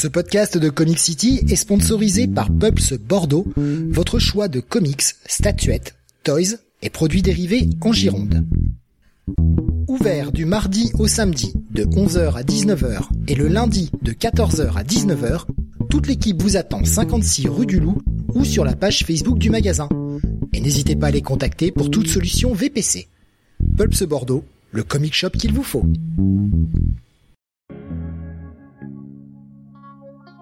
Ce podcast de Comic City est sponsorisé par Pulps Bordeaux, votre choix de comics, statuettes, toys et produits dérivés en Gironde. Ouvert du mardi au samedi de 11h à 19h et le lundi de 14h à 19h, toute l'équipe vous attend 56 rue du Loup ou sur la page Facebook du magasin. Et n'hésitez pas à les contacter pour toute solution VPC. Pulps Bordeaux, le comic shop qu'il vous faut.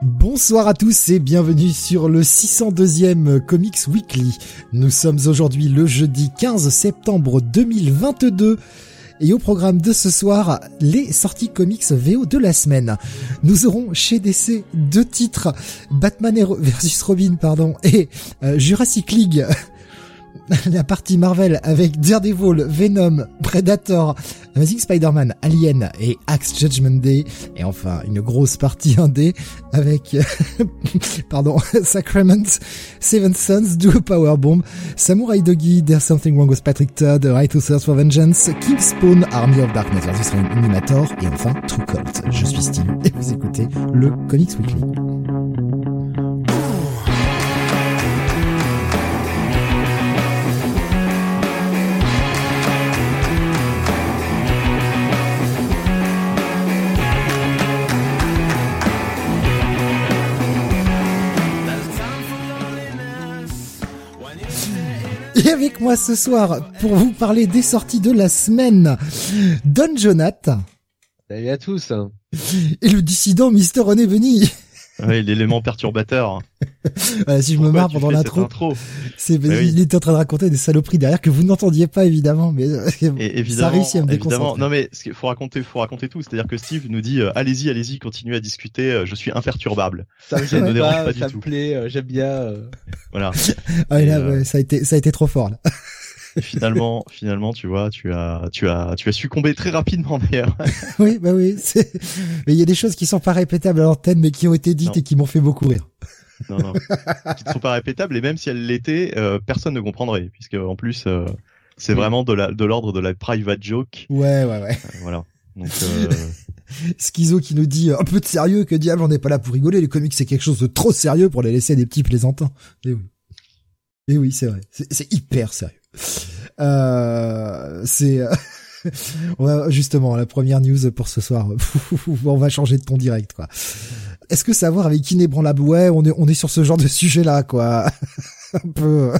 Bonsoir à tous et bienvenue sur le 602e Comics Weekly. Nous sommes aujourd'hui le jeudi 15 septembre 2022 et au programme de ce soir, les sorties comics VO de la semaine. Nous aurons chez DC deux titres, Batman vs Robin pardon et euh, Jurassic League la partie Marvel avec Daredevil, Venom, Predator, Amazing Spider-Man, Alien et Axe Judgment Day. Et enfin, une grosse partie 1D avec, pardon, Sacrament, Seven Sons, Do Power Bomb, Samurai Doggy, There's Something Wrong with Patrick Todd, Right to Search for Vengeance, King Spawn, Army of Darkness vs Animator et enfin True Cult. Je suis Steve et vous écoutez le Comics Weekly. Et avec moi ce soir, pour vous parler des sorties de la semaine, Don Jonath. Salut à tous. Et le dissident Mister René Benny. Ouais, l'élément perturbateur. si je me marre pendant l'intro, c'est bah il était en train de raconter des saloperies derrière que vous n'entendiez pas évidemment, mais euh, Et évidemment, ça réussit à me déconcentrer. Non mais ce faut raconter, faut raconter tout. C'est-à-dire que Steve nous dit euh, allez-y, allez-y, continuez à discuter. Euh, je suis imperturbable. Ça, me dérange pas, du ça me plaît, j'aime bien. Voilà. Ah, là, ouais, ça a été, ça a été trop fort là. Finalement, finalement, tu vois, tu as, tu as, tu as succombé très rapidement d'ailleurs. oui, bah oui. Mais il y a des choses qui sont pas répétables à l'antenne, mais qui ont été dites et qui m'ont fait beaucoup rire. Non, non, qui ne sont pas répétables et même si elles l'étaient, euh, personne ne comprendrait, puisque en plus, euh, c'est vraiment de la, de l'ordre de la private joke. Ouais, ouais, ouais. Euh, voilà. Donc. Schizo qui nous dit un peu de sérieux, que diable, on n'est pas là pour rigoler. Les comics c'est quelque chose de trop sérieux pour les laisser des petits plaisantins. Et oui. Et oui, c'est vrai. C'est hyper sérieux. Euh, c'est justement la première news pour ce soir. on va changer de ton direct quoi. Est-ce que savoir avec qui n'est branlable Ouais, on est on est sur ce genre de sujet là quoi. Un peu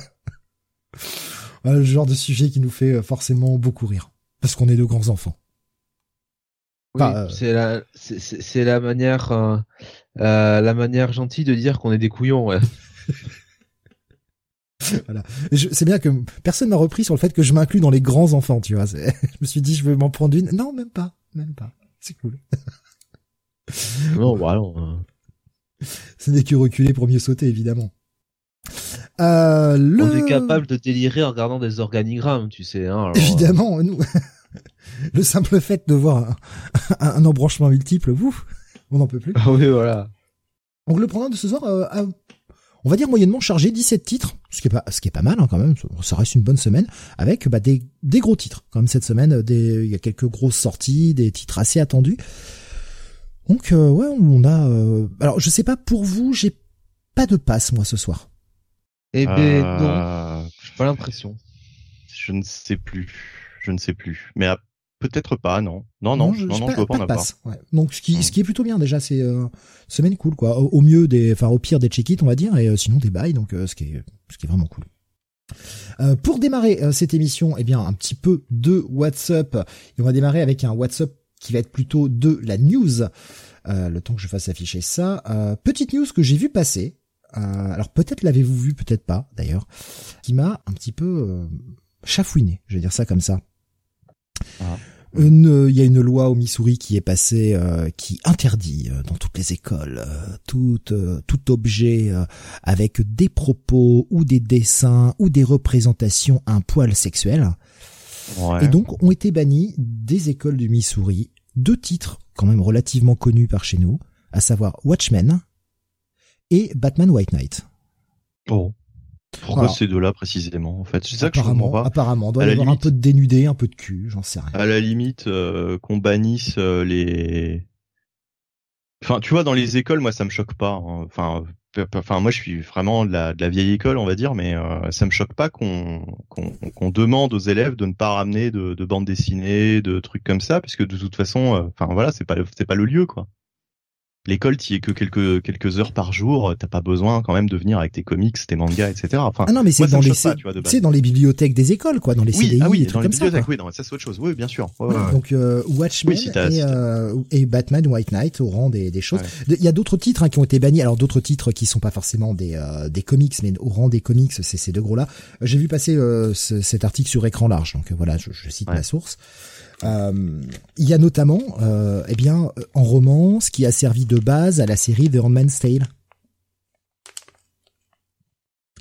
le genre de sujet qui nous fait forcément beaucoup rire parce qu'on est de grands enfants. Oui, euh, c'est la c'est la manière euh, euh, la manière gentille de dire qu'on est des couillons ouais. voilà. C'est bien que personne n'a repris sur le fait que je m'inclus dans les grands enfants, tu vois. Je me suis dit, je vais m'en prendre une. Non, même pas, même pas. C'est cool. non, voilà. Bah, Ce n'est que reculer pour mieux sauter, évidemment. Euh, le... On est capable de délirer en regardant des organigrammes, tu sais. Hein, évidemment, nous. le simple fait de voir un, embranchement multiple, vous, on n'en peut plus. Ah oui, voilà. Donc le programme de ce soir euh, on va dire moyennement chargé, 17 titres, ce qui est pas, ce qui est pas mal hein, quand même. Ça reste une bonne semaine avec bah, des, des gros titres. Comme cette semaine, des, il y a quelques grosses sorties, des titres assez attendus. Donc euh, ouais, on a. Euh, alors je sais pas pour vous, j'ai pas de passe moi ce soir. Eh ben euh... non, j'ai pas l'impression. Je ne sais plus, je ne sais plus. Mais Peut-être pas, non. Non, non, non, je, non, non, je pas, pas Ouais. Donc, ce qui, ce qui est plutôt bien déjà, c'est euh, semaine cool, quoi. Au, mieux des, enfin, au pire des check-it, on va dire, et euh, sinon des bails, donc euh, ce qui est, ce qui est vraiment cool. Euh, pour démarrer euh, cette émission, eh bien, un petit peu de WhatsApp. Et on va démarrer avec un WhatsApp qui va être plutôt de la news. le temps que je fasse afficher ça. petite news que j'ai vu passer. alors peut-être l'avez-vous vu, peut-être pas, d'ailleurs, qui m'a un petit peu chafouiné. Je vais dire ça comme ça. Ah. Il y a une loi au Missouri qui est passée euh, qui interdit euh, dans toutes les écoles euh, tout, tout objet avec des propos ou des dessins ou des représentations un poil sexuel. Et donc ont été bannis des écoles du Missouri deux titres quand même relativement connus par chez nous, à savoir Watchmen et Batman White Knight. Oh. Pourquoi ces deux-là précisément En fait, c'est ça que je comprends pas. Apparemment, doit y avoir un peu de dénudé, un peu de cul, j'en sais rien. À la limite, euh, qu'on bannisse euh, les Enfin, tu vois, dans les écoles, moi, ça me choque pas. Hein. Enfin, enfin, moi, je suis vraiment de la, de la vieille école, on va dire, mais euh, ça me choque pas qu'on qu'on demande aux élèves de ne pas ramener de, de bandes dessinées, de trucs comme ça, puisque de toute façon, euh, enfin voilà, c'est pas c'est pas le lieu, quoi l'école, tu es que quelques quelques heures par jour. T'as pas besoin quand même de venir avec tes comics, tes mangas, etc. Enfin, ah non, mais c'est dans les c'est dans les bibliothèques des écoles, quoi, dans les oui, CDI, ah oui, dans les bibliothèques, oui, non, ça c'est autre chose. Oui, bien sûr. donc euh, Watchmen et, euh, et, Batman White Knight au rang des, des choses. Il y a d'autres titres hein, qui ont été bannis. Alors d'autres titres qui sont pas forcément des euh, des comics, mais au rang des comics, c'est ces deux gros là. J'ai vu passer cet article sur écran large, donc voilà, je, je cite la source. Euh, il y a notamment, euh, eh bien, en roman, ce qui a servi de base à la série The Handmaid's Tale,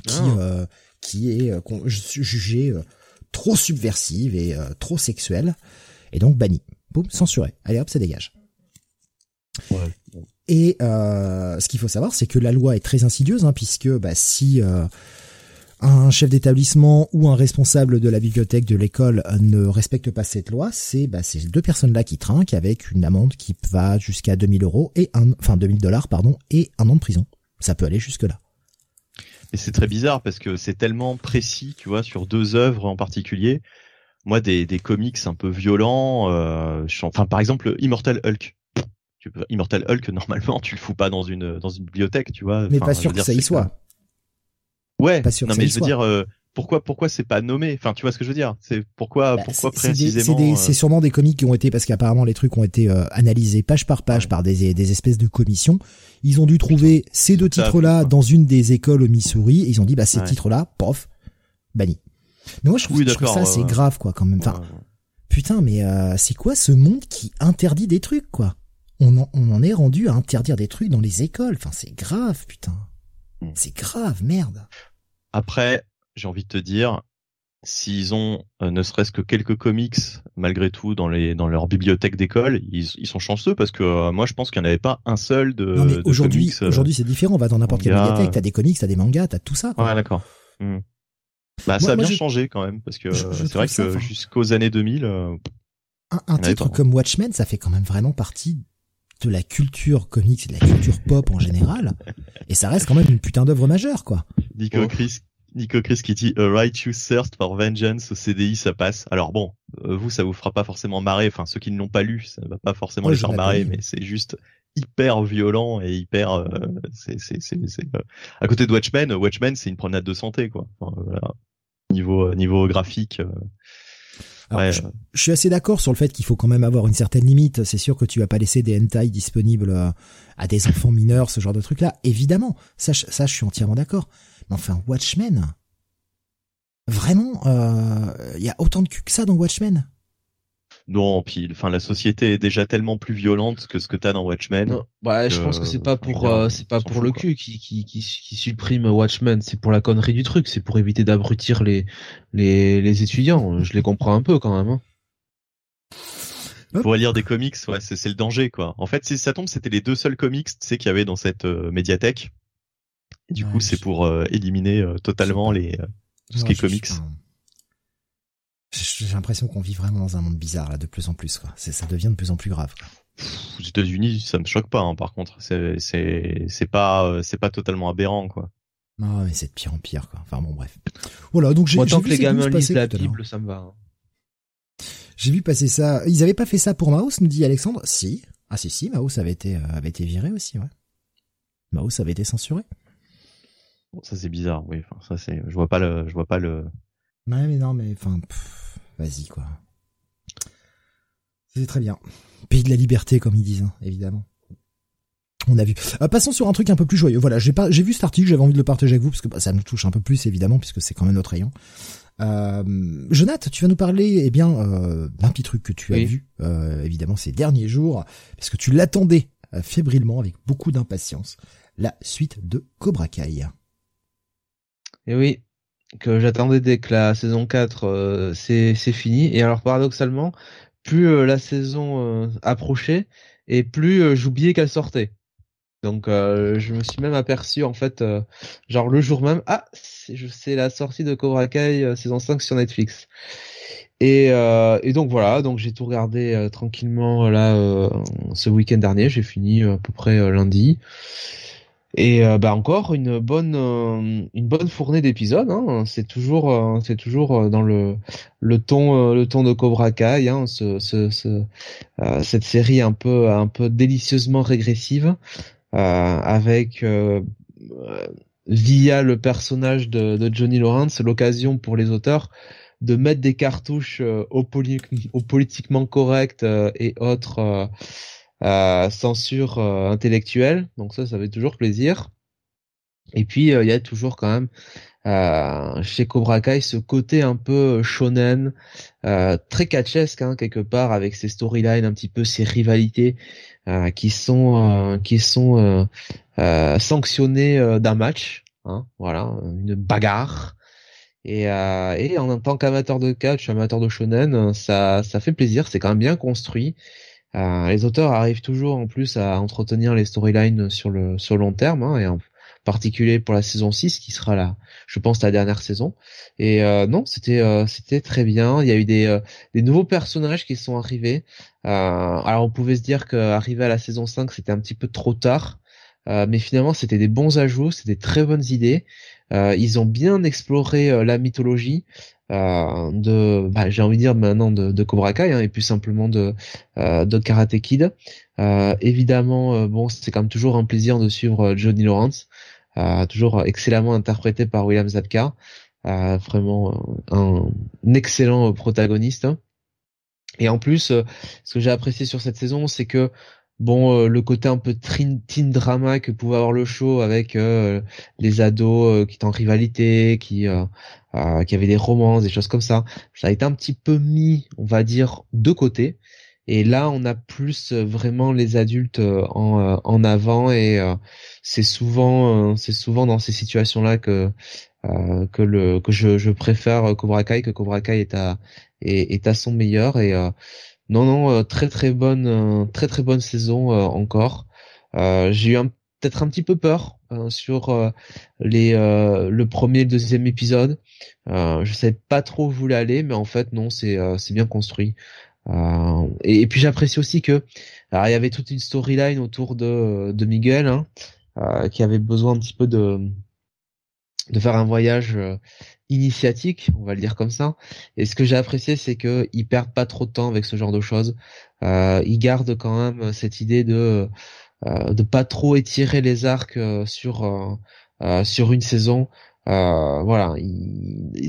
qui, ah. euh, qui est euh, jugée euh, trop subversive et trop sexuelle, et donc bannie. Boum, censuré. Allez hop, ça dégage. Ouais. Et ce qu'il faut savoir, c'est que la loi est très insidieuse, hein, puisque bah, si un chef d'établissement ou un responsable de la bibliothèque de l'école ne respecte pas cette loi, c'est bah, ces deux personnes-là qui trinquent avec une amende qui va jusqu'à 2000 euros et un, enfin 2000 dollars pardon et un an de prison. Ça peut aller jusque là. Et c'est très bizarre parce que c'est tellement précis, tu vois, sur deux œuvres en particulier. Moi, des, des comics un peu violents, euh, enfin par exemple Immortal Hulk. Tu peux, Immortal Hulk, normalement, tu le fous pas dans une dans une bibliothèque, tu vois. Mais pas sûr que ça y soit. Ouais. Pas sûr non, mais je veux dire, euh, pourquoi, pourquoi c'est pas nommé? Enfin, tu vois ce que je veux dire? C'est pourquoi, bah, pourquoi précisément euh, C'est sûrement des comics qui ont été parce qu'apparemment les trucs ont été euh, analysés page par page par des, des espèces de commissions. Ils ont dû trouver ces deux titres-là dans une des écoles au Missouri. Et ils ont dit bah ces titres-là, pof, banni. Mais moi je trouve, je ça c'est grave quoi quand même. Enfin, putain, mais c'est quoi ce monde qui interdit des trucs quoi? On en, on en est rendu à interdire des trucs dans les écoles. Enfin, c'est grave, putain. Hmm. C'est grave, merde. Après, j'ai envie de te dire, s'ils ont euh, ne serait-ce que quelques comics malgré tout dans les dans leur bibliothèque d'école, ils, ils, sont chanceux parce que euh, moi je pense qu'il n'y en avait pas un seul de. Non mais aujourd'hui euh, aujourd'hui c'est différent. On va dans n'importe quelle bibliothèque, t'as des comics, t'as des mangas, t'as tout ça. Quoi. Ouais d'accord. Hmm. Bah ça a bien changé quand même parce que c'est vrai que jusqu'aux années 2000. un, un titre comme Watchmen, ça fait quand même vraiment partie de la culture comics et de la culture pop en général. Et ça reste quand même une putain d'œuvre majeure, quoi. Nico. Chris, Nico Chris qui dit A righteous thirst for vengeance au CDI, ça passe. Alors bon, euh, vous, ça vous fera pas forcément marrer. Enfin, ceux qui ne l'ont pas lu, ça va pas forcément les faire marrer, mais c'est juste hyper violent et hyper. Euh, c'est, c'est, c'est, euh, à côté de Watchmen, Watchmen, c'est une promenade de santé, quoi. Enfin, voilà. Niveau niveau graphique. je, suis assez d'accord sur le fait qu'il faut quand même avoir une certaine limite. C'est sûr que tu vas pas laisser des hentai disponibles à, à des enfants mineurs, ce genre de truc-là. Évidemment, ça, ça, je suis entièrement d'accord. Mais enfin, Watchmen, vraiment, il euh, y a autant de cul que ça dans Watchmen? Non, puis enfin la société est déjà tellement plus violente que ce que t'as dans Watchmen. bah, je pense que c'est pas pour euh, c'est pas pour le cul qui, qui, qui, qui supprime Watchmen, c'est pour la connerie du truc, c'est pour éviter d'abrutir les, les les étudiants. Je les comprends un peu quand même. Hein. Pour lire des comics, ouais, c'est le danger quoi. En fait, si ça tombe, c'était les deux seuls comics, tu sais, qu'il y avait dans cette euh, médiathèque. Du coup, c'est pour euh, éliminer totalement les tout ce qui est comics. J'ai l'impression qu'on vit vraiment dans un monde bizarre là de plus en plus. Quoi. Ça devient de plus en plus grave. aux États-Unis, ça me choque pas. Hein, par contre, c'est c'est pas euh, c'est pas totalement aberrant quoi. Non, mais c'est de pire en pire quoi. Enfin bon, bref. Voilà, donc j'ai. Tant que les gamins lisent la Bible, ça me va. Hein. J'ai vu passer ça. Ils avaient pas fait ça pour Maus, nous dit Alexandre. Si. Ah si si, Maus avait été euh, avait été viré aussi, ouais. Maus avait été censuré. Bon, ça c'est bizarre, oui. Enfin, ça c'est. Je vois pas le. Je vois pas le Ouais, mais non, mais enfin, vas-y quoi. C'est très bien. Pays de la liberté, comme ils disent, hein, évidemment. On a vu. Euh, passons sur un truc un peu plus joyeux. Voilà, j'ai pas, j'ai vu cet article, j'avais envie de le partager avec vous parce que bah, ça nous touche un peu plus évidemment puisque c'est quand même notre rayon. Euh, Jonathan, tu vas nous parler, eh bien, euh, d'un petit truc que tu as vu, euh, évidemment, ces derniers jours, parce que tu l'attendais euh, fébrilement avec beaucoup d'impatience, la suite de Cobra Kai. Et oui, que j'attendais dès que la saison 4 euh, c'est fini. Et alors paradoxalement, plus euh, la saison euh, approchait et plus j'oubliais qu'elle sortait. Donc je me suis même aperçu en fait, genre le jour même, ah c'est la sortie de Cobra Kai saison 5 sur Netflix. Et, euh, et donc voilà, donc j'ai tout regardé euh, tranquillement là euh, ce week-end dernier. J'ai fini à peu près lundi. Et bah encore une bonne une bonne fournée d'épisodes. Hein. C'est toujours c'est toujours dans le le ton le ton de Cobra Kai. Hein, ce, ce, ce cette série un peu un peu délicieusement régressive avec via le personnage de, Johnny Lawrence l'occasion pour les auteurs de mettre des cartouches euh, au, politiquement correct euh, et autres euh, euh censure intellectuelle. Donc ça, ça fait toujours plaisir. Et puis il y a toujours quand même euh, chez Cobra Kai ce côté un peu shonen, euh, très catchesque hein, quelque part avec ses storylines un petit peu ses rivalités euh, qui sont qui sont sanctionnées d'un match, hein, voilà, une bagarre. Et, euh, et en tant qu'amateur de catch, amateur de shonen, ça, ça fait plaisir, c'est quand même bien construit. Euh, les auteurs arrivent toujours en plus à entretenir les storylines sur le sur long terme, hein, et en particulier pour la saison 6 qui sera là, je pense la dernière saison. Et euh, non, c'était euh, c'était très bien. Il y a eu des euh, des nouveaux personnages qui sont arrivés. Euh, alors on pouvait se dire qu'arriver à la saison 5 c'était un petit peu trop tard. mais finalement, c'était des bons ajouts, c'était des très bonnes idées. Euh, ils ont bien exploré euh, la mythologie euh, de, bah, j'ai envie de dire maintenant de, de Cobra Kai hein, et plus simplement de de Karate Kid. évidemment, bon, c'est quand même toujours un plaisir de suivre Johnny Lawrence, toujours excellemment interprété par William Zabka. vraiment un, excellent protagoniste. Et en plus, ce que j'ai apprécié sur cette saison, c'est que bon euh, le côté un peu teen drama que pouvait avoir le show avec euh, les ados euh, qui étaient en rivalité qui qui avaient des romances des choses comme ça. Ça a été un petit peu mis on va dire de côté. Et là on a plus vraiment les adultes en en avant. Et c'est souvent c'est souvent dans ces situations là que que le que je, je préfère Cobra Kai que Cobra Kai est à est, est à son meilleur. Et non, non, euh, très très bonne, euh, très très bonne saison euh, encore. J'ai eu peut-être un petit peu peur sur les le premier et le deuxième épisode. je savais pas trop où je voulais aller, mais en fait non, c'est c'est bien construit. Et, puis j'apprécie aussi que alors il y avait toute une storyline autour de de Miguel hein, qui avait besoin un petit peu de de faire un voyage initiatique, on va le dire comme ça. Et ce que j'ai apprécié, c'est que ils perdent pas trop de temps avec ce genre de choses. Euh, ils gardent quand même cette idée de euh, de pas trop étirer les arcs euh, sur euh, sur une saison. voilà,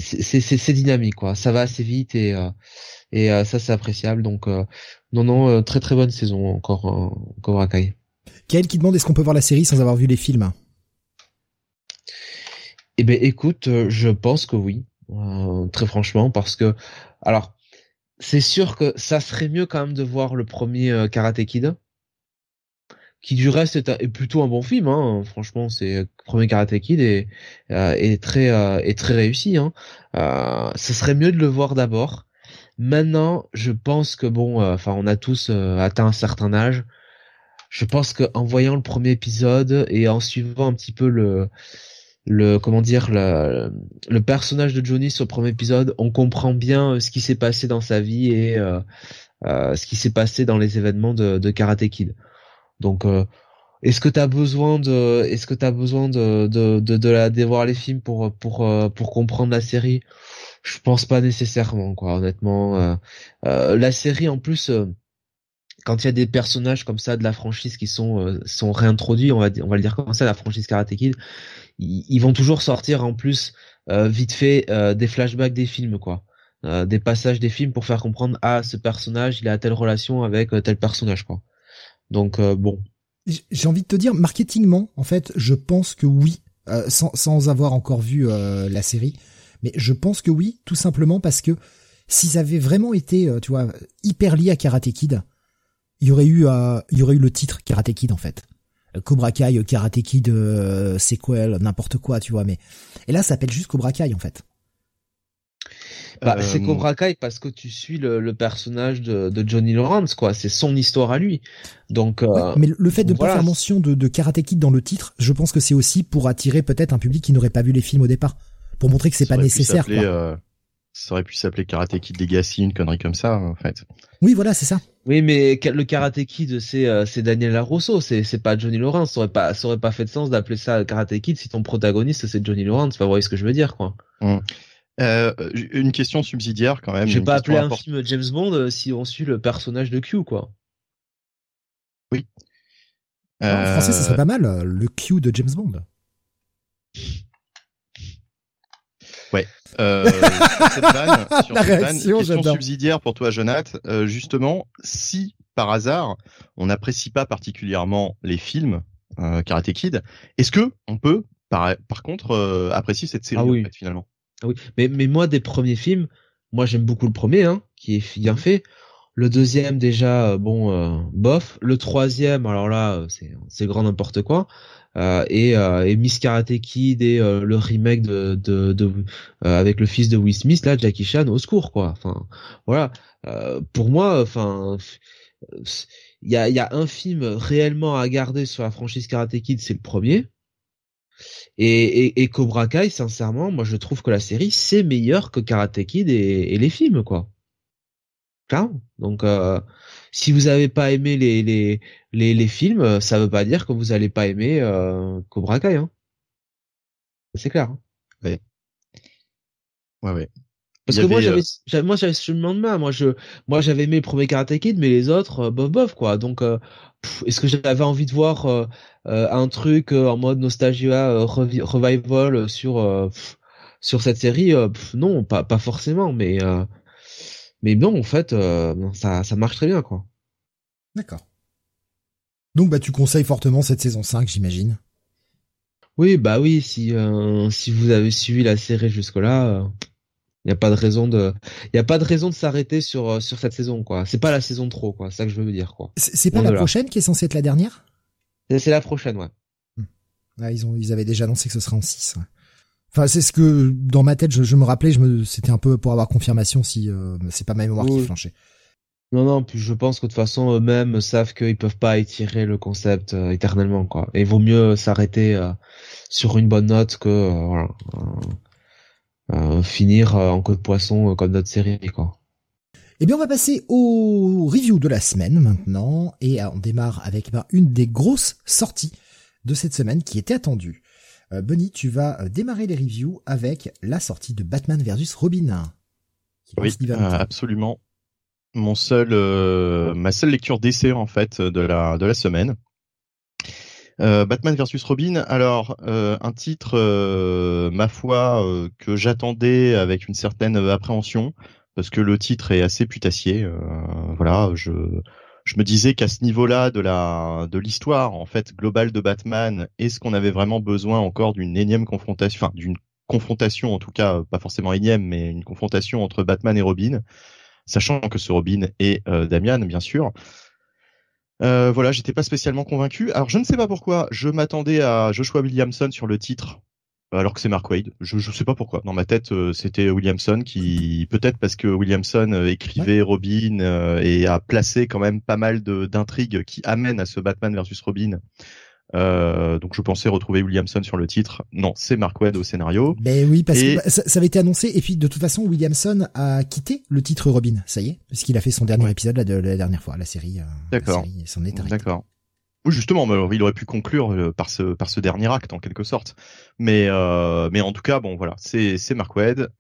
c'est dynamique quoi. Ça va assez vite et et ça c'est appréciable. Donc non non très très bonne saison encore à Kai. Kael qui demande est-ce qu'on peut voir la série sans avoir vu les films? Eh ben écoute, euh, je pense que oui, euh, très franchement, parce que alors c'est sûr que ça serait mieux quand même de voir le premier euh, Karate Kid, qui du reste est, plutôt un bon film. Hein. Franchement, c'est premier Karate Kid et est très est très réussi. Hein. ce serait mieux de le voir d'abord. Maintenant, je pense que bon, enfin, on a tous atteint un certain âge. Je pense qu'en voyant le premier épisode et en suivant un petit peu le le comment dire le, le personnage de Johnny sur le premier épisode, on comprend bien euh, ce qui s'est passé dans sa vie et euh, euh, ce qui s'est passé dans les événements de, de Karate Kid. Donc est-ce que tu as besoin de est-ce que tu as besoin de de de, de, la, de voir les films pour pour pour comprendre la série? Je pense pas nécessairement quoi honnêtement la série en plus quand il y a des personnages comme ça de la franchise qui sont sont réintroduits, on va on va le dire comme ça, la franchise Karate Kid, ils, vont toujours sortir en plus euh, vite fait euh, des flashbacks des films quoi. Euh, des passages des films pour faire comprendre ah ce personnage il a telle relation avec tel personnage quoi. Donc bon. J'ai envie de te dire marketingment en fait je pense que oui sans, sans avoir encore vu la série mais je pense que oui tout simplement parce que s'ils avaient vraiment été tu vois hyper liés à Karate Kid il y aurait eu il y aurait eu le titre Karate Kid en fait Cobra Kai, Karate Kid, euh, sequel, n'importe quoi, tu vois. Mais et là, ça s'appelle juste Cobra Kai en fait. Bah, euh, c'est Cobra Kai parce que tu suis le, personnage de, Johnny Lawrence, quoi. C'est son histoire à lui. Donc. Euh, mais le fait de ne pas faire mention de, de Karate Kid dans le titre, je pense que c'est aussi pour attirer peut-être un public qui n'aurait pas vu les films au départ, pour montrer que c'est pas nécessaire. Quoi ça aurait pu s'appeler Karate Kid Legacy, une connerie comme ça, en fait. Oui, voilà, c'est ça. Oui, mais le Karate Kid, c'est euh, c'est Daniel Larousseau, c'est c'est pas Johnny Lawrence. Ça aurait pas ça aurait pas fait de sens d'appeler ça Karate Kid si ton protagoniste c'est Johnny Lawrence. Enfin, vous voyez ce que je veux dire, quoi. Hum. Euh, une question subsidiaire quand même. J'ai pas appelé un film James Bond euh, si on suit le personnage de Q, quoi. Oui. En français, ça serait pas mal, le Q de James Bond. Ouais. Euh, sur cette vanne, sur La cette réaction, vanne, question subsidiaire pour toi, Jonath. Euh, justement, si par hasard on n'apprécie pas particulièrement les films euh, Karate Kid, est-ce que on peut par, par contre euh, apprécier cette série Ah oui. en fait, finalement? Ah oui, mais mais moi des premiers films, moi j'aime beaucoup le premier, hein, qui est bien fait. Le deuxième déjà, euh, bon, euh, bof. Le troisième, alors là, c'est c'est grand n'importe quoi. Euh, et, euh, et Miss Karate Kid et euh, le remake de, de, de avec le fils de Will Smith, là, Jackie Chan, au secours, quoi. Enfin, voilà. Pour moi, enfin, il y a, y a un film réellement à garder sur la franchise Karate Kid, c'est le premier. Et, et, et Cobra Kai, sincèrement, moi je trouve que la série c'est meilleur que Karate Kid et, et les films, quoi. Clairement. Donc, euh, si vous avez pas aimé les, les, les, les films, ça veut pas dire que vous allez pas aimer euh, Cobra Kai. Hein. C'est clair. Hein. Ouais, ouais. Parce Il y que moi j'avais, euh, j'avais- moi j'avais ce lendemain. Moi je, moi j'avais aimé le premier Karate Kid, mais les autres, euh, bof bof quoi. Donc, euh, est-ce que j'avais envie de voir euh, euh, un truc euh, en mode nostalgia euh, revi- revival sur euh, pff, sur cette série euh, pff, Non, pas pas forcément, mais euh, mais non en fait, euh, ça ça marche très bien quoi. D'accord. Donc, bah, tu conseilles fortement cette saison 5, j'imagine. Oui, bah oui, si euh, si vous avez suivi la série jusque là, il y a pas de raison de il a pas de raison de s'arrêter sur euh, sur cette saison quoi. C'est pas la saison trop quoi, c'est ça que je veux dire quoi. C'est pas la prochaine qui est censée être la dernière? C'est la prochaine ouais. Ah, ils ont, ils avaient déjà annoncé que ce serait en 6. Enfin, c'est ce que dans ma tête, je, je me rappelais. Je me, c'était un peu pour avoir confirmation si euh, c'est pas ma mémoire qui Oui. flanchait. Non non, puis je pense que de toute façon eux-mêmes savent qu'ils peuvent pas étirer le concept euh, éternellement quoi. Et il vaut mieux s'arrêter euh, sur une bonne note que voilà, finir en queue de poisson comme notre série quoi. Eh bien, on va passer au review de la semaine maintenant, et on démarre avec ben, une des grosses sorties de cette semaine qui était attendue. Euh, Bunny, tu vas euh, démarrer les reviews avec la sortie de Batman vs Robin. Oui, euh, absolument. Mon seul, euh, ma seule lecture d'essai en fait de la de la semaine. Euh, Batman versus Robin. Alors euh, un titre, euh, ma foi, que j'attendais avec une certaine appréhension parce que le titre est assez putassier. voilà, je je me disais qu'à ce niveau-là de la de l'histoire en fait globale de Batman, est-ce qu'on avait vraiment besoin encore d'une énième confrontation, enfin d'une confrontation en tout cas, pas forcément énième, mais une confrontation entre Batman et Robin, sachant que ce Robin est euh, Damian bien sûr. Euh, voilà, j'étais pas spécialement convaincu. Alors je ne sais pas pourquoi, je m'attendais à Joshua Williamson sur le titre, alors que c'est Mark Wade. Je je sais pas pourquoi. Dans ma tête, euh, c'était Williamson qui peut-être parce que Williamson euh, écrivait Robin euh, et a placé quand même pas mal d'intrigues qui amènent à ce Batman versus Robin. Euh, donc je pensais retrouver Williamson sur le titre. Non, c'est Mark Wade au scénario. Ben oui, parce Et- que bah, ça, ça avait été annoncé, et puis de toute façon, Williamson a quitté le titre Robin, ça y est, puisqu'il a fait son dernier Ouais. épisode de la dernière fois, la série. D'accord. s'en est. D'accord. Justement, alors, il aurait pu conclure euh, par ce dernier acte en quelque sorte. Mais euh, en tout cas, bon voilà, c'est Mark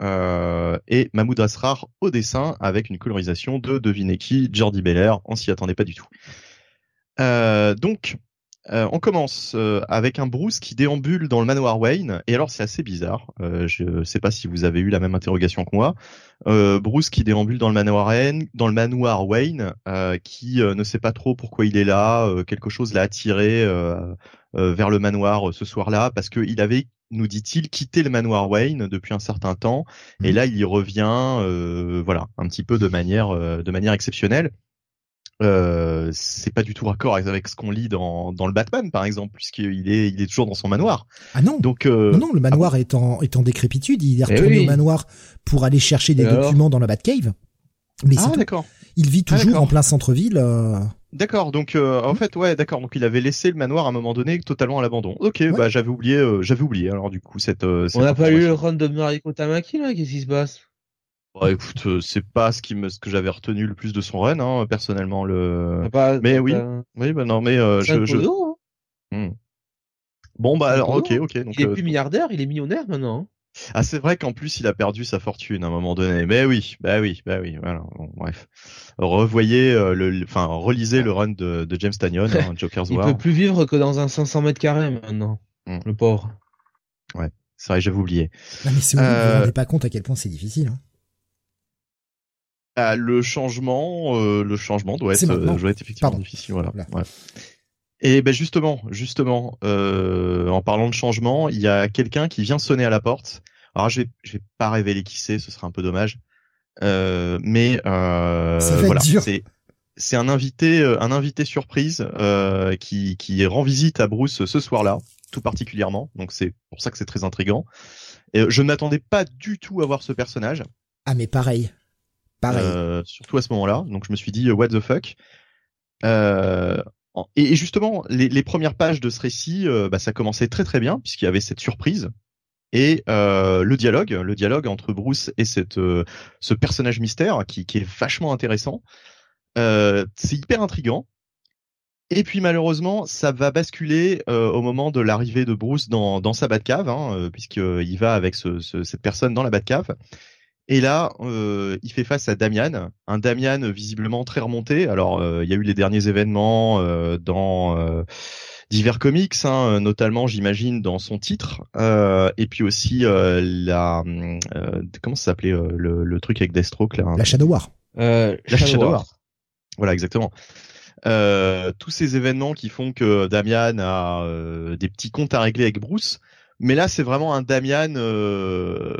euh, et Mahmoud Asrar au dessin avec une colorisation de devinez qui, Jordi Belair. On s'y attendait pas du tout. Euh, donc euh, on commence euh, avec un Bruce qui déambule dans le manoir Wayne. Et alors c'est assez bizarre. Euh, je sais pas si vous avez eu la même interrogation que moi. Euh, Bruce qui déambule dans le manoir Wayne, dans le manoir Wayne, euh, qui euh, ne sait pas trop pourquoi il est là. euh, quelque chose l'a attiré vers le manoir ce soir-là parce qu'il avait, nous dit-il, quitté le manoir Wayne depuis un certain temps. Et Mhm. là, il y revient, euh, voilà, un petit peu de manière, euh, de manière exceptionnelle. Euh, c'est pas du tout raccord avec ce qu'on lit dans, dans le Batman, par exemple, puisqu'il est, il est toujours dans son manoir. Ah non, Donc, euh, non, non, le manoir est, en, est en décrépitude, il est Eh retourné oui. au manoir pour aller chercher des alors documents dans la Batcave. Mais c'est ah, d'accord. Il vit Ah, toujours en plein centre-ville. euh, D'accord, donc euh, en fait ouais, d'accord, donc il avait laissé le manoir à un moment donné totalement à l'abandon. Ok, bah j'avais oublié, euh, j'avais oublié alors du coup cette. euh, cette On n'a pas eu le run de Mariko Tamaki là, qu'est-ce qui se passe? Bah, écoute, euh, c'est pas ce qui me, ce que j'avais retenu le plus de son run, hein, personnellement le. T'as pas- Mais t'as- oui, t'as- oui, bah non, mais euh, je, hein. Hmm. Bon bah alors, ok, ok. Donc, Il est euh, plus milliardaire, il est millionnaire maintenant. hein. ah c'est vrai qu'en plus il a perdu sa fortune à un moment donné. Mais oui, bah oui, bah oui. Voilà. Bon, bref, revoyez euh, le, enfin relisez le run de, de James Tanyon, hein, Joker's Il War. peut plus vivre que dans un 500 mètres carrés maintenant. Hmm. Le pauvre. C'est vrai, j'avais oublié. Non, mais c'est horrible, vous vous Euh, rendez pas compte à quel point c'est difficile. hein. Ah, le changement, euh, le changement doit être, euh, doit être effectivement Pardon. difficile. Voilà. Voilà. Ouais. Et ben justement, justement, euh, en parlant de changement, il y a quelqu'un qui vient sonner à la porte. Alors je vais, je vais pas révéler qui c'est, ce serait un peu dommage. Euh, mais voilà, c'est c'est un invité, un invité surprise qui qui rend visite à Bruce ce soir-là, tout particulièrement. Donc c'est pour ça que c'est très intrigant. Et je ne m'attendais pas du tout à voir ce personnage. Ah, mais pareil. Euh, surtout à ce moment-là. Donc je me suis dit euh, what the fuck? Euh, et, justement, les, premières pages de ce récit, euh, bah, ça commençait très très bien puisqu'il y avait cette surprise et euh, le dialogue, le dialogue entre Bruce et cette ce personnage mystère qui, qui est vachement intéressant. C'est hyper intrigant. Et puis malheureusement, ça va basculer euh, au moment de l'arrivée de Bruce dans, dans sa Batcave, hein, puisqu'il va avec ce, ce- cette personne dans la Batcave. Et là, euh, il fait face à Damian, un Damian visiblement très remonté. Alors, euh, il y a eu les derniers événements euh, dans euh, divers comics, hein, notamment, j'imagine, dans son titre, euh, et puis aussi euh, la euh, comment ça s'appelait euh, le, le truc avec Deathstroke là. La Shadow War. Euh, La Shadow Shadow War. War. Voilà, exactement. Euh, tous ces événements qui font que Damian a euh, des petits comptes à régler avec Bruce, mais là c'est vraiment un Damian euh,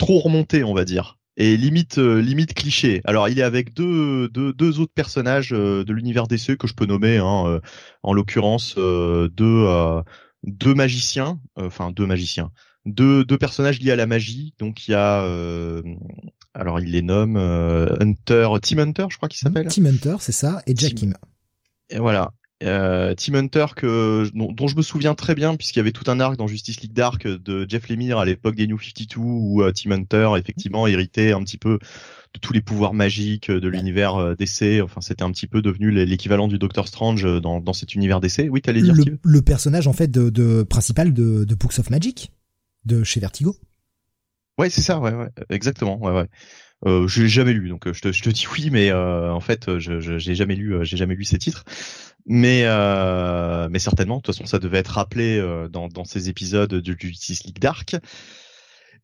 trop remonté, on va dire, et limite euh, limite cliché. Alors il est avec deux deux, deux autres personnages euh, de l'univers DC que je peux nommer, hein, euh, en l'occurrence euh, deux euh, deux magiciens, euh, enfin deux magiciens, deux deux personnages liés à la magie. Donc il y a euh, alors il les nomme euh, Hunter, Team Hunter, je crois qu'il s'appelle. Team Hunter, c'est ça, et Jack Team- Kim. Et voilà. Euh, Team Hunter que dont, dont je me souviens très bien puisqu'il y avait tout un arc dans Justice League Dark de Jeff Lemire à l'époque des New 52 où euh, Team Hunter effectivement héritait un petit peu de tous les pouvoirs magiques de l'univers euh, DC. Enfin, c'était un petit peu devenu l'é- l'équivalent du Doctor Strange euh, dans, dans cet univers DC. Oui, t'allais dire Le, Steve le personnage, en fait, de, de principal de, de Books of Magic, de chez Vertigo. Ouais, c'est ça, ouais, ouais, exactement, ouais, ouais. Euh, je l'ai jamais lu, donc euh, je te, je te dis oui, mais euh, en fait, je, je j'ai jamais lu, euh, j'ai jamais lu ces titres, mais euh, mais certainement, de toute façon, ça devait être rappelé euh, dans dans ces épisodes de Justice League Dark.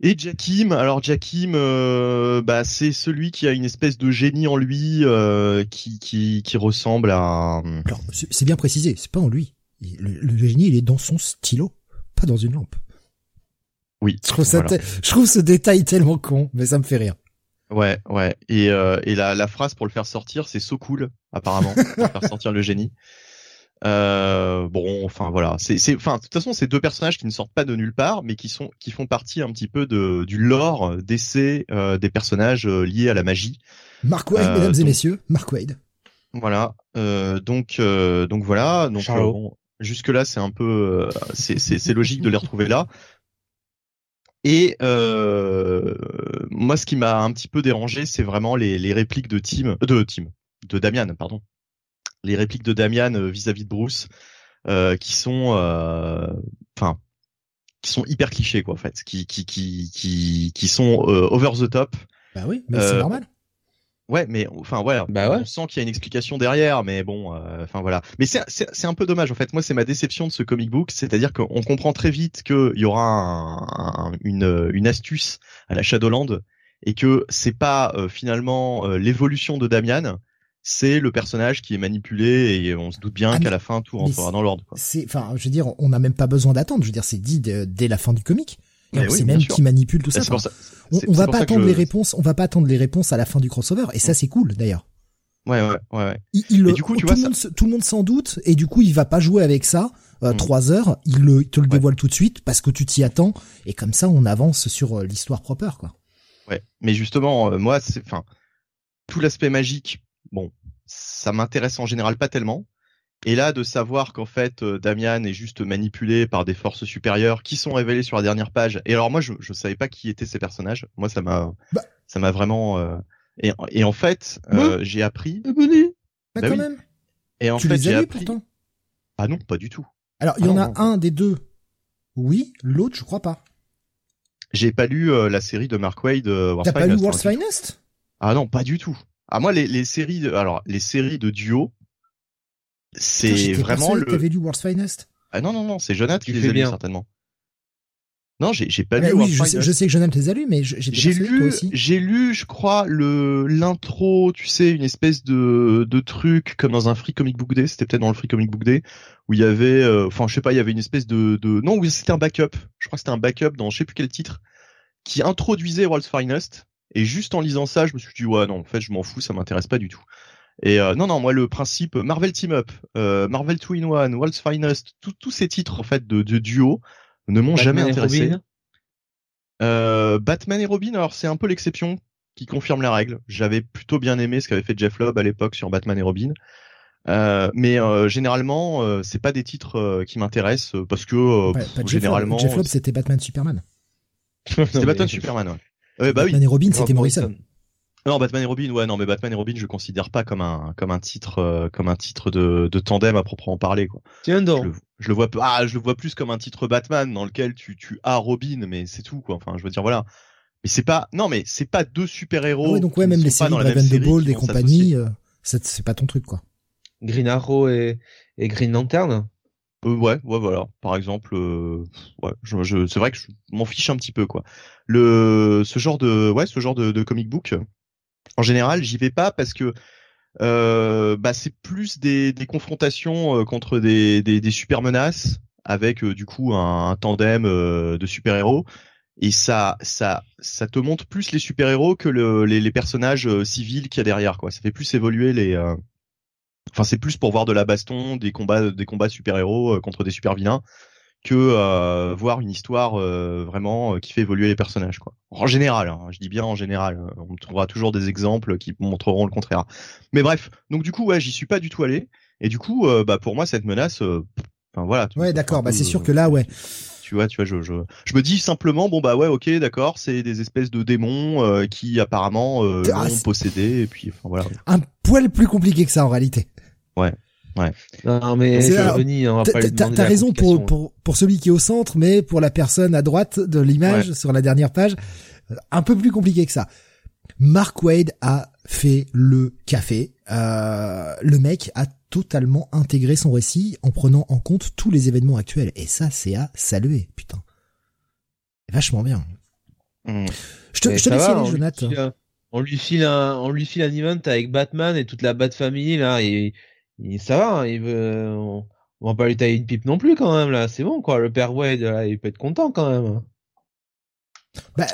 Et Jakim, alors Jakim, euh, bah c'est celui qui a une espèce de génie en lui, euh, qui qui qui ressemble à Alors, c'est bien précisé, c'est pas en lui. Le, le génie, il est dans son stylo, pas dans une lampe. oui. Je trouve, ça voilà. je trouve ce détail tellement con, mais ça me fait rire. Ouais, ouais. Et, euh, et la, la phrase pour le faire sortir, c'est so cool, apparemment, pour faire sortir le génie. Euh, bon, enfin voilà, c'est, c'est, enfin, de toute façon, c'est deux personnages qui ne sortent pas de nulle part, mais qui sont, qui font partie un petit peu de du lore d'essai euh, des personnages euh, liés à la magie. Mark Wade, Euh, mesdames et messieurs, Mark Wade. Voilà. Euh, donc, euh, donc voilà. Donc, euh, bon, jusque là, c'est un peu, euh, c'est, c'est, c'est logique de les retrouver là. Et euh, moi, ce qui m'a un petit peu dérangé, c'est vraiment les, les répliques de Tim, de Tim, de Damian, pardon. Les répliques de Damian euh, vis-à-vis de Bruce, euh, qui sont, euh, enfin, qui sont hyper clichés, quoi, en fait, qui, qui, qui, qui, qui sont euh, over the top. Bah oui, mais c'est Euh, normal. Ouais, mais enfin voilà, Bah ouais. on sent qu'il y a une explication derrière, mais bon, euh, enfin voilà. Mais c'est un peu dommage en fait. Moi, c'est ma déception de ce comic book, c'est-à-dire qu'on comprend très vite qu'il y aura un- un- une une astuce à la Shadowland et que c'est pas euh, finalement euh, l'évolution de Damian, c'est le personnage qui est manipulé et on se doute bien Ah, qu'à la fin tout rentrera dans l'ordre. C'est, enfin, je veux dire, on n'a même pas besoin d'attendre. Je veux dire, c'est dit dès la fin du comic. Et Mais on oui, sait même sûr. qui manipule tout ça. Enfin, on, va pas attendre je- les réponses. On va pas attendre les réponses à la fin du crossover. Et ça, c'est cool d'ailleurs. Ouais, ouais, ouais, ouais. Il, il le- du coup, tu tout, vois, le monde, se- tout le monde s'en doute. Et du coup, il va pas jouer avec ça. Euh, Mm. Trois heures, il, le, il te le Ouais. dévoile tout de suite parce que tu t'y attends. Et comme ça, on avance sur euh, l'histoire proper, quoi. Ouais, mais justement, euh, moi, c'est, enfin, tout l'aspect magique, bon, ça m'intéresse en général pas tellement. Et là, de savoir qu'en fait, euh, Damian est juste manipulé par des forces supérieures qui sont révélées sur la dernière page. Et alors moi, je, je savais pas qui étaient ces personnages. Moi, ça m'a, Bah, ça m'a vraiment euh, et, et en fait euh, j'ai appris Bunny. Bah, Bah quand oui. même. et en tu fait les as appris pourtant. ah non pas du tout Alors, il y Ah en non, a non. un des deux. Oui, l'autre, je crois pas. j'ai pas lu euh, la série de Mark Wade euh, T'as pas lu World's hein. Finest? Ah non pas du tout ah moi les, les séries de, alors les séries de duo c'est vraiment le T'avais lu World's Finest? Ah non non non c'est Jonathan qui les a lus bien. certainement non j'ai j'ai pas Ouais, lu Oui, World's je sais, Finest. je sais que Jonathan les a lus, mais J'ai lu, j'ai lu, je crois, le l'intro, tu sais, une espèce de de truc comme dans un Free Comic Book Day. C'était peut-être dans le Free Comic Book Day où il y avait, euh, enfin, je sais pas, il y avait une espèce de de non, oui, c'était un backup. Je crois que c'était un backup dans je sais plus quel titre qui introduisait World's Finest. Et juste en lisant ça, je me suis dit ouais non, en fait, je m'en fous, ça m'intéresse pas du tout. Et euh, non non, moi le principe Marvel Team Up, euh, Marvel Two in One, World's Finest, tous tous ces titres en fait de, de duo ne m'ont jamais intéressé. Euh, Batman et Robin, alors c'est un peu l'exception qui confirme la règle. J'avais plutôt bien aimé ce qu'avait fait Jeff Lobb à l'époque sur Batman et Robin. Euh, mais euh, généralement, euh, c'est pas des titres euh, qui m'intéressent euh, parce que euh, pff, généralement. Jeff Lobb, c'était Batman Superman. c'était Batman Superman. Ouais. Ouais, bah oui. Batman et Robin, c'était Morrison. Non, Batman et Robin, ouais, non, mais Batman et Robin, je considère pas comme un comme un titre euh, comme un titre de, de tandem à proprement parler quoi. Tiens Je donc. le, je le vois ah, je le vois plus comme un titre Batman dans lequel tu tu as Robin, mais c'est tout quoi. Enfin, je veux dire voilà. Mais c'est pas non, mais c'est pas deux super héros. Ah ouais, donc ouais, qui même ne les sont pas séries dans la Brave même and the série Bold qui et vont compagnie, s'associer. euh, c'est c'est pas ton truc, quoi. Green Arrow et, et Green Lantern? Euh, ouais, ouais, voilà. Par exemple, euh, ouais, je, je, c'est vrai que je m'en fiche un petit peu, quoi. Le, ce genre de, ouais, ce genre de, de comic book, en général, j'y vais pas parce que, euh, bah, c'est plus des, des confrontations euh, contre des, des, des avec euh, du coup un, tandem euh, de super héros. Et ça, ça, ça te montre plus les super héros que le, les, les personnages euh, civils qu'il y a derrière, quoi. Ça fait plus évoluer les. euh, Enfin, c'est plus pour voir de la baston, des combats, des combats super héros contre des super vilains, que euh, voir une histoire euh, vraiment euh, qui fait évoluer les personnages, quoi. En général, hein, je dis bien en général. euh, On trouvera toujours des exemples qui montreront le contraire. Mais bref, donc du coup, ouais, j'y suis pas du tout allé. Et du coup, euh, bah pour moi, cette menace, euh, enfin voilà. Ouais, d'accord. Bah, c'est sûr que là, ouais. tu vois, tu vois, je, je, je me dis simplement, bon bah ouais, ok, d'accord, c'est des espèces de démons euh, qui apparemment euh, Ah, l'ont possédé, et puis enfin voilà. Un poil plus compliqué que ça, en réalité. Non, mais Bunny, on va T'as pas lui t'as- demander t'as la raison pour, pour, pour celui qui est au centre, mais pour la personne à droite de l'image, sur la dernière page, euh, un peu plus compliqué que ça. Mark Wade a fait le café. Euh, le mec a totalement intégré son récit en prenant en compte tous les événements actuels. Et ça, c'est à saluer, putain. Vachement bien. Hum. Je te, je te ça laisse aller, Jonathan. On lui file un, on lui file un event avec Batman et toute la Bat Family là, et, et ça va, hein, il veut, on, on va pas lui tailler une pipe non plus quand même là, c'est bon quoi, le père Wade là, il peut être content quand même. Bah,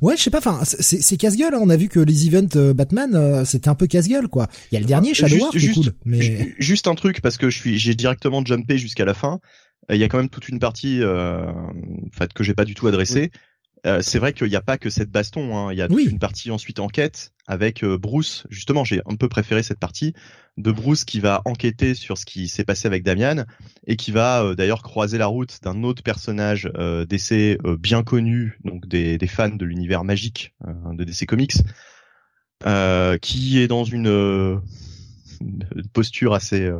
Ouais, je sais pas. Enfin, c'est casse-gueule. hein. On a vu que les events euh, Batman, euh, c'était un peu casse-gueule, quoi. Il y a le dernier Shadow Juste- War qui est juste- cool, mais Ju- Juste un truc parce que je suis, j'ai directement jumpé jusqu'à la fin. Euh, Il y a quand même toute une partie, euh, en fait, que j'ai pas du tout adressée. Euh, c'est vrai qu'il n'y a pas que cette baston. hein. Il y a toute une partie ensuite enquête avec euh, Bruce. Justement, j'ai un peu préféré cette partie de Bruce qui va enquêter sur ce qui s'est passé avec Damian et qui va euh, d'ailleurs croiser la route d'un autre personnage DC euh, bien connu, donc des, des fans de l'univers magique de DC Comics, euh, qui est dans une, une posture assez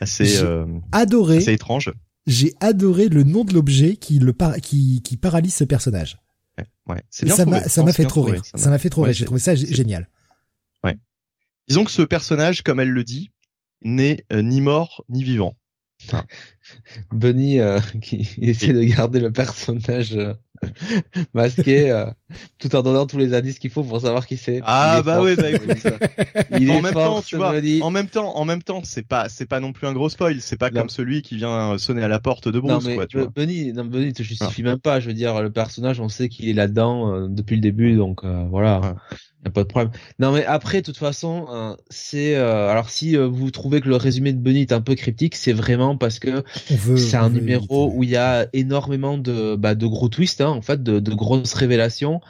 assez euh, adoré. assez étrange. J'ai adoré le nom de l'objet qui le par- qui, qui paralyse ce personnage. Ouais, ouais. c'est bien Ça m'a ça m'a fait trop rire. Ça m'a fait trop ouais, rire. J'ai trouvé ça génial. Disons que ce personnage, comme elle le dit, n'est euh, ni mort ni vivant. Bunny euh, qui essaie de garder le personnage euh, masqué euh, tout en donnant tous les indices qu'il faut pour savoir qui c'est. Ah, bah fort, ouais, bah écoute. Il en est même fort, temps, tu vois, Bunny. en même temps, en même temps, c'est pas, c'est pas non plus un gros spoil. C'est pas Non. comme celui qui vient sonner à la porte de Non Bruce, mais quoi, tu vois. Bunny, non Bunny te justifie même pas. Je veux dire, le personnage, on sait qu'il est là-dedans euh, depuis le début, donc euh, voilà, y a pas de problème. Non mais après, de toute façon, euh, c'est euh, alors si euh, vous trouvez que le résumé de Bunny est un peu cryptique, c'est vraiment parce que. C'est un numéro éviter. où il y a énormément de bah, de gros twists, hein, en fait, de, de grosses révélations.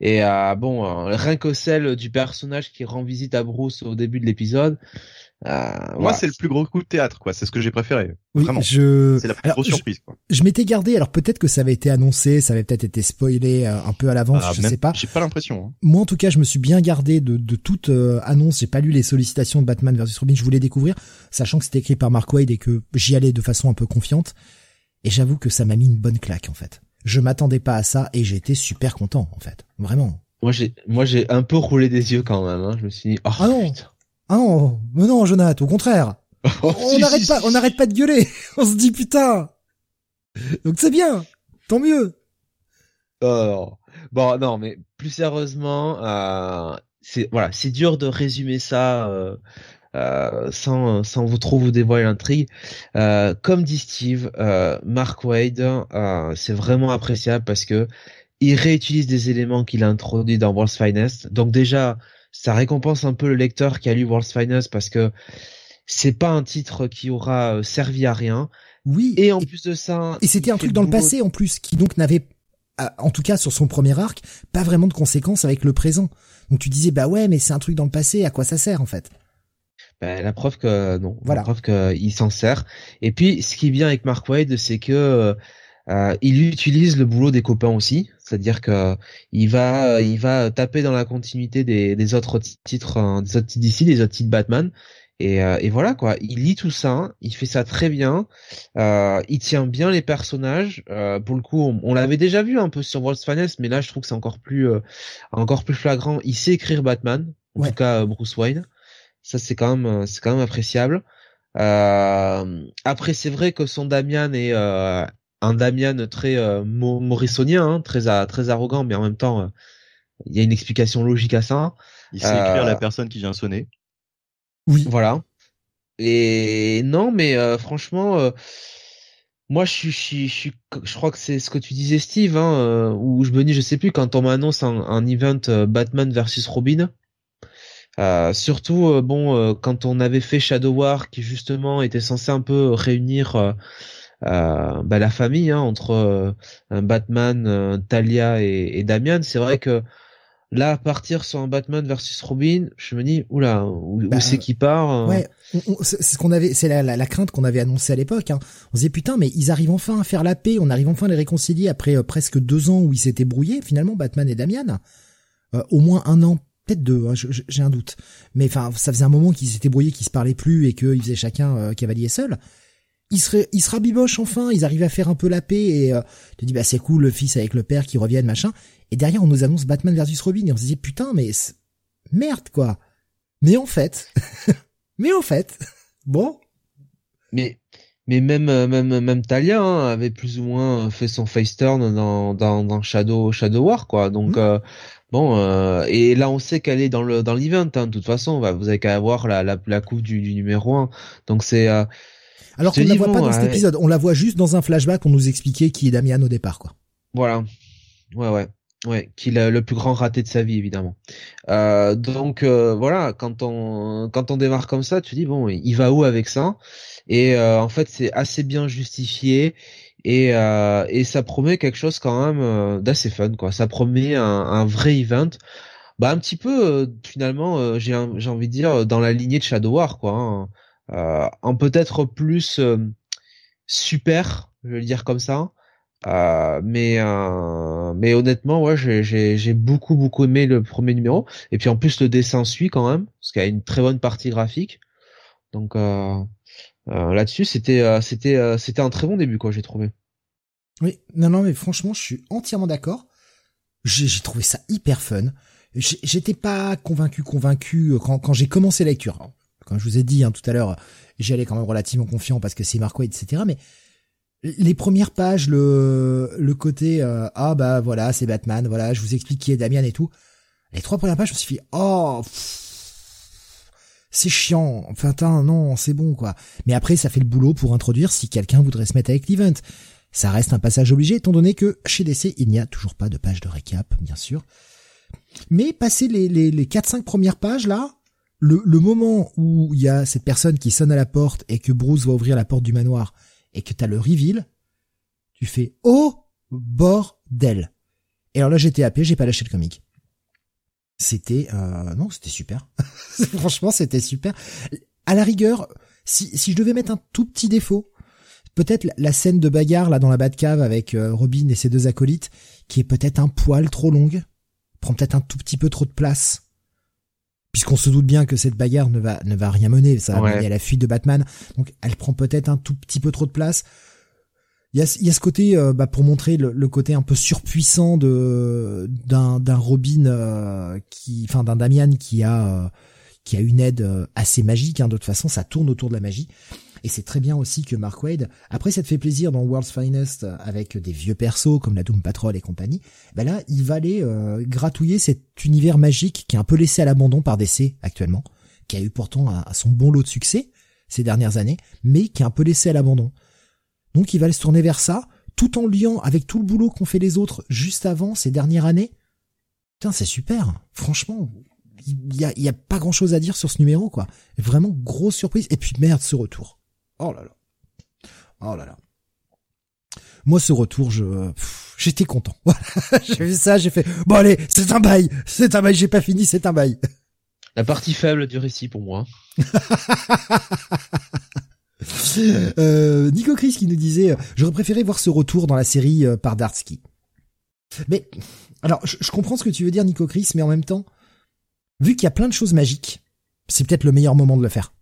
Et euh, bon, euh, rien que celle du personnage qui rend visite à Bruce au début de l'épisode. Euh, Moi, c'est le plus gros coup de théâtre, quoi. C'est ce que j'ai préféré. Oui, Vraiment. Je... C'est la plus grosse surprise, quoi. Je m'étais gardé, alors peut-être que ça avait été annoncé, ça avait peut-être été spoilé euh, un peu à l'avance, Ah, je même- sais pas. J'ai pas l'impression. hein. Moi, en tout cas, je me suis bien gardé de, de toute euh, annonce. J'ai pas lu les sollicitations de Batman vs Robin. Je voulais découvrir, sachant que c'était écrit par Mark Wade et que j'y allais de façon un peu confiante. Et j'avoue que ça m'a mis une bonne claque, en fait. Je m'attendais pas à ça et j'ai été super content, en fait. Vraiment. Moi, j'ai, moi, j'ai un peu roulé des yeux quand même. Hein. Je me suis dit, oh, Ah non. putain. Ah non, mais non, Jonathan, au contraire. Oh, on n'arrête pas, on n'arrête pas de gueuler. on se dit putain. Donc c'est bien. Tant mieux. Oh. Bon, non, mais plus sérieusement, euh, c'est voilà, c'est dur de résumer ça euh, euh, sans sans vous trop vous dévoiler l'intrigue. Comme dit Steve, Mark Wade, c'est vraiment appréciable parce que il réutilise des éléments qu'il a introduits dans World's Finest. Donc déjà, ça récompense un peu le lecteur qui a lu World's Finest parce que c'est pas un titre qui aura euh, servi à rien. Oui. Et en plus de ça, Et c'était un truc dans le passé en plus qui donc n'avait, euh, en tout cas sur son premier arc, pas vraiment de conséquences avec le présent. Donc tu disais bah ouais mais c'est un truc dans le passé, à quoi ça sert en fait? Ben, la preuve que non, Voilà. la preuve qu'il s'en sert. Et puis, ce qui bien avec Mark Wade, c'est que euh, il utilise le boulot des copains aussi, c'est-à-dire que il va, il va taper dans la continuité des, des autres titres, euh, des autres titres d'ici, des autres titres Batman. Et, euh, et voilà quoi, il lit tout ça, il fait ça très bien, euh, il tient bien les personnages. Euh, pour le coup, on, on l'avait déjà vu un peu sur World's Finest, mais là je trouve que c'est encore plus, euh, encore plus flagrant. Il sait écrire Batman, en Ouais. tout cas euh, Bruce Wayne. Ça c'est quand même, euh, c'est quand même appréciable. Euh, après c'est vrai que son Damian est euh, un Damian très euh, mo- morrisonien, hein, très très arrogant, mais en même temps euh, il y a une explication logique à ça. Il sait Euh, écrire la personne qui vient sonner. Oui. Voilà. Et non, mais euh, franchement, euh, moi je suis, je suis, je suis- je crois que c'est ce que tu disais, Steve, hein, euh, où je me dis, je sais plus, quand on m'annonce un, un event euh, Batman versus Robin. euh, surtout, euh, bon, euh, quand on avait fait Shadow War, qui justement était censé un peu réunir euh, euh, bah, la famille hein, entre euh, Batman, euh, Talia et, et Damian, c'est vrai que là, partir sur un Batman versus Robin, je me dis, oula, où, où Bah, c'est qui part euh, Ouais, c'est ce qu'on avait, c'est la, la, la crainte qu'on avait annoncée à l'époque. Hein. On se disait putain, mais ils arrivent enfin à faire la paix, on arrive enfin à les réconcilier après euh, presque deux ans où ils s'étaient brouillés finalement, Batman et Damian. Euh, au moins un an, peut-être deux, hein, j'ai un doute. Mais enfin, ça faisait un moment qu'ils s'étaient brouillés, qu'ils se parlaient plus et qu'ils faisaient chacun euh, cavalier seul. Ils se, ils se rabibochent enfin, ils arrivent à faire un peu la paix et euh, tu te dis bah c'est cool le fils avec le père qui reviennent machin. Et derrière on nous annonce Batman versus Robin et on se disait putain mais c'est- merde quoi. Mais en fait, mais en fait, bon, Mais mais même euh, même même Talia hein, avait plus ou moins fait son face turn dans dans, dans Shadow Shadow War quoi. Donc Mhm. euh, bon euh, et là on sait qu'elle est dans le dans l'event hein, de toute façon. Bah, vous avez qu'à avoir la la, la coupe du, du numéro 1. Donc c'est euh, alors qu'on ne la voit pas dans cet épisode, on la voit juste dans un flashback, on nous expliquait qui est Damian au départ quoi. voilà. Ouais ouais. Ouais, qu'il a le plus grand raté de sa vie évidemment. Euh, donc euh, voilà, quand on quand on démarre comme ça, tu dis bon, il va où avec ça? Et euh, en fait, c'est assez bien justifié et euh, et ça promet quelque chose quand même euh, d'assez fun quoi. Ça promet un, un vrai event. Bah un petit peu euh, finalement, euh, j'ai j'ai envie de dire dans la lignée de Shadow War quoi. hein. Euh, en peut-être plus euh, super, je vais le dire comme ça. Euh, mais euh, mais honnêtement ouais j'ai j'ai j'ai beaucoup beaucoup aimé le premier numéro et puis en plus le dessin suit quand même parce qu'il y a une très bonne partie graphique donc euh, euh, là-dessus c'était euh, c'était euh, c'était un très bon début quoi j'ai trouvé Oui, non non mais franchement, je suis entièrement d'accord. J'ai trouvé ça hyper fun. J'étais pas convaincu convaincu euh, quand quand j'ai commencé la lecture. Comme je vous ai dit hein, tout à l'heure, j'y allais quand même relativement confiant parce que c'est Waid, etc. Mais les premières pages, le le côté euh, ah bah voilà c'est Batman, voilà je vous explique qui est Damian et tout. Les trois premières pages, je me suis dit oh c'est chiant. Enfin tain, non c'est bon quoi. Mais après ça fait le boulot pour introduire si quelqu'un voudrait se mettre avec l'event. Ça reste un passage obligé étant donné que chez DC il n'y a toujours pas de page de récap bien sûr. Mais passer les les les quatre cinq premières pages là, le moment où il y a cette personne qui sonne à la porte et que Bruce va ouvrir la porte du manoir et que t'as le reveal, tu fais oh bordel. Et alors là j'étais happé, j'ai pas lâché le comic. C'était euh, non, c'était super. Franchement, c'était super. À la rigueur, si, si je devais mettre un tout petit défaut, peut-être la scène de bagarre là dans la Batcave avec euh, Robin et ses deux acolytes, qui est peut-être un poil trop longue, prend peut-être un tout petit peu trop de place. Puisqu'on se doute bien que cette bagarre ne va ne va rien mener, ça va Ouais. mener à la fuite de Batman, donc elle prend peut-être un tout petit peu trop de place. Il y a, il y a ce côté, euh, bah, pour montrer le, le côté un peu surpuissant de d'un d'un Robin euh, qui, enfin d'un Damian qui a euh, qui a une aide euh, assez magique. Hein, de toute façon, ça tourne autour de la magie. Et c'est très bien aussi que Mark Wade, après te fait plaisir dans World's Finest avec des vieux persos comme la Doom Patrol et compagnie, ben là il va aller euh, gratouiller cet univers magique qui est un peu laissé à l'abandon par DC actuellement, qui a eu pourtant un- son bon lot de succès ces dernières années, mais qui est un peu laissé à l'abandon. Donc il va se tourner vers ça, tout en liant avec tout le boulot qu'ont fait les autres juste avant ces dernières années. Putain, c'est super. Franchement, il y a, y a pas grand chose à dire sur ce numéro, quoi. Vraiment grosse surprise. Et puis merde, ce retour. Oh là là. Oh là là. Moi, ce retour, je, pff, j'étais content. Voilà. j'ai vu ça, j'ai fait, bon allez, c'est un bail, c'est un bail, j'ai pas fini, c'est un bail. La partie faible du récit pour moi. Euh, Nico Chris qui nous disait, euh, j'aurais préféré voir ce retour dans la série euh, par Dartsky. Mais, alors, je, je comprends ce que tu veux dire, Nico Chris, mais en même temps, vu qu'il y a plein de choses magiques, c'est peut-être le meilleur moment de le faire.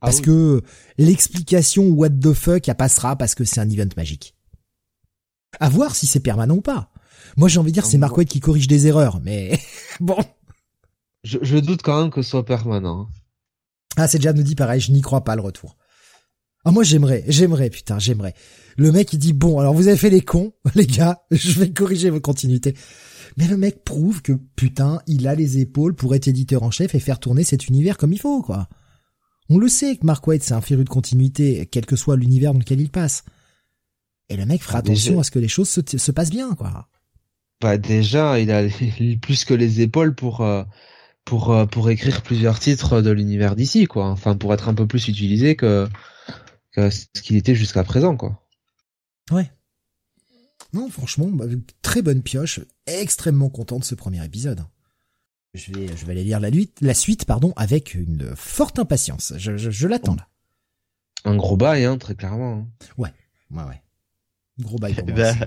Ah Parce oui. que l'explication what the fuck, elle passera parce que c'est un event magique. À voir si c'est permanent ou pas. Moi, j'ai envie de dire, c'est Mark Waid qui corrige des erreurs, mais bon. Je, je doute quand même que ce soit permanent. Ah, c'est déjà nous dit pareil, je n'y crois pas le retour. Ah, moi, j'aimerais, j'aimerais, putain, j'aimerais. Le mec, il dit, bon, alors vous avez fait les cons, les gars, je vais corriger vos continuités. Mais le mec prouve que, putain, il a les épaules pour être éditeur en chef et faire tourner cet univers comme il faut, quoi. On le sait que Mark Waid, c'est un féru de continuité, quel que soit l'univers dans lequel il passe. Et le mec fera Ah, attention déjà- à ce que les choses se, se passent bien, quoi. Bah déjà, il a plus que les épaules pour euh, pour euh, pour écrire plusieurs titres de l'univers d'ici, quoi. Enfin, pour être un peu plus utilisé que que ce qu'il était jusqu'à présent, quoi. Ouais. Non, franchement, bah, très bonne pioche. Extrêmement content de ce premier épisode. Je vais, je vais aller lire la, la suite, pardon, avec une forte impatience. Je, je, je l'attends là. Un gros bail, hein, très clairement. hein. Ouais, ouais. Gros bail pour Eh moi ben, aussi.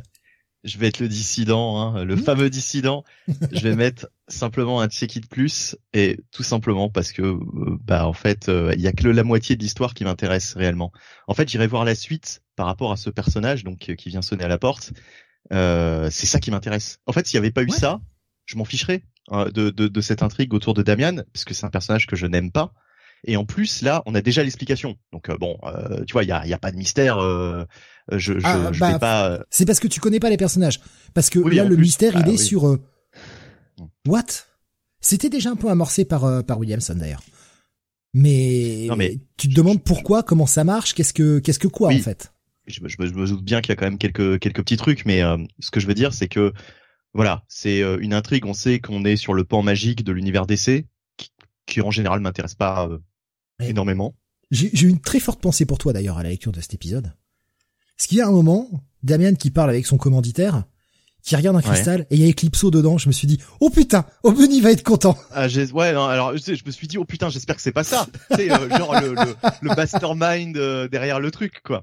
je vais être le dissident, hein, le Hmm. fameux dissident. je vais mettre simplement un check de plus et tout simplement parce que euh, bah en fait euh, il y a que la moitié de l'histoire qui m'intéresse réellement. En fait, j'irai voir la suite par rapport à ce personnage donc euh, qui vient sonner à la porte. Euh, c'est ça qui m'intéresse. En fait, s'il n'y avait pas eu Ouais. ça, je m'en ficherais de, de, de cette intrigue autour de Damian parce que c'est un personnage que je n'aime pas. Et en plus, là, on a déjà l'explication. Donc euh, bon, euh, tu vois, il y a, il y a pas de mystère. euh, je je, Ah, je bah, vais pas. euh, C'est parce que tu connais pas les personnages. Parce que Oui, là, le plus. mystère, il Bah, est oui. sur... euh, Hmm. What? C'était déjà un peu amorcé par, euh, par Williamson d'ailleurs. Mais, Non, mais- tu te demandes pourquoi, comment ça marche, qu'est-ce que, qu'est-ce que quoi Oui. en fait je, me- je, me- doute bien qu'il y a quand même quelques quelques petits trucs, mais euh, ce que je veux dire, c'est que voilà, c'est euh, une intrigue. On sait qu'on est sur le pan magique de l'univers DC, qui, qui en général m'intéresse pas euh, énormément. J'ai eu une très forte pensée pour toi d'ailleurs à la lecture de cet épisode. Parce qu'il y a un moment, Damien qui parle avec son commanditaire, qui regarde un Ouais. cristal et il y a Eclipso dedans. Je me suis dit, oh putain, Obeni va être content. Ah, ouais, non, alors je, sais, je me suis dit oh putain, j'espère que c'est pas ça. C'est genre le, le, le mastermind euh, derrière le truc, quoi.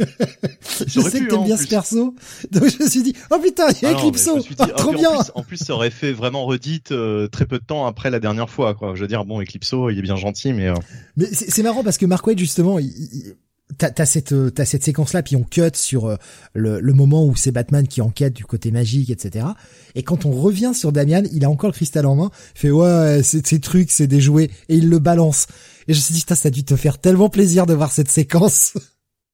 Je sais pu, que t'aimes hein, en bien plus. ce perso. Donc je me suis dit, oh putain, il y a Ah Eclipso. dit, Ah, trop en bien. plus- En plus, ça aurait fait vraiment redite euh, très peu de temps après la dernière fois, quoi. Je veux dire, bon, Eclipso, il est bien gentil, mais euh, Mais c'est marrant parce que Mark Waid justement, il, il- t'as cette euh, t'as cette séquence là, puis on cut sur euh, le, le moment où c'est Batman qui enquête du côté magique, etc. Et quand on revient sur Damian, il a encore le cristal en main, il fait ouais, c'est ces trucs, c'est des jouets, et il le balance. Et je me suis dit, ça a dû te faire tellement plaisir de voir cette séquence.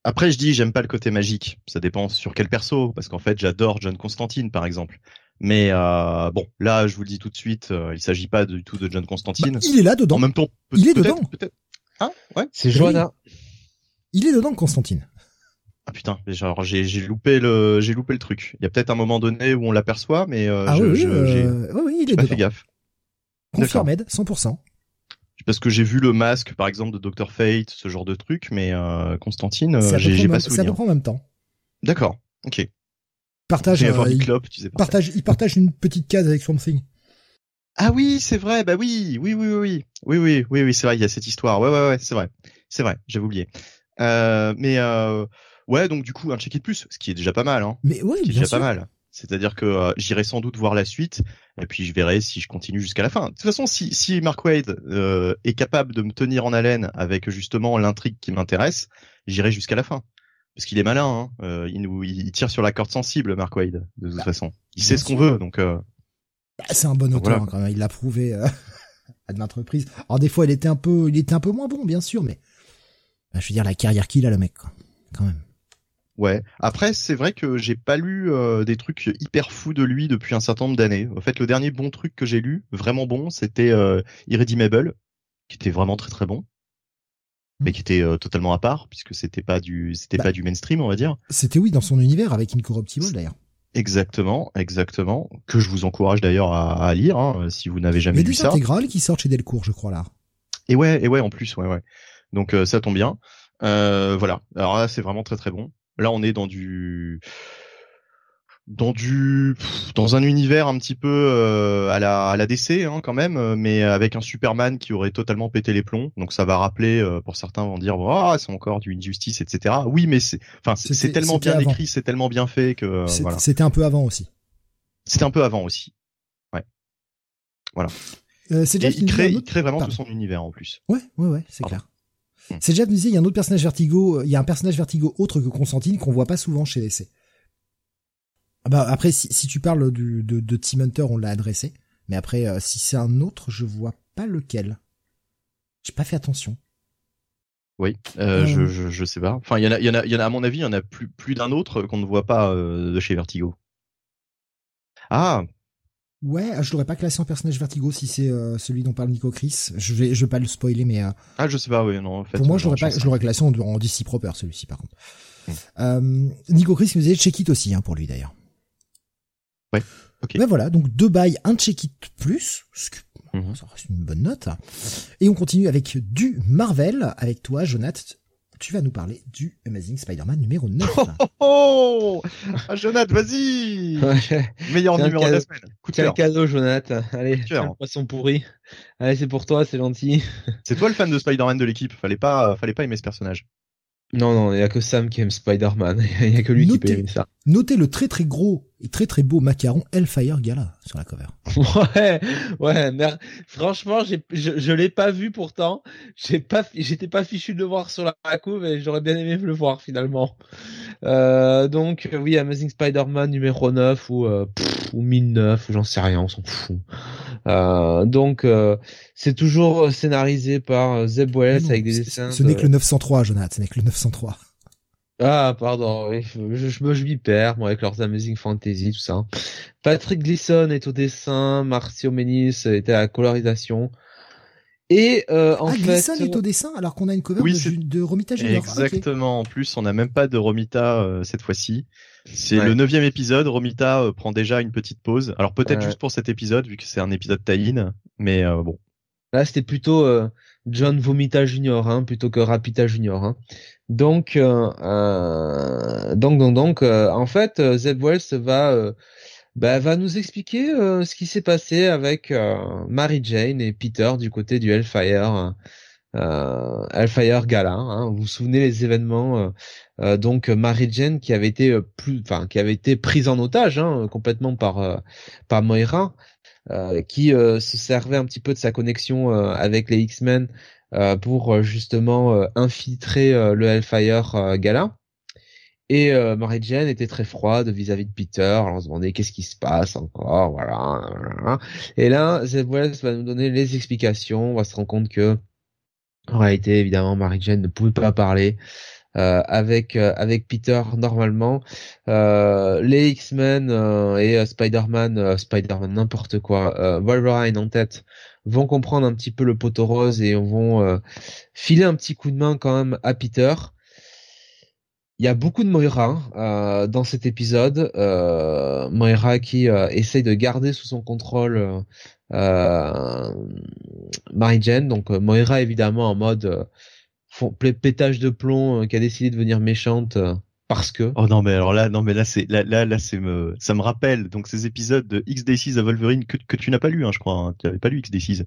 Après, je dis, j'aime pas le côté magique. Ça dépend sur quel perso, parce qu'en fait, j'adore John Constantine, par exemple. Mais euh, bon, là, je vous le dis tout de suite, euh, il s'agit pas du tout de John Constantine. Bah, il est là dedans. en même temps, peut- il est peut-être, dedans. peut-être. Hein? Ouais. C'est Oui. Johanna. Il est dedans, Constantine. Ah putain, mais genre j'ai j'ai loupé le j'ai loupé le truc. Il y a peut-être un moment donné où on l'aperçoit, mais euh, ah je, oui, oui, je- j'ai euh, oui, oui, il j'ai est pas fait dedans. gaffe. Confirmed, 100%. Parce que j'ai vu le masque, par exemple, de Dr Fate, ce genre de truc, mais euh, Constantine, j'ai pas souvenir. près en même temps. D'accord, ok. Partage, euh, il tu sais partage, il partage une petite case avec Swamp Thing. Ah oui, c'est vrai. Bah oui, oui, oui, oui, oui, oui, oui, oui, c'est vrai. Il y a cette histoire. Ouais, ouais, ouais, c'est vrai, c'est vrai. J'avais oublié. Euh, mais euh, ouais, donc du coup un check-it plus, ce qui est déjà pas mal. Hein. Mais ouais, Ce qui est bien déjà sûr. pas mal. C'est-à-dire que euh, j'irai sans doute voir la suite et puis je verrai si je continue jusqu'à la fin. De toute façon, si, si Mark Wade euh, est capable de me tenir en haleine avec justement l'intrigue qui m'intéresse, j'irai jusqu'à la fin. Parce qu'il est malin, hein. Euh, il, nous, il tire sur la corde sensible, Mark Wade, de toute Bah, façon. Il sait ce qu'on veut, donc euh, Bah, c'est un bon auteur Voilà. hein, quand même. Il l'a prouvé euh, à de maintes reprises. Alors des fois, il était un peu, il était un peu moins bon, bien sûr, mais bah, je veux dire la carrière qu'il a le mec, quoi. quand même. Ouais. Après, c'est vrai que j'ai pas lu euh, des trucs hyper fous de lui depuis un certain nombre d'années. En fait, le dernier bon truc que j'ai lu, vraiment bon, c'était euh, Irredeemable, qui était vraiment très très bon. Mais qui était euh, totalement à part puisque c'était pas du c'était Bah. pas du mainstream on va dire C'était oui dans son univers avec Incorruptible d'ailleurs. Exactement, exactement. Que je vous encourage d'ailleurs à, à lire hein, si vous n'avez jamais lu ça. qui sortent chez Delcourt, je crois là. Et ouais, et ouais, en plus, ouais, ouais. Donc euh, ça tombe bien. Euh, voilà. Alors là, c'est vraiment très très bon. Là, on est dans du dans du dans un univers un petit peu euh, à la à la DC hein, quand même, euh, mais avec un Superman qui aurait totalement pété les plombs. Donc ça va rappeler euh, pour certains vont dire ah c'est encore du injustice etc. Oui, mais c'est enfin c'est tellement bien avant. écrit, c'est tellement bien fait que euh, C'était voilà. un peu avant aussi. C'était un peu avant aussi. Euh, c'est Et Jeff qui il crée il vraiment Pardon. tout son univers en plus. Ouais, ouais, ouais, c'est clair. Hmm. C'est Jeff nous disait, il y a un autre personnage Vertigo, il y a un personnage Vertigo autre que Constantine qu'on voit pas souvent chez DC. Ah Bah après, si, si tu parles du, de, de Team Hunter, on l'a adressé. Mais après, euh, si c'est un autre, je vois pas lequel. J'ai pas fait attention. Oui, euh, Euh. je, je je sais pas. Enfin, il y en a, il y en a, il y en a à mon avis, il y en a plus plus d'un autre qu'on ne voit pas de chez Vertigo. Ah, Ouais, ah, je l'aurais pas classé en personnage Vertigo si c'est euh, celui dont parle Nico Chris. Je vais, je vais pas le spoiler, mais euh, ah, je sais pas. Oui, non. En fait, pour moi, euh, je l'aurais non, pas, sais je l'aurais classé en, en DC proper celui-ci par contre. Hmm. Euh, Nico Chris nous disait check it aussi hein, pour lui d'ailleurs. Ouais, ok. Ben voilà, donc deux bails, un check it plus, ce qui- Mhm. ça reste une bonne note. Et on continue avec du Marvel avec toi, Jonathan. Tu vas nous parler du Amazing Spider-Man numéro 9. Oh, ah, Jonathan, vas-y. Ouais. Meilleur numéro de la semaine. Coup de Quel cœur. cadeau, Jonathan. Allez, poisson pourri. Allez, c'est pour toi, c'est gentil. C'est toi le fan de Spider-Man de l'équipe. Fallait pas, fallait pas aimer ce personnage. Non, non, il y a que Sam qui aime Spider-Man. Il y a que lui qui peut aimer ça. Notez le très très gros et très très beau macaron Hellfire Gala sur la cover. Ouais, ouais, mer- franchement, j'ai, je, je l'ai pas vu pourtant. J'ai pas, fi- j'étais pas fichu de le voir sur la, la couve et j'aurais bien aimé le voir finalement. Euh, donc, euh, oui, Amazing Spider-Man numéro 9 ou, euh, pff, ou 1009, ou j'en sais rien, on s'en fout. Euh, donc, euh, c'est toujours scénarisé par euh, Zeb Wells avec des dessins. Ce n'est que le 903, Jonathan, ce n'est que le 903. Ah, pardon, oui, je, je, me- je m'y perds, moi, avec leurs Amazing Fantasy, tout ça. Patrick Gleason est au dessin, Marcio Menis est à la colorisation. Et, euh, en ah, fait... Est au dessin alors qu'on a une cover Oui, de, Romita Junior. Ah. Exactement. En plus, on n'a même pas de Romita euh, cette fois-ci. C'est Ouais. le neuvième épisode. Romita euh, prend déjà une petite pause. Alors peut-être Ouais. juste pour cet épisode, vu que c'est un épisode tie-in. Mais euh, bon. Là, c'était plutôt euh, John Vomita Junior, hein, plutôt que Rapita Junior. Hein. Donc, euh, euh, donc, donc, donc, euh, en fait, euh, Zeb Wells va, euh, bah, va nous expliquer euh, ce qui s'est passé avec euh, Mary Jane et Peter du côté du Hellfire, euh, Hellfire Gala. Hein. Vous vous souvenez les événements euh, euh, donc Mary Jane qui avait été euh, plus, enfin, qui avait été prise en otage hein, complètement par euh, par Moira euh, qui euh, se servait un petit peu de sa connexion euh, avec les X-Men euh, pour euh, justement euh, infiltrer euh, le Hellfire euh, Gala. Et euh, Mary Jane était très froide vis-à-vis de Peter. Alors on se demandait qu'est-ce qui se passe encore, voilà. Et là, Zeb va nous donner les explications. On va se rendre compte que, en réalité, évidemment, Mary Jane ne pouvait pas parler. Euh, avec euh, avec Peter normalement euh, les X-Men euh, et euh, Spider-Man euh, Spider-Man n'importe quoi Wolverine en tête vont comprendre un petit peu le poteau rose et vont filer un petit coup de main quand même à Peter il y a beaucoup de Moira euh, dans cet épisode. Euh, Moira qui euh, essaye de garder sous son contrôle euh, euh, Mary Jane. Donc Moira évidemment en mode pétage de plomb qui a décidé de devenir méchante parce que. Oh non mais alors là non mais là c'est là là, là ça me rappelle donc ces épisodes de X-26 à Wolverine que, tu n'as pas lu hein, je crois. Hein. Tu n'avais pas lu X-26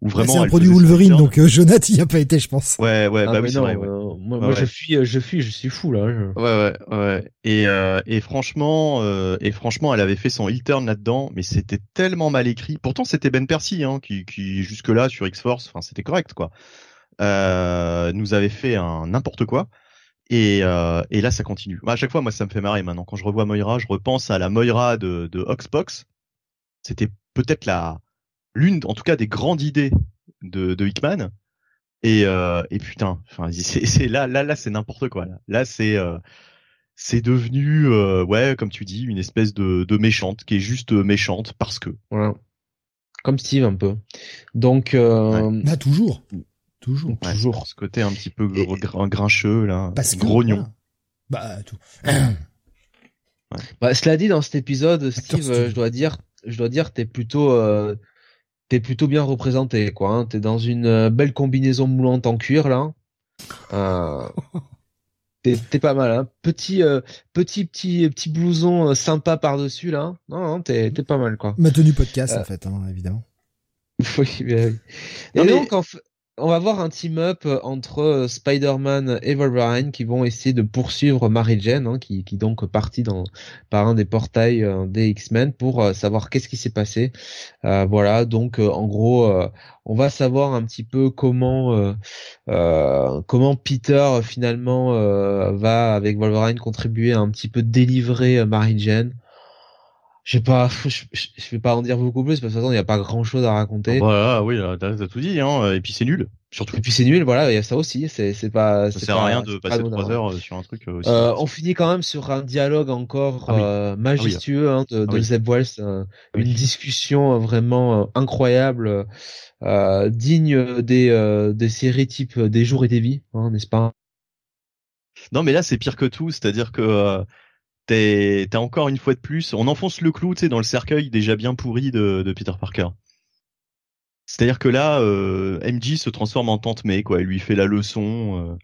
où vraiment. Bah, c'est un produit Wolverine, donc euh, Jonathan y a pas été, je pense. Ouais, ouais, bah ah, oui, non, vrai, euh, ouais. Moi, je fuis, euh, je fuis, je suis fou là. Hein, ouais, ouais, ouais. Et, euh, et franchement, euh, et franchement, elle avait fait son heel turn là-dedans, mais c'était tellement mal écrit. Pourtant, c'était Ben Percy hein, qui, qui jusque là sur X Force, enfin, c'était correct quoi. nous avait fait un n'importe quoi. Et, et là, ça continue. À chaque fois, moi, ça me fait marrer maintenant. Quand je revois Moira, je repense à la Moira de, de Oxbox. C'était peut-être la, l'une, en tout cas, des grandes idées de, de Hickman. Et, euh, et putain, enfin, c'est là, là, là, c'est n'importe quoi. Là, là c'est euh, c'est devenu, euh, ouais, comme tu dis, une espèce de, de méchante qui est juste méchante parce que. Voilà. Comme Steve un peu. Donc. Euh... Là, toujours. Toujours. toujours. Ce côté un petit peu grincheux, là. Parce grognon. Bah, tout. Bah, cela dit, dans cet épisode, Steve, je dois dire, je dois dire, t'es plutôt, euh, t'es plutôt bien représenté, quoi. Hein. T'es dans une euh, belle combinaison moulante en cuir, là. Euh, t'es, pas mal, hein. Petit, euh, petit, petit, petit blouson sympa par-dessus, là. Non, non, t'es, pas mal, quoi. Ma tenue podcast, en fait, hein, évidemment. oui, oui. Et donc, en fait, on va voir un team-up entre euh, Spider-Man et Wolverine qui vont essayer de poursuivre Mary Jane, hein, qui, qui donc partit dans par un des portails euh, des X-Men pour euh, savoir qu'est-ce qui s'est passé. voilà, donc en gros, on va savoir un petit peu comment comment Peter finalement va avec Wolverine contribuer à un petit peu délivrer Mary Jane je sais pas, je, je, vais pas en dire beaucoup plus parce que de toute façon il n'y a pas grand chose à raconter. Voilà, oui, t'as tout dit, hein. Et puis c'est nul, surtout. Et puis c'est nul, voilà, il y a ça aussi. C'est c'est pas. Ça sert à rien de passer trois heures euh, sur un truc. Euh, aussi euh, on finit quand même sur un dialogue encore ah euh, ah majestueux hein, de, ah de Zeb Wells, une discussion vraiment incroyable, digne des des séries type des jours et des vies, hein, n'est-ce pas? Non, mais là c'est pire que tout, c'est-à-dire que t'es encore une fois de plus, on enfonce le clou, tu sais, dans le cercueil déjà bien pourri de, Peter Parker. C'est-à-dire que là, euh, MJ se transforme en tante May, quoi. Elle lui fait la leçon. Euh.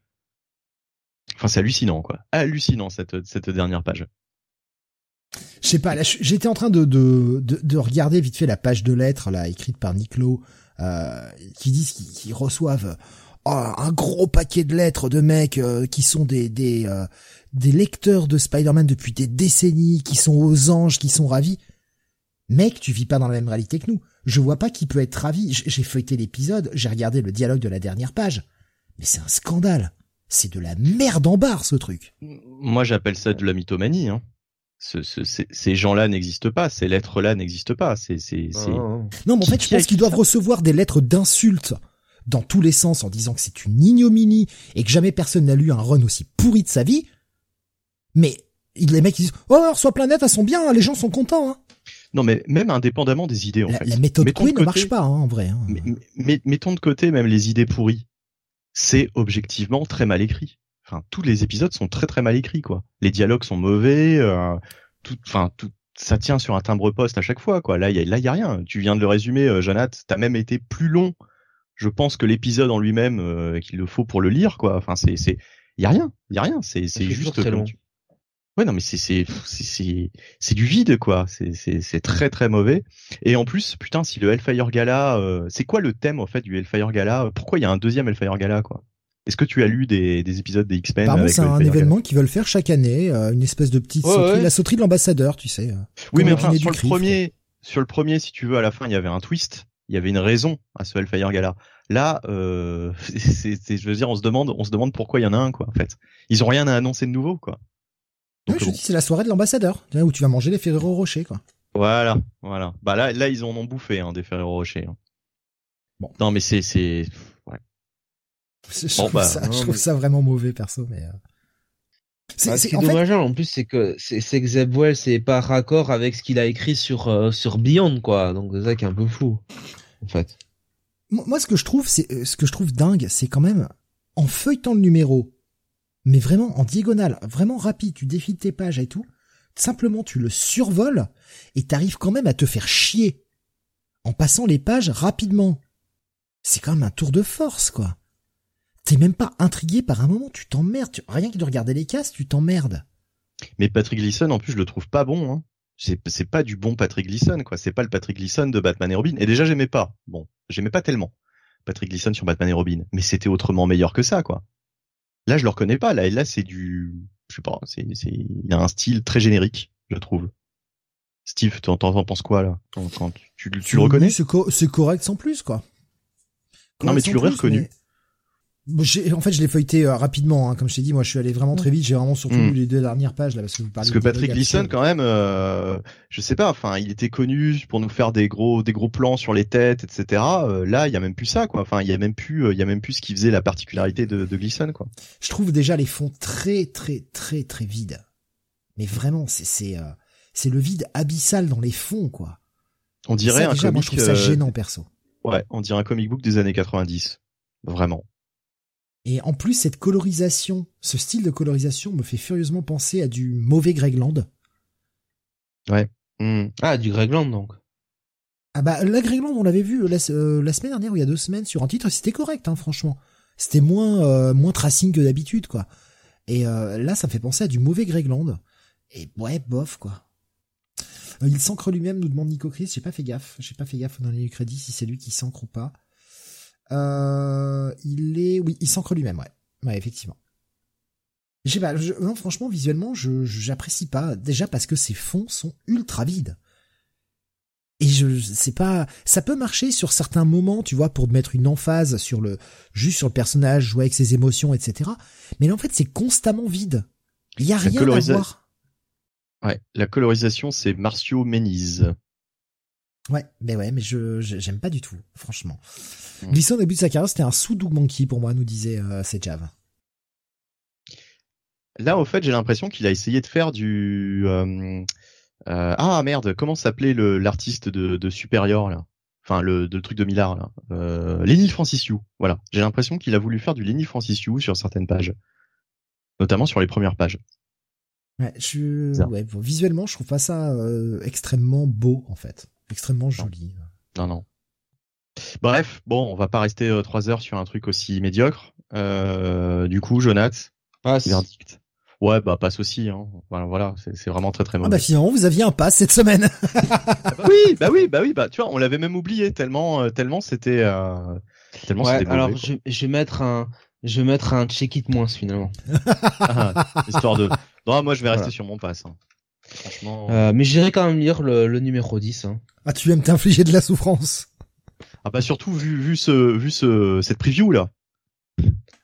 Enfin, c'est hallucinant, quoi. Hallucinant cette cette dernière page. Je sais pas. J'étais en train de, de, de regarder vite fait la page de lettres là écrite par Niclo, euh, qui disent qu'ils reçoivent oh, un gros paquet de lettres de mecs euh, qui sont des des des lecteurs de Spider-Man depuis des décennies, qui sont aux anges, qui sont ravis. Mec, tu vis pas dans la même réalité que nous. Je vois pas qui peut être ravi. J'ai feuilleté l'épisode, j'ai regardé le dialogue de la dernière page. Mais c'est un scandale. C'est de la merde en barre, ce truc. Moi, j'appelle ça de la mythomanie. Hein. ces gens-là n'existent pas, ces lettres-là n'existent pas. C'est, ah. Non, mais en fait, je pense qu'ils doivent recevoir des lettres d'insultes dans tous les sens en disant que c'est une ignominie et que jamais personne n'a lu un run aussi pourri de sa vie. Mais les mecs ils disent oh reçoit plein elles sont bien, les gens sont contents. Hein. Non mais même indépendamment des idées en la, fait. La méthode Queen ne marche pas hein, en vrai. Hein. Mais, mettons de côté même les idées pourries. C'est objectivement très mal écrit. Enfin tous les épisodes sont très très mal écrits quoi. Les dialogues sont mauvais. Euh, tout, enfin tout, ça tient sur un timbre poste à chaque fois quoi. Là il y a, là y a rien. Tu viens de le résumer, euh, Janat. T'as même été plus long. Je pense que l'épisode en lui-même euh, qu'il le faut pour le lire quoi. Enfin c'est c'est y a rien, y a rien. C'est c'est juste très long. Ouais, non, mais c'est c'est c'est c'est du vide quoi. C'est c'est c'est très très mauvais. Et en plus, putain, si le Hellfire Gala, euh, c'est quoi le thème en fait du Hellfire Gala? Pourquoi il y a un deuxième Hellfire Gala quoi? Est-ce que tu as lu des des épisodes des X-Men Apparemment, c'est un événement qu'ils veulent faire chaque année, euh, une espèce de petite sauterie, la sauterie de l'ambassadeur, tu sais. Euh, oui, mais enfin sur le premier, sur le premier, si tu veux, à la fin, il y avait un twist. Il y avait une raison à ce Hellfire Gala. Là, euh, c'est, je veux dire, on se demande, on se demande pourquoi il y en a un, quoi. En fait, ils ont rien à annoncer de nouveau, quoi je dis c'est la soirée de l'ambassadeur, où tu vas manger les Ferrero Rocher, quoi. Voilà, voilà. Bah là, là, ils en ont bouffé hein, des Ferrero Rocher. Hein. Bon. Non, mais c'est, c'est, ouais. Je, trouve, bah, ça, je trouve ça vraiment mauvais, perso, mais. Euh... C'est bah, dommage en plus, c'est que c'est que Zeb Wells c'est pas raccord avec ce qu'il a écrit sur euh, sur Beyond, quoi. Donc c'est ça qui est un peu fou, en fait. Moi, ce que je trouve, c'est euh, ce que je trouve dingue, c'est quand même en feuilletant le numéro mais vraiment en diagonale, vraiment rapide, tu défiles tes pages et tout, simplement tu le survoles et t'arrives quand même à te faire chier en passant les pages rapidement. C'est quand même un tour de force, quoi. t'es même pas intrigué par un moment, tu t'emmerdes. Rien que de regarder les cases, tu t'emmerdes. Mais Patrick Gleason, en plus, je le trouve pas bon. Hein. C'est c'est pas du bon Patrick Gleason, quoi. C'est pas le Patrick Gleason de Batman et Robin. Et déjà, j'aimais pas. Bon, j'aimais pas tellement Patrick Gleason sur Batman et Robin, mais c'était autrement meilleur que ça, quoi. Là, je le reconnais pas. Là, et là, c'est du, je sais pas. C'est, c'est, il a un style très générique, je trouve. Steve, t'en, t'en penses quoi là quand, quand tu, tu, tu le reconnais C'est co- c'est correct sans plus, quoi. Non, mais tu l'aurais reconnu. mais- en fait, je l'ai feuilleté euh, rapidement, hein, comme je t'ai dit. Moi, je suis allé vraiment très vite. J'ai vraiment surtout Mm. lu les deux dernières pages là, parce que vous parlez Parce que Patrick Gleason, quand même, euh, je sais pas. Enfin, il était connu pour nous faire des gros, des gros plans sur les têtes, etc. Euh, là, il y a même plus ça, quoi. Enfin, il y a même plus, euh, il y a même plus ce qui faisait la particularité de, de Gleason, quoi. Je trouve déjà les fonds très, très, très, très vides. Mais vraiment, c'est, c'est, c'est le vide abyssal dans les fonds, quoi. On dirait Ça, un déjà, moi, comic. je trouve ça gênant, perso. Ouais, on dirait un comic book des années 90. Vraiment. Et en plus, cette colorisation, ce style de colorisation me fait furieusement penser à du mauvais Greg Land. Hmm. Ah, du Greg Land, donc. Ah bah, la Greg Land, on l'avait vu la, euh, la semaine dernière ou il y a deux semaines sur un titre, c'était correct, hein, franchement. C'était moins, euh, moins tracing que d'habitude, quoi. Et euh, là, ça me fait penser à du mauvais Greg Land. Et ouais, bof, quoi. Euh, il s'ancre lui-même, nous demande Nico Chris. J'ai pas fait gaffe. J'ai pas fait gaffe dans les crédits si c'est lui qui s'ancre ou pas. Euh, il est, oui, il s'ancre lui-même, ouais. Ouais, effectivement. Je sais pas, je- non, franchement, visuellement, je, j'apprécie pas. Déjà parce que ses fonds sont ultra vides. Et je, c'est pas, ça peut marcher sur certains moments, tu vois, pour mettre une emphase sur le, juste sur le personnage, jouer avec ses émotions, etc. Mais là, en fait, c'est constamment vide. Il y a rien à voir. Ouais, la colorisation, c'est Marcio Méniz. Ouais, mais ouais, mais je, j'aime pas du tout, franchement. Mm. Glisson au début de sa carrière, c'était un sous Doug Monkey pour moi, nous disait euh. Là, au fait, j'ai l'impression qu'il a essayé de faire du. euh, euh, ah merde, comment s'appelait l'artiste de, de Superior là? Enfin, le, de- le truc de Millard là. Euh, Lenny Francis Yu. Voilà. J'ai l'impression qu'il a voulu faire du Lenny Francis Yu sur certaines pages, notamment sur les premières pages. Ouais, je, ouais, visuellement, je trouve pas ça extrêmement beau, en fait. Extrêmement joli. Non, non. Bref, bon, on va pas rester euh, trois heures sur un truc aussi médiocre. Euh, du coup, Jonath, Ah, c'est- verdict. Ouais, bah passe aussi. Hein. Voilà, voilà, c'est vraiment très très Ah mauvais. bah finalement, vous aviez un pass cette semaine. oui, bah oui, bah oui, bah tu vois, on l'avait même oublié tellement, euh, tellement c'était, euh, tellement Ouais, c'était alors je, je vais mettre un, je vais mettre un check it moins finalement. Ah, histoire de. Non, moi je vais rester Voilà. sur mon pass. hein. Franchement. Euh, mais j'irai quand même lire le, le numéro 10. Hein. ah, tu aimes t'infliger de la souffrance. Ah bah surtout vu vu ce vu ce cette preview là,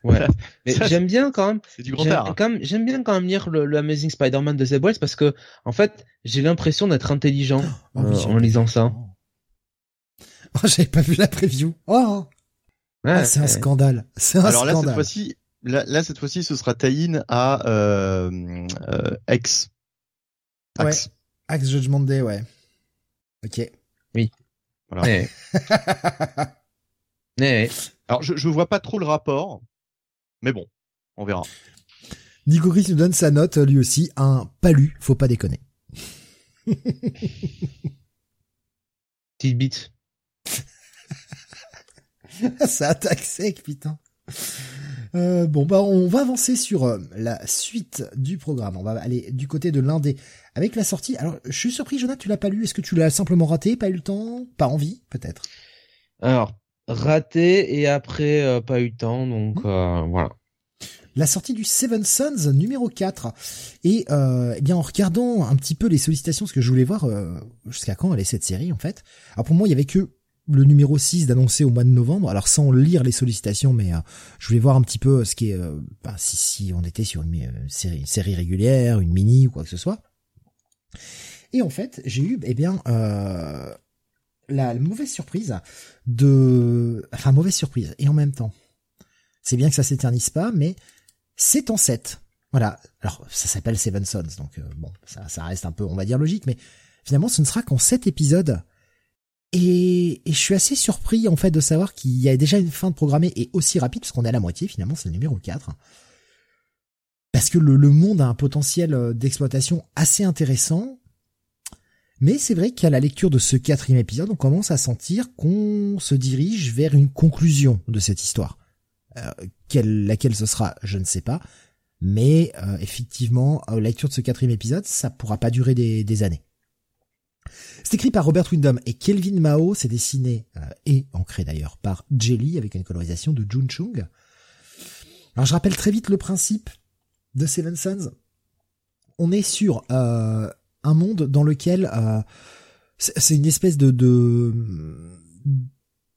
Ouais. Mais j'aime bien quand même. c'est du grand art. j'aime bien quand même lire le, le Amazing Spider-Man de Zeb Wells parce que en fait, j'ai l'impression d'être intelligent Oh euh, oui, en lisant ça. Oh, j'avais pas vu la preview. Oh, Ouais, ah, c'est un scandale. C'est un Alors là cette fois-ci, là, là cette fois-ci ce sera tie-in à euh, euh, X. Axe. Axe Judgment Day, ouais. Ok. Voilà. Ouais. Ouais. Alors je je vois pas trop le rapport, mais bon, on verra. Nico Chris nous donne sa note, lui aussi, un palu, faut pas déconner. Petite bite. Ça attaque sec, putain. Euh, bon, bah, on va avancer sur euh, la suite du programme. On va aller du côté de l'indé avec la sortie. Alors, je suis surpris, Jonathan, tu l'as pas lu. Est-ce que tu l'as simplement raté, pas eu le temps, pas envie, peut-être? Alors, raté et après euh, pas eu le temps, donc euh, voilà. la sortie du Seven Sons numéro 4. Et euh, eh bien en regardant un petit peu les sollicitations, ce que je voulais voir euh, jusqu'à quand allait cette série en fait? Alors pour moi, il y avait que le numéro 6 d'annoncer au mois de novembre, alors sans lire les sollicitations, mais euh, je voulais voir un petit peu ce qui est, euh, bah, si, si on était sur euh, série, une série régulière, une mini ou quoi que ce soit. Et en fait, j'ai eu, eh bien, la mauvaise surprise de, enfin mauvaise surprise, et en même temps, c'est bien que ça s'éternise pas, mais c'est en 7. Voilà. Alors, ça s'appelle Seven Sons, donc bon, ça, ça reste un peu, on va dire, logique, mais finalement, ce ne sera qu'en 7 épisodes. Et, je suis assez surpris, en fait, de savoir qu'il y a déjà une fin de programmée et aussi rapide, parce qu'on est à la moitié, finalement, c'est le numéro 4. Parce que le, le monde a un potentiel euh, d'exploitation assez intéressant. Mais c'est vrai qu'à la lecture de ce quatrième épisode, on commence à sentir qu'on se dirige vers une conclusion de cette histoire. quelle, laquelle ce sera, je ne sais pas. Mais effectivement, à la lecture de ce quatrième épisode, ça pourra pas durer des années. C'est écrit par Robert Windham et Kelvin Mao, c'est dessiné et ancré d'ailleurs par Jelly avec une colorisation de Jun Chung. Alors je rappelle très vite le principe de Seven Sons. On est sur euh, un monde dans lequel euh, c'est une espèce de, de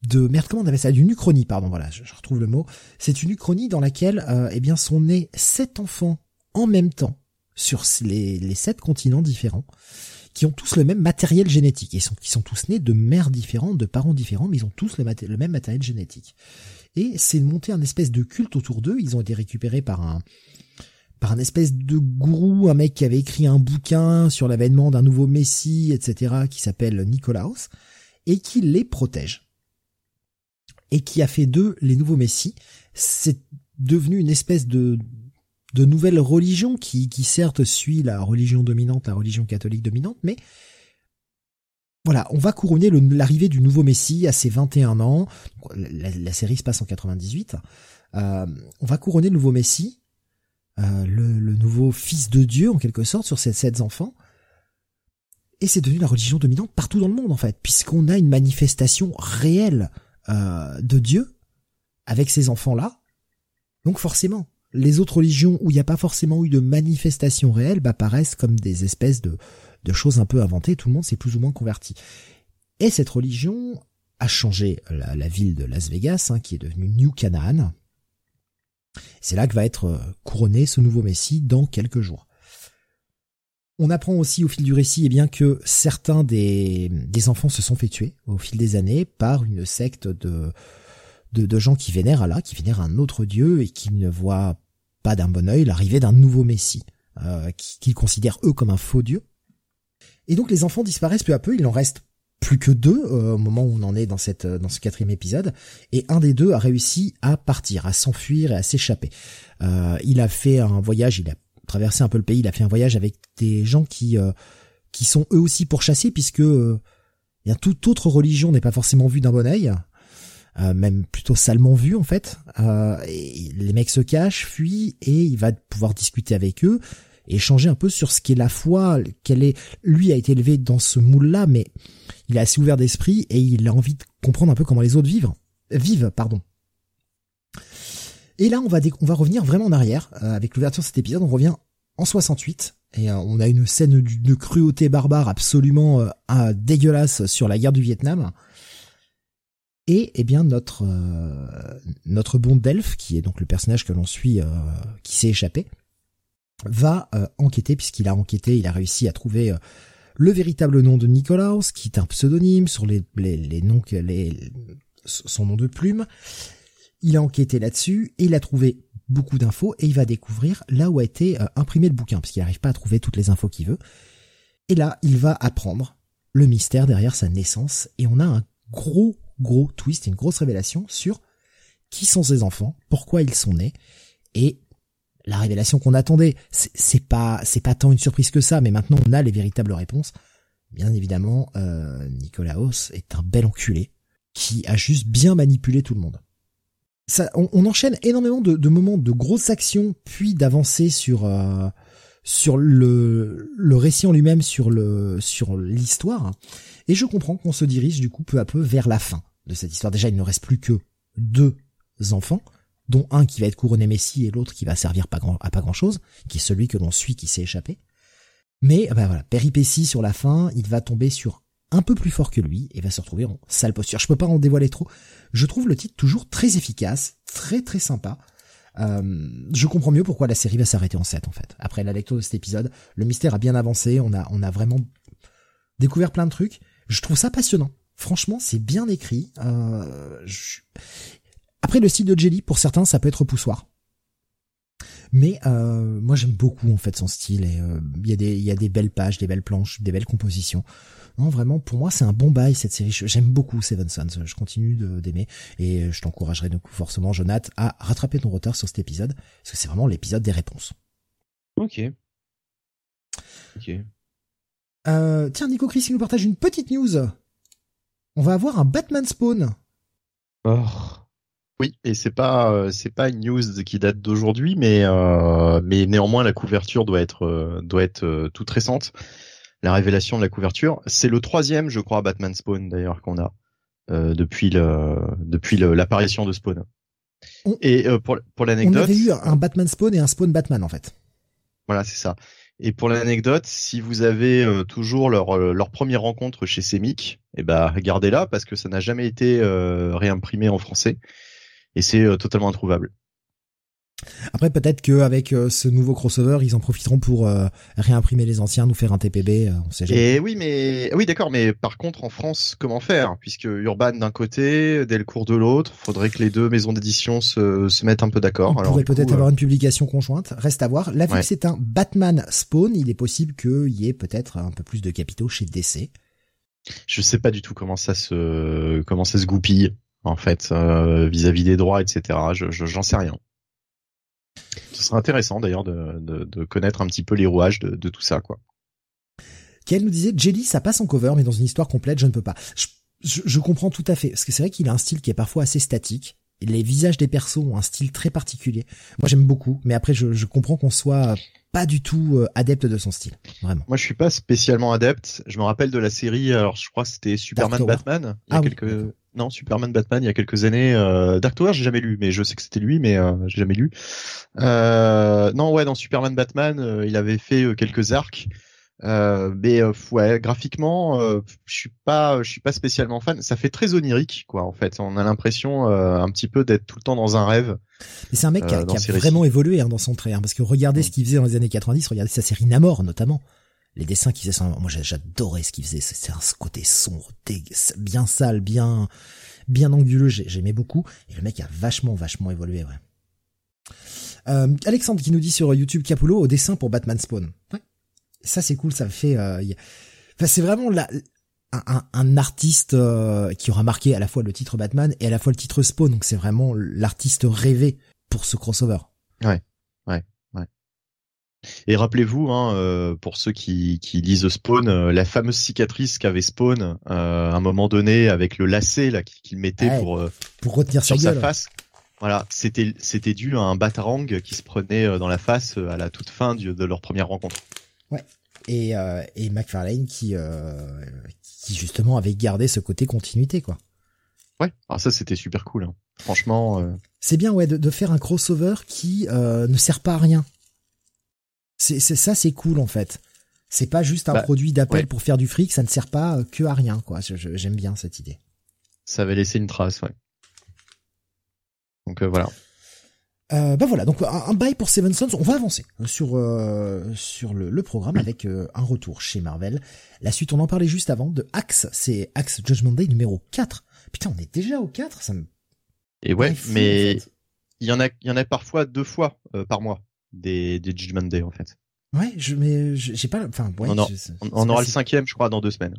de merde comment on avait ça? D'une uchronie pardon voilà je, retrouve le mot c'est une uchronie dans laquelle euh, eh bien sont nés sept enfants en même temps sur les sept continents différents qui ont tous le même matériel génétique ils sont qui sont tous nés de mères différentes de parents différents mais ils ont tous le, même matériel génétique et c'est monté un espèce de culte autour d'eux. Ils ont été récupérés par un par un espèce de gourou, un mec qui avait écrit un bouquin sur l'avènement d'un nouveau messie, etc., qui s'appelle Nicolaos, et qui les protège. Et qui a fait d'eux les nouveaux messies. C'est devenu une espèce de de nouvelle religion qui, qui certes suit la religion dominante, la religion catholique dominante, mais voilà, on va couronner l'arrivée du nouveau Messie à ses 21 ans. La, série se passe en 98. Euh, on va couronner le nouveau Messie, euh, le, nouveau fils de Dieu en quelque sorte sur ces sept enfants. Et c'est devenu la religion dominante partout dans le monde en fait, puisqu'on a une manifestation réelle euh, de Dieu avec ces enfants-là. Donc forcément, les autres religions où il n'y a pas forcément eu de manifestation réelle, bah, comme des espèces de, choses un peu inventées, tout le monde s'est plus ou moins converti. Et cette religion a changé la, ville de Las Vegas, hein, qui est devenue New Canaan. C'est là que va être euh, couronné ce nouveau Messie dans quelques jours. On apprend aussi au fil du récit eh bien que certains des, des enfants se sont fait tuer au fil des années par une secte de, de, gens qui vénèrent Allah, qui vénèrent un autre dieu et qui ne voient pas d'un bon œil l'arrivée d'un nouveau Messie, euh, qu'ils considèrent eux comme un faux dieu. Et donc les enfants disparaissent peu à peu, il en reste plus que deux euh, au moment où on en est dans cette dans ce quatrième épisode, et un des deux a réussi à partir, à s'enfuir et à s'échapper. Euh, il a fait un voyage, il a traversé un peu le pays, il a fait un voyage avec des gens qui qui sont eux aussi pourchassés puisque bien toute autre religion n'est pas forcément vue d'un bon œil. même plutôt salement vue en fait. Et les mecs se cachent, fuient et il va pouvoir discuter avec eux échanger un peu sur ce qu'est la foi, quelle est, lui a été élevé dans ce moule-là, mais il est assez ouvert d'esprit et il a envie de comprendre un peu comment les autres vivent, vivent, pardon. Et là, on va, on va revenir vraiment en arrière, euh, avec l'ouverture de cet épisode, on revient en 68, et euh, on a une scène de cruauté barbare absolument euh, dégueulasse sur la guerre du Vietnam. Et eh bien notre notre bon Delph, qui est donc le personnage que l'on suit, qui s'est échappé, va euh, enquêter puisqu'il a enquêté, il a réussi à trouver euh, le véritable nom de Nicolaus, qui est un pseudonyme sur les, les, noms que les son nom de plume. Il a enquêté là-dessus et il a trouvé beaucoup d'infos et il va découvrir là où a été euh, imprimé le bouquin parce qu'il n'arrive pas à trouver toutes les infos qu'il veut. Et là, il va apprendre le mystère derrière sa naissance et on a un gros gros twist, une grosse révélation sur qui sont ses enfants, pourquoi ils sont nés et la révélation qu'on attendait. C'est pas c'est pas tant une surprise que ça, mais maintenant on a les véritables réponses. Bien évidemment, euh, Nicolaos est un bel enculé qui a juste bien manipulé tout le monde. Ça, on, enchaîne énormément de, moments de grosses actions, puis d'avancer sur euh, sur le le récit en lui-même, sur le sur l'histoire. Et je comprends qu'on se dirige du coup peu à peu vers la fin de cette histoire. Déjà, il ne reste plus que deux enfants dont un qui va être couronné Messie et l'autre qui va servir pas grand, à pas grand chose, qui est celui que l'on suit qui s'est échappé. Mais ben voilà, péripétie sur la fin, il va tomber sur un peu plus fort que lui et va se retrouver en sale posture. Je peux pas en dévoiler trop. Je trouve le titre toujours très efficace, très très sympa. Euh, je comprends mieux pourquoi la série va s'arrêter en 7 en fait. Après la lecture de cet épisode, le mystère a bien avancé, on a on a vraiment découvert plein de trucs. Je trouve ça passionnant. Franchement, c'est bien écrit. Euh, je... Après, le style de Jelly, pour certains, ça peut être poussoir. Mais euh, moi j'aime beaucoup en fait son style et euh, il y a des il y a des belles pages, des belles planches, des belles compositions. Non vraiment pour moi c'est un bon bail cette série. J'aime beaucoup Seven Sons. Je continue d'aimer et je t'encouragerai donc forcément Jonathan à rattraper ton retard sur cet épisode parce que c'est vraiment l'épisode des réponses. Ok. Ok. Euh, tiens Nico Chris il nous partage une petite news. On va avoir un Batman Spawn. Oh. Oui, et c'est pas c'est pas une news qui date d'aujourd'hui, mais mais néanmoins la couverture doit être doit être toute récente. La révélation de la couverture, c'est le troisième, je crois, Batman Spawn d'ailleurs qu'on a depuis le depuis l'apparition de Spawn. et pour pour l'anecdote, on avait eu un Batman Spawn et un Spawn Batman en fait. Voilà, c'est ça. Et pour l'anecdote, si vous avez euh, toujours leur, euh, leur première rencontre chez Semic, eh ben regardez-la parce que ça n'a jamais été euh, réimprimé en français et c'est totalement introuvable. Après, peut-être qu'avec euh, ce nouveau crossover, ils en profiteront pour euh, réimprimer les anciens, nous faire un TPB. Euh, on sait jamais. Et oui, mais oui, d'accord. Mais par contre, en France, comment faire? Puisque Urban d'un côté, Delcourt de l'autre, faudrait que les deux maisons d'édition se, se mettent un peu d'accord. On pourrait peut-être avoir une publication conjointe. Reste à voir. Là, vu que c'est un Batman Spawn, il est possible qu'il y ait peut-être un peu plus de capitaux chez DC. Je sais pas du tout comment ça se comment ça se goupille en fait vis-à-vis des droits, etc. Je j'en sais rien. Ce serait intéressant d'ailleurs de, de, de, connaître un petit peu les rouages de, de tout ça, quoi. Qu'elle nous disait, Jelly, ça passe en cover, mais dans une histoire complète, je ne peux pas. Je, je, je comprends tout à fait, parce que c'est vrai qu'il a un style qui est parfois assez statique. Les visages des persos ont un style très particulier. Moi, j'aime beaucoup, mais après, je, je comprends qu'on soit pas du tout euh, adepte de son style, vraiment. Moi, je suis pas spécialement adepte. Je me rappelle de la série, alors je crois que c'était Superman Batman. Il y a ah quelques non, Superman Batman il y a quelques années. Euh, Dark Tower, j'ai jamais lu, mais je sais que c'était lui, mais euh, j'ai jamais lu. Euh, non, ouais, dans Superman Batman, il avait fait quelques arcs. mais ouais, graphiquement, je suis pas, je suis pas spécialement fan. Ça fait très onirique, quoi. En fait, on a l'impression un petit peu d'être tout le temps dans un rêve. Mais c'est un mec qui a, vraiment évolué hein, dans son trait, hein, parce que regardez ce qu'il faisait dans les années 90, regardez sa série Namor notamment les dessins qu'il faisait, moi j'adorais ce qu'il faisait, c'est un côté sombre, bien sale, bien bien anguleux, j'aimais beaucoup, et le mec a vachement vachement évolué, ouais. Euh, Alexandre qui nous dit sur YouTube Capullo au dessin pour Batman Spawn. Ouais. Ça c'est cool, ça fait, euh, enfin c'est vraiment la, un, un, artiste euh, qui aura marqué à la fois le titre Batman et à la fois le titre Spawn, donc c'est vraiment l'artiste rêvé pour ce crossover. Ouais, ouais. Et rappelez-vous, hein, euh, pour ceux qui, qui lisent Spawn, euh, la fameuse cicatrice qu'avait Spawn euh, à un moment donné avec le lacet là qu'il mettait pour pour retenir sur sa, face. Voilà, c'était c'était dû à un batarang qui se prenait dans la face à la toute fin de leur première rencontre. Ouais. Et et McFarlane qui qui justement avait gardé ce côté continuité quoi. Ouais, alors ça c'était super cool. Hein. Franchement. C'est bien ouais de, de, faire un crossover qui ne sert pas à rien. C'est ça, c'est cool en fait. C'est pas juste un bah, produit d'appel pour faire du fric, ça ne sert pas que à rien quoi. J'aime bien cette idée. Ça avait laissé une trace, ouais. Donc euh, voilà. Euh, bah voilà, donc un, bail pour Seven Sons. On va avancer sur euh, sur le, le, programme avec euh, un retour chez Marvel. La suite, on en parlait juste avant de Axe, c'est Axe Judgment Day numéro 4. Putain, on est déjà au 4, ça me Et ouais, mais il y en a il y en a parfois deux fois par mois des, des Judgment Day en fait. Ouais, je mais j'ai pas. Enfin, ouais, on, aura le cinquième, je crois, dans deux semaines.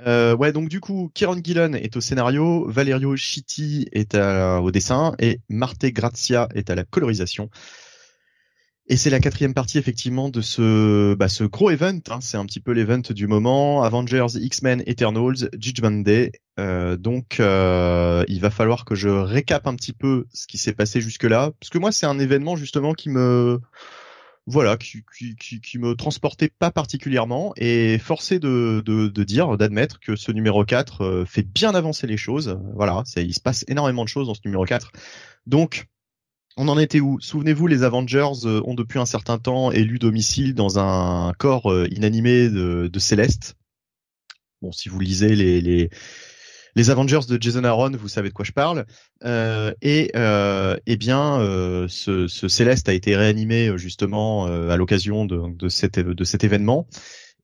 Euh, ouais, donc du coup, Kieron Gillen est au scénario, Valerio Chitti est au dessin et Marte Grazia est à la colorisation. Et c'est la quatrième partie effectivement de ce bah, ce gros event. Hein. c'est un petit peu l'event du moment. Avengers, X-Men, Eternals, Judgment Day. Euh, donc euh, il va falloir que je récap un petit peu ce qui s'est passé jusque là, parce que moi c'est un événement justement qui me voilà qui, qui, qui, me transportait pas particulièrement et forcé de, de, de dire d'admettre que ce numéro 4 euh, fait bien avancer les choses. Voilà, il se passe énormément de choses dans ce numéro 4. Donc on en était où? Souvenez-vous, les Avengers euh, ont depuis un certain temps élu domicile dans un corps euh, inanimé de, de Céleste. Bon, si vous lisez les, les, les Avengers de Jason Aaron, vous savez de quoi je parle. Euh, et euh, eh bien, euh, ce, ce, Céleste a été réanimé justement à l'occasion de, de, cet, de cet événement.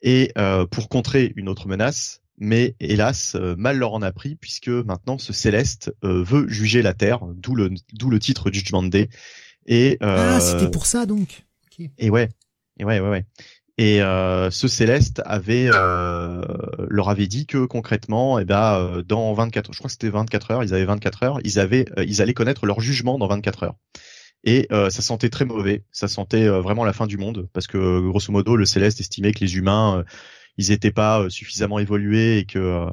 Et pour contrer une autre menace, mais hélas, euh, mal leur en a pris puisque maintenant ce Céleste euh, veut juger la Terre, d'où le d'où le titre Judgment Day. Et euh, ah, c'était pour ça donc. Et ouais, et ouais, ouais, ouais. Et ce Céleste avait leur avait dit que concrètement, eh ben dans 24, je crois que c'était 24 heures, ils avaient 24 heures, ils avaient ils allaient connaître leur jugement dans 24 heures. Et ça sentait très mauvais, ça sentait vraiment la fin du monde parce que grosso modo le Céleste estimait que les humains ils étaient pas euh, suffisamment évolués et que euh,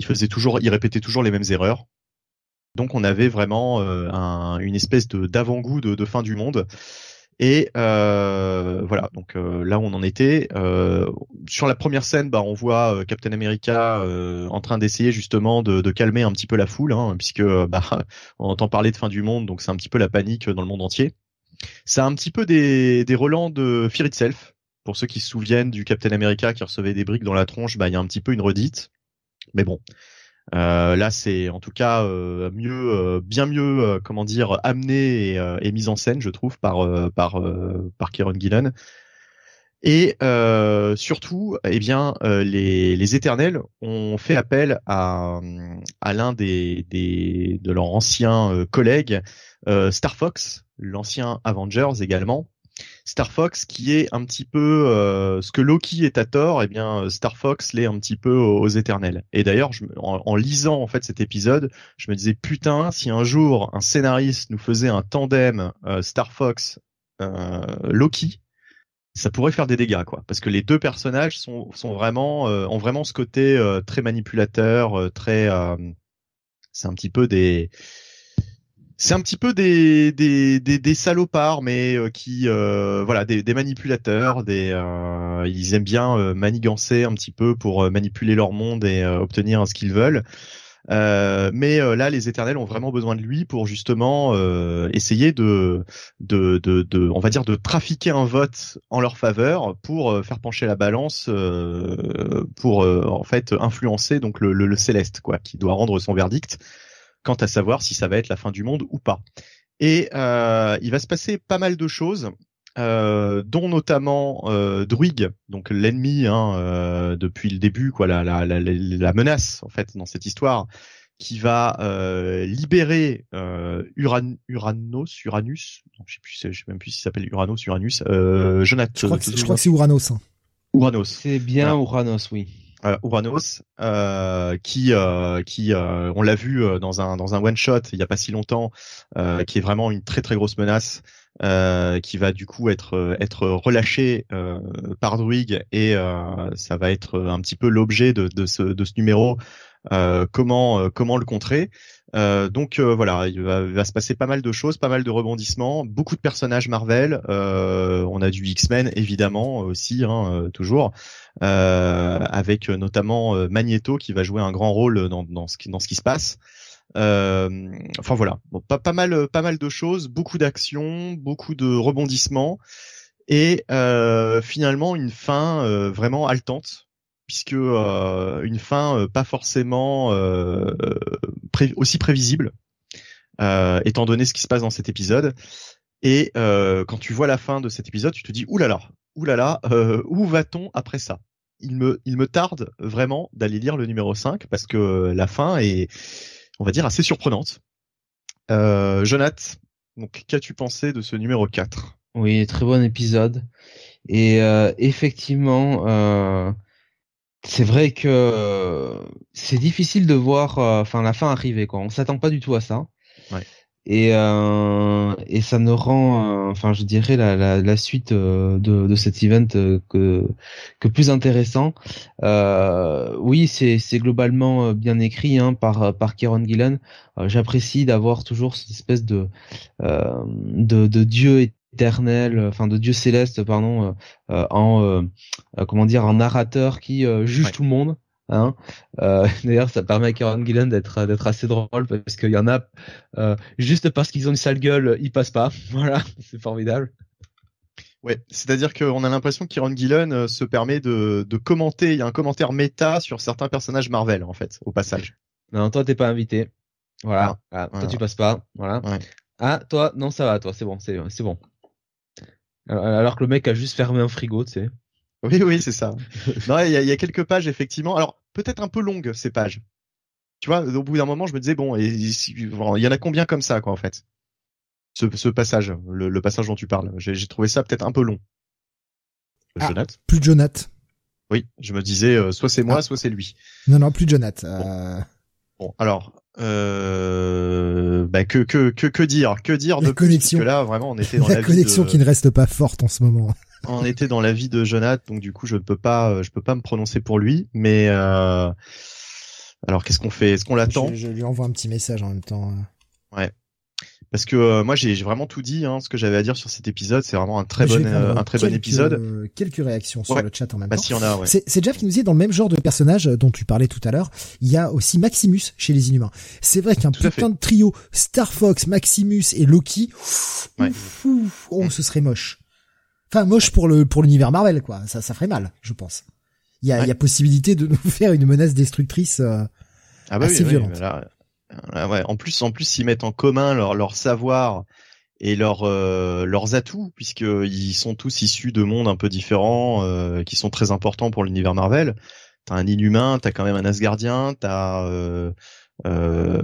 ils faisaient toujours, ils répétaient toujours les mêmes erreurs. Donc on avait vraiment une espèce d'avant-goût de, fin du monde. Et euh, voilà, donc euh, là on en était. Euh, sur la première scène, bah, on voit euh, Captain America en train d'essayer justement de, de, calmer un petit peu la foule, hein, puisque bah, on entend parler de fin du monde, donc c'est un petit peu la panique dans le monde entier. C'est un petit peu des, des relents de Fear Itself. Pour ceux qui se souviennent du Captain America qui recevait des briques dans la tronche, bah il y a un petit peu une redite. Mais bon, euh, là, c'est en tout cas euh, mieux, euh, bien mieux, comment dire, amené et, et, mis en scène, je trouve, par par par Kieron Gillen. Et surtout, eh bien, les, les Éternels ont fait appel à à l'un des, des de leurs anciens collègues, Star Fox, l'ancien Avengers également, Star Fox qui est un petit peu euh, ce que Loki est à tort, et eh bien Star Fox l'est un petit peu aux, Éternels. Et d'ailleurs, en, lisant en fait cet épisode, je me disais putain, si un jour un scénariste nous faisait un tandem euh, Star Fox euh, Loki, ça pourrait faire des dégâts quoi, parce que les deux personnages sont sont vraiment ont vraiment ce côté très manipulateur, très c'est un petit peu des c'est un petit peu des, salopards, mais euh, qui euh, voilà des, manipulateurs, euh, ils aiment bien manigancer un petit peu pour manipuler leur monde et obtenir ce qu'ils veulent. mais là, les Éternels ont vraiment besoin de lui pour justement essayer de, on va dire, de trafiquer un vote en leur faveur pour faire pencher la balance, pour en fait influencer donc le, le, le, céleste, quoi, qui doit rendre son verdict quant à savoir si ça va être la fin du monde ou pas. Et euh, il va se passer pas mal de choses. Euh, dont notamment euh, Druig, donc l'ennemi hein, euh, depuis le début, quoi, la, la, la, la, menace en fait dans cette histoire, qui va euh, libérer euh, Uran, Uranos, Uranus, donc, je sais plus, je sais même plus s'il s'appelle Uranos, Uranus, euh, Jonathan. Je crois que, c'est Uranos. Hein. Uranos. C'est bien Uranos, oui Uranos, euh, qui, euh, qui euh, on l'a vu euh, dans un dans un one shot il y a pas si longtemps, qui est vraiment une très très grosse menace, qui va du coup être être relâché par Druig et ça va être un petit peu l'objet de, de ce de ce numéro. Comment comment le contrer euh, donc euh, voilà, il va, se passer pas mal de choses, pas mal de rebondissements, beaucoup de personnages Marvel. Euh, on a du X-Men évidemment aussi, hein, toujours, avec notamment Magneto qui va jouer un grand rôle dans, ce, qui, se passe. enfin voilà, pas, pas mal, pas mal de choses, beaucoup d'actions, beaucoup de rebondissements et finalement une fin vraiment haletante puisque euh, une fin euh, pas forcément euh, aussi prévisible, étant donné ce qui se passe dans cet épisode. Et quand tu vois la fin de cet épisode, tu te dis oulala, oulala, où va-t-on après ça? Il me, il me tarde vraiment d'aller lire le numéro 5 parce que la fin est, on va dire, assez surprenante. Euh, Jonath, donc qu'as-tu pensé de ce numéro 4 Oui, très bon épisode. Et effectivement, c'est vrai que euh, c'est difficile de voir euh, enfin la fin arriver quoi. On s'attend pas du tout à ça. Ouais. Et euh, et ça ne rend enfin je dirais la, la, la suite de, de cet event que que plus intéressant. oui, c'est c'est globalement bien écrit hein, par par Kieron Gillen. J'apprécie d'avoir toujours cette espèce de de, de dieu éternel, euh, enfin de Dieu céleste, pardon, euh, euh, en comment dire, en narrateur qui juge tout le monde. Hein D'ailleurs, ça permet à Karen Gillen d'être d'être assez drôle parce qu'il y en a juste parce qu'ils ont une sale gueule, ils passent pas. Voilà, c'est formidable. Ouais, c'est-à-dire qu'on a l'impression que Kieron Gillen se permet de, de commenter. Il y a un commentaire méta sur certains personnages Marvel en fait, au passage. Non, toi t'es pas invité. Voilà. Ah, toi tu passes pas. Voilà. Ah, toi, non, ça va, toi, c'est bon, c'est c'est bon. Alors que le mec a juste fermé un frigo, tu sais. Oui, oui, c'est ça. non, il y a, quelques pages effectivement. Alors peut-être un peu longues ces pages. Tu vois, au bout d'un moment, je me disais bon, il y en a combien comme ça, quoi, en fait? Ce, passage, le, passage dont tu parles, j'ai trouvé ça peut-être un peu long. Ah, Plus Jonath. Oui, je me disais euh, soit c'est moi, ah. soit c'est lui. Non, non, plus Jonath. Euh. Bon, alors, euh, bah que, que que que dire, que dire de connexion. Plus, que là vraiment on était dans la, la connexion qui ne reste pas forte en ce moment. on était dans la vie de Jonathan, donc du coup je ne peux pas, je peux pas me prononcer pour lui, mais euh, Alors qu'est-ce qu'on fait? Est-ce qu'on l'attend? je, je, lui envoie un petit message en même temps. Ouais. Parce que euh, moi j'ai vraiment tout dit, hein, ce que j'avais à dire sur cet épisode, c'est vraiment un très bon, euh, un très quelques, bon épisode. quelques réactions sur ouais. le chat en même bah, temps. Si ouais. C'est Jeff qui nous dit dans le même genre de personnage dont tu parlais tout à l'heure, il y a aussi Maximus chez les Inhumains. C'est vrai qu'un putain de trio Star Fox, Maximus et Loki, ouais. ouf, ouf, oh ce serait moche. Enfin moche pour le pour l'univers Marvel quoi, ça ça ferait mal, je pense. Il y a, il y a possibilité de nous faire une menace destructrice euh, ah bah assez oui, violente. Oui, là, là, ouais. En plus, en plus, ils mettent en commun leur, leur savoir et leur, euh, leurs atouts, puisqu'ils sont tous issus de mondes un peu différents, euh, qui sont très importants pour l'univers Marvel. T'as un inhumain, t'as quand même un Asgardien, t'as euh, euh,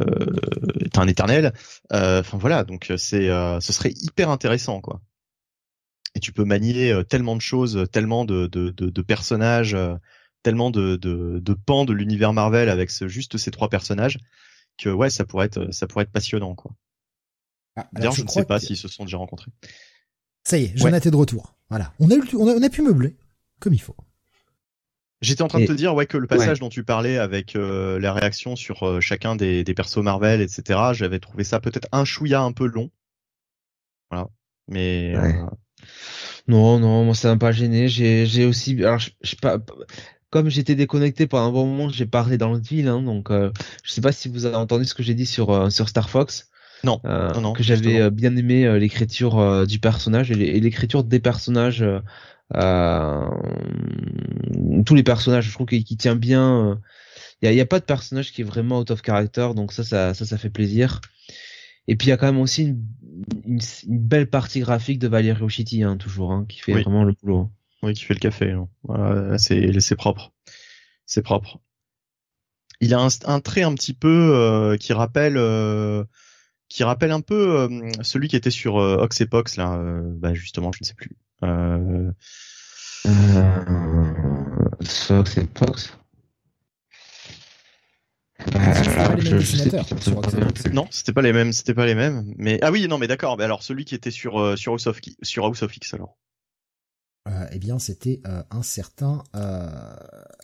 t'as un éternel. Enfin voilà, donc c'est, ce serait hyper intéressant, quoi. Et tu peux manier tellement de choses, tellement de, de, de, de personnages, tellement de, de, de pans de l'univers Marvel avec ce, juste ces trois personnages que ouais, ça pourrait être, ça pourrait être passionnant, quoi. Ah, D'ailleurs, je, je ne sais pas s'ils se sont déjà rencontrés. Ça y est, Jonathan ouais. est de retour. Voilà. On a, eu, on, a, on a pu meubler comme il faut. J'étais en train Et... de te dire ouais que le passage ouais. dont tu parlais avec euh, la réaction sur euh, chacun des, des persos Marvel, etc. J'avais trouvé ça peut-être un chouïa un peu long. Voilà. Mais ouais. euh... non, non, moi ça m'a pas gêné. J'ai, j'ai aussi, alors je, je pas, comme j'étais déconnecté pendant un bon moment, j'ai parlé dans le ville, hein, donc euh, je sais pas si vous avez entendu ce que j'ai dit sur euh, sur Star Fox. Non, euh, non, non, que j'avais euh, bien aimé l'écriture du personnage et l'écriture des personnages. tous les personnages, je trouve qu'il qu tient bien. Il y a, y, a, pas de personnage qui est vraiment out of character, donc ça, ça, ça, ça fait plaisir. Et puis il y a quand même aussi une, une, une belle partie graphique de Valérie Ochiti, hein, toujours, hein, qui fait oui. vraiment le boulot. Oui, qui fait le café. Hein. Voilà, c'est c'est propre, c'est propre. Il a un, un, trait un petit peu euh, qui rappelle, euh, qui rappelle un peu euh, celui qui était sur euh, Ox et Pox là. bah justement, je ne sais plus. Euh... Ox et Pox. Non, c'était pas les mêmes, c'était pas les mêmes. Mais ah oui, non, mais d'accord. Mais alors celui qui était sur sur House of sur House of X alors. Euh, eh bien, c'était euh, un certain. Euh...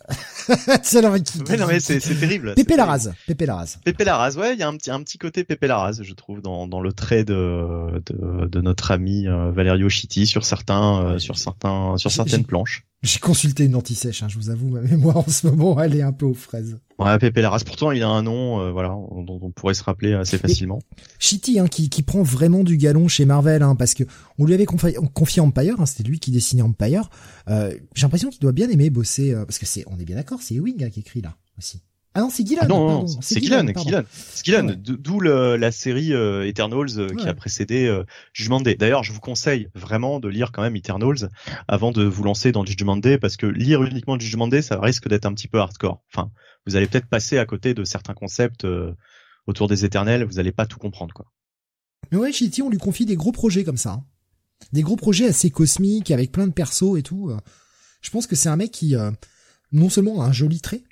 c'est non, mais c'est terrible. Pépé Larraz. Pépé Larraz. Pépé Larraz, ouais, il y a un petit un petit côté Pépé Larraz, je trouve, dans dans le trait de de, de notre ami euh, Valerio Chiti sur certains euh, sur certains sur certaines planches. J'ai consulté une anti-sèche, hein, je vous avoue, ma mémoire en ce moment, elle est un peu aux fraises. Ouais, Pépé Larraz, pourtant il a un nom, euh, voilà, dont on pourrait se rappeler assez facilement. Chitty, hein, qui, qui prend vraiment du galon chez Marvel, hein, parce que on lui avait confié, confié Empire, hein, c'était lui qui dessinait Empire. Euh, J'ai l'impression qu'il doit bien aimer bosser, euh, parce que c'est, on est bien d'accord, c'est Ewing hein, qui écrit là aussi. Ah non, c'est Gillan. Ah non, non c'est Gillan, Gillan. C'est Gillan, ouais. d'où la série euh, Eternals euh, ouais. qui a précédé euh, Judgment Day. D'ailleurs, je vous conseille vraiment de lire quand même Eternals avant de vous lancer dans Judgment Day parce que lire uniquement Judgment Day, ça risque d'être un petit peu hardcore. Enfin, vous allez peut-être passer à côté de certains concepts euh, autour des Éternels, vous allez pas tout comprendre quoi. Mais ouais, Chitty, on lui confie des gros projets comme ça. Hein. Des gros projets assez cosmiques avec plein de persos et tout. Je pense que c'est un mec qui non seulement a un joli trait,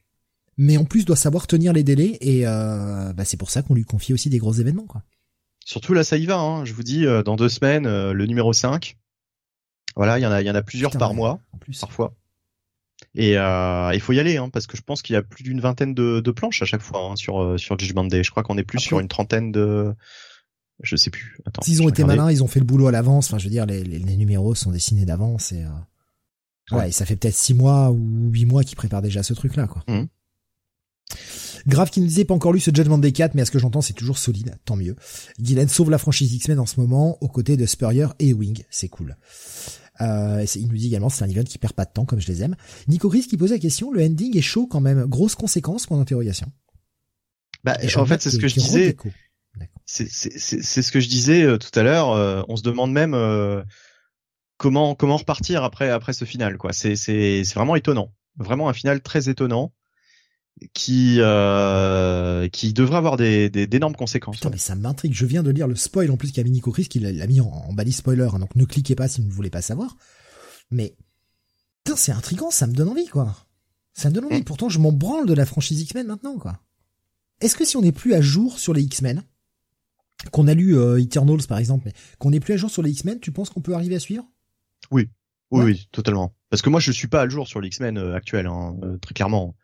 mais en plus doit savoir tenir les délais et euh, bah c'est pour ça qu'on lui confie aussi des gros événements quoi. Surtout là ça y va, hein. je vous dis euh, dans deux semaines euh, le numéro 5. Voilà, il y en a il y en a plusieurs Putain, par mois en plus. parfois. Et euh, il faut y aller hein, parce que je pense qu'il y a plus d'une vingtaine de, de, planches à chaque fois hein, sur sur Judgment Day. Je crois qu'on est plus Après. sur une trentaine de je sais plus. Attends. S'ils ont été malins, ils ont fait le boulot à l'avance. Enfin, je veux dire, les, les, les numéros sont dessinés d'avance et ouais. ouais. et ça fait peut-être six mois ou huit mois qu'ils préparent déjà ce truc-là, quoi. Mmh. Grave qui ne disait pas encore lu ce Judgment Day 4, mais à ce que j'entends, c'est toujours solide, tant mieux. Gillen sauve la franchise X-Men en ce moment, aux côtés de Spurrier et Wing, c'est cool. Euh, il nous dit également c'est un event qui perd pas de temps comme je les aime. Nico Chris qui pose la question, le ending est chaud quand même, grosse conséquence point d'interrogation. Bah, en fait, c'est ce que je disais. C'est ce que je disais euh, tout à l'heure. Euh, on se demande même euh, comment comment repartir après après ce final quoi. C'est vraiment étonnant, vraiment un final très étonnant qui euh, qui devrait avoir des d'énormes conséquences. Putain, mais ça m'intrigue. Je viens de lire le spoil en plus qu'a mis Nico Chris, qui l'a mis en, en balise spoiler. Hein, donc ne cliquez pas si vous ne voulez pas savoir. Mais putain, c'est intriguant. Ça me donne envie, quoi. Ça me donne envie. Mmh. Pourtant, je m'en branle de la franchise X-Men maintenant, quoi. Est-ce que si on n'est plus à jour sur les X-Men, qu'on a lu euh, Eternals par exemple, mais qu'on n'est plus à jour sur les X-Men, tu penses qu'on peut arriver à suivre? Oui, oui, ouais. oui, totalement. Parce que moi, je suis pas à jour sur les X-Men euh, actuels, hein, euh, très clairement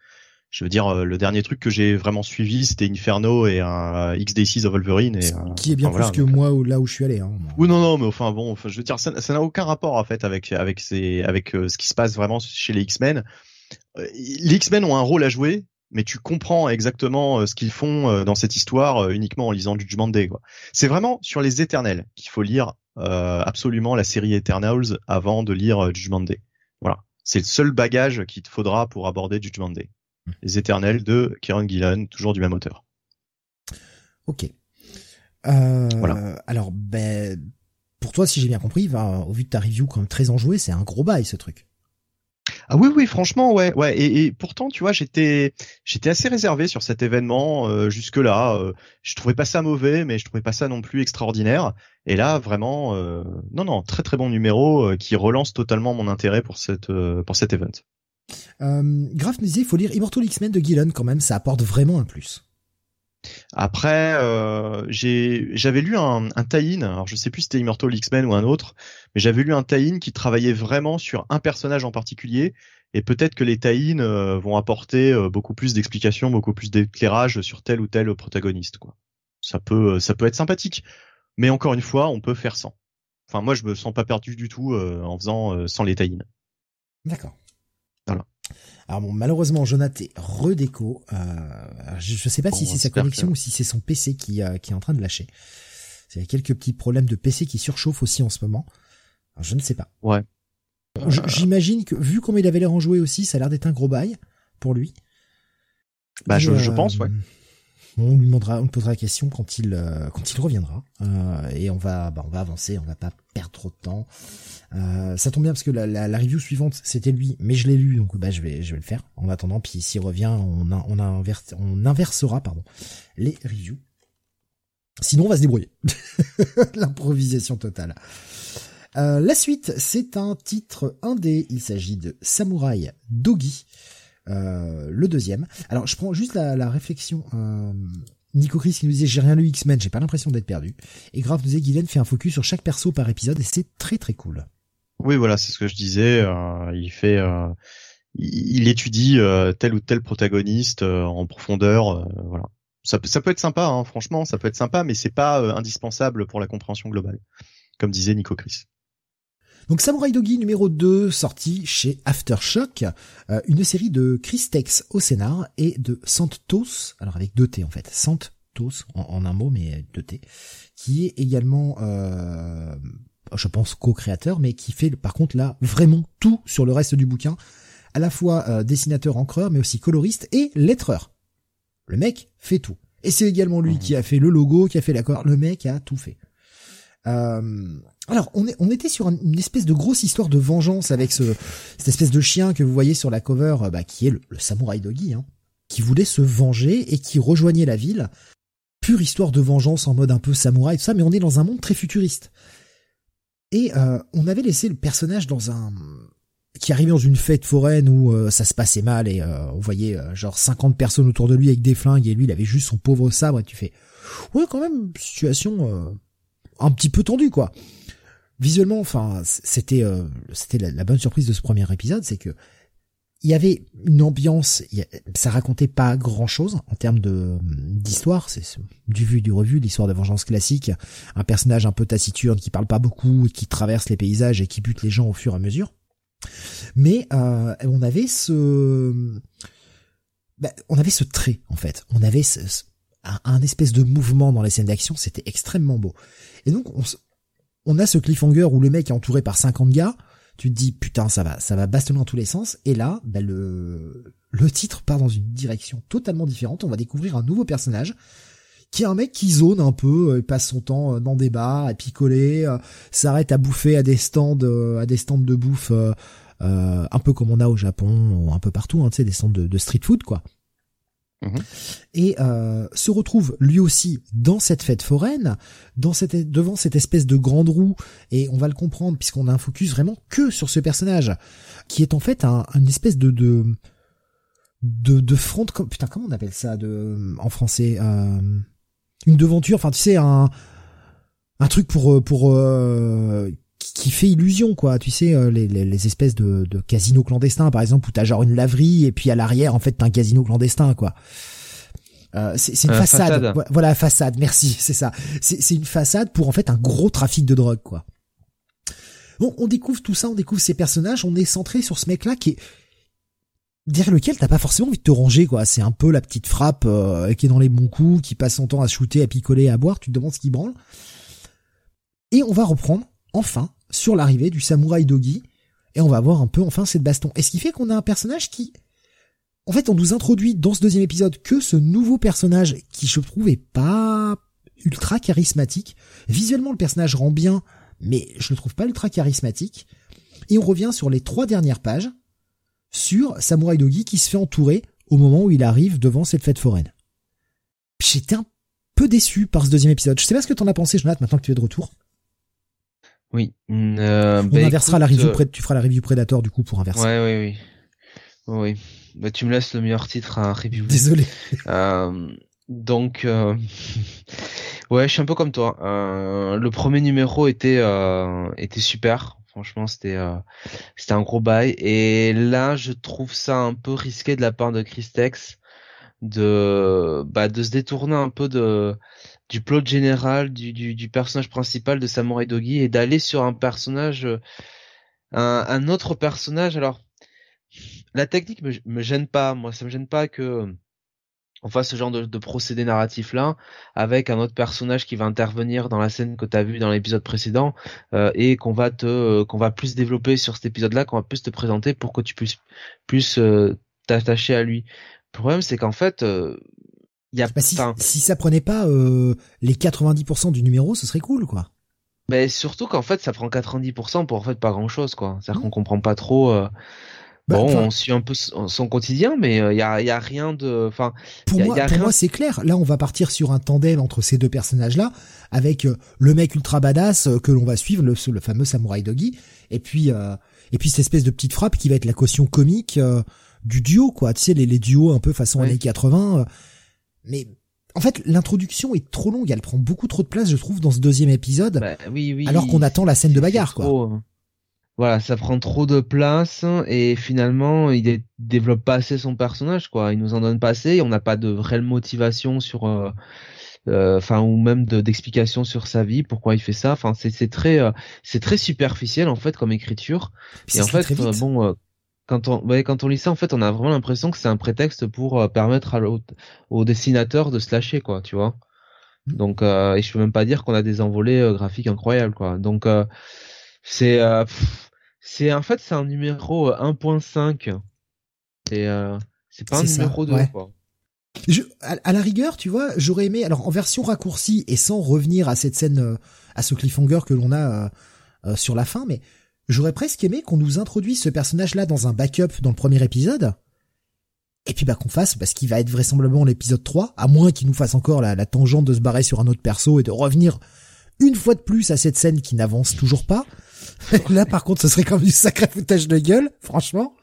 je veux dire, le dernier truc que j'ai vraiment suivi, c'était Inferno et un X Days of Wolverine. Et, qui est bien plus que moi ou là où je suis allé. Hein. Oui, non, non, mais enfin bon, enfin, je veux dire, ça n'a aucun rapport en fait avec avec ces, avec ce qui se passe vraiment chez les X-Men. Les X-Men ont un rôle à jouer, mais tu comprends exactement ce qu'ils font dans cette histoire uniquement en lisant Judgment Day. C'est vraiment sur les Éternels qu'il faut lire euh, absolument la série Eternals avant de lire Judgment Day. Voilà, c'est le seul bagage qu'il te faudra pour aborder Judgment Day. Les Éternels de Kieron Gillen, toujours du même auteur. Ok. Euh, voilà. Alors, ben, pour toi, si j'ai bien compris, va, au vu de ta review comme très enjouée, c'est un gros bail ce truc. Ah oui, oui, franchement, ouais, ouais. Et, pourtant, tu vois, j'étais, j'étais assez réservé sur cet événement euh, jusque là. Euh, je trouvais pas ça mauvais, mais je trouvais pas ça non plus extraordinaire. Et là, vraiment, euh, non, non, très très bon numéro qui relance totalement mon intérêt pour cette pour cet event. Euh, Graf nous disait, il faut lire Immortal X-Men de Gillen quand même, ça apporte vraiment un plus. Après, euh, j'avais lu un, un tie-in, alors je sais plus si c'était Immortal X-Men ou un autre, mais j'avais lu un tie-in qui travaillait vraiment sur un personnage en particulier, et peut-être que les tie euh, vont apporter euh, beaucoup plus d'explications, beaucoup plus d'éclairage sur tel ou tel protagoniste. Quoi. Ça peut, ça peut être sympathique, mais encore une fois, on peut faire sans. Enfin, moi, je me sens pas perdu du tout en faisant sans les tie D'accord. Alors bon, malheureusement, Jonathan est redéco. Euh, je, ne sais pas si c'est sa connexion ou si c'est son PC qui, euh, qui est en train de lâcher. Il y a quelques petits problèmes de PC qui surchauffent aussi en ce moment. je ne sais pas. Ouais. J'imagine que vu comment il avait l'air en jouer aussi, ça a l'air d'être un gros bail pour lui. Bah, je, je pense, ouais. On lui demandera, on posera la question quand il euh, reviendra euh, et on va bah, on va avancer, on va pas perdre trop de temps. Euh, ça tombe bien parce que la, la, la review suivante c'était lui, mais je l'ai lu donc bah je vais le faire en attendant. Puis s'il revient, on inversera pardon les reviews. Sinon on va se débrouiller. L'improvisation totale. La suite, c'est un titre indé. Il s'agit de Samurai Dogi. Euh, le deuxième. Alors je prends juste la, la réflexion. Euh, Nico Chris qui nous disait j'ai rien lu X-Men, j'ai pas l'impression d'être perdu. Et Grave nous disait Guylaine fait un focus sur chaque perso par épisode et c'est très très cool. Oui voilà c'est ce que je disais. Euh, il fait, euh, il, étudie euh, tel ou tel protagoniste en profondeur. voilà. Ça, ça peut être sympa hein, franchement ça peut être sympa mais c'est pas indispensable pour la compréhension globale. Comme disait Nico Chris. Donc Samurai Dogi numéro 2, sorti chez Aftershock, euh, une série de Chris Tex au scénar et de Santos, alors avec deux T en fait, Santos en, un mot mais deux T, qui est également, euh, je pense, co-créateur, mais qui fait par contre là vraiment tout sur le reste du bouquin, à la fois euh, dessinateur, encreur, mais aussi coloriste et lettreur. Le mec fait tout. Et c'est également lui mmh. qui a fait le logo, qui a fait l'accord. Le mec a tout fait. Euh, alors, on, était sur une espèce de grosse histoire de vengeance avec ce, cette espèce de chien que vous voyez sur la cover, euh, bah, qui est le, samouraï doggy, hein, qui voulait se venger et qui rejoignait la ville. Pure histoire de vengeance en mode un peu samouraï, tout ça, mais on est dans un monde très futuriste. Et euh, on avait laissé le personnage dans un qui arrivait dans une fête foraine où euh, ça se passait mal et on voyait genre 50 personnes autour de lui avec des flingues et lui il avait juste son pauvre sabre et tu fais ouais quand même situation un petit peu tendu quoi. Visuellement, enfin, c'était euh, c'était la, bonne surprise de ce premier épisode, c'est que il y avait une ambiance, ça racontait pas grand chose en termes de d'histoire, c'est du vu du revu, l'histoire de vengeance classique, un personnage un peu taciturne qui parle pas beaucoup, qui traverse les paysages et qui bute les gens au fur et à mesure. Mais euh, on avait ce, ben, on avait ce trait en fait, on avait ce, un, espèce de mouvement dans les scènes d'action, c'était extrêmement beau. Et donc on, on, a ce cliffhanger où le mec est entouré par 50 gars, tu te dis putain ça va ça va bastonner dans tous les sens. Et là bah, le le titre part dans une direction totalement différente, on va découvrir un nouveau personnage qui est un mec qui zone un peu, euh, passe son temps euh, dans des bars, à picoler, euh, s'arrête à bouffer à des stands, à des stands de bouffe, un peu comme on a au Japon, un peu partout, hein, tu sais, des stands de street food quoi. Mhm. Et euh, se retrouve lui aussi dans cette fête foraine, cette, devant cette espèce de grande roue, et on va le comprendre puisqu'on a un focus vraiment que sur ce personnage, qui est en fait un, une espèce de de de, front, putain comment on appelle ça de en français, euh, une devanture, enfin tu sais un truc pour pour euh, qui fait illusion quoi. Tu sais euh, les, les, les, espèces de, de casinos clandestins par exemple où t'as genre une laverie et puis à l'arrière en fait t'as un casino clandestin quoi. Euh, c'est une façade. façade. voilà façade. Merci c'est ça. C'est une façade pour en fait un gros trafic de drogue quoi. Bon on découvre tout ça on découvre ces personnages on est centré sur ce mec là qui est derrière lequel t'as pas forcément envie de te ranger quoi. C'est un peu la petite frappe euh, qui est dans les bons coups qui passe son temps à shooter à picoler à boire. Tu te demandes ce qu'il branle. Et on va reprendre enfin sur l'arrivée du samouraï Dogi et on va voir un peu enfin cette baston. Et ce qui fait qu'on a un personnage qui, en fait, on nous introduit dans ce deuxième épisode que ce nouveau personnage qui je trouve est pas ultra charismatique. Visuellement, le personnage rend bien, mais je le trouve pas ultra charismatique. Et on revient sur les trois dernières pages sur Samurai Dogi qui se fait entourer au moment où il arrive devant cette fête foraine. J'étais un peu déçu par ce deuxième épisode. Je sais pas ce que t'en as pensé, Jonathan, maintenant que tu es de retour. Oui. Euh, on bah, inversera la review euh, tu feras la review Predator du coup pour inverser. Ouais, oui, oui. Oui. Bah, tu me laisses le meilleur titre à review. Désolé. Euh, donc, euh... ouais, je suis un peu comme toi. Euh, le premier numéro était euh, était super. Franchement, c'était c'était un gros bail. Et là, je trouve ça un peu risqué de la part de Christex de bah de se détourner un peu de du plot général du, du, du, personnage principal de Samurai Dogi et d'aller sur un personnage euh, un, un, autre personnage. Alors la technique me, me gêne pas moi ça me gêne pas que on fasse ce genre de, de procédé narratif là avec un autre personnage qui va intervenir dans la scène que tu as vu dans l'épisode précédent euh, et qu'on va te euh, qu'on va plus développer sur cet épisode là qu'on va plus te présenter pour que tu puisses plus euh, t'attacher à lui. Le problème c'est qu'en fait y a, bah, si, si, ça prenait pas euh, les 90% du numéro, ce serait cool, quoi. Mais surtout qu'en fait, ça prend 90% pour en fait pas grand chose, quoi. C'est-à-dire mmh. qu'on comprend pas trop. Euh... Bah, bon, on suit un peu son quotidien, mais il euh, y, a, y, a, rien de. Enfin, pour moi, pour moi, c'est clair. Là, on va partir sur un tandem entre ces deux personnages-là, avec euh, le mec ultra badass que l'on va suivre, le, le, fameux samouraï doggy, et puis et puis cette espèce de petite frappe qui va être la caution comique du duo, quoi. Tu sais, les, les duos un peu façon années 80 mais en fait, l'introduction est trop longue, elle prend beaucoup trop de place, je trouve, dans ce deuxième épisode. Bah, oui, oui. Alors qu'on attend la scène de bagarre, quoi. Hein. Voilà, ça prend trop de place et finalement, il développe pas assez son personnage, quoi. Il nous en donne pas assez, on n'a pas de réelle motivation sur, euh, euh, enfin, ou même d'explication sur sa vie, pourquoi il fait ça. Enfin, c'est très, euh, c'est très superficiel en fait comme écriture. et en fait, bon quand on, ouais, quand on lit ça, en fait, on a vraiment l'impression que c'est un prétexte pour euh, permettre à au dessinateur de se lâcher, quoi, tu vois. Mmh. Donc, euh, et je peux même pas dire qu'on a des envolées euh, graphiques incroyables, quoi. Donc, c'est, c'est en fait, c'est un numéro 1.5. C'est, c'est pas un numéro 2, quoi. Je, à, la rigueur, tu vois, j'aurais aimé, alors en version raccourcie et sans revenir à cette scène, à ce cliffhanger que l'on a sur la fin, mais J'aurais presque aimé qu'on nous introduise ce personnage-là dans un backup dans le premier épisode. Et puis bah qu'on fasse, parce qu'il va être vraisemblablement l'épisode 3, à moins qu'il nous fasse encore la, tangente de se barrer sur un autre perso et de revenir une fois de plus à cette scène qui n'avance toujours pas. Là par contre ce serait comme du sacré foutage de gueule, franchement.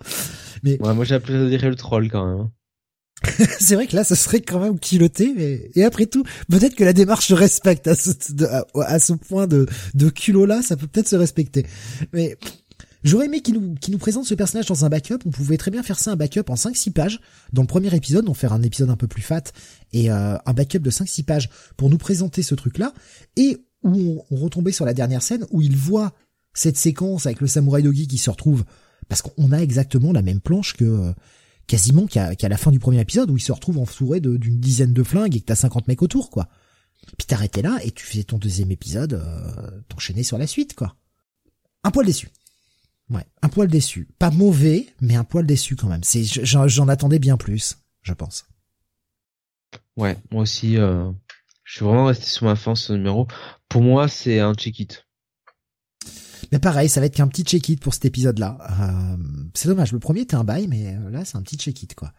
Mais ouais, moi dire le troll quand même. Hein. c'est vrai que là, ça serait quand même kiloté, mais et après tout, peut-être que la démarche se respecte à ce, à, ce point de, de culot là, ça peut peut-être se respecter. Mais j'aurais aimé qu'il nous, qu'il nous présente ce personnage dans un backup. On pouvait très bien faire ça un backup en 5-6 pages dans le premier épisode, donc faire un épisode un peu plus fat et euh, un backup de 5-6 pages pour nous présenter ce truc là et où on, retombait sur la dernière scène où il voit cette séquence avec le samouraï dogi qui se retrouve parce qu'on a exactement la même planche que euh, quasiment qu'à la fin du premier épisode où il se retrouve entouré d'une dizaine de flingues et que t'as 50 mecs autour, quoi. Puis t'arrêtais là et tu faisais ton deuxième épisode, euh, t'enchaînais sur la suite, quoi. Un poil déçu. Ouais, un poil déçu. Pas mauvais, mais un poil déçu quand même. C'est, j'en attendais bien plus, je pense. Ouais, moi aussi, euh, je suis vraiment resté sur ma fin ce numéro. Pour moi, c'est un check-it. Mais pareil, ça va être qu'un petit check-it pour cet épisode-là. Euh, c'est dommage, le premier était un bail, mais euh, là c'est un petit check-it quoi.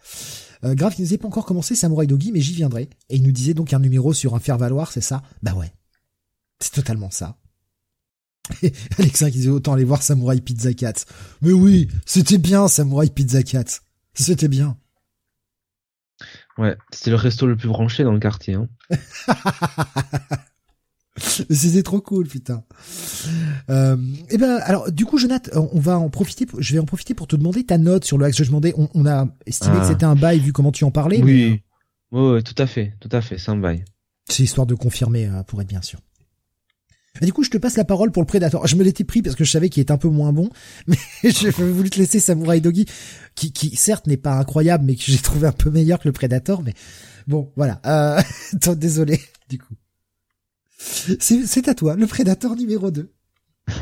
Euh, Grave, il nous avait pas encore commencé Samurai Dogi, mais j'y viendrai. Et il nous disait donc un numéro sur un faire-valoir, c'est ça? Bah ouais, c'est totalement ça. Alexa qui disait autant aller voir Samurai Pizza Cat. Mais oui, c'était bien Samurai Pizza Cat. C'était bien. Ouais, c'était le resto le plus branché dans le quartier. Hein. C'était trop cool, putain. Euh, et ben, alors, du coup, Jonathan, on va en profiter. Je vais en profiter pour te demander ta note sur le axe. Je demandais, on, on a estimé que Ah. c'était un bail vu comment tu en parlais. Oui. Ouais, ouais, tout à fait, tout à fait, c'est un bail. C'est histoire de confirmer euh, pour être bien sûr. Et du coup, je te passe la parole pour le Predator. Je me l'étais pris parce que je savais qu'il était un peu moins bon, mais j'ai voulu te laisser Samurai Doggy, qui, qui certes n'est pas incroyable, mais que j'ai trouvé un peu meilleur que le Predator. Mais bon, voilà. Euh, désolé, du coup. C'est à toi, le Predator numéro 2.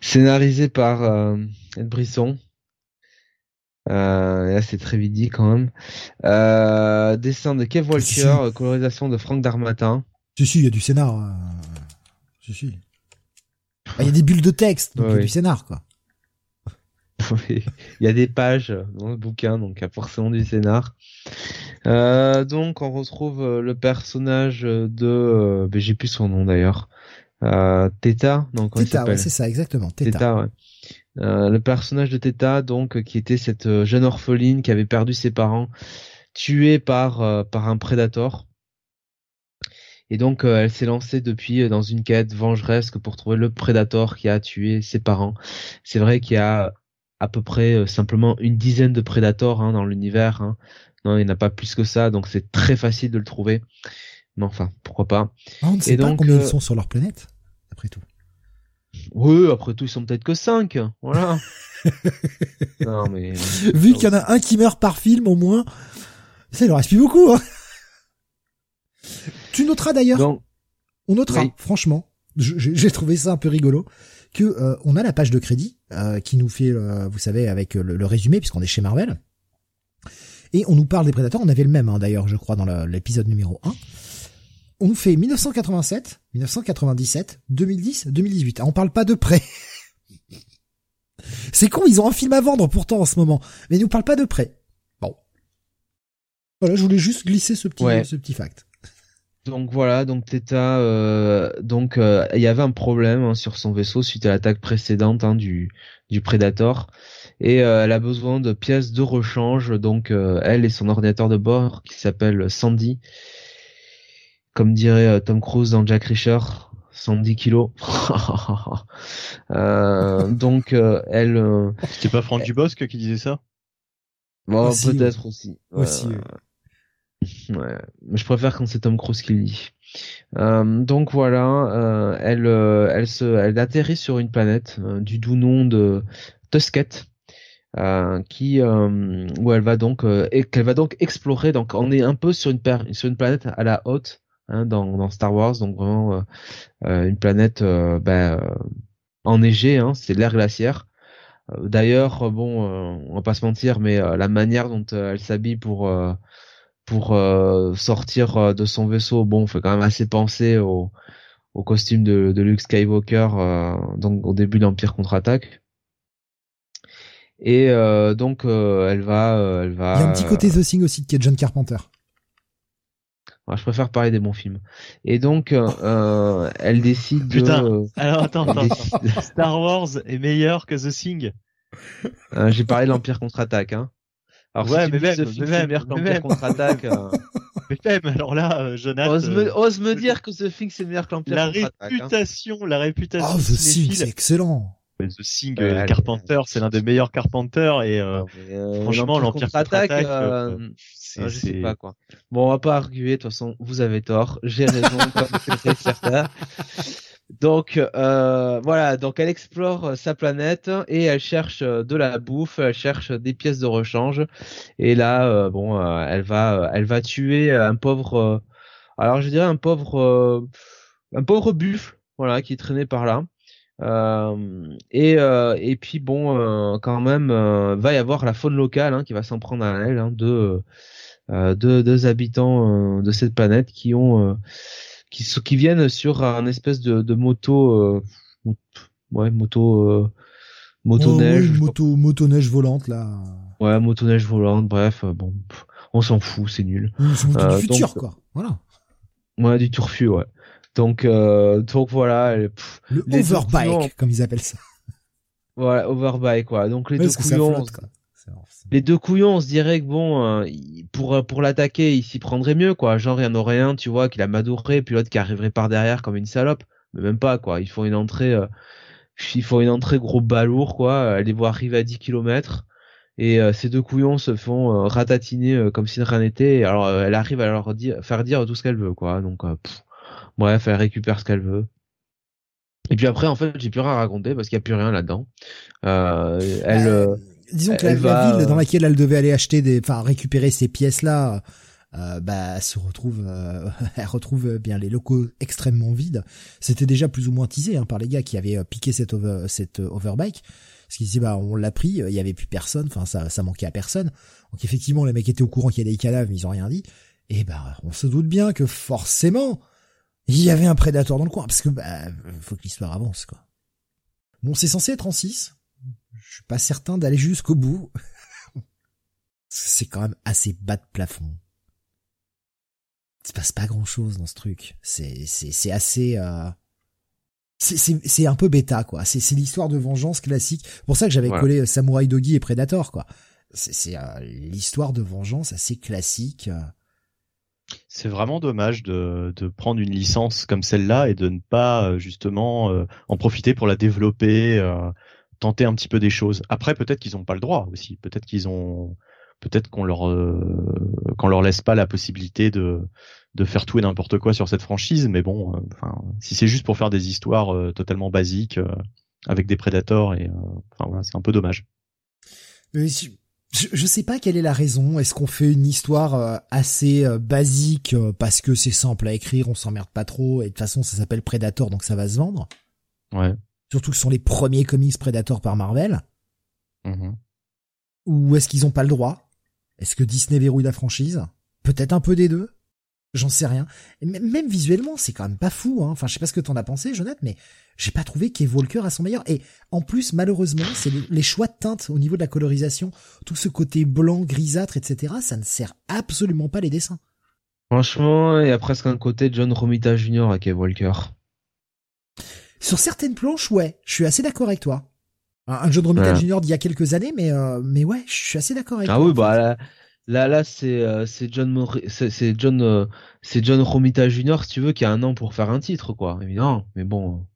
Scénarisé par euh, Ed Brisson. Euh, là, c'est très vite dit quand même. Euh, dessin de Kev Walker, Si. colorisation de Franck Darmatin. Si, si, il y a du scénar. euh, Si, si. Il y a des bulles de texte, donc il y a Oui. du scénar, quoi. Il y a des pages dans le bouquin, donc il y a forcément du scénar. Euh, donc on retrouve euh, le personnage de, euh, ben, j'ai plus son nom d'ailleurs, euh, Theta, donc Theta, ouais, c'est ça, exactement. Theta. Theta, ouais. Euh, le personnage de Theta, donc, qui était cette jeune orpheline qui avait perdu ses parents, tuée par par un prédateur. Et donc, euh, elle s'est lancée depuis dans une quête vengeresque pour trouver le prédateur qui a tué ses parents. C'est vrai qu'il y a à peu près euh, simplement une dizaine de prédateurs hein, dans l'univers. hein. Non, il n'y en a pas plus que ça, donc c'est très facile de le trouver. Mais enfin, pourquoi pas. Ah, on ne sait Et pas donc, combien euh, ils sont sur leur planète, après tout. Oui, après tout, ils sont peut-être que 5. Voilà. non, mais... Vu qu'il y en a un qui meurt par film au moins, ça il en reste plus beaucoup. Hein. Tu noteras d'ailleurs, on notera, oui. franchement, j'ai j'ai trouvé ça un peu rigolo, que euh, on a la page de crédit euh, qui nous fait, euh, vous savez, avec le, le résumé puisqu'on est chez Marvel, et on nous parle des Prédateurs. On avait le même hein, d'ailleurs, je crois, dans l'épisode numéro 1. On nous fait 1987, 1997, 2010, 2018. Ah, on parle pas de près. C'est con, ils ont un film à vendre pourtant en ce moment, mais ils nous parlent pas de près. Bon. Voilà, je voulais juste glisser ce petit, Ouais. ce petit fact. donc voilà, donc Theta, euh, donc euh, il y avait un problème hein, sur son vaisseau suite à l'attaque précédente hein, du du Predator, et euh, elle a besoin de pièces de rechange. Donc euh, elle et son ordinateur de bord qui s'appelle Sandy, comme dirait euh, Tom Cruise dans Jack Reacher, 110 kilos. Euh, donc euh, elle, euh, C'était pas Franck Dubosc qui disait ça? Bon, Aussi, peut-être aussi. Ouais, Aussi, ouais. ouais. Ouais, mais je préfère quand c'est Tom Cruise qui le dit. Euh, donc voilà, euh, elle, euh, elle se, elle atterrit sur une planète euh, du doux nom de Tusket, euh, qui, euh, où elle va donc, euh, qu'elle va donc explorer. Donc on est un peu sur une sur une planète à la haute hein, dans, dans Star Wars, donc vraiment euh, euh, une planète ben, enneigée, hein, c'est l'air glaciaire. D'ailleurs, bon, on va pas se mentir, mais la manière dont elle s'habille pour pour sortir de son vaisseau, bon, fait quand même assez penser au, au costume de, de Luke Skywalker, donc au début d'Empire contre-attaque. Et euh, donc euh, elle va, euh, elle va. Il y a un petit côté The Thing aussi qui est John Carpenter. Ouais, je préfère parler des bons films. Et donc euh, elle décide de. Putain. euh, Alors attends, attends. Star Wars est meilleur que The Thing. Euh, J'ai parlé de l'Empire contre-attaque. Hein. Alors Ouais, si mais même, ce mais film c'est même, meilleur que mais même. contre-attaque, euh, Mais même, alors là, Jonathan, ose, me, ose me dire que ce film c'est meilleur que l'Empire la contre-attaque. hein. réputation, la réputation Oh, The Thing, c'est excellent. The Ouais, euh, allez. Carpenter, c'est l'un des meilleurs Carpenter et euh, euh, franchement, l'Empire contre-attaque, contre-attaque, euh, euh, c'est je sais pas quoi. Bon, on va pas arguer. De toute façon, vous avez tort. J'ai raison, comme c'est certain. Donc voilà, donc elle explore sa planète et elle cherche de la bouffe, elle cherche des pièces de rechange. Et là, bon, elle va, elle va tuer un pauvre. alors je dirais un pauvre, un pauvre buffle, voilà, qui traînait par là. Euh, et euh, et puis bon, euh, quand même, va y avoir la faune locale hein, qui va s'en prendre à elle, hein, de deux, deux habitants de cette planète qui ont qui qui viennent sur un espèce de, de moto mot- ouais moto moto neige une moto, motoneige volante, là. ouais motoneige volante bref bon on s'en fout c'est nul moto du futur, donc- quoi. Voilà. ouais du turfu ouais donc euh, donc voilà pff, Le les overbike, couillons. comme ils appellent ça. voilà overbike quoi donc les Ouais, deux couillons flotte, quoi. Les deux couillons, on se dirait que bon, euh, pour pour l'attaquer, il s'y prendrait mieux, quoi. Genre, il y en aurait un, tu vois, qui l'a madouré, puis l'autre qui arriverait par derrière comme une salope. Mais même pas, quoi. Il faut une entrée, euh, il faut une entrée gros balourd, quoi. Elle les voit arriver à 10 km. Et ces deux couillons se font ratatiner comme si de rien n'était. Alors, elle arrive à leur dire, faire dire tout ce qu'elle veut, quoi. Donc, bref, elle récupère ce qu'elle veut. Et puis après, en fait, j'ai plus rien à raconter parce qu'il n'y a plus rien là-dedans. Euh, elle, bah, euh, disons que la, ville dans laquelle elle devait aller acheter des, enfin récupérer ces pièces-là, euh, bah, se retrouve, euh, elle retrouve bien les locaux extrêmement vides. C'était déjà plus ou moins teasé hein, par les gars qui avaient euh, piqué cette over, cette overbike. Parce qu'ils disaient bah on l'a pris, il y avait plus personne, enfin ça, ça manquait à personne. Donc effectivement les mecs étaient au courant qu'il y avait des cadavres, mais ils ont rien dit. Et bah on se doute bien que forcément il y avait un prédateur dans le coin, parce que bah, faut que l'histoire avance, quoi. Bon, c'est censé être en 6. Je suis pas certain d'aller jusqu'au bout. c'est quand même assez bas de plafond. Il se passe pas grand chose dans ce truc. C'est, c'est, c'est assez, euh... c'est, c'est, c'est un peu bêta, quoi. C'est, c'est l'histoire de vengeance classique. pour ça que j'avais collé Samurai Doggy et Predator, quoi. C'est, c'est euh, l'histoire de vengeance assez classique. Euh, c'est vraiment dommage de, de, prendre une licence comme celle-là et de ne pas euh, justement euh, en profiter pour la développer, euh, tenter un petit peu des choses. Après, peut-être qu'ils n'ont pas le droit aussi. Peut-être qu'ils ont, peut-être qu'on leur qu'on leur laisse pas la possibilité de de faire tout et n'importe quoi sur cette franchise. Mais bon, enfin, si c'est juste pour faire des histoires totalement basiques avec des prédateurs et enfin voilà, c'est un peu dommage. Je, sais pas quelle est la raison. Est-ce qu'on fait une histoire euh, assez euh, basique euh, parce que c'est simple à écrire, on s'emmerde pas trop et de toute façon ça s'appelle Predator donc ça va se vendre. Ouais. Surtout que ce sont les premiers comics Predator par Marvel. Mm-hmm. Ou est-ce qu'ils ont pas le droit? Est-ce que Disney verrouille la franchise? Peut-être un peu des deux. J'en sais rien. même visuellement, c'est quand même pas fou. Hein. Enfin, je sais pas ce que t'en as pensé, Jonathan, mais j'ai pas trouvé qu'Eve Walker a son meilleur. Et en plus, malheureusement, c'est les choix de teinte au niveau de la colorisation, tout ce côté blanc, grisâtre, etc. Ça ne sert absolument pas les dessins. Franchement, il y a presque un côté John Romita Jr. avec Eve Walker. Sur certaines planches, ouais, je suis assez d'accord avec toi. Un John Romita Jr. d'il y a quelques années, mais euh, mais ouais, je suis assez d'accord avec ah toi. Ah oui, bah Là, là, c'est euh, c'est John c'est John euh, c'est John Romita Jr. si tu veux qui a un an pour faire un titre quoi. Évidemment, mais bon.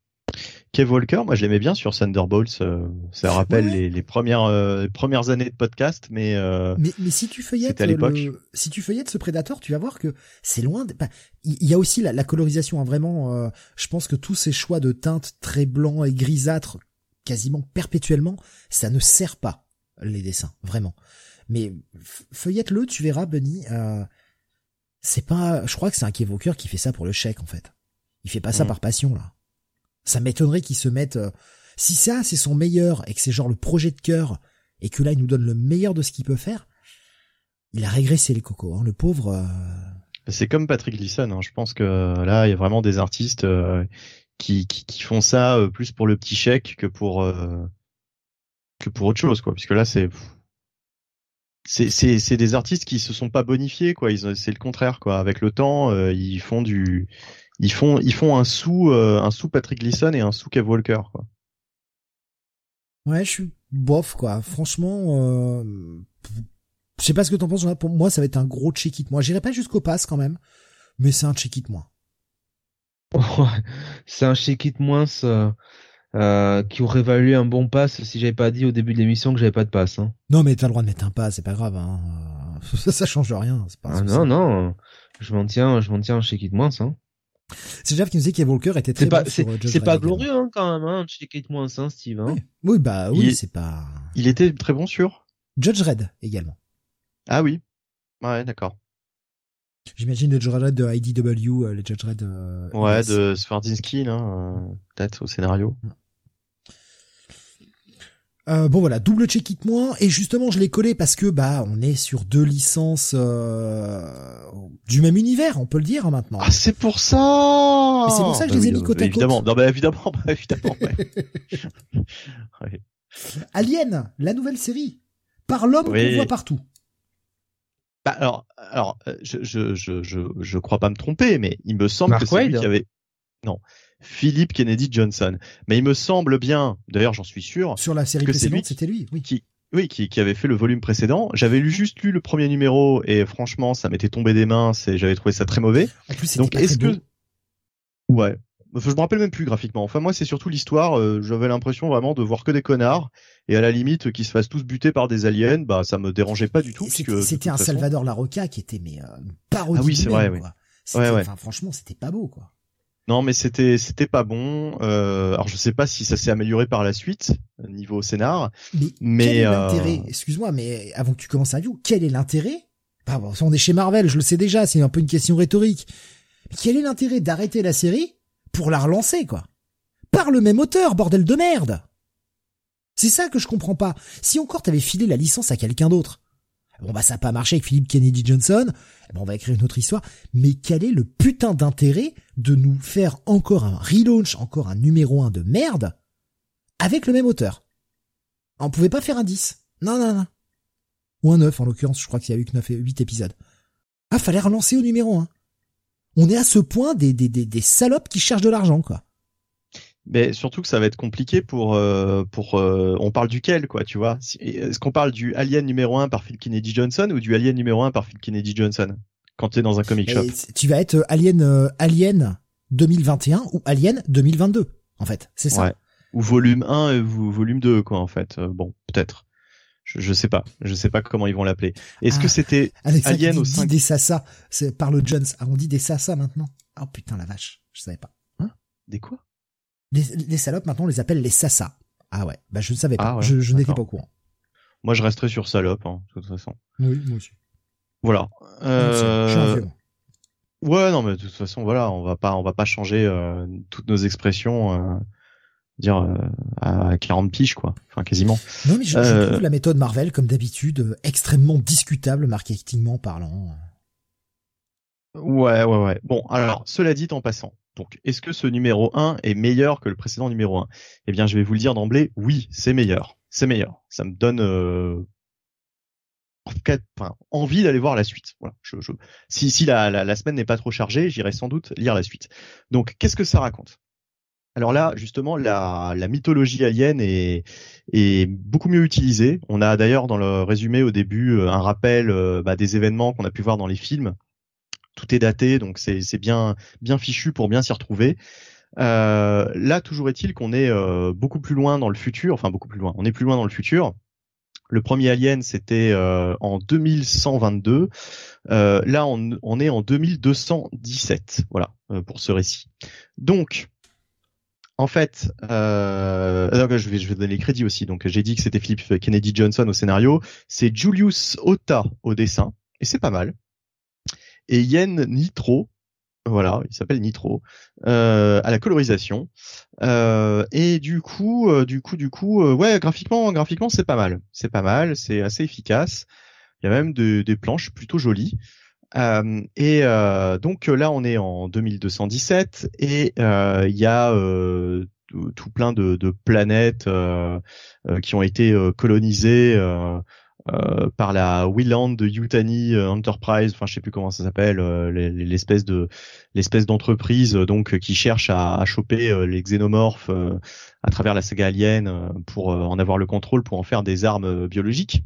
Kev Walker, moi je l'aimais bien sur Thunderbolts. Euh, ça rappelle les, les, premières premières années de podcast, mais mais, mais si tu feuillettes à l'époque, si tu feuillettes ce Predator, tu vas voir que c'est loin. De... il y a aussi la, la colorisation, hein, vraiment. je pense que tous ces choix de teintes très blancs et grisâtres, quasiment perpétuellement, ça ne sert pas les dessins, vraiment. Mais feuillette-le, tu verras, Bunny. Euh, c'est pas, je crois que c'est un Kevoker qui fait ça pour le chèque en fait. Il fait pas ça mm. par passion là. Ça m'étonnerait qu'il se mette. Euh, si ça c'est son meilleur et que c'est genre le projet de cœur et que là il nous donne le meilleur de ce qu'il peut faire, il a régressé les cocos, hein, le pauvre. Euh. C'est comme Patrick Gleason. Hein. Je pense que là il y a vraiment des artistes qui, qui, qui font ça plus pour le petit chèque que pour que pour autre chose quoi. Puisque là c'est c'est c'est des artistes qui se sont pas bonifiés quoi. Ils c'est le contraire quoi. Avec le temps euh, ils font du ils font ils font un sous euh, un sous Patrick Gleason et un sous Kev Walker quoi. Ouais je suis bof quoi. Franchement euh, je sais pas ce que t'en penses pour moi ça va être un gros check it. Moi j'irai pas jusqu'au pass quand même mais c'est un check it moins. C'est un check it moins euh, qui aurait valu un bon pass si j'avais pas dit au début de l'émission que j'avais pas de pass. Hein. Non, mais t'as le droit de mettre un pass, c'est pas grave. Hein. Ça, ça change rien. Pas ah, non, non, je m'en tiens, je m'en tiens chez Kit Moins. Hein. C'est Jeff qui nous disait qu'Evolker était très pas, C'est euh, pas glorieux hein, quand même, hein, chez Kit Moins, hein, Steve. Hein. Oui. bah oui, c'est pas. Il était très bon sur. Judge Red également. Ah oui. Ouais, d'accord. J'imagine le Judge Red de IDW, euh, les Judge Red. ouais, de Swardinsky, là, peut-être au scénario. Euh, bon voilà, double check it moins et justement je l'ai collé parce que bah on est sur deux licences euh, du même univers, on peut le dire hein, maintenant. Ah c'est pour ça. c'est pour ça que je les ai mis côte à côte. Évidemment, non bah évidemment, bah, évidemment. ouais. Alien, la nouvelle série, par l'homme qu'on voit partout. Bah alors, alors, euh, je, je, je, je, je crois pas me tromper, mais il me semble que c'est lui qui avait. Non, Philippe Kennedy Johnson. Mais il me semble bien, d'ailleurs j'en suis sûr, sur la série précédente, c'était lui, oui. Qui, oui, qui, qui avait fait le volume précédent. J'avais lu juste lu le premier numéro et franchement, ça m'était tombé des mains. C'est, j'avais trouvé ça très mauvais. En plus, Donc est-ce que ouais, je me rappelle même plus graphiquement. Enfin moi, c'est surtout l'histoire. euh, J'avais l'impression vraiment de voir que des connards et à la limite qu'ils se fassent tous buter par des aliens. Bah ça me dérangeait pas du tout. C'était- un façon- Salvador Larocca qui était mais euh, parodie Ah oui, c'est vrai, Ouais, ouais. Enfin, franchement, c'était pas beau, quoi. Non, mais c'était c'était pas bon. Euh, alors je sais pas si ça s'est amélioré par la suite niveau scénar. Mais, Mais, quel est euh, l'intérêt? Excuse-moi, mais avant que tu commences la review, quel est l'intérêt? Bah, bon, on est chez Marvel, je le sais déjà, c'est un peu une question rhétorique. Mais quel est l'intérêt d'arrêter la série pour la relancer, quoi? Par le même auteur, bordel de merde C'est ça que je comprends pas. Si encore t'avais filé la licence à quelqu'un d'autre, bon bah ça a pas marché avec Philippe Kennedy Johnson, ben, on va écrire une autre histoire, mais quel est le putain d'intérêt de nous faire encore un relaunch, encore un numéro 1 de merde, avec le même auteur on pouvait pas faire un 10. Non, non, non. Ou un 9, en l'occurrence, je crois qu'il y a eu que 9 et 8 épisodes. Ah, fallait relancer au numéro 1. On est à ce point des, des, des, des salopes qui cherchent de l'argent, quoi. Mais surtout que ça va être compliqué pour pour euh, on parle duquel quoi, tu vois Est-ce qu'on parle du Alien numéro 1 par Phil Kennedy Johnson ou du Alien numéro 1 par Phil Kennedy Johnson? Quand tu es dans un comic shop Et tu vas être euh, Alien, euh, Alien 2021 ou Alien 2022, en fait. C'est ça. Ouais. Ou volume 1 et vo- volume 2 quoi en fait. Euh, bon, peut-être. Je, je sais pas. Je sais pas comment ils vont l'appeler. Est-ce Ah. que c'était Alexa Alien au dit, dit 5. des sasa. C'est par le Jones. Ah, on dit des sasa maintenant. Oh putain, la vache. Je savais pas. des quoi? Les, les salopes, maintenant, on les appelle les sasa. Ah ouais. Bah, je ne savais pas. Ah ouais, je je n'étais pas au courant. Moi je resterai sur salope hein, de toute façon. Oui, moi aussi. Voilà. Euh. Ouais, non, mais de toute façon, voilà, on va pas, on va pas changer euh, toutes nos expressions, euh, dire euh, à 40 piges, quoi, enfin quasiment. Non, mais je, je trouve la méthode Marvel, comme d'habitude, extrêmement discutable marketingment parlant. Ouais, ouais, ouais. Bon, alors, cela dit en passant. Donc, est-ce que ce numéro 1 est meilleur que le précédent numéro 1 Eh bien, je vais vous le dire d'emblée, oui, c'est meilleur. C'est meilleur. Ça me donne euh, en tout cas, enfin, envie d'aller voir la suite. Voilà. Je, je- Si, si la, la, la semaine n'est pas trop chargée, j'irai sans doute lire la suite. Donc, qu'est-ce que ça raconte? Alors là, justement, la, la mythologie alien est, est beaucoup mieux utilisée. On a d'ailleurs dans le résumé au début euh, un rappel euh, bah, des événements qu'on a pu voir dans les films. Tout est daté, donc c'est bien bien fichu pour bien s'y retrouver. Euh, là, toujours est-il qu'on est euh, beaucoup plus loin dans le futur, enfin beaucoup plus loin. On est plus loin dans le futur. Le premier Alien, c'était euh, en 2122. Euh, là, on, est en 2217. Voilà euh, pour ce récit. Donc, en fait, euh, donc, je vais je vais donner les crédits aussi. Donc, j'ai dit que c'était Philip Kennedy Johnson au scénario. C'est Julius Ota au dessin et c'est pas mal. Et Yen Nitro, voilà, il s'appelle Nitro, euh, à la colorisation. Euh, et du coup, euh, du coup, du coup, euh, ouais, graphiquement, graphiquement, c'est pas mal. C'est pas mal, c'est assez efficace. Il y a même de- des planches plutôt jolies. Euh, et euh, donc là, on est en 2217 et euh, il y a euh, tout, plein de, planètes euh, euh, qui ont été euh, colonisées. Euh, par la Wheeland Yutani euh, Enterprise, enfin je sais plus comment ça s'appelle, euh, les- les- l'espèce de l'espèce d'entreprise donc qui cherche à, choper les xénomorphes à travers la saga alien pour en avoir le contrôle pour en faire des armes biologiques.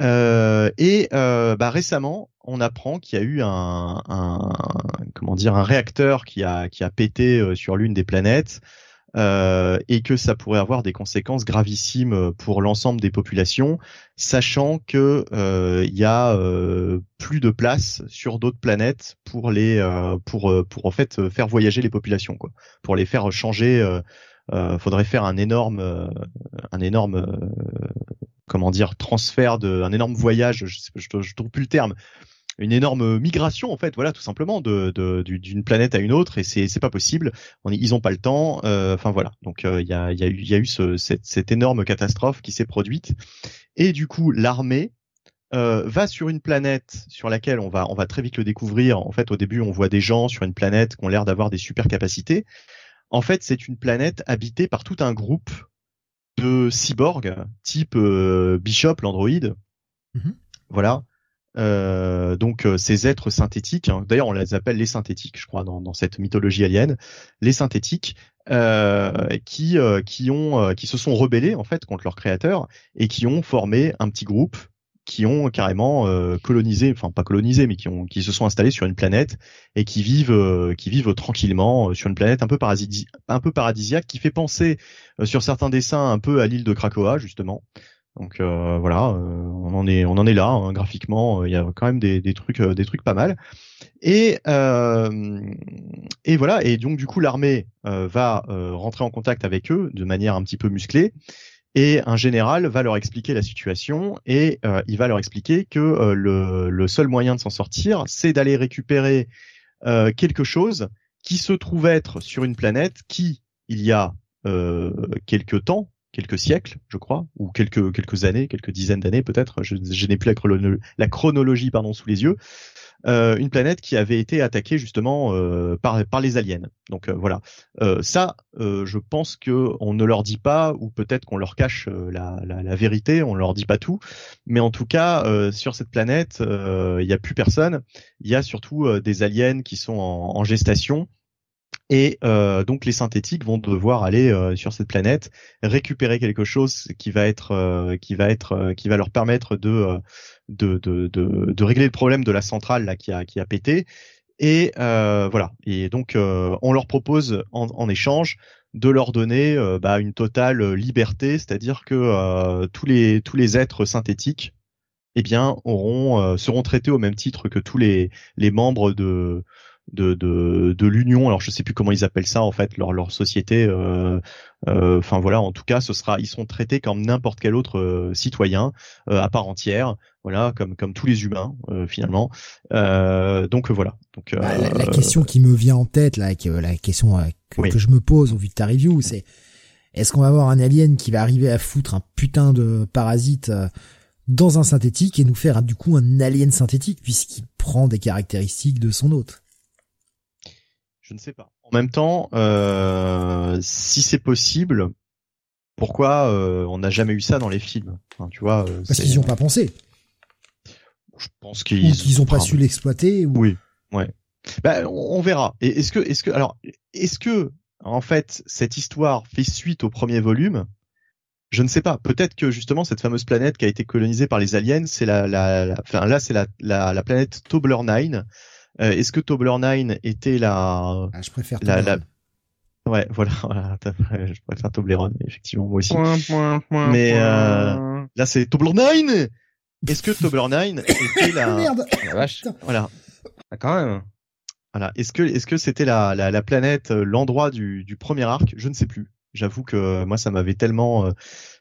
Euh, et bah, récemment, on apprend qu'il y a eu un, un comment dire un réacteur qui a qui a pété sur l'une des planètes euh, et que ça pourrait avoir des conséquences gravissimes pour l'ensemble des populations, sachant que euh, il y a euh, plus de place sur d'autres planètes pour les euh, pour euh, pour en fait faire voyager les populations quoi, pour les faire changer. Euh, euh, faudrait faire un énorme euh, un énorme euh, comment dire transfert de un énorme voyage. Je, je, je trouve plus le terme une énorme migration en fait voilà tout simplement de de- du- d'une planète à une autre et c'est c'est pas possible. On, ils ont pas le temps euh, enfin voilà. Donc il y a il y a eu il y a eu ce, cette, cette énorme catastrophe qui s'est produite. Et du coup l'armée euh, va sur une planète sur laquelle on va on va très vite le découvrir. En fait au début on voit des gens sur une planète qui ont l'air d'avoir des super capacités en fait c'est une planète habitée par tout un groupe de cyborgs type euh, Bishop l'androïde. Mhm. voilà euh, donc euh, ces êtres synthétiques, hein, d'ailleurs on les appelle les synthétiques, je crois, dans, cette mythologie alien, les synthétiques, qui qui qui se sont rebellés en fait contre leur créateur et qui ont formé un petit groupe qui ont carrément euh, colonisé, enfin pas colonisé, mais qui ont qui se sont installés sur une planète et qui vivent euh, qui vivent tranquillement euh, sur une planète un peu un peu paradisiaque qui fait penser sur certains dessins un peu à l'île de Krakoa justement. Donc voilà, on en est on en est là hein, graphiquement, il y a quand même des, des trucs des trucs pas mal. Et et voilà et donc du coup l'armée va rentrer en contact avec eux de manière un petit peu musclée et un général va leur expliquer la situation et euh, il va leur expliquer que euh, le, le, seul moyen de s'en sortir, c'est d'aller récupérer euh, quelque chose qui se trouve être sur une planète qui, il y a quelques temps, quelques siècles, je crois, ou quelques quelques années, quelques dizaines d'années peut-être, je, je n'ai plus la, chronologie pardon sous les yeux, euh, une planète qui avait été attaquée justement euh, par, par les aliens. Donc euh, voilà, ça, je pense que on ne leur dit pas, ou peut-être qu'on leur cache la, la, vérité, on leur dit pas tout, mais en tout cas sur cette planète, il n'y a plus personne. Il y a surtout des aliens qui sont en gestation. Et euh, donc les synthétiques vont devoir aller sur cette planète récupérer quelque chose qui va être qui va être qui va leur permettre de de, de, de, de, régler le problème de la centrale là qui a, qui a pété. Et euh, voilà. Et donc euh, on leur propose en, en, échange de leur donner euh, bah, une totale liberté, c'est-à-dire que euh, tous les tous les êtres synthétiques, eh bien, auront seront traités au même titre que tous les les membres de de, de, de l'union. Alors je sais plus comment ils appellent ça en fait leur leur société. Euh, euh, enfin voilà, en tout cas, ce sera ils sont traités comme n'importe quel autre euh, citoyen à part entière. Voilà, comme comme tous les humains finalement. donc voilà. Donc bah, la, question qui me vient en tête là, la question que, que, je me pose au vu de ta review, c'est est-ce qu'on va avoir un alien qui va arriver à foutre un putain de parasite dans un synthétique et nous faire du coup un alien synthétique puisqu'il prend des caractéristiques de son hôte? Je ne sais pas. En même temps, euh, si c'est possible, pourquoi euh, on n'a jamais eu ça dans les films? Tu vois euh, Parce qu'ils n'y ont pas pensé. Je pense qu'ils n'ont pas su l'exploiter. Oui, ouais. Bah, on, verra. Et est-ce que, est-ce que, alors, est-ce que, en fait, cette histoire fait suite au premier volume? Je ne sais pas. Peut-être que justement cette fameuse planète qui a été colonisée par les aliens, c'est la, la, enfin là c'est la, la, la planète Tobler 9 euh, est-ce que Tobler 9 était la... Ah, je préfère la, la... Ouais, voilà, voilà, je préfère Toblerone, effectivement, moi aussi. Mais euh, là, c'est Tobler 9 Est-ce que Tobler 9 était la... Merde la vache. Voilà. Ah, quand même. Voilà. Est-ce que est-ce que c'était la, la, la planète, euh, l'endroit du, du premier arc? Je ne sais plus. J'avoue que moi, ça m'avait tellement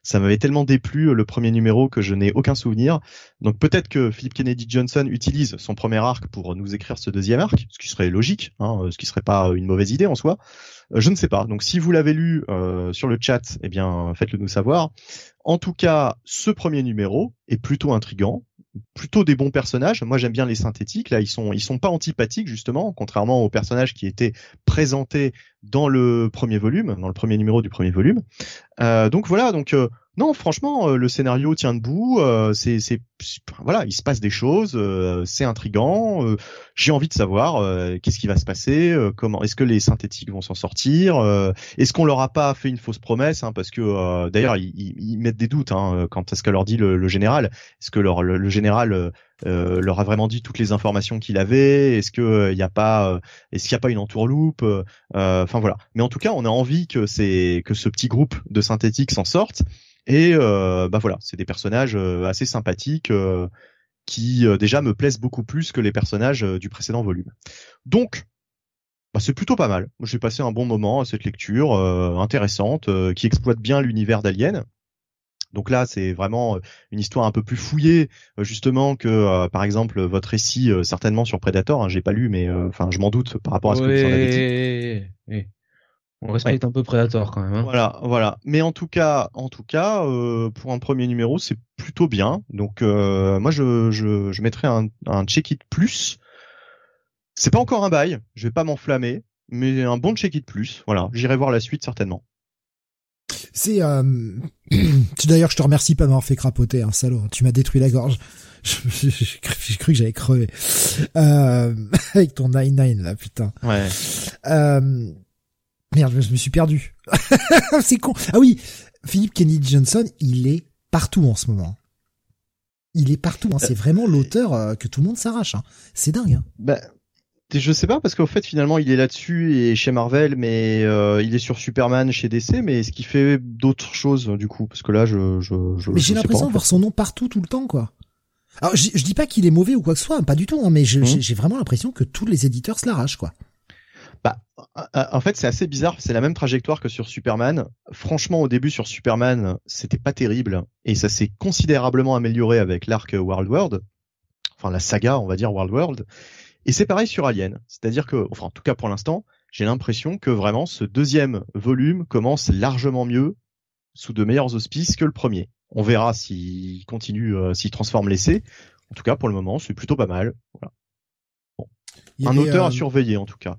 ça m'avait tellement déplu euh, le premier numéro que je n'ai aucun souvenir. Donc peut-être que Philip Kennedy Johnson utilise son premier arc pour nous écrire ce deuxième arc, ce qui serait logique, hein, ce qui serait pas une mauvaise idée en soi. Euh, je ne sais pas. Donc si vous l'avez lu euh, sur le chat, eh bien faites-le nous savoir. En tout cas, ce premier numéro est plutôt intrigant plutôt des bons personnages. Moi, j'aime bien les synthétiques. Là, ils sont ils sont pas antipathiques justement, contrairement aux personnages qui étaient présentés dans le premier volume, dans le premier numéro du premier volume. Euh, donc voilà. Donc euh, non, franchement, euh, le scénario tient debout. Euh, c'est, voilà, il se passe des choses. Euh, c'est intrigant. j'ai envie de savoir qu'est-ce qui va se passer. comment est-ce que les synthétiques vont s'en sortir Est-ce qu'on leur a pas fait une fausse promesse hein, Parce que d'ailleurs, ils, ils, mettent des doutes hein, quant à ce que leur dit le, général. Est-ce que le, général leur a vraiment dit toutes les informations qu'il avait Est-ce que il a pas, est-ce qu'il y a pas une entourloupe Enfin voilà. Mais en tout cas, on a envie que que ce petit groupe de synthétiques s'en sorte. Et euh, bah voilà, c'est des personnages euh, assez sympathiques euh, qui déjà me plaisent beaucoup plus que les personnages du précédent volume. Donc, bah, c'est plutôt pas mal. J'ai passé un bon moment à cette lecture intéressante qui exploite bien l'univers d'Alien. Donc là, c'est vraiment une histoire un peu plus fouillée, justement que par exemple votre récit certainement sur Predator. Hein, J'ai pas lu, mais enfin je m'en doute par rapport à ce que vous en avez dit. On respecte un peu Predator quand même. Hein. Voilà, voilà. Mais en tout cas, en tout cas, euh, pour un premier numéro, c'est plutôt bien. Donc euh, moi, je, je, je mettrais un, un check-it plus. C'est pas encore un bail, je vais pas m'enflammer, mais un bon check-it plus. Voilà, j'irai voir la suite certainement. C'est euh... d'ailleurs, je te remercie pas m'avoir fait crapoter, un hein, salaud. Tu m'as détruit la gorge. J'ai cru que j'allais crever euh... avec ton 9-9 là, putain. Ouais. Euh Merde, je me suis perdu. c'est con. Ah oui, Philippe Kennedy Johnson, il est partout en ce moment. Il est partout. Hein. C'est vraiment l'auteur euh, que tout le monde s'arrache. Hein. C'est dingue. Hein. Bah, je sais pas parce qu'au fait finalement il est là-dessus et chez Marvel, mais euh, il est sur Superman chez DC, mais ce qui fait d'autres choses du coup? Parce que là, je, je, je Mais j'ai l'impression de voir son nom partout tout le temps, quoi. Alors je, dis pas qu'il est mauvais ou quoi que ce soit, pas du tout, hein, mais mmh. j'ai vraiment l'impression que tous les éditeurs se l'arrachent, quoi. Bah, en fait, c'est assez bizarre. C'est la même trajectoire que sur Superman. Franchement, au début sur Superman, c'était pas terrible et ça s'est considérablement amélioré avec l'arc World World, enfin la saga, on va dire World World. Et c'est pareil sur Alien. C'est-à-dire que, enfin, en tout cas pour l'instant, j'ai l'impression que vraiment ce deuxième volume commence largement mieux, sous de meilleurs auspices que le premier. On verra s'il continue, euh, s'il transforme l'essai. En tout cas, pour le moment, c'est plutôt pas mal. Voilà. Un auteur à euh, surveiller, en tout cas.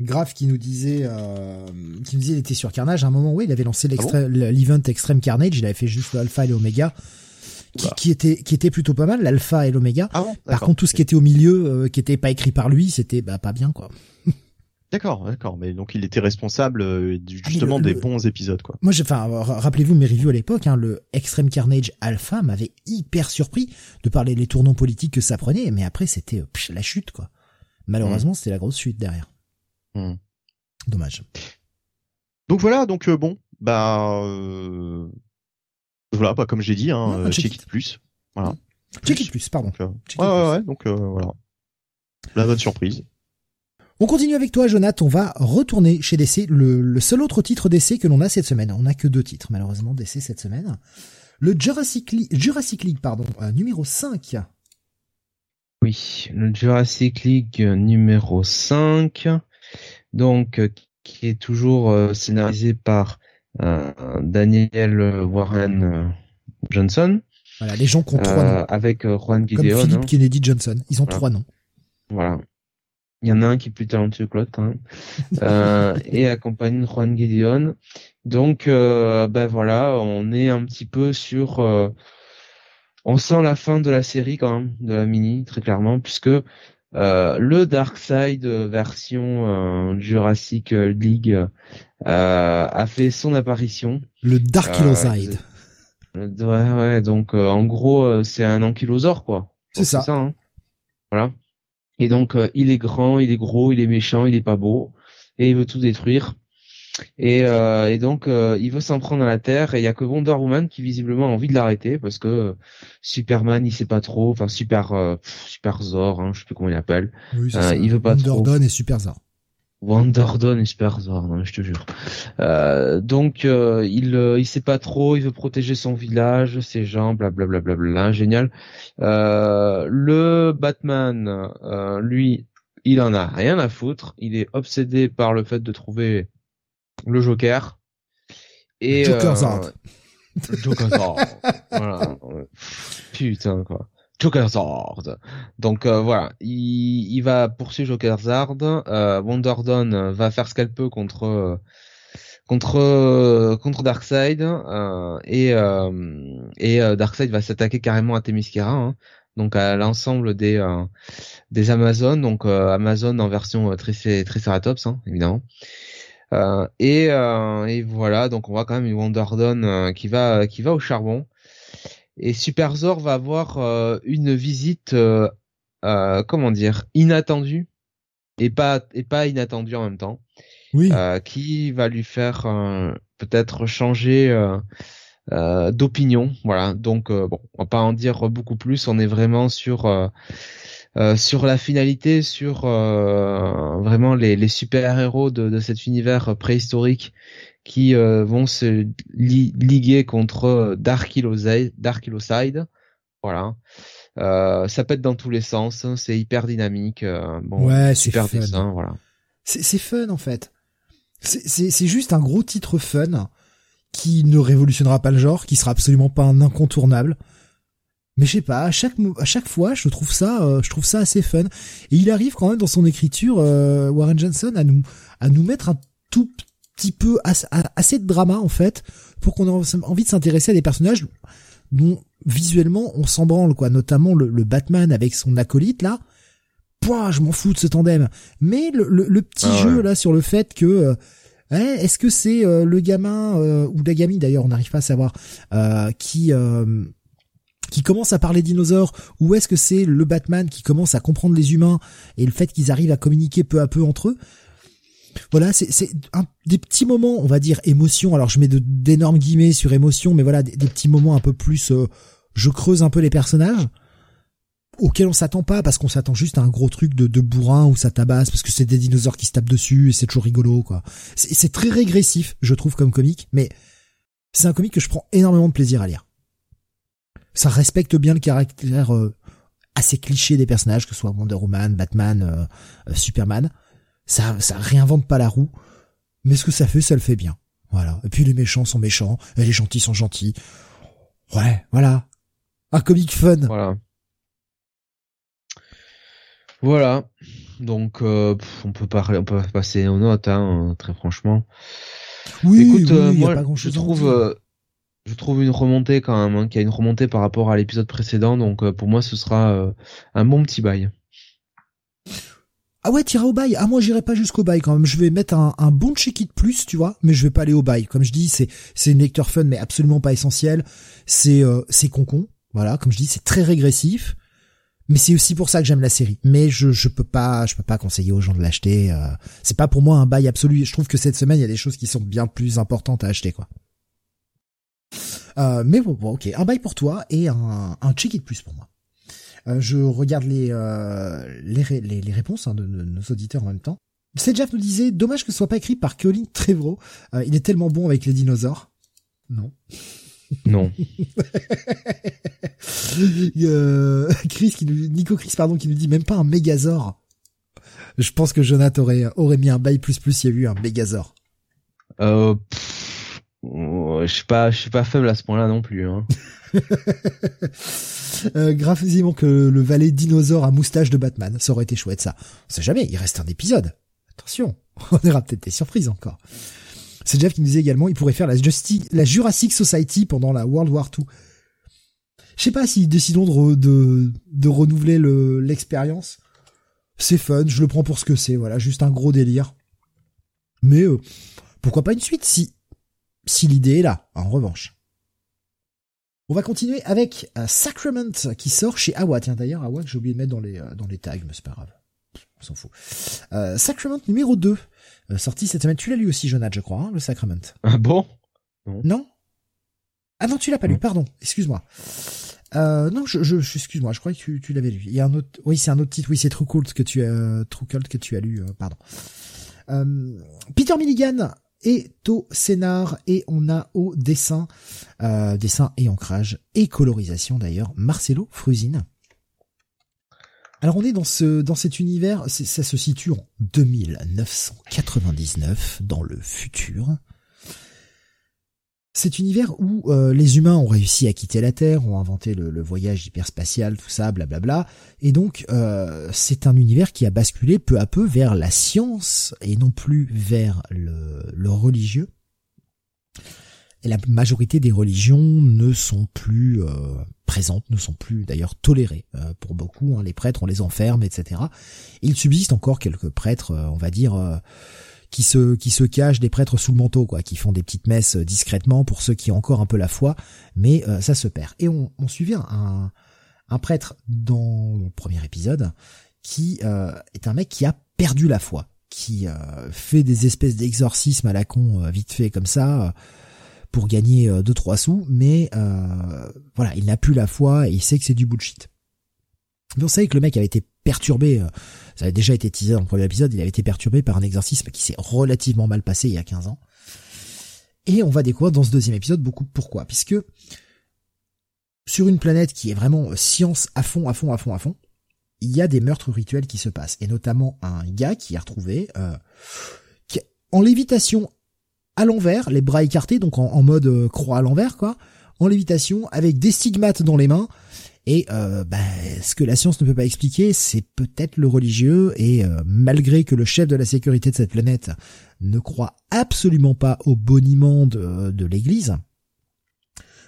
Graf qui nous disait, euh, qui nous disait, il était sur Carnage. À un moment, oui, il avait lancé ah l'event Extreme Carnage. Il avait fait juste l'alpha et l'oméga, qui, bah. qui, était, qui était plutôt pas mal, l'alpha et l'oméga. Ah Par contre, tout ce qui était au milieu, euh, qui était pas écrit par lui, c'était bah, pas bien, quoi. D'accord, d'accord. Mais donc il était responsable euh, ah, justement des bons épisodes, quoi. Moi, enfin, rappelez-vous mes reviews à l'époque. Hein, le Extreme Carnage Alpha m'avait hyper surpris de parler des tournants politiques que ça prenait, mais après c'était la chute, quoi. Malheureusement, mmh. c'était la grosse chute derrière. Hmm. Dommage. Donc voilà, donc euh, bon, bah euh, voilà, bah, comme j'ai dit, hein, euh, check, it plus, voilà. Check it plus, pardon. ouais, ouais, ouais, donc voilà, la bonne surprise. On continue avec toi, Jonathan. On va retourner chez DC. Le, seul autre titre DC que l'on a cette semaine. On n'a que deux titres, malheureusement, DC cette semaine. Le Jurassic League, Jurassic League pardon, numéro 5. Oui, le Jurassic League numéro 5 donc euh, qui est toujours euh, scénarisé par euh, Daniel Warren Johnson. Voilà, les gens qui ont trois noms. Avec Juan Gideon. Comme Philippe hein. Kennedy Johnson. Ils ont trois noms. Voilà. Il y en a un qui est plus talentueux que l'autre euh, et accompagné de Juan Gideon. Donc, euh, ben voilà, on est un petit peu sur... on sent la fin de la série quand même, de la mini, très clairement, puisque le Dark Side version euh, Jurassic League euh, a fait son apparition. Le Dark Side. Ouais, ouais, donc en gros c'est un ankylosaure quoi. C'est ça. ça hein. Voilà. Et donc il est grand, il est gros, il est méchant, il est pas beau et il veut tout détruire. Et, euh, et donc euh, il veut s'en prendre à la Terre et il y a que Wonder Woman qui visiblement a envie de l'arrêter parce que euh, Superman il sait pas trop, enfin Super euh, Super Zor, hein, je sais plus comment il appelle. Oui, euh, il veut pas Wonder trop. Dawn et Super Zor. Wonder Dawn et Super Zor, non, je te jure. donc il il sait pas trop, il veut protéger son village, ses gens, blablabla, bla, bla, bla, génial. le Batman, lui, il en a rien à foutre. Il est obsédé par le fait de trouver le Joker. Et, Jokerzard. Euh, Jokerzard. voilà. Putain, quoi. Jokerzard. Donc euh, voilà, il, il, va poursuivre Jokerzard. Euh, Wonder Dawn va faire ce qu'elle peut contre contre contre Darkseid euh, et euh, et Darkseid va s'attaquer carrément à Themyscira, hein, donc à l'ensemble des des Amazones, donc Amazon en version Triceratops, hein, évidemment. Euh, et, euh, et, voilà, donc on voit quand même une Wonder Dawn euh, qui va qui va au charbon. Et Super Zor va avoir une visite, comment dire, inattendue et pas et pas inattendue en même temps. Oui. qui va lui faire peut-être changer d'opinion. Voilà. Donc bon, on va pas en dire beaucoup plus. On est vraiment sur euh, sur la finalité, sur euh, vraiment les, les super-héros de, de, cet univers préhistorique qui euh, vont se liguer contre Dark Illocide. Voilà. ça pète dans tous les sens, hein, c'est hyper dynamique. bon, ouais, c'est fun. voilà. C'est fun en fait. C'est juste un gros titre fun qui ne révolutionnera pas le genre, qui sera absolument pas un incontournable, mais je sais pas, à chaque à chaque fois, je trouve ça, euh, je trouve ça assez fun. Et il arrive quand même dans son écriture, euh, Warren Johnson, à nous à nous mettre un tout petit peu assez, de drama en fait, pour qu'on ait envie de s'intéresser à des personnages dont visuellement on s'en branle quoi, notamment le, Batman avec son acolyte là. Pouah, je m'en fous de ce tandem. Mais le, le, petit ah jeu là sur le fait que euh, Eh, est-ce que c'est euh, le gamin ou la gamine d'ailleurs, on n'arrive pas à savoir, qui qui commence à parler dinosaures ou est-ce que c'est le Batman qui commence à comprendre les humains et le fait qu'ils arrivent à communiquer peu à peu entre eux? Voilà, c'est des petits moments, on va dire émotion. Alors je mets d'énormes guillemets sur émotion, mais voilà, des, petits moments un peu plus. Euh, je creuse un peu les personnages auxquels on s'attend pas parce qu'on s'attend juste à un gros truc de, de bourrin où ça tabasse parce que c'est des dinosaures qui se tapent dessus et c'est toujours rigolo quoi. C'est très régressif, je trouve comme comique, mais c'est un comique que je prends énormément de plaisir à lire. Ça respecte bien le caractère euh, assez cliché des personnages, que ce soit Wonder Woman, Batman, euh, Superman ça, ça réinvente pas la roue, mais ce que ça fait, ça le fait bien. Voilà. Et puis les méchants sont méchants, et les gentils sont gentils. Ouais, voilà. Un comic fun. Voilà. Voilà. Donc euh, on peut parler, on peut passer aux notes, hein, très franchement. Oui, Écoute, euh, moi, je trouve, euh, je trouve une remontée quand même, hein, qu'il y a une remontée par rapport à l'épisode précédent. Donc pour moi, ce sera un bon petit bail. Ah ouais, t'iras au bail. Ah moi j'irai pas jusqu'au bail quand même. Je vais mettre un, bon check-it plus, tu vois, mais je vais pas aller au bail. Comme je dis, c'est c'est une lecture fun, mais absolument pas essentiel. C'est euh, c'est concon. Voilà, comme je dis, c'est très régressif. Mais c'est aussi pour ça que j'aime la série. Mais je je peux pas je peux pas conseiller aux gens de l'acheter. Euh, c'est pas pour moi un bail absolu. Je trouve que cette semaine il y a des choses qui sont bien plus importantes à acheter quoi. Euh, mais bon, bon, ok, un bail pour toi et un un check-it plus pour moi. Euh, je regarde les, euh, les, les, réponses hein, de, nos auditeurs en même temps. Jeff nous disait, dommage que ce soit pas écrit par Colin Trevorrow. Il est tellement bon avec les dinosaures. Non. Non. Chris qui nous, Nico Chris pardon qui nous dit même pas un Mégazord. Je pense que Jonathan aurait aurait mis un bail plus plus s'il y avait eu un Mégazord. Euh, je suis pas je suis pas faible à ce point-là non plus. Hein. euh, que le valet dinosaure à moustache de Batman. Ça aurait été chouette, ça. On sait jamais, il reste un épisode. Attention, on aura peut-être des surprises encore. C'est Jeff qui nous disait également, il pourrait faire la, Jurassic Society pendant la World War II. Je sais pas s'ils décident de, de, renouveler l'expérience. c'est fun, je le prends pour ce que c'est, voilà, juste un gros délire. Mais euh, pourquoi pas une suite si si l'idée est là, en revanche. On va continuer avec euh, Sacrament qui sort chez Awa. Tiens d'ailleurs Awa que j'ai oublié de mettre dans les euh, dans les tags, mais c'est pas grave. On s'en fout. Euh, Sacrament numéro 2, sorti cette semaine. Tu l'as lu aussi, Jonathan, je crois, hein, le Sacrament. Ah bon? Non. Ah non, tu l'as pas lu, pardon, excuse-moi. non, je, je, excuse-moi, je crois que tu, tu l'avais lu. Il y a un autre, oui, c'est un autre titre, oui, c'est True Cult que tu as, True Cult que tu as lu, pardon. Peter Milligan et au scénar et on a au dessin, euh, dessin et ancrage et colorisation d'ailleurs, Marcelo Frusine. Alors on est dans ce dans cet univers, ça se situe en 2999 dans le futur. Cet univers où euh, les humains ont réussi à quitter la Terre, ont inventé le, voyage hyperspatial, tout ça, blablabla. Et donc, euh, c'est un univers qui a basculé peu à peu vers la science et non plus vers le, religieux. Et la majorité des religions ne sont plus euh, présentes, ne sont plus d'ailleurs tolérées pour beaucoup. Hein. Les prêtres, on les enferme, etc. il subsiste encore quelques prêtres, on va dire qui se qui se cachent des prêtres sous le manteau quoi, qui font des petites messes euh, discrètement pour ceux qui ont encore un peu la foi, mais euh, ça se perd. Et on, on suivait un un prêtre dans le premier épisode qui euh, est un mec qui a perdu la foi, qui fait des espèces d'exorcismes à la con vite fait comme ça pour gagner deux trois sous, mais voilà, il n'a plus la foi et il sait que c'est du bullshit. Mais on savait que le mec avait été perturbé, euh, ça avait déjà été teasé dans le premier épisode, il avait été perturbé par un exercice qui s'est relativement mal passé il y a 15 ans. Et on va découvrir dans ce deuxième épisode beaucoup pourquoi. Puisque sur une planète qui est vraiment science à fond, à fond, à fond, à fond, il y a des meurtres rituels qui se passent. Et notamment un gars qui est retrouvé euh, en lévitation à l'envers, les bras écartés, donc en, mode euh, croix à l'envers, quoi, en lévitation, avec des stigmates dans les mains, et euh, bah, ce que la science ne peut pas expliquer, c'est peut-être le religieux. Et euh, malgré que le chef de la sécurité de cette planète ne croit absolument pas au boniment de, l'Église,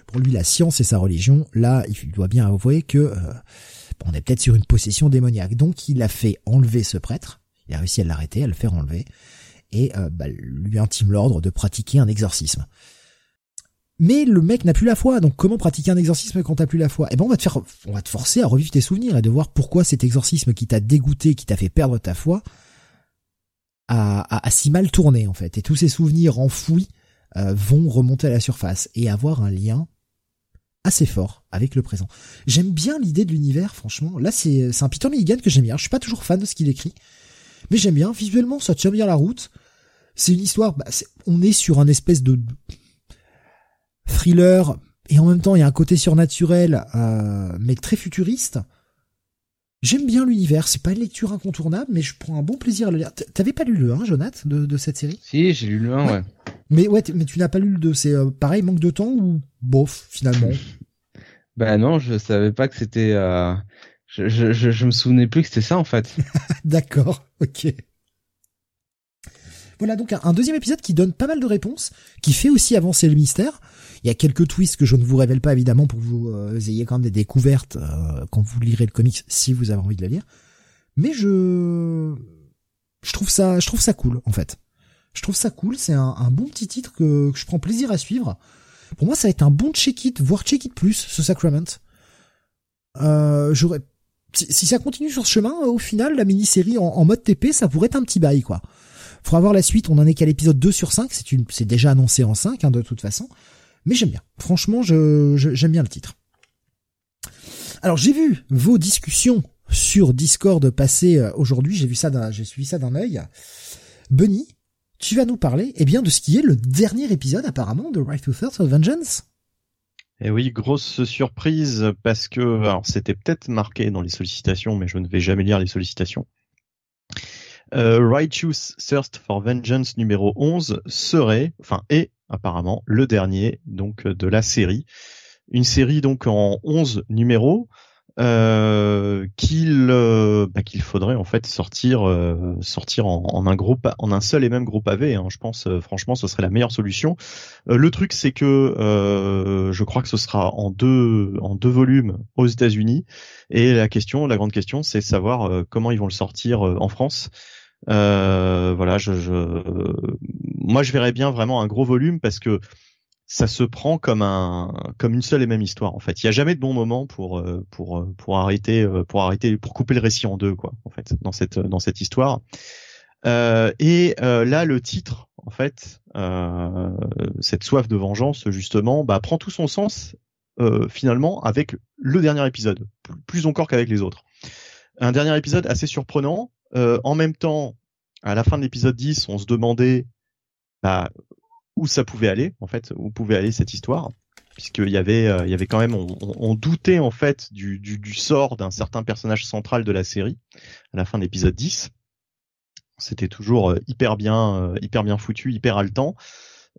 pour lui la science et sa religion, là, il doit bien avouer que euh, on est peut-être sur une possession démoniaque. Donc il a fait enlever ce prêtre. Il a réussi à l'arrêter, à le faire enlever. et bah, lui intime l'ordre de pratiquer un exorcisme. Mais le mec n'a plus la foi, donc comment pratiquer un exorcisme quand t'as plus la foi? Eh ben on va te faire, on va te forcer à revivre tes souvenirs et de voir pourquoi cet exorcisme qui t'a dégoûté, qui t'a fait perdre ta foi, a, si mal tourné en fait. Et tous ces souvenirs enfouis euh, vont remonter à la surface et avoir un lien assez fort avec le présent. J'aime bien l'idée de l'univers, franchement. Là, c'est un Peter Milligan que j'aime bien. Je suis pas toujours fan de ce qu'il écrit, mais j'aime bien. Visuellement, ça tient bien la route. C'est une histoire. Bah, on est sur un espèce de thriller et en même temps il y a un côté surnaturel euh, mais très futuriste. J'aime bien l'univers, c'est pas une lecture incontournable, mais je prends un bon plaisir à le lire. T'avais pas lu le 1, Jonathan, de, cette série? Si, j'ai lu le 1, ouais. Mais ouais, mais tu n'as pas lu le 2, c'est euh, pareil, manque de temps ou bof, finalement? Bah non, je savais pas que c'était... Euh... Je, je, je, je, me souvenais plus que c'était ça, en fait. D'accord, ok. Voilà donc un, deuxième épisode qui donne pas mal de réponses, qui fait aussi avancer le mystère. Il y a quelques twists que je ne vous révèle pas évidemment pour que vous euh, ayez quand même des découvertes euh, quand vous lirez le comics si vous avez envie de le lire. Mais je je trouve ça je trouve ça cool en fait. Je trouve ça cool, c'est un, bon petit titre que, je prends plaisir à suivre. Pour moi, ça va être un bon check-it, voire check-it plus, ce Sacrament. Euh, j'aurais si, ça continue sur ce chemin, au final, la mini-série en, en, mode TP, ça pourrait être un petit bail, quoi. Faudra voir la suite, on en est qu'à l'épisode 2 sur 5, c'est déjà annoncé en 5, hein, de toute façon. Mais j'aime bien. Franchement, je, j'aime bien le titre. Alors, j'ai vu vos discussions sur Discord passer euh, aujourd'hui, j'ai vu ça d'un, j'ai suivi ça d'un œil. Bunny, tu vas nous parler, eh bien, de ce qui est le dernier épisode, apparemment, de Right to Thirst of Vengeance. Eh oui, grosse surprise parce que alors c'était peut-être marqué dans les sollicitations, mais je ne vais jamais lire les sollicitations. Euh, Righteous Thirst for Vengeance numéro 11 serait, enfin est apparemment le dernier donc de la série. Une série donc en 11 numéros euh, qu'il euh, bah, qu'il faudrait en fait sortir euh, sortir en, un groupe en un seul et même groupe AV hein. je pense euh, franchement ce serait la meilleure solution le truc c'est que je crois que ce sera en deux en deux volumes aux États-Unis et la question la grande question c'est savoir comment ils vont le sortir en France euh, voilà, je, je, moi je verrais bien vraiment un gros volume parce que ça se prend comme un comme une seule et même histoire en fait. Il y a jamais de bon moment pour euh, pour euh, pour arrêter pour arrêter pour couper le récit en deux quoi en fait dans cette dans cette histoire. Euh, et là le titre en fait cette soif de vengeance justement bah, prend tout son sens finalement avec le dernier épisode plus encore qu'avec les autres. Un dernier épisode assez surprenant euh, en même temps, à la fin de l'épisode 10, on se demandait bah, où ça pouvait aller, en fait, où pouvait aller cette histoire, puisqu'il y avait, euh, il y avait quand même, on, doutait en fait du, sort d'un certain personnage central de la série à la fin de l'épisode 10. C'était toujours euh, hyper bien, hyper bien foutu, hyper haletant.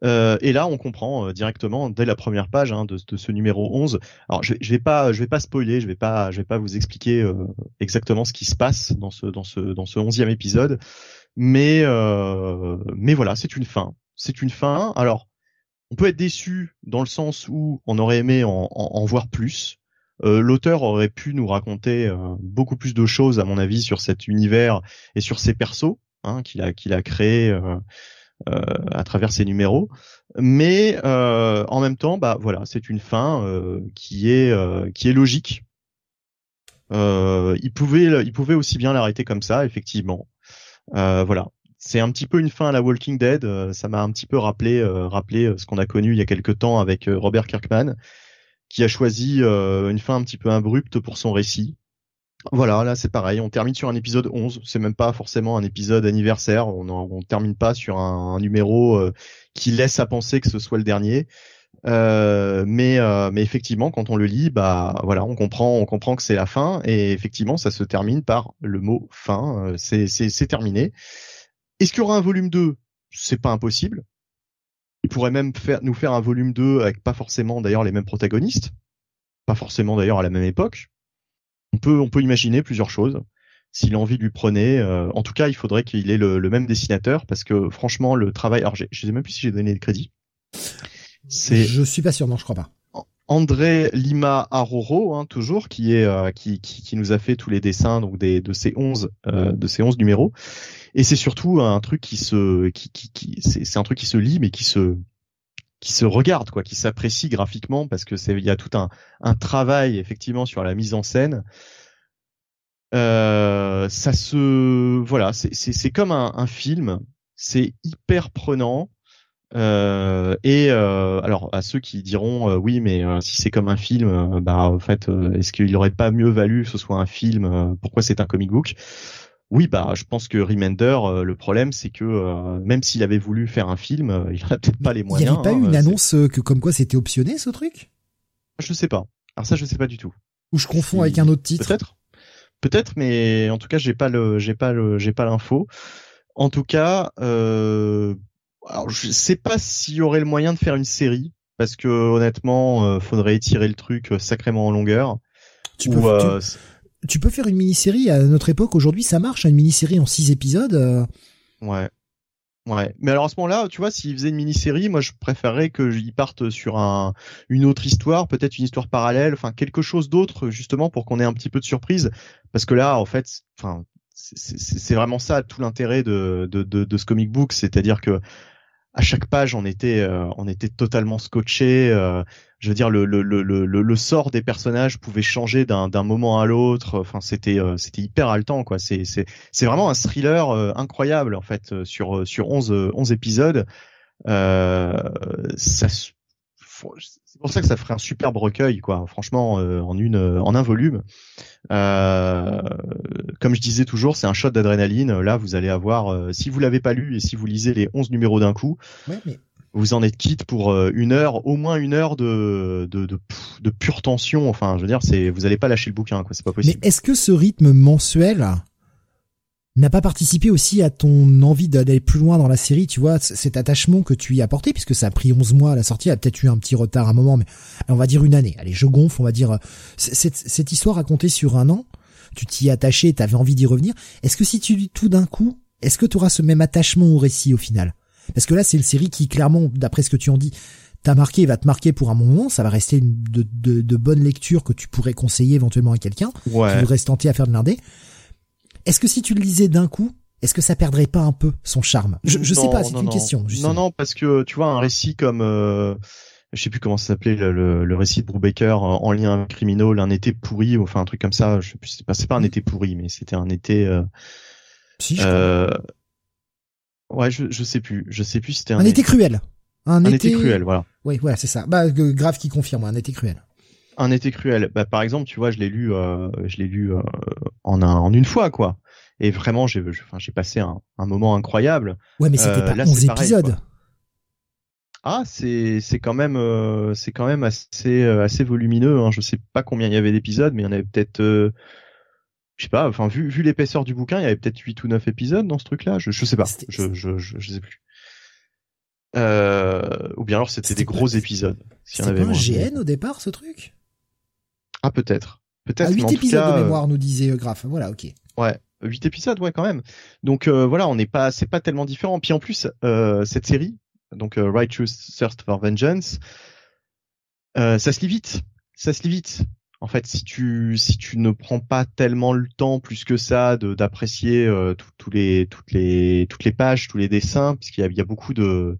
Euh, et là, on comprend euh, directement dès la première page hein, de, ce numéro 11. Alors, je, je vais pas, je vais pas spoiler, je vais pas, je vais pas vous expliquer euh, exactement ce qui se passe dans ce dans ce dans ce onzième épisode, mais mais voilà, c'est une fin. C'est une fin. Alors, on peut être déçu dans le sens où on aurait aimé en, en, voir plus. L'auteur aurait pu nous raconter beaucoup plus de choses, à mon avis, sur cet univers et sur ses persos hein, qu'il a qu'il a créé. Euh, à travers ces numéros. Mais euh, en même temps, bah voilà, c'est une fin euh, qui est qui est logique. il pouvait il pouvait aussi bien l'arrêter comme ça, effectivement. voilà, c'est un petit peu une fin à la Walking Dead. ça m'a un petit peu rappelé, rappelé ce qu'on a connu il y a quelque temps avec Robert Kirkman, qui a choisi une fin un petit peu abrupte pour son récit. Voilà, là c'est pareil, on termine sur un épisode 11, c'est même pas forcément un épisode anniversaire, on, on termine pas sur un, numéro euh, qui laisse à penser que ce soit le dernier. Euh, mais euh, mais effectivement quand on le lit bah voilà on comprend on comprend que c'est la fin. Et effectivement ça se termine par le mot fin c'est terminé. Est-ce qu'il y aura un volume 2 c'est pas impossible. Il pourrait même nous faire un volume 2 avec pas forcément d'ailleurs les mêmes protagonistes. Pas forcément d'ailleurs à la même époque on peut on peut imaginer plusieurs choses si l'envie lui prenait. Euh, en tout cas, il faudrait qu'il ait le, même dessinateur parce que franchement, le travail. Alors, je sais même plus si j'ai donné le crédit. C'est. Je suis pas sûr, non, je crois pas. André Lima Aroro, hein, toujours, qui est euh, qui, qui, qui, nous a fait tous les dessins donc des de ces 11 euh, de ces 11 numéros. Et c'est surtout un truc qui se qui, qui, qui c'est un truc qui se lit mais qui se qui se regarde quoi, qui s'apprécie graphiquement parce que c'est il y a tout un travail effectivement sur la mise en scène. Euh, ça se voilà, c'est comme un, film, c'est hyper prenant. Euh, et euh, alors à ceux qui diront oui mais si c'est comme un film bah en fait est-ce qu'il aurait pas mieux valu que ce soit un film pourquoi c'est un comic book? Oui bah je pense que Remender le problème c'est que même s'il avait voulu faire un film il a peut-être pas les moyens il n'y avait pas eu une hein, annonce que comme quoi c'était optionné ce truc? Je sais pas. Alors ça je sais pas du tout. Ou je confonds avec un autre titre? Peut-être. Peut-être mais en tout cas j'ai pas le j'ai pas le j'ai pas l'info. En tout cas euh, alors je sais pas s'il y aurait le moyen de faire une série parce que honnêtement, euh, faudrait étirer le truc euh, sacrément en longueur. Tu peux, euh, tu, peux faire une mini-série à notre époque. Aujourd'hui, ça marche, une mini-série en six épisodes. Ouais. Ouais, mais alors à ce moment-là, tu vois, s'ils faisaient une mini-série, moi je préférerais qu'ils partent sur un une autre histoire, peut-être une histoire parallèle, enfin quelque chose d'autre justement pour qu'on ait un petit peu de surprise, parce que là, en fait, enfin c'est vraiment ça tout l'intérêt de, de, ce comic book, c'est-à-dire que à chaque page on était euh, on était totalement scotché euh, je veux dire le, le, le, le, sort des personnages pouvait changer d'un moment à l'autre. Enfin c'était euh, c'était hyper haletant quoi. C'est c'est c'est vraiment un thriller incroyable en fait sur sur 11 11 épisodes. Ça pour ça que ça ferait un superbe recueil, quoi. Franchement, euh, en une, euh, en un volume. Euh, comme je disais toujours, c'est un shot d'adrénaline. Là, vous allez avoir, si vous l'avez pas lu et si vous lisez les 11 numéros d'un coup, vous en êtes quitte pour une heure, au moins une heure de de, de, de pure tension. Enfin, je veux dire, c'est, vous allez pas lâcher le bouquin, quoi. C'est pas possible. Mais est-ce que ce rythme mensuel n'a pas participé aussi à ton envie d'aller plus loin dans la série, tu vois, cet attachement que tu y as apporté, puisque ça a pris 11 mois à la sortie, a peut-être eu un petit retard à un moment, mais on va dire une année. Allez, je gonfle, on va dire, euh, cette, cette histoire racontée sur un an, tu t'y attaché, t'avais envie d'y revenir. Est-ce que si tu dis tout d'un coup, est-ce que tu auras ce même attachement au récit au final? Parce que là, c'est une série qui, clairement, d'après ce que tu en dis, t'a marqué, va te marquer pour un moment, ça va rester une de, de, de bonnes lectures que tu pourrais conseiller éventuellement à quelqu'un ouais. qui voudrait se tenter à faire de l'indé. Est-ce que si tu le lisais d'un coup, est-ce que ça perdrait pas un peu son charme? Je, je sais pas, c'est une question. Non, non, parce que tu vois un récit comme, euh, je sais plus comment ça s'appelait le, le, récit de Brubaker en lien criminel, un été pourri, ou enfin un truc comme ça. Je sais plus, c'est pas, un été pourri, mais c'était un été. Euh, si. Je euh, ouais, je, je sais plus, je sais plus. C'était un, un été, cruel. Un, été... cruel, voilà. Oui, ouais, c'est ça. Bah, grave qui confirme, un été cruel. Un été cruel. Bah, par exemple, tu vois, je l'ai lu, euh, je l'ai lu euh, en un, en une fois, quoi. Et vraiment, j'ai, passé un, un, moment incroyable. Ouais, mais c'était euh, pas 11 épisodes. ah, c'est, c'est quand même, euh, c'est quand même assez, euh, assez volumineux. Hein. Je sais pas combien il y avait d'épisodes, mais il y en avait peut-être, je sais pas. Enfin, vu, vu l'épaisseur du bouquin, il y avait peut-être 8 ou 9 épisodes dans ce truc-là. Je, je sais pas. Je, je, je, je sais plus. ou bien alors c'était des gros épisodes. C'était pas un GN au départ, ce truc? Ah peut-être. Peut-être. 8 épisodes de mémoire, nous disait euh, Graf. Voilà, ok. Ouais. 8 épisodes, ouais, quand même. Donc euh, voilà, on n'est pas, c'est pas tellement différent. Puis en plus, euh, cette série, donc euh, Righteous Thirst for Vengeance, ça se lit vite. Ça se lit vite. En fait, si tu si tu ne prends pas tellement le temps plus que ça de d'apprécier tous les toutes les toutes les pages, tous les dessins, puisqu'il y a, il y a beaucoup de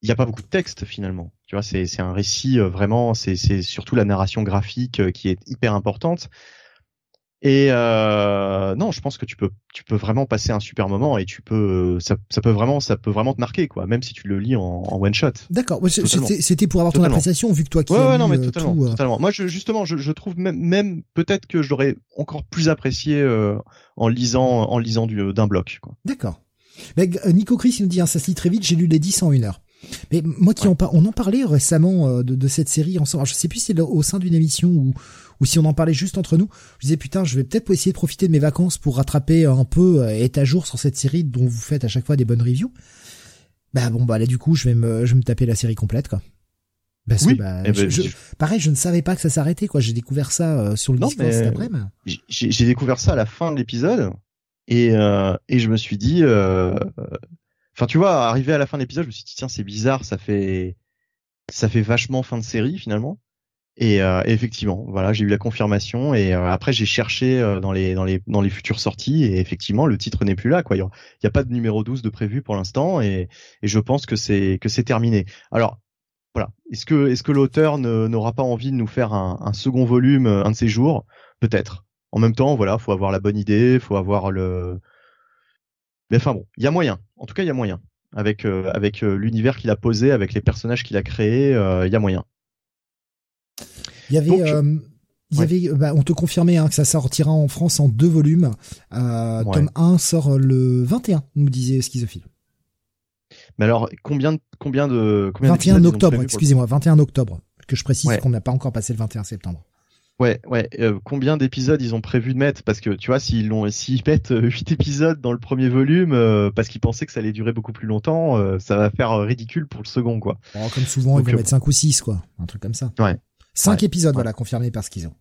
il n'y a pas beaucoup de texte finalement. Tu vois, c'est un récit euh, vraiment, c'est surtout la narration graphique euh, qui est hyper importante. Et euh, non, je pense que tu peux tu peux vraiment passer un super moment et tu peux ça, ça peut vraiment ça peut vraiment te marquer quoi, même si tu le lis en, en one shot. D'accord. C'était pour avoir ton appréciation vu que toi qui ouais, ouais, non mais totalement, totalement. Moi je, justement je, je trouve même, même peut-être que j'aurais encore plus apprécié euh, en lisant en lisant d'un bloc. D'accord. Nico Chris il nous dit hein, ça se lit très vite, j'ai lu les 10 en une heure. Mais moi qui en on en parlait récemment euh, de, de, cette série ensemble. Alors, je sais plus si c'est au sein d'une émission ou ou si on en parlait juste entre nous. Je disais putain, je vais peut-être essayer de profiter de mes vacances pour rattraper un peu et euh, être à jour sur cette série dont vous faites à chaque fois des bonnes reviews. Bah bon bah là du coup, je vais me je vais me taper la série complète quoi. Parce que bah, eh ben, je, pareil, je ne savais pas que ça s'arrêtait quoi. J'ai découvert ça euh, sur le Discord cet après-midi. J'ai découvert ça à la fin de l'épisode et euh, et je me suis dit euh, Enfin, tu vois, arrivé à la fin de l'épisode, je me suis dit tiens, c'est bizarre, ça fait ça fait vachement fin de série finalement. Et, euh, effectivement, voilà, j'ai eu la confirmation et euh, après j'ai cherché euh, dans les dans les dans les futures sorties et effectivement le titre n'est plus là quoi. Il y a, pas de numéro 12 de prévu pour l'instant et, et je pense que c'est que c'est terminé. Alors voilà, est-ce que est-ce que l'auteur n'aura pas envie de nous faire un, un, second volume un de ces jours? Peut-être. En même temps, voilà, faut avoir la bonne idée, faut avoir le. Mais enfin bon, il y a moyen. En tout cas, il y a moyen avec avec l'univers qu'il a posé, avec les personnages qu'il a créés, il y a moyen. Il y avait, euh, il y avait, bah, on te confirmait hein, que ça sortira en France en deux volumes. Euh, Tome 1 sort le 21, nous disait Schizophile. Mais alors, combien, combien de, combien 21 octobre, excusez-moi, 21 octobre. Que je précise qu'on n'a pas encore passé le 21 septembre. Ouais, ouais. Euh, combien d'épisodes ils ont prévu de mettre? Parce que tu vois, s'ils l'ont, s'ils mettent 8 épisodes dans le premier volume, euh, parce qu'ils pensaient que ça allait durer beaucoup plus longtemps, euh, ça va faire ridicule pour le second, quoi. comme souvent, ils vont mettre 5 ou 6, quoi. Un truc comme ça. Ouais. Cinq épisodes, voilà, confirmés par ce qu'ils ont.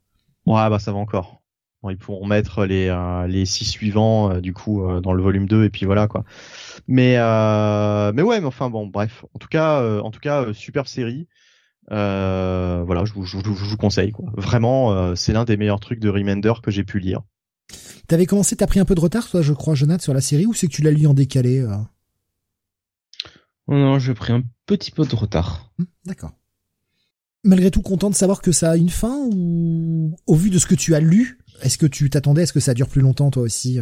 Ouais, bah ça va encore. Bon, ils pourront mettre les euh, les six suivants euh, du coup euh, dans le volume 2 et puis voilà quoi. Mais mais ouais, mais enfin bon, bref. En tout cas, en tout cas, superbe série. Voilà, je vous, je, vous conseille quoi. Vraiment, c'est l'un des meilleurs trucs de Remender que j'ai pu lire. T'avais commencé, t'as pris un peu de retard, toi, je crois, Jonathan, sur la série, ou c'est que tu l'as lu en décalé Non, non, j'ai pris un petit peu de retard. Hum, d'accord malgré tout content de savoir que ça a une fin ou au vu de ce que tu as lu, est-ce que tu t'attendais à ce que ça dure plus longtemps toi aussi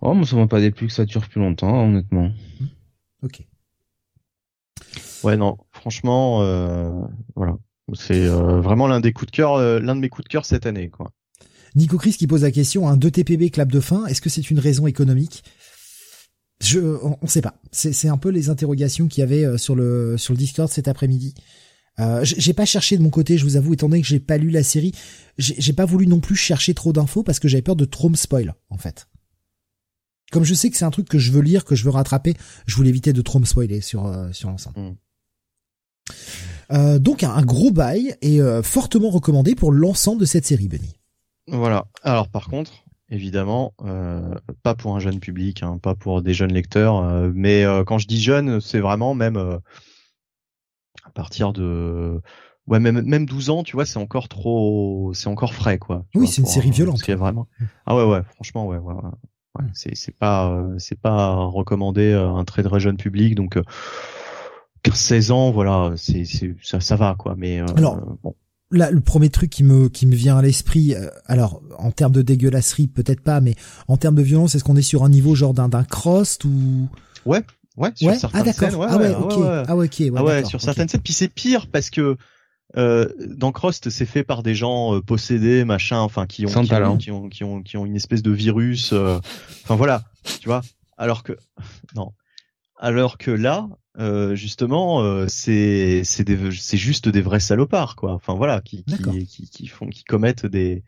Oh, moi ça m'a pas déplu que ça dure plus longtemps, honnêtement. Hmm. Ok. Ouais, non, franchement, euh, voilà, c'est euh, vraiment l'un des coups de cœur, euh, l'un de mes coups de cœur cette année, quoi. Nico Chris qui pose la question, un 2 TPB clap de fin, est-ce que c'est une raison économique? Je, on, on sait pas. C'est un peu les interrogations qu'il y avait sur le sur le Discord cet après-midi. Euh, j'ai pas cherché de mon côté, je vous avoue, étant donné que j'ai pas lu la série, j'ai pas voulu non plus chercher trop d'infos parce que j'avais peur de trop me spoil, en fait. Comme je sais que c'est un truc que je veux lire, que je veux rattraper, je voulais éviter de trop me spoiler sur euh, sur l'ensemble. Mm. Euh, donc un, gros bail et euh, fortement recommandé pour l'ensemble de cette série, Benny. Voilà. Alors par contre, évidemment, pas pour un jeune public, hein, pas pour des jeunes lecteurs, mais quand je dis jeune, c'est vraiment même à partir de ouais même même 12 ans tu vois c'est encore trop c'est encore frais quoi oui c'est une série violente vraiment ah ouais ouais franchement ouais ouais, ouais. c'est c'est pas euh, c'est pas recommandé à un très très jeune public donc 15 euh, 16 ans voilà c'est c'est ça ça va quoi mais euh, alors bon Là, le premier truc qui me qui me vient à l'esprit, alors en termes de dégueulasserie peut-être pas, mais en termes de violence, est-ce qu'on est sur un niveau genre d'un d'un cross ou? Ouais, Ouais, sur certaines ah, scènes. Ouais, ah ouais, ok. Ah ouais, ok. Ouais, ah ouais sur certaines scènes. Puis c'est pire parce que euh, dans Crost, c'est fait par des gens euh, possédés, machin, enfin qui ont, qui ont, qui ont, qui ont, qui ont une espèce de virus. Euh, enfin voilà, tu vois. Alors que non, alors que là, euh, justement, euh, c'est c'est juste des vrais salopards quoi. Enfin voilà, qui qui, qui, qui font qui commettent des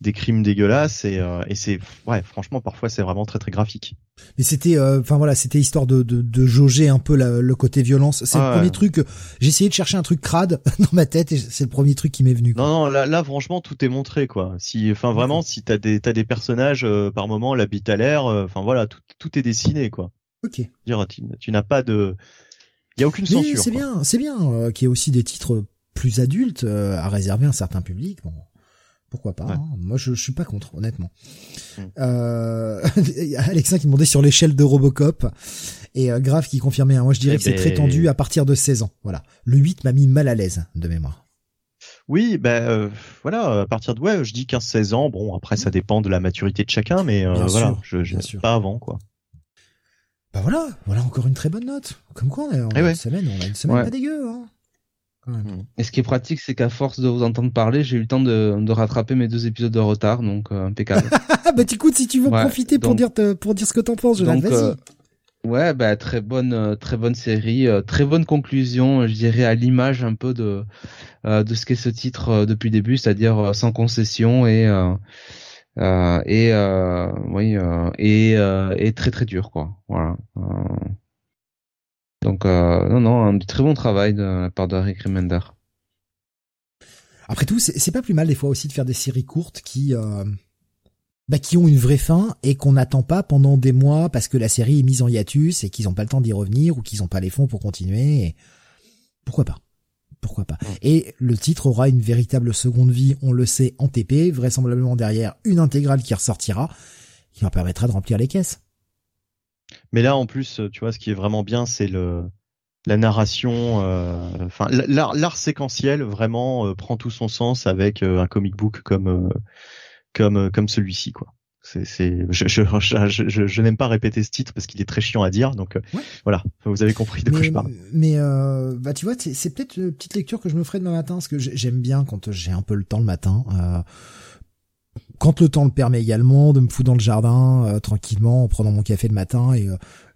des crimes dégueulasses et, euh, et c'est ouais franchement parfois c'est vraiment très très graphique. Mais c'était euh, enfin voilà c'était histoire de, de, de jauger un peu le côté violence. C'est le premier truc. J'ai essayé de chercher un truc crade dans ma tête et c'est le premier truc qui m'est venu. Non non là, là franchement tout est montré quoi. Si enfin vraiment si t'as des t'as des personnages euh, par moment la bite à l'air enfin voilà tout tout est dessiné quoi. Ok. Dire tu, tu n'as pas de il y a aucune censure. C'est bien c'est bien qu'il y ait aussi des titres plus adultes à réserver à un certain public. Bon pourquoi pas hein. Moi, je, je suis pas contre, honnêtement. Mm. Euh, Alexin qui demandait sur l'échelle de Robocop et euh, Grave qui confirmait. Hein. moi, je dirais eh que c'est très ben, tendu à partir de 16 ans. Voilà. Le 8 m'a mis mal à l'aise de mémoire. Oui, ben euh, voilà, à partir de ouais, je dis 15-16 ans. Bon, après ça dépend de la maturité de chacun, mais euh, voilà, je, je pas avant quoi. Bah voilà, voilà encore une très bonne note. Comme quoi, on a, eh une semaine, on a une semaine pas dégueu. Hein. Mm. Et ce qui est pratique, c'est qu'à force de vous entendre parler, j'ai eu le temps de, de rattraper mes deux épisodes de retard, donc euh, impeccable. bah écoute, si tu veux profiter pour dire pour dire ce que t'en penses, je vas-y. Euh, ouais, bah très bonne euh, très bonne série, très bonne conclusion, je dirais à l'image un peu de de ce qu'est ce titre depuis le début, c'est-à-dire sans concession et et oui et et très très dur quoi. Voilà. Donc euh, non, non, un très bon travail de la part de Remender. Après tout, c'est pas plus mal des fois aussi de faire des séries courtes qui euh, bah, qui ont une vraie fin et qu'on n'attend pas pendant des mois parce que la série est mise en hiatus et qu'ils n'ont pas le temps d'y revenir ou qu'ils n'ont pas les fonds pour continuer. Pourquoi pas pourquoi pas. Et le titre aura une véritable seconde vie, on le sait, en TP, vraisemblablement derrière une intégrale qui ressortira, qui en permettra de remplir les caisses. Mais là, en plus, tu vois, ce qui est vraiment bien, c'est le la narration, euh, enfin l'art séquentiel vraiment euh, prend tout son sens avec euh, un comic book comme comme comme celui-ci quoi. C'est, c'est, je, je, je, je n'aime pas répéter ce titre parce qu'il est très chiant à dire, donc voilà, vous avez compris de quoi je parle. Mais bah tu vois, c'est, c'est peut-être une petite lecture que je me ferai demain matin, parce que j'aime bien quand j'ai un peu le temps le matin. quand le temps le permet également, de me foutre dans le jardin tranquillement en prenant mon café le matin et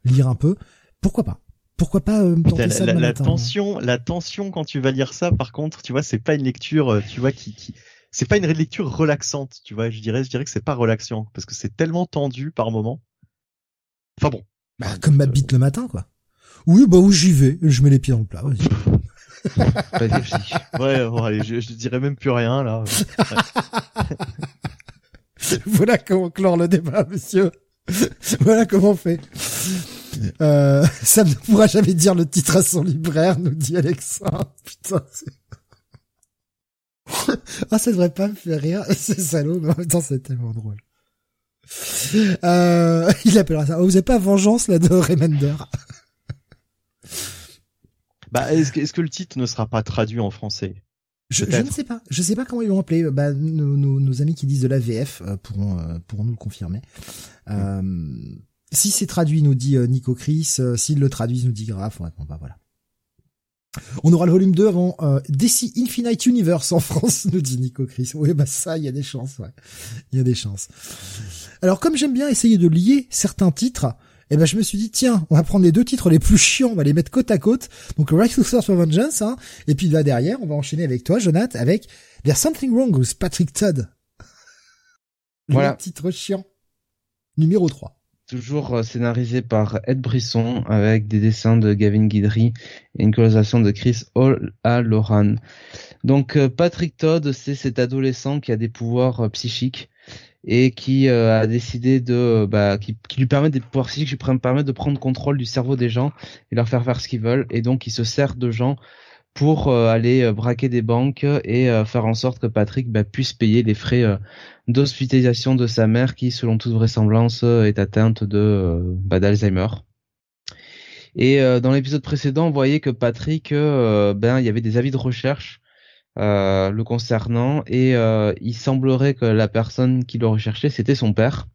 lire un peu. Pourquoi pas? Pourquoi pas euh, tenter ça la, la, la tension, la tension quand tu vas lire ça, par contre, tu vois, c'est pas une lecture, euh, tu vois, qui, qui c'est pas une lecture relaxante, tu vois. Je dirais, je dirais que c'est pas relaxant parce que c'est tellement tendu par moment. Enfin bon. Bah, comme ma bite le matin, quoi. Oui, bah où j'y vais, je mets les pieds dans le plat. ouais, bon, allez, je, je dirais même plus rien là. voilà comment clore le débat, monsieur. voilà comment on fait. Euh, ça ne pourra jamais dire le titre à son libraire, nous dit Alexa. Putain, c'est... ah, ça devrait pas me faire rire, c'est salaud, mais en même temps, c'est tellement drôle. Euh, il appellera ça. Oh, vous avez pas Vengeance, là, de Remender? bah, est-ce que, le titre ne sera pas traduit en français? Je, je, ne sais pas. Je sais pas comment ils vont appeler. Bah, nos, nos, nos amis qui disent de la VF euh, pourront, euh, pourront nous le confirmer. Euh, si c'est traduit, nous dit Nico Chris. S'ils le traduisent, nous dit Graf. Ouais, bon, bah voilà. On aura le volume 2 avant euh, DC Infinite Universe en France, nous dit Nico Chris. Oui, bah ça, il y a des chances, ouais. Il y a des chances. Alors, comme j'aime bien essayer de lier certains titres, eh ben je me suis dit tiens, on va prendre les deux titres les plus chiants, on va les mettre côte à côte. Donc Right to Source of Vengeance, hein, et puis là derrière, on va enchaîner avec toi, Jonathan, avec There's Something Wrong with Patrick Todd. Voilà. Le titre chiant. Numéro 3 toujours euh, scénarisé par Ed Brisson avec des dessins de Gavin Guidry et une colorisation de Chris Hall à. Donc euh, Patrick Todd, c'est cet adolescent qui a des pouvoirs euh, psychiques et qui a décidé de bah, qui, lui permet des pouvoirs psychiques qui permet de prendre contrôle du cerveau des gens et leur faire faire ce qu'ils veulent et donc il se sert de gens pour euh, aller euh, braquer des banques et euh, faire en sorte que Patrick bah, puisse payer les frais d'hospitalisation de sa mère qui, selon toute vraisemblance, est atteinte de bah, d'Alzheimer. Et dans l'épisode précédent, on voyait que Patrick, ben, il y avait des avis de recherche le concernant et il semblerait que la personne qui le recherchait, c'était son père,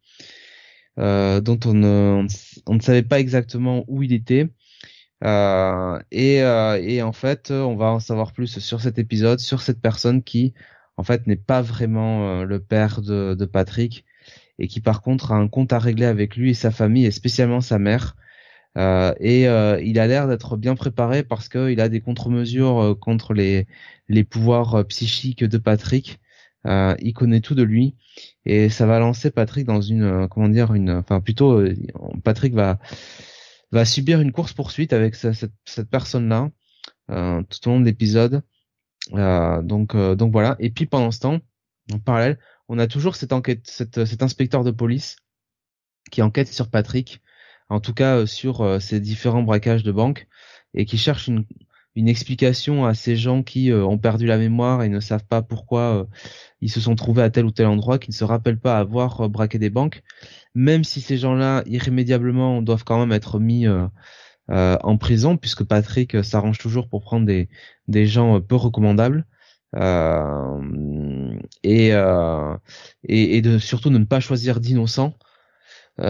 dont on, on ne savait pas exactement où il était. Euh, et, euh, et, en fait, on va en savoir plus sur cet épisode, sur cette personne qui, en fait, n'est pas vraiment euh, le père de, de, Patrick et qui, par contre, a un compte à régler avec lui et sa famille, et spécialement sa mère. Euh, et il a l'air d'être bien préparé parce qu'il a des contre-mesures contre les, les pouvoirs psychiques de Patrick. il connaît tout de lui et ça va lancer Patrick dans une comment dire une enfin plutôt Patrick va va subir une course poursuite avec cette, personne-là euh, tout au long de l'épisode. Euh, donc euh, donc voilà. Et puis pendant ce temps, en parallèle, on a toujours cette enquête, cet inspecteur de police qui enquête sur Patrick, en tout cas sur ces différents braquages de banque et qui cherche une, une explication à ces gens qui euh, ont perdu la mémoire et ne savent pas pourquoi euh, ils se sont trouvés à tel ou tel endroit, qui ne se rappellent pas avoir euh, braqué des banques, même si ces gens-là irrémédiablement doivent quand même être mis en prison, puisque Patrick s'arrange toujours pour prendre des, gens peu recommandables. et de surtout de ne pas choisir d'innocents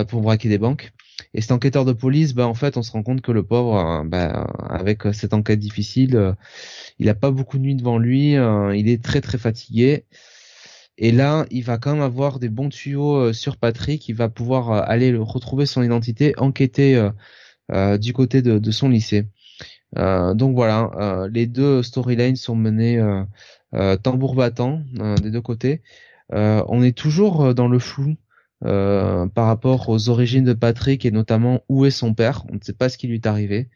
pour braquer des banques. Et cet enquêteur de police, bah en fait, on se rend compte que le pauvre, euh, bah, avec euh, cette enquête difficile, euh, il a pas beaucoup de nuit devant lui, il est très très fatigué. Et là, il va quand même avoir des bons tuyaux sur Patrick, il va pouvoir aller retrouver son identité, enquêter du côté de, de son lycée. donc voilà, les deux storylines sont menées tambour battant des deux côtés. on est toujours dans le flou euh, par rapport aux origines de Patrick et notamment où est son père. On ne sait pas ce qui lui est arrivé.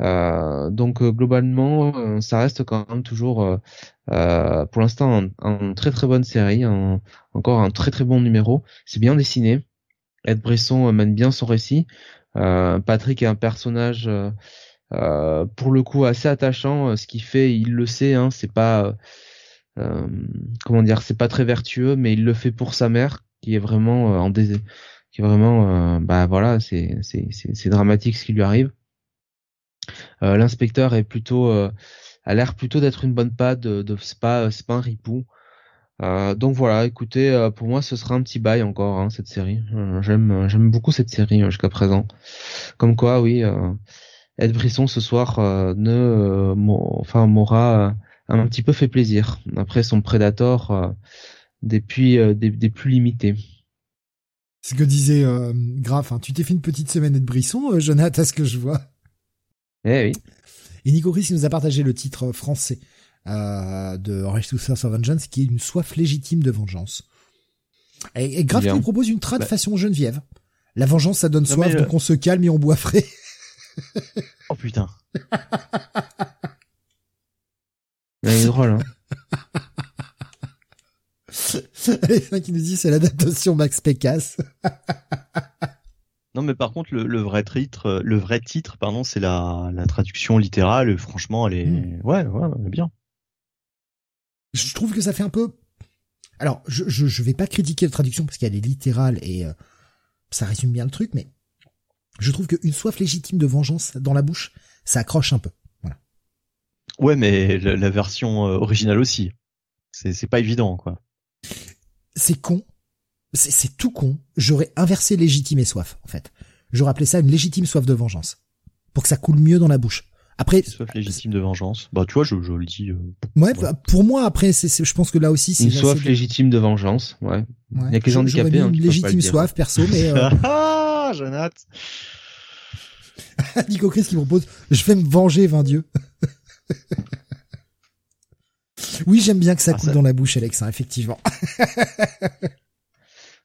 Euh, donc euh, globalement, ça reste quand même toujours, pour l'instant, une très très bonne série, encore un très très bon numéro. C'est bien dessiné. Ed Bresson mène bien son récit. Patrick est un personnage pour le coup assez attachant. Ce qu'il fait, il le sait. Hein, c'est pas comment dire, c'est pas très vertueux, mais il le fait pour sa mère qui est vraiment en dés qui est vraiment bah voilà, c'est c'est c'est dramatique ce qui lui arrive. L'inspecteur est plutôt a l'air plutôt d'être une bonne patte, de, de c'est pas un ripou. Euh, donc voilà, écoutez, euh, pour moi ce sera un petit bail encore hein, cette série. Euh, j'aime j'aime beaucoup cette série jusqu'à présent. Comme quoi, oui, Ed Brisson ce soir ne, enfin m'aura un petit peu fait plaisir après son Predator depuis des, des, plus limités. Ce que disait Graf, hein, tu t'es fait une petite semaine Ed Brisson, Jonathan, à ce que je vois. Eh oui. Et Nico Chris nous a partagé le titre français euh, de Rush to Source of Vengeance, qui est une soif légitime de vengeance. Et, et Graf nous propose une trad bah. façon Geneviève. La vengeance, ça donne soif, donc on se calme et on boit frais. oh putain. Il est drôle, hein. qui nous dit c'est l'adaptation Max Pécasse. Non, mais par contre, le, le, vrai titre, euh, le vrai titre, pardon, c'est la, la traduction littérale. Franchement, elle est, hmm. ouais, ouais, elle est bien. Je trouve que ça fait un peu. Alors, je, je, je vais pas critiquer la traduction parce qu'elle est littérale et euh, ça résume bien le truc, mais je trouve qu'une soif légitime de vengeance dans la bouche, ça accroche un peu. Voilà. Ouais, mais la, la version euh, originale aussi. C'est pas évident, quoi. C'est con, c'est tout con. J'aurais inversé légitime et soif, en fait. J'aurais appelé ça une légitime soif de vengeance. Pour que ça coule mieux dans la bouche. Après. Soif légitime de vengeance. Bah, tu vois, je, je le dis. Euh, ouais, bah, pour moi, après, c'est, je pense que là aussi, c'est. Une soif légitime de vengeance, ouais. Il y a que les handicapés, hein, Une légitime soif, perso, mais, euh... ah, Jonathan. Nico Chris qui propose, je vais me venger, vain Dieu. oui, j'aime bien que ça ah, coule dans la bouche, Alex, hein, effectivement.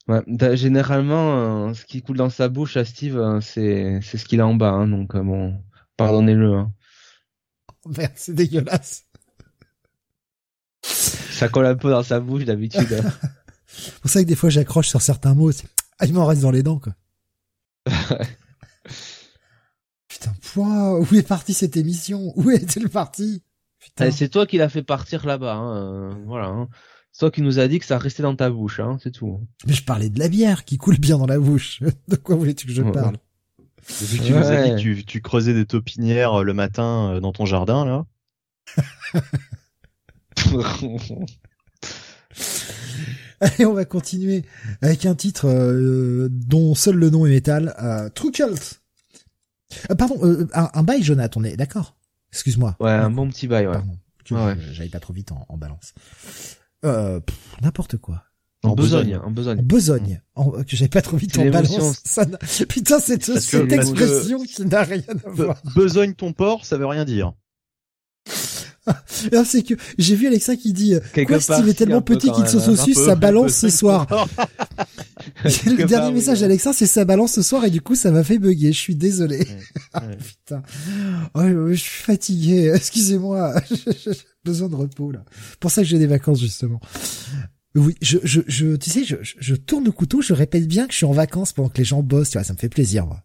Ouais, généralement, euh, ce qui coule dans sa bouche à Steve, euh, c'est c'est ce qu'il a en bas, hein, donc euh, bon, pardonnez-le. Hein. Merde, c'est dégueulasse. Ça colle un peu dans sa bouche d'habitude. c'est pour ça que des fois j'accroche sur certains mots. Ah, il m'en reste dans les dents, quoi. Putain, quoi où est partie cette émission? Où est-elle partie? Putain. Eh, c'est toi qui l'as fait partir là-bas, hein, voilà. Hein. C'est toi qui nous a dit que ça restait dans ta bouche, hein, c'est tout. Mais je parlais de la bière qui coule bien dans la bouche. De quoi voulais-tu que je parle? Depuis que tu nous as dit que tu, creusais des topinières euh, le matin euh, dans ton jardin, là. Allez, on va continuer avec un titre euh, dont seul le nom est métal. True Cult. pardon, un, un bail, Jonathan, on est d'accord? Excuse-moi. Ouais, un bon petit bail, ouais. Pardon, J'allais pas trop vite en, en balance. Euh, n'importe quoi. En, besogne, en besogne. En besogne. que j'avais pas trop vite en balance. Ça Putain, c'est cette expression qui n'a rien à voir. Besogne ton porc, ça veut rien dire. c'est que j'ai vu Alexa qui dit quoi Steve est tellement petit qu'il se sauce ça balance ce soir. le dernier message d'Alexa c'est ça balance ce soir et du coup ça m'a fait bugger. Je suis désolé. Putain. Oh, je suis fatigué. Excusez-moi. J'ai besoin de repos là. Pour ça que j'ai des vacances justement. Oui, je, je, je, tu sais, je, je tourne le couteau, je répète bien que je suis en vacances pendant que les gens bossent, tu vois, ça me fait plaisir, moi.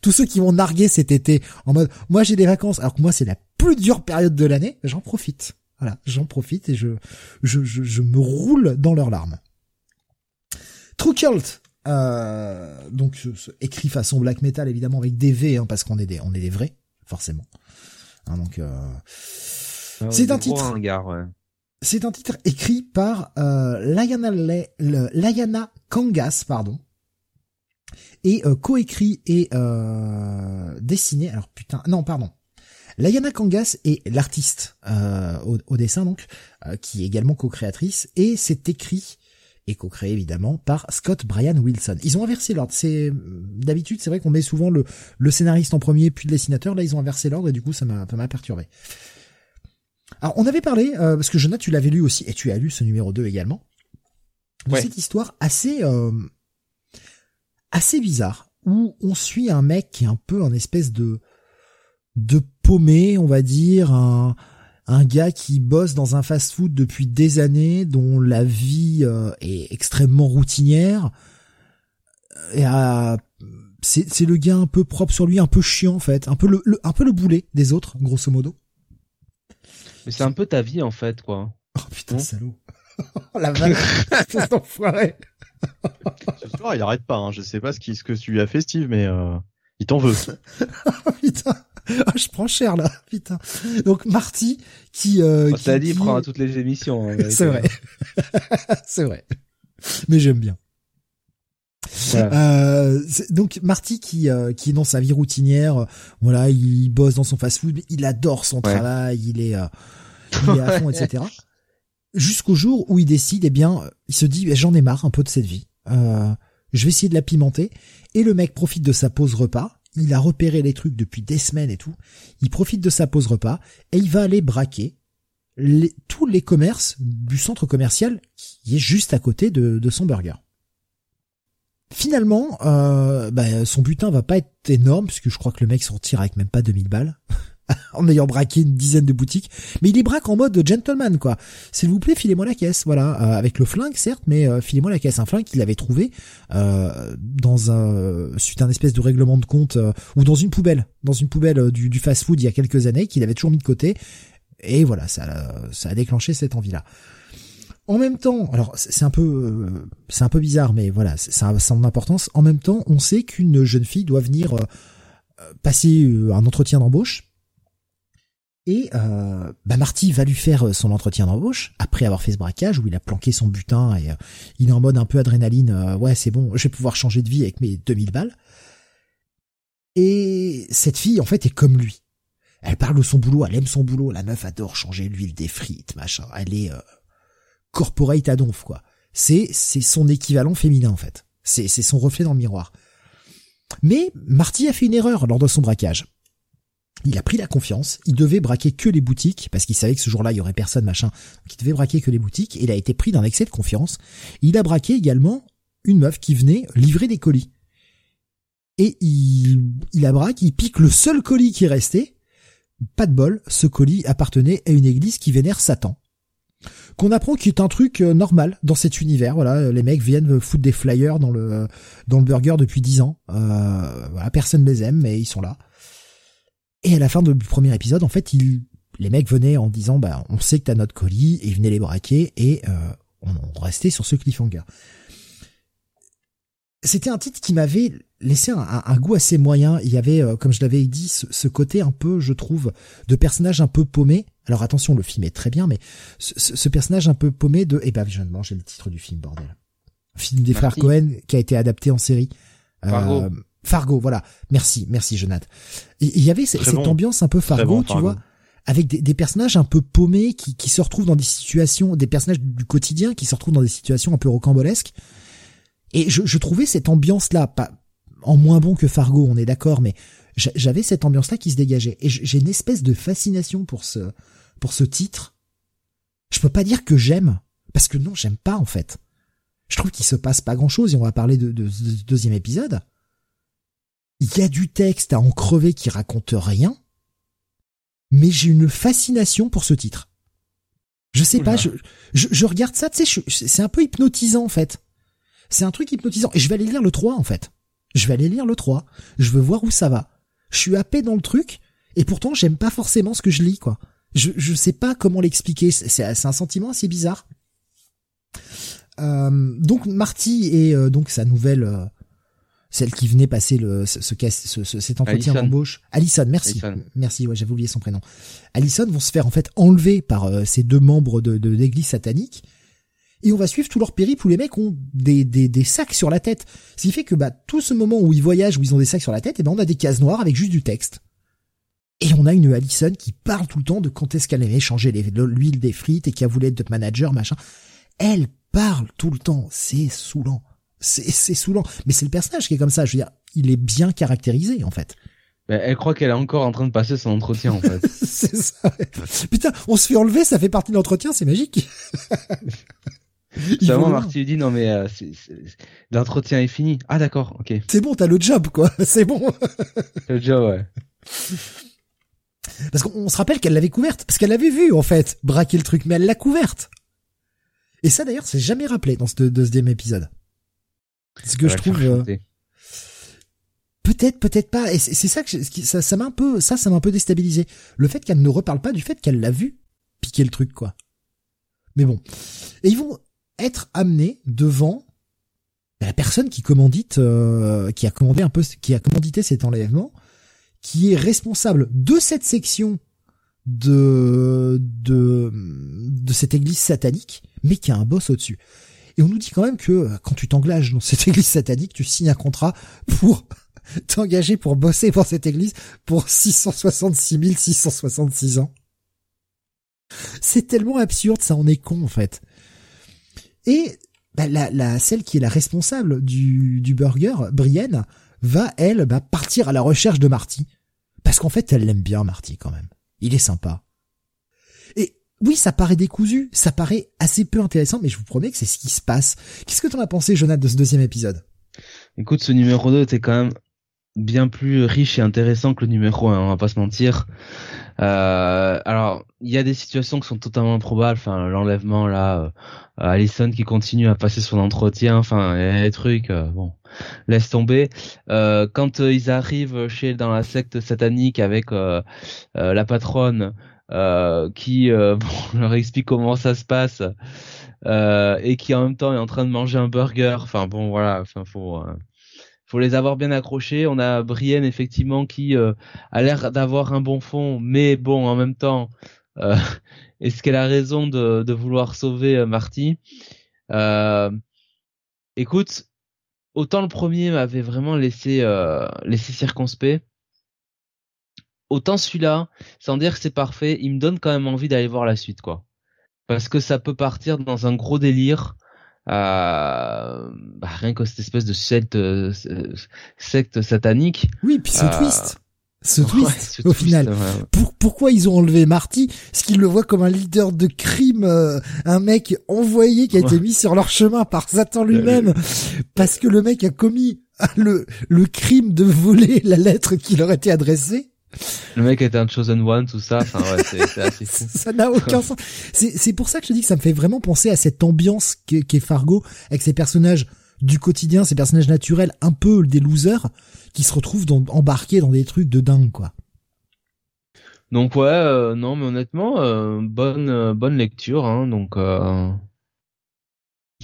Tous ceux qui vont narguer cet été en mode moi j'ai des vacances alors que moi c'est la plus dure période de l'année, j'en profite. Voilà, j'en profite et je, je, je, me roule dans leurs larmes. True Cult, euh, donc écrit façon black metal évidemment avec des V hein, parce qu'on est des on est des vrais forcément. Hein, donc euh, ah c'est un titre. C'est un titre écrit par euh, Layana, Layana Kangas pardon et euh, coécrit et euh, dessiné. Alors putain, non pardon. Layana Kangas est l'artiste euh, au, dessin donc, euh, qui est également co-créatrice et c'est écrit et co-créé évidemment par Scott Brian Wilson. Ils ont inversé l'ordre. C'est d'habitude c'est vrai qu'on met souvent le, le scénariste en premier puis le dessinateur. Là ils ont inversé l'ordre et du coup ça m'a mal perturbé. Alors on avait parlé parce que Jonathan tu l'avais lu aussi et tu as lu ce numéro 2 également. De cette histoire assez assez bizarre où on suit un mec qui est un peu un espèce de de paumé, on va dire, un, un gars qui bosse dans un fast-food depuis des années, dont la vie euh, est extrêmement routinière. Et c'est c'est le gars un peu propre sur lui, un peu chiant en fait, un peu le, un peu le boulet des autres, grosso modo. Mais c'est un peu ta vie en fait, quoi. Oh putain, salaud. oh, la vache, cet enfoiré. Il arrête pas. Hein. Je sais pas ce, qui, ce que tu lui as fait, Steve, mais euh, il t'en veut. oh, putain. Oh, je prends cher là, putain. Donc Marty qui. Euh, oh, ça dit, il prend à toutes les émissions. Hein, c'est vrai. c'est vrai. Mais j'aime bien. Euh, donc Marty qui euh, qui est dans sa vie routinière, voilà, il bosse dans son fast-food, il adore son travail, il est, euh, il est à fond, etc. Jusqu'au jour où il décide, eh bien, il se dit, j'en ai marre un peu de cette vie. Je vais essayer de la pimenter. Et le mec profite de sa pause repas. Il a repéré les trucs depuis des semaines et tout. Il profite de sa pause repas et il va aller braquer les, tous les commerces du centre commercial qui est juste à côté de, de son burger. Finalement, euh, bah, son butin va pas être énorme puisque je crois que le mec s'en tire avec même pas 2000 balles en ayant braqué une dizaine de boutiques, mais il les braque en mode gentleman quoi. S'il vous plaît, filez-moi la caisse, voilà, euh, avec le flingue certes, mais euh, filez-moi la caisse, un flingue qu'il avait trouvé euh, dans un suite à un espèce de règlement de compte ou dans une poubelle, dans une poubelle du, du fast-food il y a quelques années qu'il avait toujours mis de côté, et voilà, ça, ça a déclenché cette envie-là. En même temps, alors c'est un peu, c'est un peu bizarre, mais voilà, ça a son importance. En même temps, on sait qu'une jeune fille doit venir passer un entretien d'embauche et euh, bah Marty va lui faire son entretien d'embauche après avoir fait ce braquage où il a planqué son butin et euh, il est en mode un peu adrénaline. Euh, ouais, c'est bon, je vais pouvoir changer de vie avec mes 2000 balles. Et cette fille, en fait, est comme lui. Elle parle de son boulot, elle aime son boulot. La meuf adore changer l'huile des frites, machin. Elle est euh, corporate à donf, quoi. C'est c'est son équivalent féminin, en fait. C'est c'est son reflet dans le miroir. Mais Marty a fait une erreur lors de son braquage il a pris la confiance, il devait braquer que les boutiques, parce qu'il savait que ce jour-là, il y aurait personne, machin, donc il devait braquer que les boutiques, et il a été pris d'un excès de confiance. Il a braqué également une meuf qui venait livrer des colis. Et il, il a braqué, il pique le seul colis qui restait. Pas de bol, ce colis appartenait à une église qui vénère Satan. Qu'on apprend qu'il est un truc euh, normal dans cet univers. Voilà, les mecs viennent foutre des flyers dans le dans le burger depuis dix ans. Euh, voilà, personne les aime, mais ils sont là. Et à la fin du premier épisode, en fait, il, les mecs venaient en disant, bah, on sait que t'as notre colis, et ils venaient les braquer, et euh, on, restait sur ce cliffhanger. C'était un titre qui m'avait laissé un, goût assez moyen. Il y avait, euh, comme je l'avais dit, ce, côté un peu, je trouve, de personnage un peu paumé. Alors attention, le film est très bien, mais ce, personnage un peu paumé de... Eh ben, je viens de manger le titre du film, bordel. Film des frères Cohen qui a été adapté en série. Euh, Fargo, voilà. Merci, merci Jonathan. Il y avait cette ambiance un peu Fargo, tu vois, avec des, personnages un peu paumés qui, qui se retrouvent dans des situations, des personnages du quotidien qui se retrouvent dans des situations un peu rocambolesques. Et je, je trouvais cette ambiance-là, pas en moins bon que Fargo, on est d'accord, mais j'avais cette ambiance-là qui se dégageait. Et j'ai une espèce de fascination pour ce, pour ce titre. Je peux pas dire que j'aime, parce que non, j'aime pas en fait. Je trouve qu'il se passe pas grand-chose et on va parler de, de, de deuxième épisode il y a du texte à en crever qui raconte rien, mais j'ai une fascination pour ce titre. Je sais pas, je, je, regarde ça, tu sais, c'est un peu hypnotisant en fait. C'est un truc hypnotisant. Et je vais aller lire le 3 en fait. Je vais aller lire le 3. Je veux voir où ça va. Je suis happé dans le truc, et pourtant j'aime pas forcément ce que je lis, quoi. Je, je sais pas comment l'expliquer. C'est un sentiment assez bizarre. Euh, donc Marty et euh, donc sa nouvelle euh, celle qui venait passer le ce, ce, ce cet entretien d'embauche. Alison, merci, merci. Ouais, j'avais oublié son prénom. Alison vont se faire en fait enlever par euh, ces deux membres de, de l'église satanique. Et on va suivre tout leur périple où les mecs ont des, des, des sacs sur la tête. Ce qui fait que bah tout ce moment où ils voyagent, où ils ont des sacs sur la tête, et ben on a des cases noires avec juste du texte. Et on a une Alison qui parle tout le temps de quand est-ce qu'elle allait changer l'huile des frites et qui a voulu être manager, machin. Elle parle tout le temps. C'est saoulant c'est saoulant. Mais c'est le personnage qui est comme ça. Je veux dire, il est bien caractérisé en fait. elle croit qu'elle est encore en train de passer son entretien en fait. c'est ça. Putain, on se fait enlever, ça fait partie de l'entretien, c'est magique. vraiment Marty lui dit non mais euh, l'entretien est fini. Ah d'accord, ok. C'est bon, t'as le job quoi. C'est bon. le job ouais. Parce qu'on se rappelle qu'elle l'avait couverte, parce qu'elle l'avait vu en fait braquer le truc, mais elle l'a couverte. Et ça d'ailleurs, c'est jamais rappelé dans ce deuxième épisode. Ce que je trouve. Euh, Peut-être, peut-être pas. Et c'est ça que ça, ça m'a un peu, ça, ça m'a un peu déstabilisé. Le fait qu'elle ne reparle pas du fait qu'elle l'a vu piquer le truc, quoi. Mais bon. Et ils vont être amenés devant la personne qui commandite, euh, qui a commandé un peu, qui a commandité cet enlèvement, qui est responsable de cette section de de de cette église satanique, mais qui a un boss au-dessus. Et on nous dit quand même que euh, quand tu t'engages dans cette église satanique, tu signes un contrat pour t'engager pour bosser pour cette église pour 666 666 ans. C'est tellement absurde, ça en est con en fait. Et bah, la, celle qui est la responsable du, du burger, Brienne, va elle bah, partir à la recherche de Marty. Parce qu'en fait, elle l'aime bien Marty quand même. Il est sympa. Et oui, ça paraît décousu, ça paraît assez peu intéressant, mais je vous promets que c'est ce qui se passe. Qu'est-ce que t'en as pensé, Jonathan, de ce deuxième épisode? Écoute, ce numéro 2 était quand même bien plus riche et intéressant que le numéro 1, on va pas se mentir. Euh, alors, il y a des situations qui sont totalement improbables, enfin l'enlèvement là, euh, Allison qui continue à passer son entretien, enfin les trucs, euh, bon, laisse tomber. Quand ils arrivent chez dans la secte satanique avec la patronne qui bon, leur explique comment ça se passe et qui en même temps est en train de manger un burger, enfin bon voilà, enfin faut faut les avoir bien accrochés. On a Brienne effectivement qui euh, a l'air d'avoir un bon fond, mais bon en même temps, euh, est-ce qu'elle a raison de, de vouloir sauver euh, Marty? Euh, Écoute, autant le premier m'avait vraiment laissé laissé circonspect, autant celui-là, sans dire que c'est parfait, il me donne quand même envie d'aller voir la suite quoi, parce que ça peut partir dans un gros délire euh, bah, rien que cette espèce de secte, euh, secte satanique. Oui, puis ce euh, twist. Ce twist, au final. Pour, pourquoi ils ont enlevé Marty? Est-ce qu'ils le voient comme un leader de crime, euh, un mec envoyé qui a été mis sur leur chemin par Satan lui-même, parce que le mec a commis le, le crime de voler la lettre qui leur était adressée le mec était un chosen one, tout ça. Enfin, ouais, c'est assez fou. ça n'a aucun sens. C'est pour ça que je dis que ça me fait vraiment penser à cette ambiance qu'est Fargo avec ces personnages du quotidien, ces personnages naturels, un peu des losers, qui se retrouvent dans, embarqués dans des trucs de dingue, quoi. Donc ouais, euh, non, mais honnêtement, euh, bonne euh, bonne lecture, hein, donc.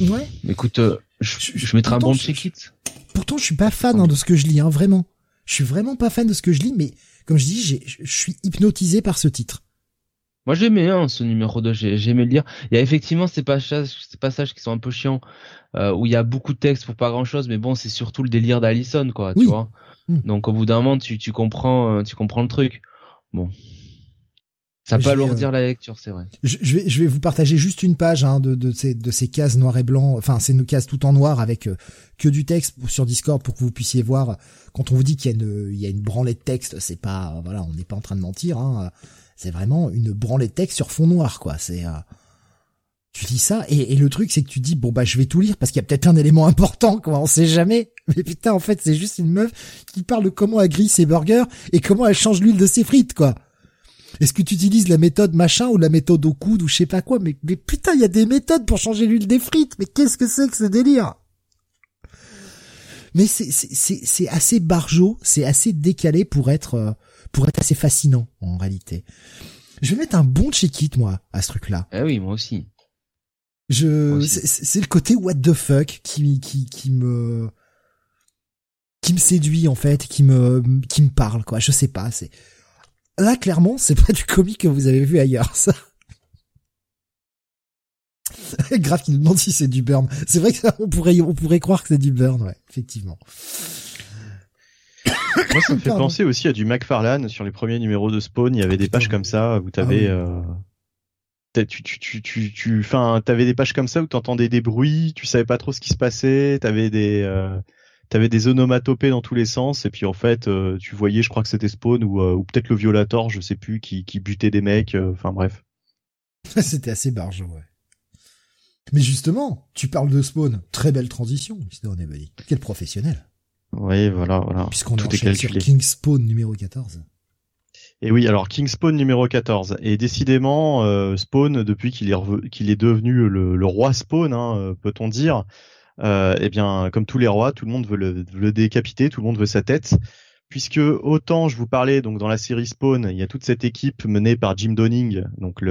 Ouais. Écoute, je, je, mettrai un bon check-it. Pourtant, je suis pas fan hein, de ce que je lis, hein, vraiment. Je suis vraiment pas fan de ce que je lis, mais comme je dis, je suis hypnotisé par ce titre. Moi j'aimais hein, ce numéro 2, j'ai aimé le lire. Il y a effectivement ces passages, ces passages qui sont un peu chiants, euh, où il y a beaucoup de texte pour pas grand chose, mais bon c'est surtout le délire d'Alison quoi, tu vois. Mm. Donc au bout d'un moment tu, tu comprends, euh, tu comprends le truc. Bon, ça peut alourdir euh, la lecture, c'est vrai. Je, vais, je vais vous partager juste une page hein, de, de, ces, de ces cases noir et blanc, enfin c'est une case tout en noir avec euh, que du texte sur Discord pour que vous puissiez voir. Quand on vous dit qu'il y a une, il y a une branlée de texte, c'est pas, voilà, on n'est pas en train de mentir. Hein, c'est vraiment une branlée de texte sur fond noir, quoi. C'est, euh, tu dis ça et, et, le truc c'est que tu dis bon bah je vais tout lire parce qu'il y a peut-être un élément important, quoi. On sait jamais. Mais putain, en fait c'est juste une meuf qui parle de comment elle grille ses burgers et comment elle change l'huile de ses frites, quoi. Est-ce que tu utilises la méthode machin ou la méthode au coude ou je sais pas quoi? Mais, mais putain, il y a des méthodes pour changer l'huile des frites. Mais qu'est-ce que c'est que ce délire? Mais c'est c'est assez barjot, c'est assez décalé pour être euh, pour être assez fascinant en réalité. Je vais mettre un bon check-it moi à ce truc-là. Ah oui, moi aussi. Je c'est le côté what the fuck qui qui qui me qui me séduit en fait, qui me qui me parle quoi. Je sais pas, c'est Là, clairement, c'est pas du comique que vous avez vu ailleurs, ça. Grave qui nous demande si c'est du burn. C'est vrai que ça, on pourrait, on pourrait croire que c'est du burn, ouais, effectivement. Moi, ça me fait penser aussi à du McFarlane sur les premiers numéros de Spawn. Il y avait des pages comme ça où t'avais, ah euh, tu, tu, tu, tu, tu, enfin, t'avais des pages comme ça où t'entendais des bruits, tu savais pas trop ce qui se passait, t'avais des, euh t'avais des onomatopées dans tous les sens et puis en fait euh, tu voyais je crois que c'était Spawn ou, euh, ou peut-être le Violator je sais plus qui, qui butait des mecs euh, enfin bref. C'était assez barge ouais. Mais justement tu parles de Spawn. Très belle transition Mr. Nebody quel professionnel. Oui voilà voilà. Puisqu'on est, est sur King Spawn numéro 14 et oui, alors King Spawn numéro 14. Et décidément, Spawn, depuis qu'il est, qu'il est devenu le, le roi Spawn, hein, peut-on dire, euh, eh bien, comme tous les rois, tout le monde veut le, décapiter, tout le monde veut sa tête. Puisque autant je vous parlais donc dans la série Spawn, il y a toute cette équipe menée par Jim Donning, donc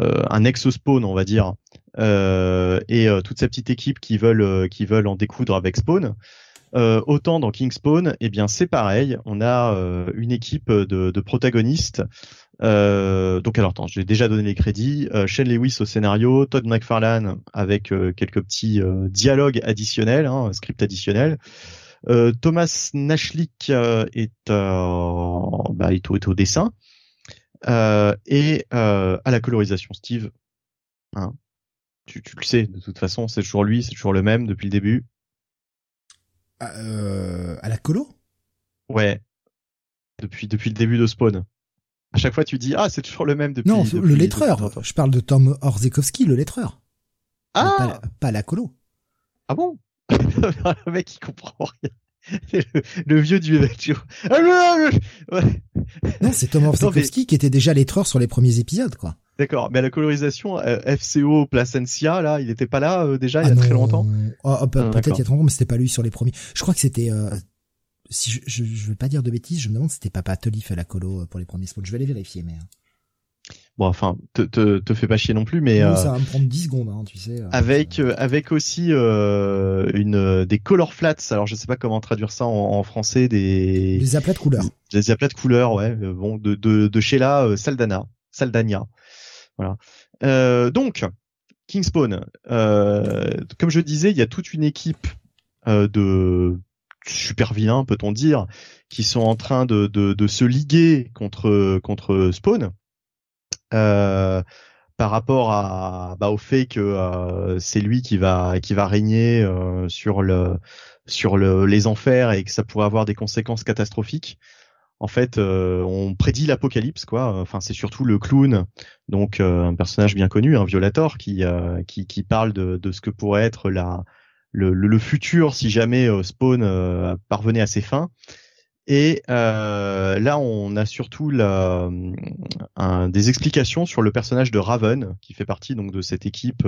euh, un ex-Spawn, on va dire, euh, et euh, toute cette petite équipe qui veulent qui veulent en découdre avec Spawn. Euh, autant dans King Spawn, eh bien c'est pareil. On a une équipe de, protagonistes euh, donc alors attends, j'ai déjà donné les crédits. Euh, Shane Lewis au scénario, Todd McFarlane avec euh, quelques petits euh, dialogues additionnels, hein, script additionnel. Thomas Nashlik est, bah, est, au, dessin et à la colorisation. Steve, hein, tu, tu, le sais de toute façon, c'est toujours lui, c'est toujours le même depuis le début. À la colo? Ouais, depuis depuis le début de Spawn à chaque fois tu dis ah c'est toujours le même depuis. Non, le lettreur. Je parle de Tom Orzekowski, le lettreur. Ah. Pas, la colo. Ah bon Le mec il comprend rien. Le, vieux du Non, c'est Tom Orzekowski qui était déjà lettreur sur les premiers épisodes, quoi. D'accord, mais à la colorisation, euh, FCO Placencia, là, il n'était pas là euh, déjà il y a ah très longtemps? Oh, oh, peut-être il y a très longtemps, mais c'était pas lui sur les premiers. Je crois que c'était euh, si je, je, je, veux pas dire de bêtises, je me demande si c'était Papa Tolif à la colo pour les premiers spawns. Je vais aller vérifier, mais. Hein. Bon, enfin, te, te, te fais pas chier non plus, mais euh, ça va me prendre 10 secondes, hein, tu sais. Euh, avec avec aussi euh, une des color flats. Alors, je sais pas comment traduire ça en, en français, des des aplats de couleurs. Des, aplats de couleurs, ouais. Bon, de de, de Sheila Saldana, Saldania, voilà. donc, Kingspawn. comme je disais, il y a toute une équipe de super vilains, peut-on dire, qui sont en train de, de, de se liguer contre contre Spawn. Euh, par rapport à bah, au fait que euh, c'est lui qui va qui va régner euh, sur le sur le, les enfers et que ça pourrait avoir des conséquences catastrophiques. En fait, euh, on prédit l'apocalypse, quoi. Enfin, c'est surtout le clown, donc un personnage bien connu, un Violator, qui qui, qui parle de, de ce que pourrait être la le, le, futur si jamais euh, Spawn euh, parvenait à ses fins. Et euh, là, on a surtout la, des explications sur le personnage de Raven, qui fait partie donc de cette équipe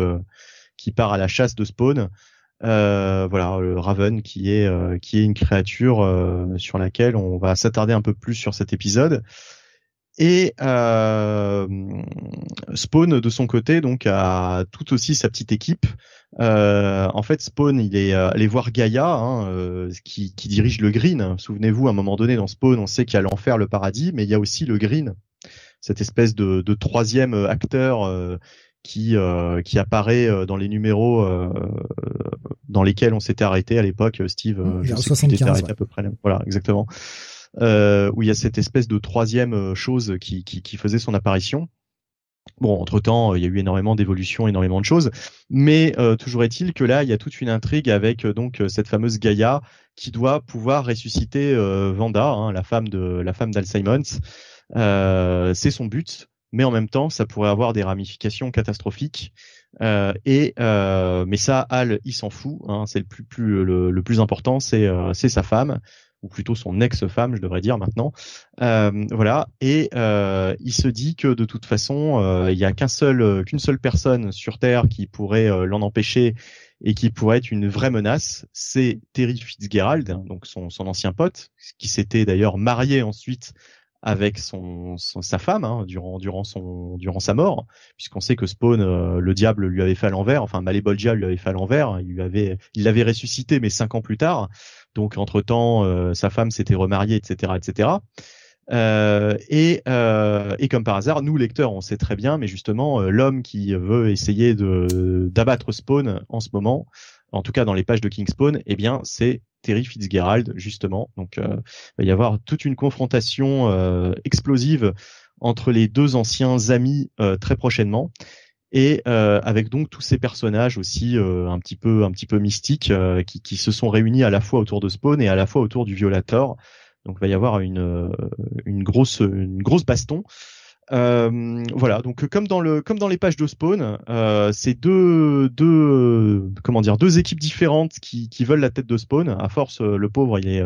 qui part à la chasse de Spawn. Euh, voilà, le Raven qui est qui est une créature sur laquelle on va s'attarder un peu plus sur cet épisode. Et euh, Spawn de son côté donc a tout aussi sa petite équipe. Euh, en fait, Spawn il est euh, allé voir Gaïa, hein, euh, qui, dirige le Green. Souvenez-vous, à un moment donné dans Spawn, on sait qu'il y a l'enfer, le paradis, mais il y a aussi le Green, cette espèce de, de troisième acteur euh, qui qui apparaît dans les numéros dans lesquels on s'était arrêté à l'époque. Steve, mmh, je sais 75, arrêté à peu près. Voilà, exactement euh, où il y a cette espèce de troisième euh, chose qui, qui, qui faisait son apparition. Bon, entre-temps, il y a eu énormément d'évolutions, énormément de choses, mais euh, toujours est-il que là, il y a toute une intrigue avec euh, donc cette fameuse Gaïa qui doit pouvoir ressusciter euh, Vanda, hein, la femme de la femme d'Al Simons. c'est son but, mais en même temps, ça pourrait avoir des ramifications catastrophiques. et mais ça, Al, il s'en fout. Hein, c'est le plus, plus le, plus important, c'est c'est sa femme ou plutôt son ex-femme, je devrais dire maintenant. Euh, voilà, et euh, il se dit que de toute façon, euh, il n'y a qu'un seul, qu'une seule personne sur Terre qui pourrait l'en empêcher et qui pourrait être une vraie menace, c'est Terry Fitzgerald, donc son, son ancien pote, qui s'était d'ailleurs marié ensuite avec son, sa femme hein, durant durant son durant sa mort puisqu'on sait que Spawn le diable lui avait fait à l'envers enfin Malebolgia lui avait fait à l'envers il lui avait il l'avait ressuscité mais cinq ans plus tard donc entre temps, euh, sa femme s'était remariée, etc., etc. Euh, et, euh, et, comme par hasard, nous lecteurs, on sait très bien, mais justement, euh, l'homme qui veut essayer de d'abattre Spawn en ce moment, en tout cas dans les pages de King Spawn, eh bien, c'est Terry Fitzgerald justement. Donc, il va y avoir toute une confrontation explosive entre les deux anciens amis très prochainement et euh, avec donc tous ces personnages aussi euh, un petit peu un petit peu mystiques euh, qui, se sont réunis à la fois autour de Spawn et à la fois autour du Violator. Donc il va y avoir une grosse une grosse baston. Voilà, donc comme dans le comme dans les pages de Spawn, c'est deux deux comment dire deux équipes différentes qui, qui veulent la tête de Spawn. À force, le pauvre il est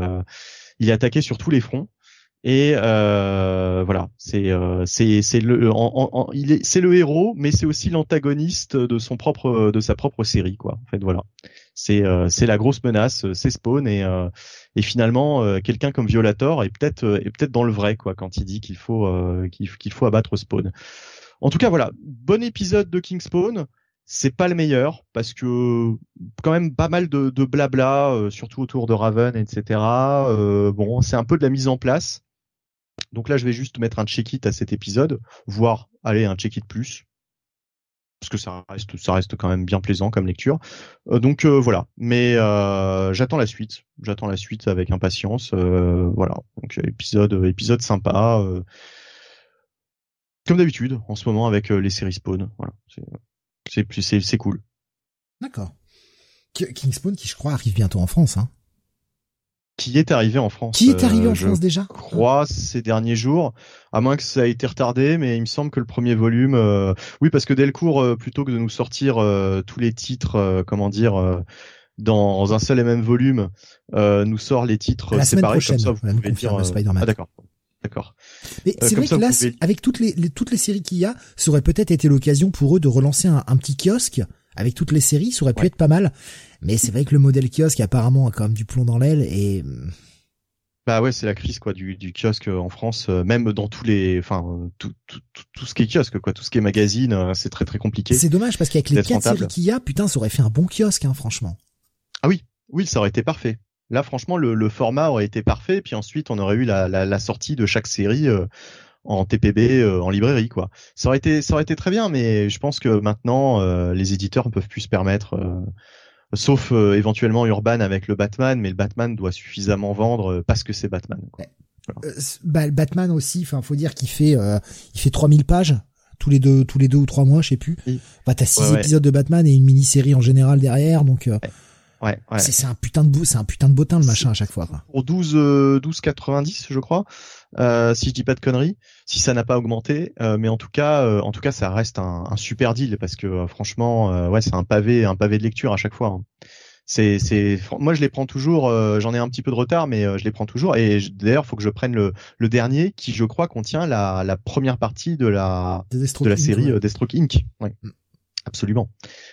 il est attaqué sur tous les fronts. Et euh, voilà, c'est euh, c'est c'est le en, en, il est c'est le héros, mais c'est aussi l'antagoniste de son propre de sa propre série quoi. En fait voilà, c'est euh, c'est la grosse menace, c'est Spawn et euh, et finalement euh, quelqu'un comme Violator est peut-être est peut-être dans le vrai quoi quand il dit qu'il faut qu'il qu'il faut abattre Spawn. En tout cas voilà, bon épisode de King Spawn c'est pas le meilleur parce que quand même pas mal de, de blabla, euh, surtout autour de Raven, etc. Euh, bon, c'est un peu de la mise en place. Donc là, je vais juste mettre un check-it à cet épisode, voire aller un check-it plus, parce que ça reste, quand même bien plaisant comme lecture. Euh, donc voilà. Mais j'attends la suite. J'attends la suite avec impatience. voilà. Donc épisode, épisode sympa. comme d'habitude en ce moment avec les séries Spawn. Voilà. C'est cool. D'accord. Kingspawn qui je crois arrive bientôt en France hein. Qui est arrivé en France Qui est arrivé en euh, France déjà Je crois ces derniers jours, à moins que ça ait été retardé, mais il me semble que le premier volume, euh, oui, parce que Delcourt, euh, plutôt que de nous sortir tous les titres, comment dire, dans un seul et même volume, nous sort les titres séparés comme ça. Vous pouvez dire, ah d'accord. D'accord. Mais c'est vrai que là, avec toutes les, toutes les séries qu'il y a, ça aurait peut-être été l'occasion pour eux de relancer un, petit kiosque avec toutes les séries, ça aurait pu être pas mal. Mais c'est vrai que le modèle kiosque apparemment a quand même du plomb dans l'aile et bah ouais, c'est la crise quoi du, du kiosque en France, euh, même dans tous les, enfin tout, tout, tout, ce qui est kiosque quoi, tout ce qui est magazine, euh, c'est très très compliqué. C'est dommage parce qu'avec les quatre séries qu'il y a, putain, ça aurait fait un bon kiosque hein, franchement. Ah oui, oui, ça aurait été parfait. Là, franchement, le, le, format aurait été parfait. Puis ensuite, on aurait eu la, la, la sortie de chaque série euh, en TPB, euh, en librairie, quoi. Ça aurait été, ça aurait été très bien. Mais je pense que maintenant, euh, les éditeurs ne peuvent plus se permettre, sauf éventuellement Urban avec le Batman. Mais le Batman doit suffisamment vendre parce que c'est Batman. Quoi. Bah, Batman aussi. Enfin, faut dire qu'il fait, il fait 3000 pages tous les deux, tous les deux ou trois mois, je sais plus. Bah, t'as six épisodes de Batman et une mini-série en général derrière, donc. Ouais, ouais. C'est un putain de c'est un putain de bottin le machin à chaque fois. Quoi. Pour 12 euh, 12,90 je crois, euh, si je dis pas de conneries, si ça n'a pas augmenté, euh, mais en tout cas, euh, en tout cas, ça reste un, un super deal parce que euh, franchement, ouais, c'est un pavé, un pavé de lecture à chaque fois. Hein. C'est, c'est, moi je les prends toujours. j'en ai un petit peu de retard, mais je les prends toujours. Et d'ailleurs, faut que je prenne le, le dernier qui, je crois, contient la, la première partie de la de la série ouais. Deathstroke Inc. Ouais. Mm. Absolument,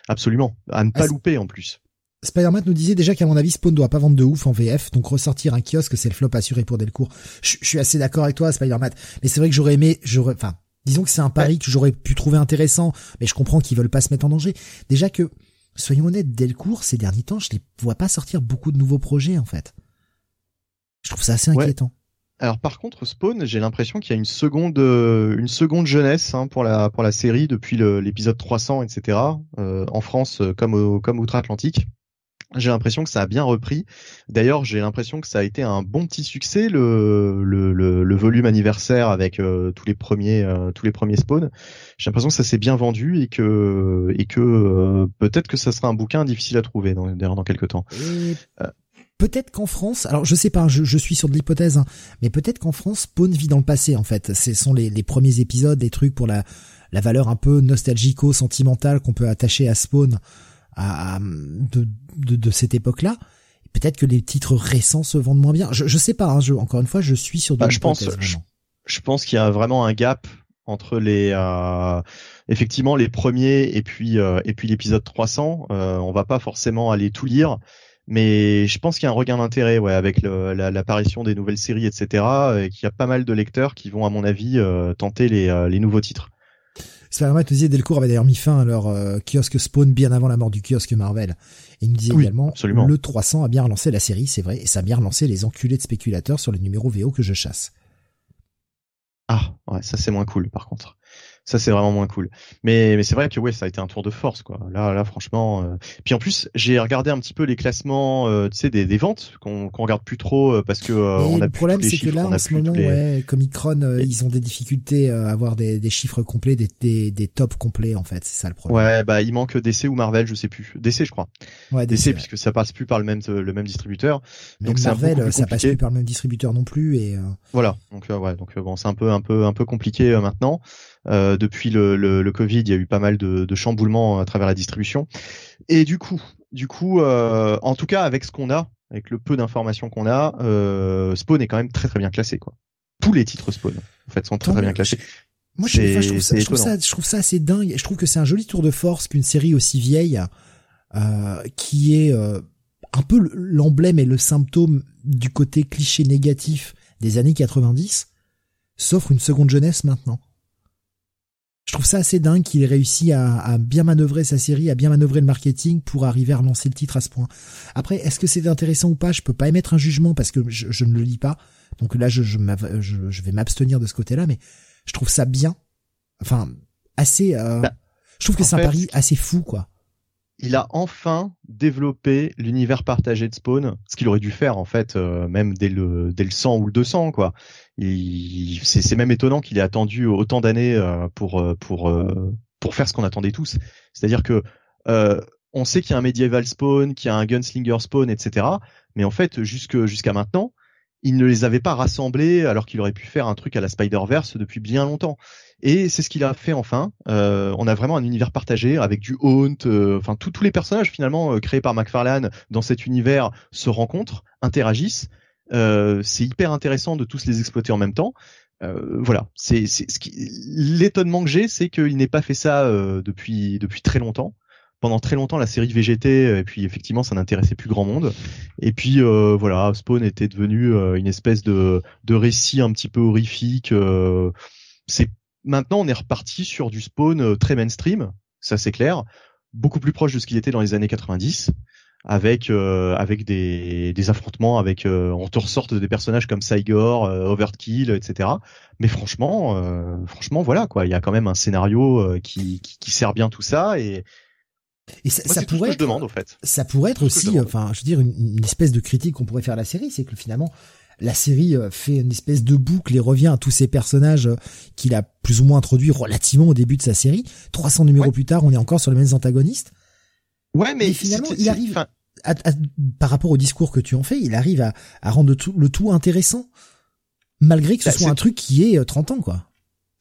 absolument. À ne pas ah, louper en plus. Spider-Man nous disait déjà qu'à mon avis Spawn doit pas vendre de ouf en VF, donc ressortir un kiosque c'est le flop assuré pour Delcourt. Je, suis assez d'accord avec toi Spider-Man, mais c'est vrai que j'aurais aimé, j'aurais, enfin, disons que c'est un pari que j'aurais pu trouver intéressant, mais je comprends qu'ils veulent pas se mettre en danger. Déjà que, soyons honnêtes, Delcourt ces derniers temps, je les vois pas sortir beaucoup de nouveaux projets en fait. Je trouve ça assez inquiétant. Alors par contre Spawn, j'ai l'impression qu'il y a une seconde, euh, une seconde jeunesse hein, pour la pour la série depuis l'épisode 300, etc. Euh, en France euh, comme au, comme outre-Atlantique j'ai l'impression que ça a bien repris. D'ailleurs, j'ai l'impression que ça a été un bon petit succès le volume anniversaire avec euh, tous les premiers euh, tous les premiers spawns. J'ai l'impression que ça s'est bien vendu et que et que euh, peut-être que ça sera un bouquin difficile à trouver dans dans quelques temps. Peut-être qu'en France, alors je sais pas, je, suis sur de l'hypothèse, hein, mais peut-être qu'en France, Spawn vit dans le passé en fait. Ce sont les, premiers épisodes, les trucs pour la valeur un peu nostalgico-sentimentale qu'on peut attacher à Spawn à, de, de, de cette époque-là. Peut-être que les titres récents se vendent moins bien. Je, je sais pas. Hein, je, encore une fois, je suis sur. Bah, je pense. Je, je, pense qu'il y a vraiment un gap entre les euh, effectivement les premiers et puis euh, et puis l'épisode 300. Euh, on va pas forcément aller tout lire, mais je pense qu'il y a un regain d'intérêt, ouais, avec l'apparition des nouvelles séries, etc. Et qu'il y a pas mal de lecteurs qui vont, à mon avis, euh, tenter les, les nouveaux titres. Spider-Man te disait Delcourt avait d'ailleurs mis fin à leur euh, kiosque Spawn bien avant la mort du kiosque Marvel. Et il nous disait également absolument. le 300 a bien relancé la série, c'est vrai, et ça a bien relancé les enculés de spéculateurs sur les numéros VO que je chasse. Ah, ouais, ça c'est moins cool par contre. Ça c'est vraiment moins cool. Mais mais c'est vrai que ouais, ça a été un tour de force quoi. Là là franchement. Euh... Puis en plus j'ai regardé un petit peu les classements, euh, tu sais des, des ventes qu'on qu'on regarde plus trop euh, parce que euh, on a le problème c'est que là en ce moment les... ouais, Comicron ils ont des difficultés à avoir des, des chiffres complets, des, des, des tops complets en fait. C'est ça le problème. Ouais bah il manque DC ou Marvel, je sais plus. DC je crois. Ouais DC, DC puisque ça passe plus par le même le même distributeur. donc Marvel ça passe plus par le même distributeur non plus et. Voilà donc ouais donc bon c'est un peu un peu un peu compliqué maintenant. Euh, depuis le, le, le, Covid, il y a eu pas mal de, de, chamboulements à travers la distribution. Et du coup, du coup, euh, en tout cas avec ce qu'on a, avec le peu d'informations qu'on a, euh, Spawn est quand même très très bien classé, quoi. tous les titres Spawn en fait sont très très bien classés. Moi, je, je, trouve ça, je, trouve ça, je trouve ça assez dingue. Je trouve que c'est un joli tour de force qu'une série aussi vieille, euh, qui est euh, un peu l'emblème et le symptôme du côté cliché négatif des années 90, s'offre une seconde jeunesse maintenant. Je trouve ça assez dingue qu'il ait réussi à, à, bien manœuvrer sa série, à bien manœuvrer le marketing pour arriver à relancer le titre à ce point. Après, est-ce que c'est intéressant ou pas? Je peux pas émettre un jugement parce que je, je ne le lis pas. Donc là, je, je, je vais m'abstenir de ce côté-là, mais je trouve ça bien. Enfin, assez. Euh, bah, je trouve que c'est un pari assez fou, quoi. Il a enfin développé l'univers partagé de Spawn, ce qu'il aurait dû faire en fait, euh, même dès le dès le 100 ou le 200, quoi. C'est même étonnant qu'il ait attendu autant d'années euh, pour pour pour faire ce qu'on attendait tous. C'est-à-dire que on sait qu'il y a un medieval spawn, qu'il y a un gunslinger spawn, etc. Mais en fait, jusqu'à maintenant, il ne les avait pas rassemblés alors qu'il aurait pu faire un truc à la Spider-Verse depuis bien longtemps. Et c'est ce qu'il a fait enfin. Euh, on a vraiment un univers partagé avec du Haunt, euh, enfin tous les personnages finalement euh, créés par McFarlane dans cet univers se rencontrent, interagissent. c'est hyper intéressant de tous les exploiter en même temps. voilà, c'est ce qui l'étonnement que j'ai, c'est qu'il n'ait pas fait ça depuis depuis très longtemps pendant très longtemps la série VGT et puis effectivement ça n'intéressait plus grand monde et puis euh, voilà Spawn était devenu euh, une espèce de, récit un petit peu horrifique euh, c'est maintenant on est reparti sur du Spawn très mainstream ça c'est clair beaucoup plus proche de ce qu'il était dans les années 90 avec avec des, affrontements avec on te ressorte des personnages comme Cygor, Overkill, etc. Mais franchement, franchement voilà quoi, il y a quand même un scénario qui, qui, qui sert bien tout ça et et ça, ça pourrait être, demande, fait. ça pourrait être aussi, enfin, je veux dire, une, espèce de critique qu'on pourrait faire à la série, c'est que finalement, la série euh, fait une espèce de boucle et revient à tous ces personnages euh, qu'il a plus ou moins introduits relativement au début de sa série. 300 numéros plus tard, on est encore sur les mêmes antagonistes. Ouais, mais finalement, il arrive, à, par rapport au discours que tu en fais, il arrive à, à rendre tout, le tout intéressant, malgré que ce bah, soit un truc qui est 30 euh, ans, quoi.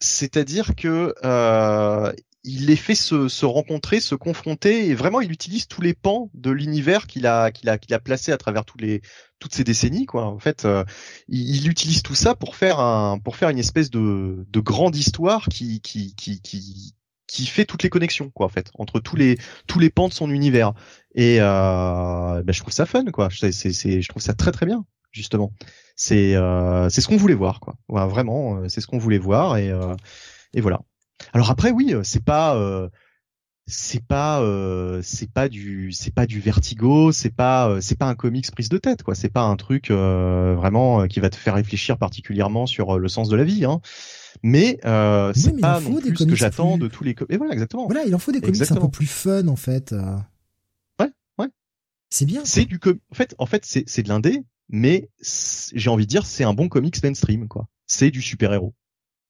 C'est-à-dire que euh, il les fait se, se, rencontrer, se confronter, et vraiment il utilise tous les pans de l'univers qu'il a qu'il a qu'il a placé à travers tous les toutes ces décennies quoi. En fait, euh, il, utilise tout ça pour faire un pour faire une espèce de de grande histoire qui qui qui qui qui fait toutes les connexions quoi en fait entre tous les tous les pans de son univers. Et euh, ben, je trouve ça fun quoi. C'est c'est je trouve ça très très bien justement. C'est euh, c'est ce qu'on voulait voir quoi. Ouais, vraiment euh, c'est ce qu'on voulait voir et euh, et voilà alors après, oui, euh, c'est pas euh, c'est pas euh, c'est pas du c'est pas du vertigo c'est pas c'est pas un comics prise de tête quoi. C'est pas un truc vraiment qui va te faire réfléchir particulièrement sur le sens de la vie hein. Mais euh, c'est pas non plus ce que j'attends de tous les et voilà exactement. Voilà il en faut des comics un peu plus fun en fait ouais ouais. C'est bien c'est du en fait en fait c'est c'est de l'indé mais j'ai envie de dire c'est un bon comics mainstream quoi. C'est du super héros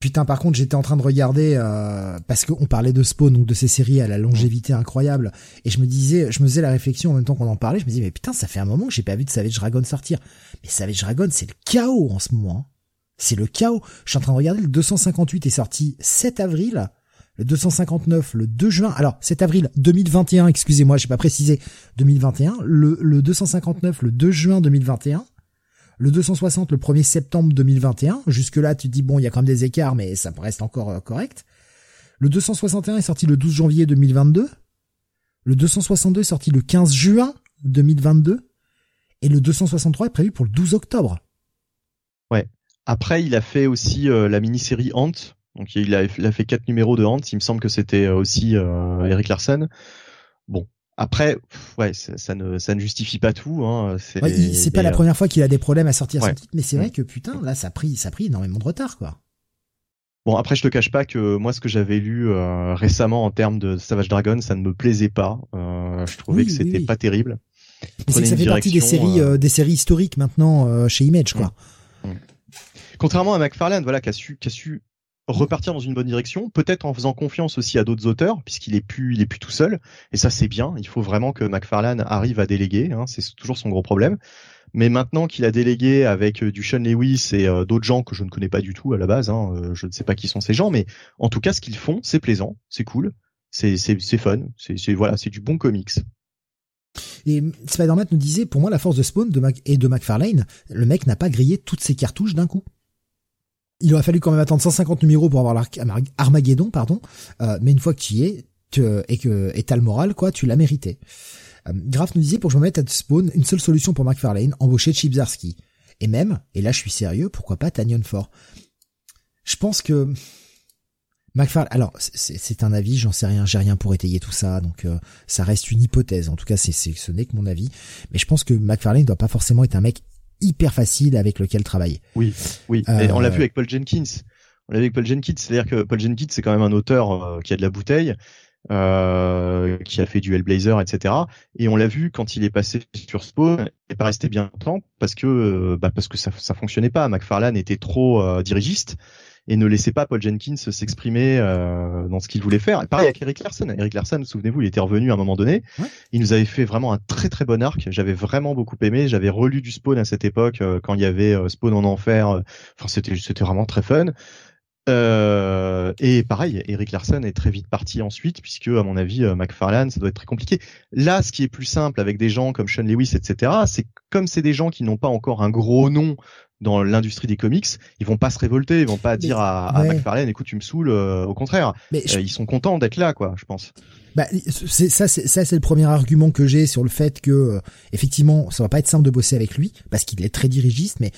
Putain, par contre, j'étais en train de regarder euh, parce qu'on parlait de Spawn, donc de ces séries à la longévité incroyable, et je me disais, je me faisais la réflexion en même temps qu'on en parlait, je me disais mais putain, ça fait un moment que j'ai pas vu de Savage Dragon sortir. Mais Savage Dragon, c'est le chaos en ce moment. Hein. C'est le chaos. Je suis en train de regarder, le 258 est sorti 7 avril, le 259 le 2 juin. Alors 7 avril 2021, excusez-moi, j'ai pas précisé 2021. Le, le 259 le 2 juin 2021 le 260 le 1er septembre 2021. Jusque là, tu te dis bon, il y a quand même des écarts, mais ça reste encore euh, correct. Le 261 est sorti le 12 janvier 2022. Le 262 est sorti le 15 juin 2022. Et le 263 est prévu pour le 12 octobre. Ouais. Après, il a fait aussi euh, la mini-série Ant. Donc il a, fait quatre numéros de Ant. Il me semble que c'était euh, aussi Eric Larson. Bon, après, ouais, ça, ne, ça ne justifie pas tout. Hein. C'est pas la euh, première fois qu'il a des problèmes à sortir son titre, mais c'est vrai que putain, là, ça a pris, ça a pris énormément de retard, quoi. Bon, après, je te cache pas que moi, ce que j'avais lu euh, récemment en termes de Savage Dragon, ça ne me plaisait pas. Euh, je trouvais que c'était pas terrible. Mais c'est que ça fait partie des séries, des séries historiques maintenant chez Image, quoi. Contrairement à McFarlane, voilà, qui a su, qui a su repartir dans une bonne direction, peut-être en faisant confiance aussi à d'autres auteurs, puisqu'il est plus, il est plus tout seul. Et ça, c'est bien. Il faut vraiment que McFarlane arrive à déléguer. Hein, c'est toujours son gros problème. Mais maintenant qu'il a délégué avec euh, du Sean Lewis et euh, d'autres gens que je ne connais pas du tout à la base, hein, euh, je ne sais pas qui sont ces gens, mais en tout cas, ce qu'ils font, c'est plaisant, c'est cool, c'est fun, c'est voilà, c'est du bon comics. Et Spider-Man nous disait, pour moi, la force de Spawn de Mac et de McFarlane, le mec n'a pas grillé toutes ses cartouches d'un coup. Il aurait fallu quand même attendre 150 numéros pour avoir Armageddon, pardon. Euh, mais une fois que tu y es, et que et t'as le moral, quoi, tu l'as mérité. Euh, Graf nous disait pour que je me mette à spawn, une seule solution pour McFarlane, embaucher Chip Zarsky. Et même, et là je suis sérieux, pourquoi pas Tanyon Ford Je pense que McFarlane, alors c'est un avis, j'en sais rien, j'ai rien pour étayer tout ça, donc euh, ça reste une hypothèse. En tout cas, c'est ce n'est que mon avis, mais je pense que McFarlane doit pas forcément être un mec hyper facile avec lequel travailler. Oui, oui. on l'a vu avec Paul Jenkins. On l'a vu avec Paul Jenkins, c'est-à-dire que Paul Jenkins c'est quand même un auteur euh, qui a de la bouteille, euh, qui a fait du Hellblazer, etc. Et on l'a vu quand il est passé sur Spawn, il n'est pas resté bien longtemps parce que euh, bah parce que ça ça fonctionnait pas. McFarlane était trop dirigiste et ne laissait pas Paul Jenkins s'exprimer euh, dans ce qu'il voulait faire. pareil avec Eric Larson. Eric Larson, souvenez-vous, il était revenu à un moment donné. Il nous avait fait vraiment un très très bon arc. J'avais vraiment beaucoup aimé. J'avais relu du Spawn à cette époque euh, quand il y avait euh, Spawn en enfer. Enfin, c'était c'était vraiment très fun. Euh, et pareil, Eric Larson est très vite parti ensuite, puisque à mon avis, McFarlane, ça doit être très compliqué. Là, ce qui est plus simple avec des gens comme Sean Lewis, etc., c'est comme c'est des gens qui n'ont pas encore un gros nom dans l'industrie des comics, ils vont pas se révolter, ils vont pas dire à, à McFarlane, écoute, tu me saoules. Euh, au contraire, mais euh, ils sont contents d'être là, quoi, je pense. Bah, c'est ça, c'est ça, c'est le premier argument que j'ai sur le fait que euh, effectivement, ça va pas être simple de bosser avec lui parce qu'il est très dirigiste, mais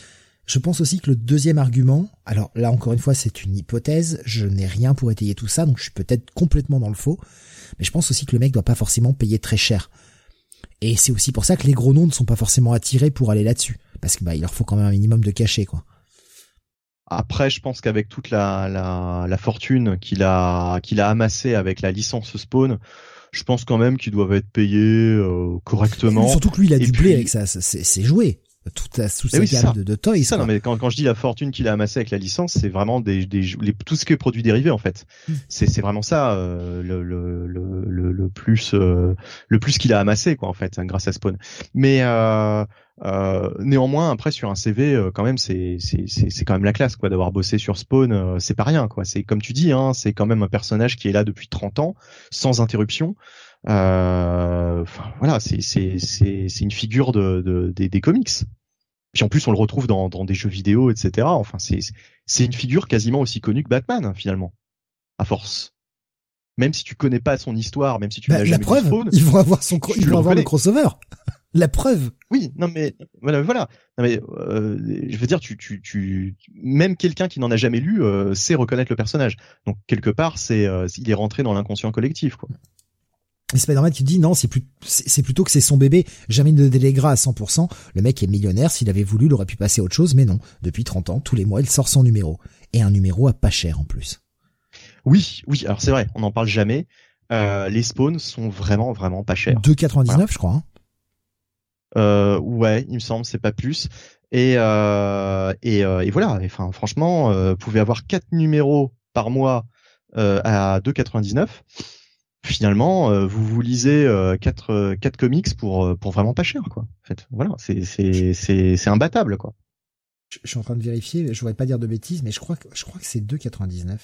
je pense aussi que le deuxième argument, alors là encore une fois, c'est une hypothèse, je n'ai rien pour étayer tout ça, donc je suis peut-être complètement dans le faux, mais je pense aussi que le mec doit pas forcément payer très cher. Et c'est aussi pour ça que les gros noms ne sont pas forcément attirés pour aller là-dessus parce que bah il leur faut quand même un minimum de cachet quoi. Après, je pense qu'avec toute la, la, la fortune qu'il a qu'il a amassé avec la licence Spawn, je pense quand même qu'ils doivent être payés euh, correctement. surtout que lui, il a du blé avec ça, c'est joué toute la sous gamme de, de toys. Ça, non, mais quand, quand je dis la fortune qu'il a amassée avec la licence, c'est vraiment des, des tout ce qui est produit dérivé en fait. Hmm. C'est vraiment ça euh, le, le, le, le, plus euh, le plus qu'il a amassé quoi en fait hein, grâce à Spawn. Mais euh, euh, néanmoins, après sur un CV, quand même, c'est quand même la classe quoi d'avoir bossé sur Spawn. C'est pas rien quoi. C'est comme tu dis, hein, c'est quand même un personnage qui est là depuis 30 ans sans interruption. Euh, voilà, c'est c'est c'est c'est une figure de, de des, des, comics. Puis en plus, on le retrouve dans dans des jeux vidéo, etc. Enfin, c'est c'est une figure quasiment aussi connue que Batman finalement, à force même si tu connais pas son histoire, même si tu bah, n'as jamais la preuve, ils vont avoir son, ils vont avoir le crossover. La preuve. Oui, non mais voilà, voilà. Non, mais euh, je veux dire, tu, tu, tu, même quelqu'un qui n'en a jamais lu euh, sait reconnaître le personnage. Donc quelque part, c'est, euh, il est rentré dans l'inconscient collectif, quoi. Et Spider-Man qui dit non, c'est plus, c'est plutôt que c'est son bébé. Jamais ne déléguera à 100%. Le mec est millionnaire. S'il avait voulu, il aurait pu passer à autre chose, mais non. Depuis 30 ans, tous les mois, il sort son numéro et un numéro à pas cher en plus. Oui, oui. Alors c'est vrai, on n'en parle jamais. Euh, les spawns sont vraiment, vraiment pas chers. 2,99 je crois. Hein. Euh, ouais, il me semble, c'est pas plus. Et euh, et, euh, et, voilà. Enfin, franchement, vous pouvez avoir quatre numéros par mois à 2,99. Finalement, euh, vous vous lisez quatre quatre comics pour pour vraiment pas cher, quoi. En fait, voilà, c'est c'est c'est c'est imbattable, quoi. Je, je, suis en train de vérifier. Je voudrais pas dire de bêtises, mais je crois que je crois que c'est 2,99.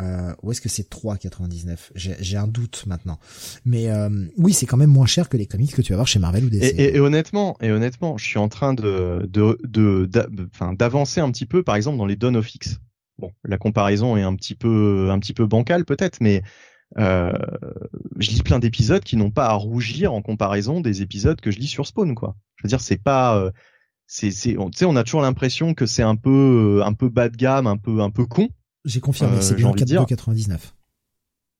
Euh, ou est-ce que c'est 3,99 J'ai un doute maintenant. Mais euh, oui, c'est quand même moins cher que les comics que tu vas voir chez Marvel ou DC. Et, et, honnêtement, et honnêtement, je suis en train de de de d'avancer un petit peu, par exemple, dans les Dawn of X. Bon, la comparaison est un petit peu un petit peu bancale peut-être, mais euh, je lis plein d'épisodes qui n'ont pas à rougir en comparaison des épisodes que je lis sur Spawn, quoi. Je veux dire, c'est pas euh, c'est c'est tu sais on a toujours l'impression que c'est un peu un peu bas de gamme, un peu un peu con j'ai confirmé, c'est euh, bien 4,99.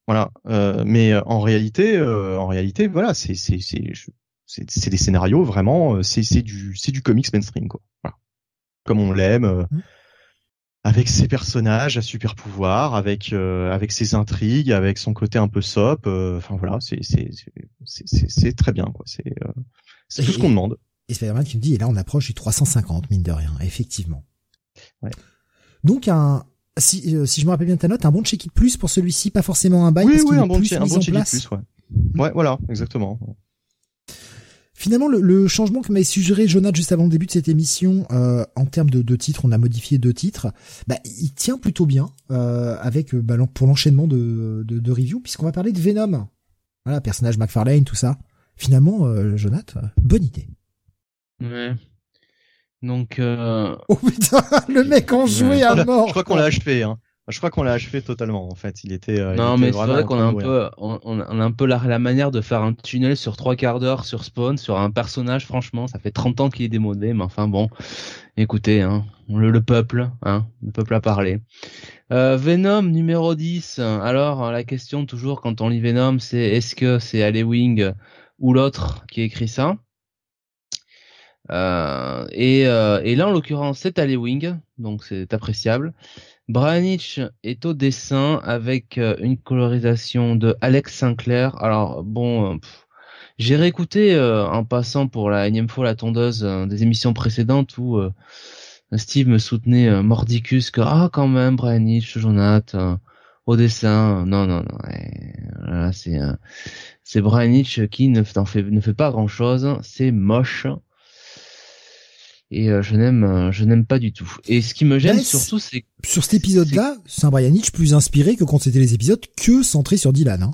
Voilà, euh, mais euh, en réalité, en réalité, voilà, c'est c'est c'est c'est des scénarios vraiment, c'est c'est du c'est du comics mainstream quoi. Voilà. Comme on l'aime, mmh. Avec ses personnages à super pouvoir, avec avec ses intrigues, avec son côté un peu sop. Enfin voilà, c'est c'est c'est c'est très bien quoi. C'est c'est tout ce qu'on demande. Et Spider-Man qui me dit, et là on approche du 350 mine de rien, effectivement. Ouais. Donc un si, euh, si je me rappelle bien ta note, un bon check-it plus pour celui-ci, pas forcément un bail. Oui, oui, un bon, check-it plus, ouais. Ouais, voilà, exactement. Finalement, le, le changement que m'avait suggéré Jonathan juste avant le début de cette émission, euh, en termes de, de titres, on a modifié deux titres, bah, il tient plutôt bien euh, avec bah, pour l'enchaînement de, de, de review, puisqu'on va parler de Venom. Voilà, personnage McFarlane, tout ça. Finalement, euh, Jonathan, bonne idée. Ouais. Donc. Euh... Oh putain, le mec en jouait à mort. Je crois qu'on l'a achevé. Hein. Je crois qu'on l'a achevé totalement. En fait, il était. Euh, non, il mais c'est vrai qu'on a un peu, on, on, a un peu la, la, manière de faire un tunnel sur trois quarts d'heure sur Spawn, sur un personnage. Franchement, ça fait 30 ans qu'il est démodé, mais enfin bon, écoutez, hein, le, le peuple, hein, le peuple a parlé. Euh, Venom numéro 10. Alors la question toujours quand on lit Venom, c'est est-ce que c'est Wing ou l'autre qui écrit ça? Euh, et, euh, et, là, en l'occurrence, c'est Wing, donc c'est appréciable. Branich est au dessin avec euh, une colorisation de Alex Sinclair. Alors bon, euh, j'ai réécouté en passant pour la énième fois la tondeuse des émissions précédentes où Steve me soutenait mordicus que ah quand même Branich, Jonathan au dessin. Non non non, là c'est c'est qui ne fait, ne fait pas grand chose. C'est moche et euh, je n'aime euh, je n'aime pas du tout. Et ce qui me gêne surtout c'est sur cet épisode-là, c'est un Brian Hitch plus inspiré que quand c'était les épisodes que centrés sur Dylan. Hein.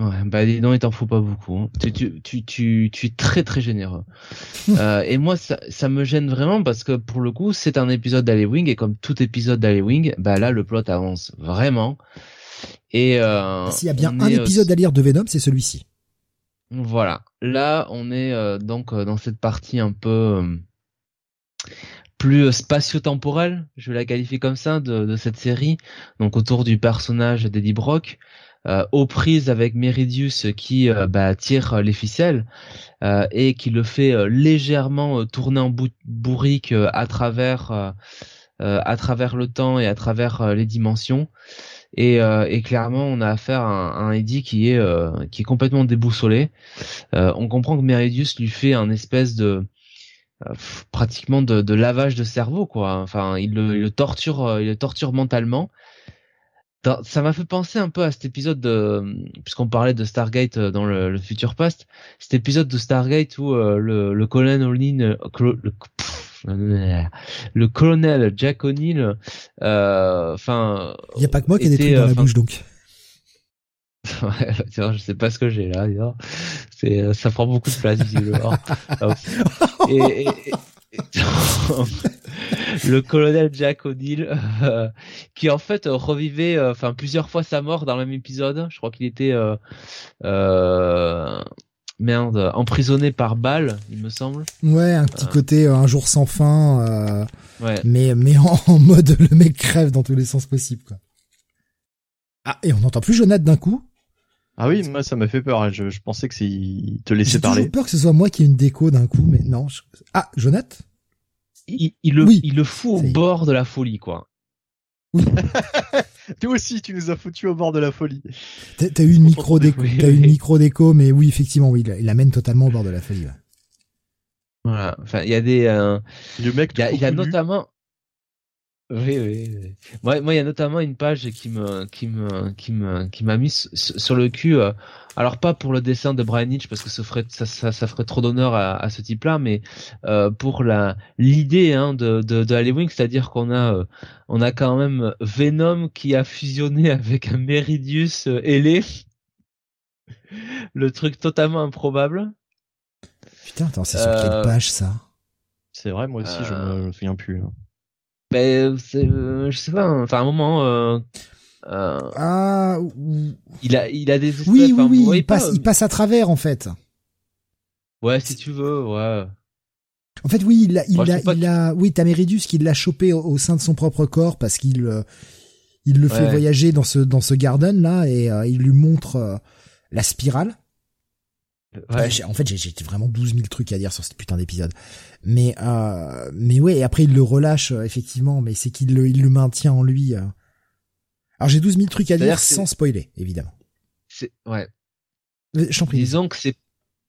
Ouais, bah dis donc, il t'en faut pas beaucoup. Hein. Tu, tu, tu, tu, tu es très très généreux. euh, et moi, ça, ça me gêne vraiment parce que pour le coup, c'est un épisode Wing et comme tout épisode Wing, bah là, le plot avance vraiment. Et euh, s'il y a bien un épisode à lire de Venom, c'est celui-ci. Voilà. Là, on est euh, donc euh, dans cette partie un peu euh, plus spatio-temporelle, je vais la qualifier comme ça, de, cette série. Donc autour du personnage d'Eddie Brock, aux prises avec Meridius qui bah, tire les ficelles et qui le fait légèrement tourner en bourrique à travers à travers le temps et à travers les dimensions. Et, euh, et, clairement, on a affaire à un, Eddie qui est euh, qui est complètement déboussolé. Euh, on comprend que Meridius lui fait un espèce de pratiquement de, de, lavage de cerveau, quoi. Enfin, il le, il le torture, il le torture mentalement. Ça m'a fait penser un peu à cet épisode de, puisqu'on parlait de Stargate dans le, le futur past, cet épisode de Stargate où le, le colonel Olin, le, le colonel Jack O'Neill, euh, enfin. Il n'y a pas que moi qui ai des trucs dans la bouche donc. ouais, je sais pas ce que j'ai là. C'est, euh, ça prend beaucoup de place visiblement. et, et, le colonel Jack O'Neill, euh, qui en fait revivait, enfin plusieurs fois sa mort dans le même épisode. Je crois qu'il était merde, emprisonné par balle, il me semble. Ouais, un petit euh. côté euh, un jour sans fin, euh, ouais. mais mais en, mode le mec crève dans tous les sens possibles. Quoi. Ah, et on n'entend plus Jonathan d'un coup. Ah oui, moi ça m'a fait peur. Je, je pensais que c'est il te laissait parler. J'ai peur que ce soit moi qui ai une déco d'un coup, mais non. Ah, Jonathan? Il, il, le, il le fout au bord de la folie, quoi. Oui. Toi aussi, tu nous as foutu au bord de la folie. T'as eu une micro déco, t'as eu une micro déco, mais oui, effectivement, oui, il l'amène totalement au bord de la folie. Voilà. Enfin, il y a des. Euh... Le mec. Il y a, notamment. Oui, oui. Moi, moi, il y a notamment une page qui me, qui me, qui me, qui m'a mis sur le cul. Euh, alors pas pour le dessin de Brian Hitch parce que ça ferait, ça, ça, ça ferait trop d'honneur à, à, ce type-là, mais euh, pour la l'idée hein, de, de, de Halloween, c'est-à-dire qu'on a, euh, on a quand même Venom qui a fusionné avec un Meridius euh, ailé. le truc totalement improbable. Putain, attends, c'est sur quelle page ça? C'est vrai, moi aussi, je me souviens plus. Hein. Ben, euh, je sais pas. Enfin, à un moment. Euh, euh, ah. Il a, il a des. Oui, oui, oui. Il passe, il passe à travers en fait. Ouais, si tu veux, ouais. En fait, oui, il a, il a, il a, oui, t'as Meridius qui l'a chopé au, sein de son propre corps parce qu'il, il le fait voyager dans ce, dans ce garden là et il lui montre la spirale. Ouais. En fait, j'ai vraiment 12 000 trucs à dire sur ce putain d'épisode. Mais, euh, mais ouais, et après il le relâche, euh, effectivement, mais c'est qu'il le, il le maintient en lui. Euh. Alors j'ai 12 000 trucs à dire sans spoiler, évidemment. C'est, ouais. prie. Disons que c'est,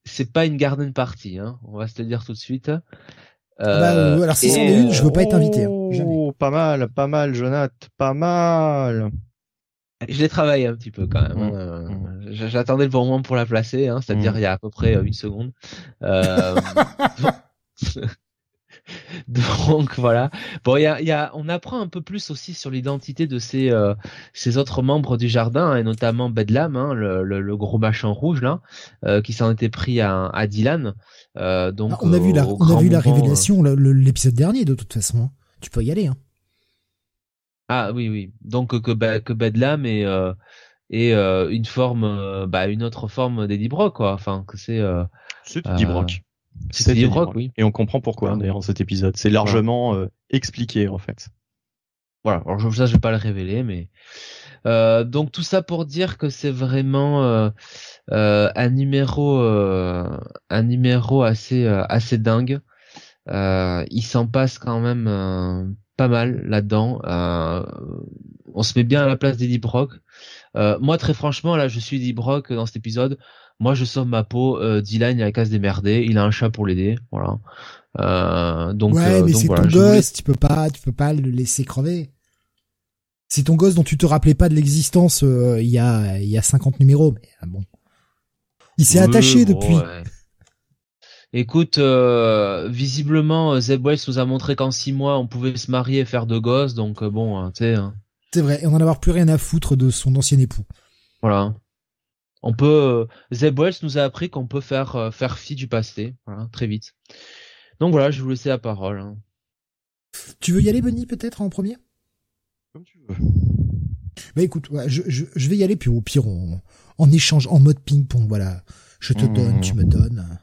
c'est pas une garden party, hein. On va se le dire tout de suite. Ah bah, euh, alors si c'en est une, je veux pas être invité. Hein. Oh, pas mal, pas mal, Jonathan, pas mal. Je l'ai travaillé un petit peu quand même. Hein. Mmh. Mmh. J'attendais le bon moment pour la placer, hein, c'est-à-dire mmh. il y a à peu près euh, une seconde. Euh... Donc voilà. Bon, il y a, y a, on apprend un peu plus aussi sur l'identité de ces euh, ces autres membres du jardin hein, et notamment Bedlam, hein, le, le, le, gros machin rouge là, euh, qui s'en était pris à, à Dylan. Euh, donc ah, on a vu la, on a vu la révélation l'épisode dernier de toute façon. Tu peux y aller. Hein. Ah oui oui. Donc que que Bedlam et et une forme, bah une autre forme d'Eddie Brock quoi. Enfin que c'est. c'est Eddie Brock. C'est Eddie Brock, oui. Et on comprend pourquoi d'ailleurs dans cet épisode. C'est largement euh, expliqué en fait. Voilà. Alors ça, je vais pas le révéler, mais euh, donc tout ça pour dire que c'est vraiment euh, euh un numéro, euh, un numéro assez assez dingue. il s'en passe quand même pas mal là-dedans. on se met bien à la place d'Eddie Brock. moi, très franchement, là, je suis Eddie Brock dans cet épisode. Moi, je sauve ma peau. Euh, Dylan, il a qu'à se démerder. Il a un chat pour l'aider. Voilà. Euh, donc, ouais, euh, mais c'est ton gosse. Tu peux pas, tu peux pas le laisser crever. C'est ton gosse dont tu te rappelais pas de l'existence euh, il y a il y a 50 numéros. Mais ah bon. Il s'est attaché depuis. Écoute, euh, visiblement, Zeb Wells nous a montré qu'en six mois, on pouvait se marier et faire deux gosses, donc bon, hein, tu sais. Hein. C'est vrai, et on en avoir plus rien à foutre de son ancien époux. Voilà. On peut, euh, Zeb Wells nous a appris qu'on peut faire euh, faire fi du passé, voilà, très vite. Donc voilà, je vais vous laisser la parole. Hein. Tu veux y aller, Benny, peut-être en premier? Comme tu veux. Bah écoute, je, je, vais y aller, puis au pire, on, en échange, en mode ping-pong, voilà. Je te donne, tu me donnes.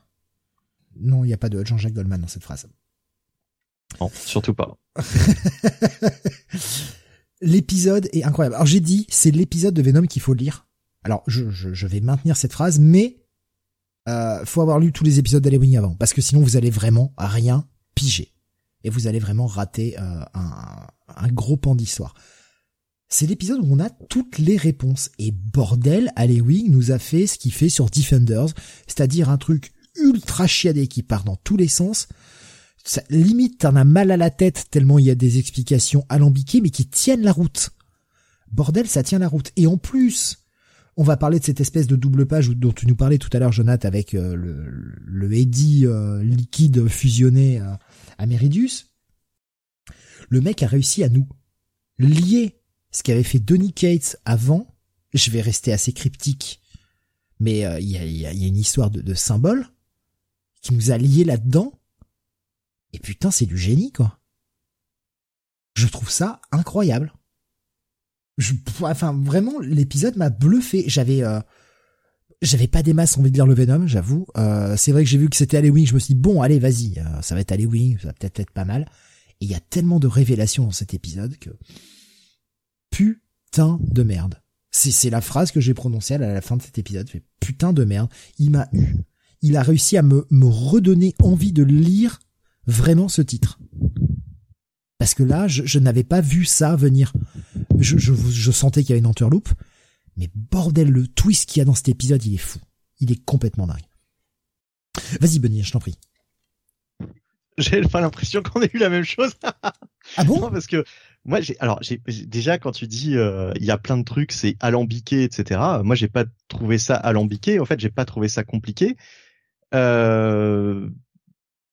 Non, il n'y a pas de Jean-Jacques Goldman dans cette phrase. Non, surtout pas. l'épisode est incroyable. Alors j'ai dit, c'est l'épisode de Venom qu'il faut lire. Alors, je, je, vais maintenir cette phrase, mais euh, faut avoir lu tous les épisodes d'Halloween avant, parce que sinon vous allez vraiment rien piger et vous allez vraiment rater euh, un, un gros pan d'histoire. C'est l'épisode où on a toutes les réponses. Et bordel, Halloween nous a fait ce qu'il fait sur Defenders, c'est-à-dire un truc ultra chiadé qui part dans tous les sens. Ça, limite, t'en as mal à la tête tellement il y a des explications alambiquées, mais qui tiennent la route. Bordel, ça tient la route. Et en plus, on va parler de cette espèce de double page dont tu nous parlais tout à l'heure, Jonathan, avec euh, le, le Eddy euh, liquide fusionné à Meridius. Le mec a réussi à nous lier ce qu'avait fait Donny Cates avant. Je vais rester assez cryptique, mais euh, il y, a, y, a, une histoire de, de symbole qui nous a liés là-dedans. Et putain, c'est du génie, quoi. Je trouve ça incroyable enfin vraiment l'épisode m'a bluffé. J'avais euh, j'avais pas des masses envie de lire le Venom, j'avoue. Euh, c'est vrai que j'ai vu que c'était Halloween, je me suis dit bon allez vas-y, euh, ça va être Halloween, ça va peut-être être pas mal. Et il y a tellement de révélations dans cet épisode que putain de merde. C'est c'est la phrase que j'ai prononcée à la fin de cet épisode. Putain de merde. Il m'a eu. Il a réussi à me me redonner envie de lire vraiment ce titre. Parce que là, je, je n'avais pas vu ça venir je, je, je sentais qu'il y avait une entourloupe. Mais bordel, le twist qu'il y a dans cet épisode, il est fou. Il est complètement dingue. Vas-y, Benny, je t'en prie. J'ai pas l'impression qu'on ait eu la même chose. ah bon Parce que moi, j'ai alors j'ai déjà quand tu dis euh, il y a plein de trucs, c'est alambiqué, etc. Moi, j'ai pas trouvé ça alambiqué. En fait, j'ai pas trouvé ça compliqué. Euh,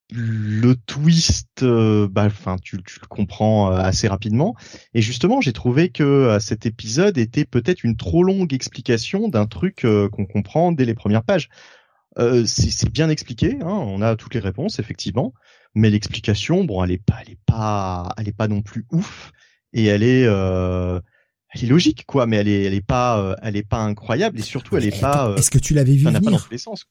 le twist, euh, bah, enfin, tu, tu, le comprends euh, assez rapidement. Et justement, j'ai trouvé que euh, cet épisode était peut-être une trop longue explication d'un truc qu'on comprend dès les premières pages. c'est bien expliqué, hein, on a toutes les réponses effectivement, mais l'explication, bon, elle est pas, elle est pas, elle est pas non plus ouf, et elle est, elle est logique quoi, mais elle est, elle est pas, elle est pas incroyable, et surtout elle est pas. Est-ce que tu l'avais vu venir pas dans sens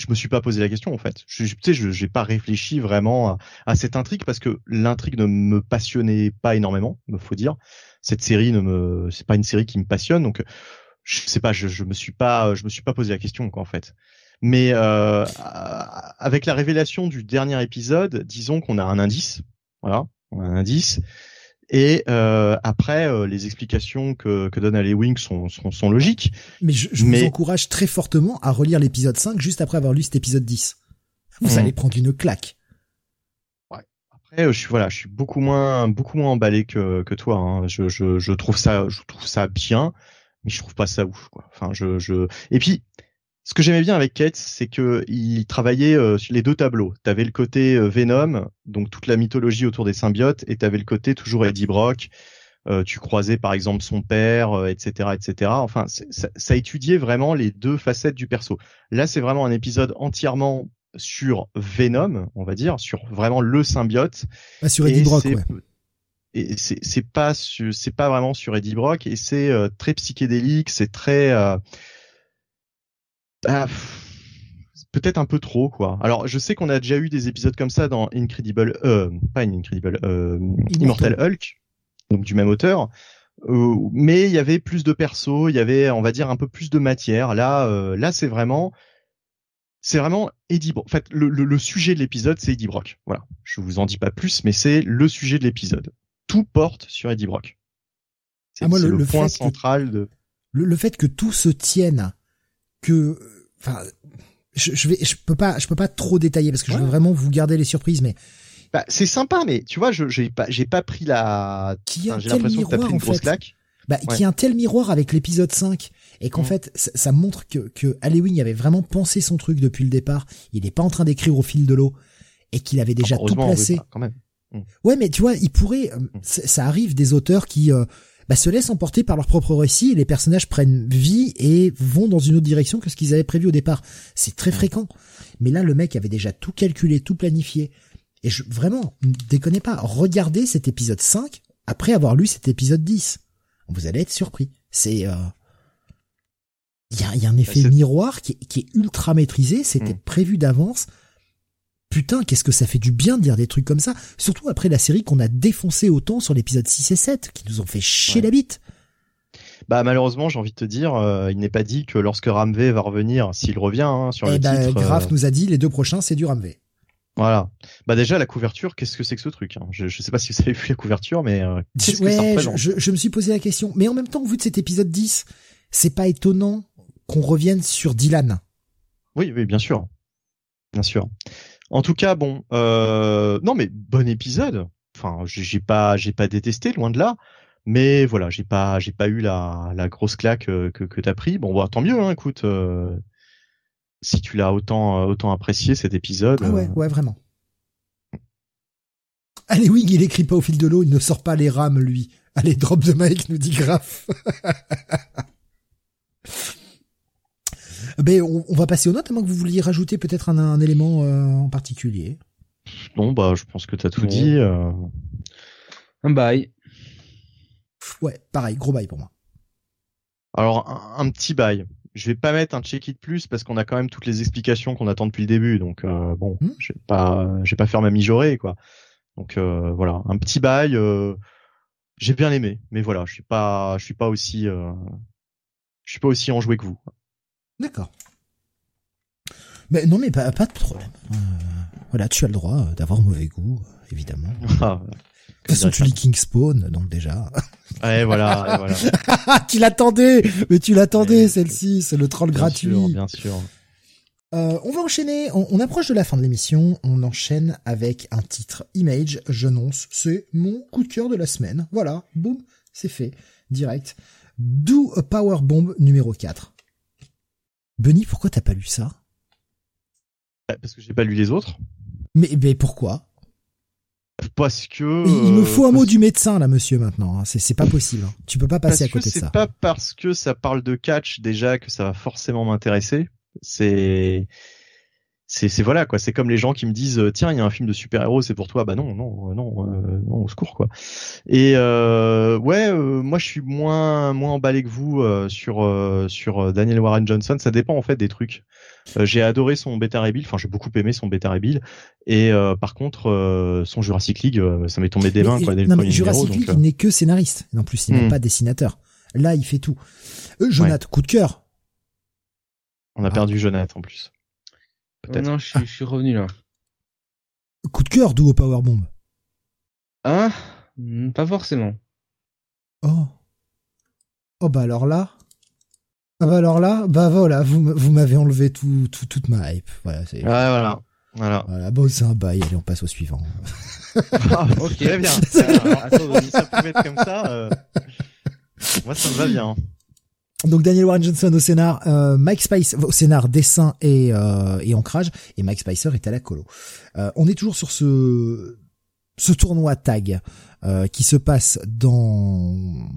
je me suis pas posé la question en fait. Je, je j'ai pas réfléchi vraiment à, cette intrigue parce que l'intrigue ne me passionnait pas énormément, me faut dire. Cette série ne me, c'est pas une série qui me passionne, donc je sais pas, je, je me suis pas, je me suis pas posé la question quoi en fait. Mais euh, avec la révélation du dernier épisode, disons qu'on a un indice, voilà, on a un indice. Et euh, après, euh, les explications que, que donne Ali Wing sont, sont, sont, logiques. Mais je, je vous encourage très fortement à relire l'épisode 5 juste après avoir lu cet épisode 10. Vous hmm. allez prendre une claque. Ouais. Après, je suis voilà, je suis beaucoup moins beaucoup moins emballé que, que toi. Hein. Je, je, je trouve ça je trouve ça bien, mais je trouve pas ça ouf. Quoi. Enfin, je, je et puis ce que j'aimais bien avec Kate, c'est que il travaillait euh, sur les deux tableaux. T'avais le côté euh, Venom, donc toute la mythologie autour des symbiotes, et t'avais le côté toujours Eddie Brock. Euh, tu croisais par exemple son père, etc., etc. Enfin, ça, ça étudiait vraiment les deux facettes du perso. Là, c'est vraiment un épisode entièrement sur Venom, on va dire, sur vraiment le symbiote. Ah, sur Eddie Brock, ouais. Et c'est pas c'est pas vraiment sur Eddie Brock et c'est très psychédélique, c'est très ah, peut-être un peu trop quoi. Alors je sais qu'on a déjà eu des épisodes comme ça dans Incredible, euh, pas Incredible, euh, Immortal Hulk, donc du même auteur. Euh, mais il y avait plus de persos, il y avait, on va dire, un peu plus de matière. Là, euh, là, c'est vraiment, c'est vraiment Eddie Brock. En fait, le, le, le sujet de l'épisode, c'est Eddie Brock. Voilà. Je vous en dis pas plus, mais c'est le sujet de l'épisode. Tout porte sur Eddie Brock. C'est ah, le, le, point central de. Le, fait que tout se tienne que, enfin, je, je, vais, je peux pas, je peux pas trop détailler parce que je veux vraiment vous garder les surprises, mais. Bah, c'est sympa, mais tu vois, je j'ai pas, j'ai pas pris la. Qui j'ai l'impression que t'as pris une grosse claque. Bah, qui a un tel miroir avec l'épisode 5 et qu'en mm. fait ça, montre que que Halloween avait vraiment pensé son truc depuis le départ. Il est pas en train d'écrire au fil de l'eau et qu'il avait déjà tout placé. quand même. Mm. Ouais, mais tu vois, il pourrait. Euh, mm. Ça arrive des auteurs qui euh, bah, se laissent emporter par leur propre récit et les personnages prennent vie et vont dans une autre direction que ce qu'ils avaient prévu au départ. C'est très fréquent. Mais là, le mec avait déjà tout calculé, tout planifié. Et je, vraiment, déconnez pas, regardez cet épisode 5 après avoir lu cet épisode 10. Vous allez être surpris. C'est... Euh... Il y a, y a, un effet miroir qui est, qui est ultra maîtrisé, c'était hmm. prévu d'avance putain, qu'est-ce que ça fait du bien de dire des trucs comme ça, surtout après la série qu'on a défoncé autant sur l'épisode 6 et 7, qui nous ont fait chier la bite. Bah malheureusement, j'ai envie de te dire, euh, il n'est pas dit que lorsque Ramvé va revenir, s'il revient hein, sur eh le bah, titre. Graf euh, nous a dit les deux prochains, c'est du Ramvé. Voilà. Bah déjà la couverture, qu'est-ce que c'est que ce truc hein? Je, je sais pas si vous avez vu la couverture, mais euh, qu'est-ce que ça représente? je, je, me suis posé la question. Mais en même temps, vu de cet épisode 10, c'est pas étonnant qu'on revienne sur Dylan. Oui, oui, bien sûr, bien sûr. En tout cas, bon, euh, non mais bon épisode. Enfin, j'ai pas, j'ai pas détesté, loin de là. Mais voilà, j'ai pas, j'ai pas eu la, la grosse claque euh, que, que t'as pris. Bon, bah, tant mieux, hein, écoute. Euh, si tu l'as autant, autant apprécié cet épisode. Ah ouais, ouais, vraiment. Allez, oui, il écrit pas au fil de l'eau, il ne sort pas les rames, lui. Allez, drop the mic, nous dit Graf. Ben, on, va passer aux notes, à moins que vous vouliez rajouter peut-être un, élément euh, en particulier. Non, bah, je pense que tu as tout dit. Euh. Un bail. Ouais, pareil, gros bail pour moi. Alors, un, petit bail. Je vais pas mettre un check-it plus parce qu'on a quand même toutes les explications qu'on attend depuis le début. Donc, euh, bon, hmm. je vais pas, je vais pas faire ma mijaurée, quoi. Donc, voilà, un petit bail. j'ai bien aimé, mais voilà, je suis pas, je suis pas aussi, je suis pas aussi enjoué que vous. D'accord. Mais non, mais pas, pas de problème. Euh, voilà, tu as le droit d'avoir mauvais goût, évidemment. Ah, de toute façon, tu lis Kingspawn, donc déjà. Ouais, voilà, voilà. tu l'attendais, mais tu l'attendais, celle-ci, c'est le troll gratuit. Sûr, bien sûr. Euh, on va enchaîner, on, on, approche de la fin de l'émission, on enchaîne avec un titre Image, j'annonce, c'est mon coup de cœur de la semaine. Voilà, boum, c'est fait, direct. Do a Power Bomb numéro 4. Benny, pourquoi t'as pas lu ça? Bah, Parce que j'ai pas lu les autres. Mais, mais pourquoi? Parce que il, me faut un mot du médecin là, monsieur. Maintenant, hein. c'est pas possible. Hein. Tu peux pas passer à côté de ça. C'est pas parce que ça parle de catch déjà que ça va forcément m'intéresser. C'est c'est voilà quoi. C'est comme les gens qui me disent tiens il y a un film de super héros c'est pour toi. Bah non non non euh, non au secours quoi. Et euh, ouais euh, moi je suis moins moins emballé que vous euh, sur sur Daniel Warren Johnson. Ça dépend en fait des trucs. J'ai adoré son Beta Rebuild enfin j'ai beaucoup aimé son Beta Rebuild et par contre son Jurassic League ça m'est tombé des mains quoi dès le premier Jurassic League il n'est que scénariste. En plus il n'est hmm. pas dessinateur. Là il fait tout. Jonathan coup de cœur. On a perdu Jonathan en plus non, je suis, revenu là. Coup de cœur, d'où au Powerbomb Ah, pas forcément. Oh. Oh bah alors là. Ah bah alors là, bah voilà, vous, vous m'avez enlevé tout, tout, toute ma hype. Voilà, c'est. Ouais, voilà. Voilà. Voilà, bon, c'est un bail. Allez, on passe au suivant. ah, ok, très bien. Alors, attends, ça pouvait être comme ça. Euh... Moi, ça me va bien. Donc Daniel Warren Johnson au scénar, euh, Mike Spicer au scénar, dessin et, euh, et ancrage, et Mike Spicer est à la colo. Euh, on est toujours sur ce ce tournoi tag euh, qui se passe dans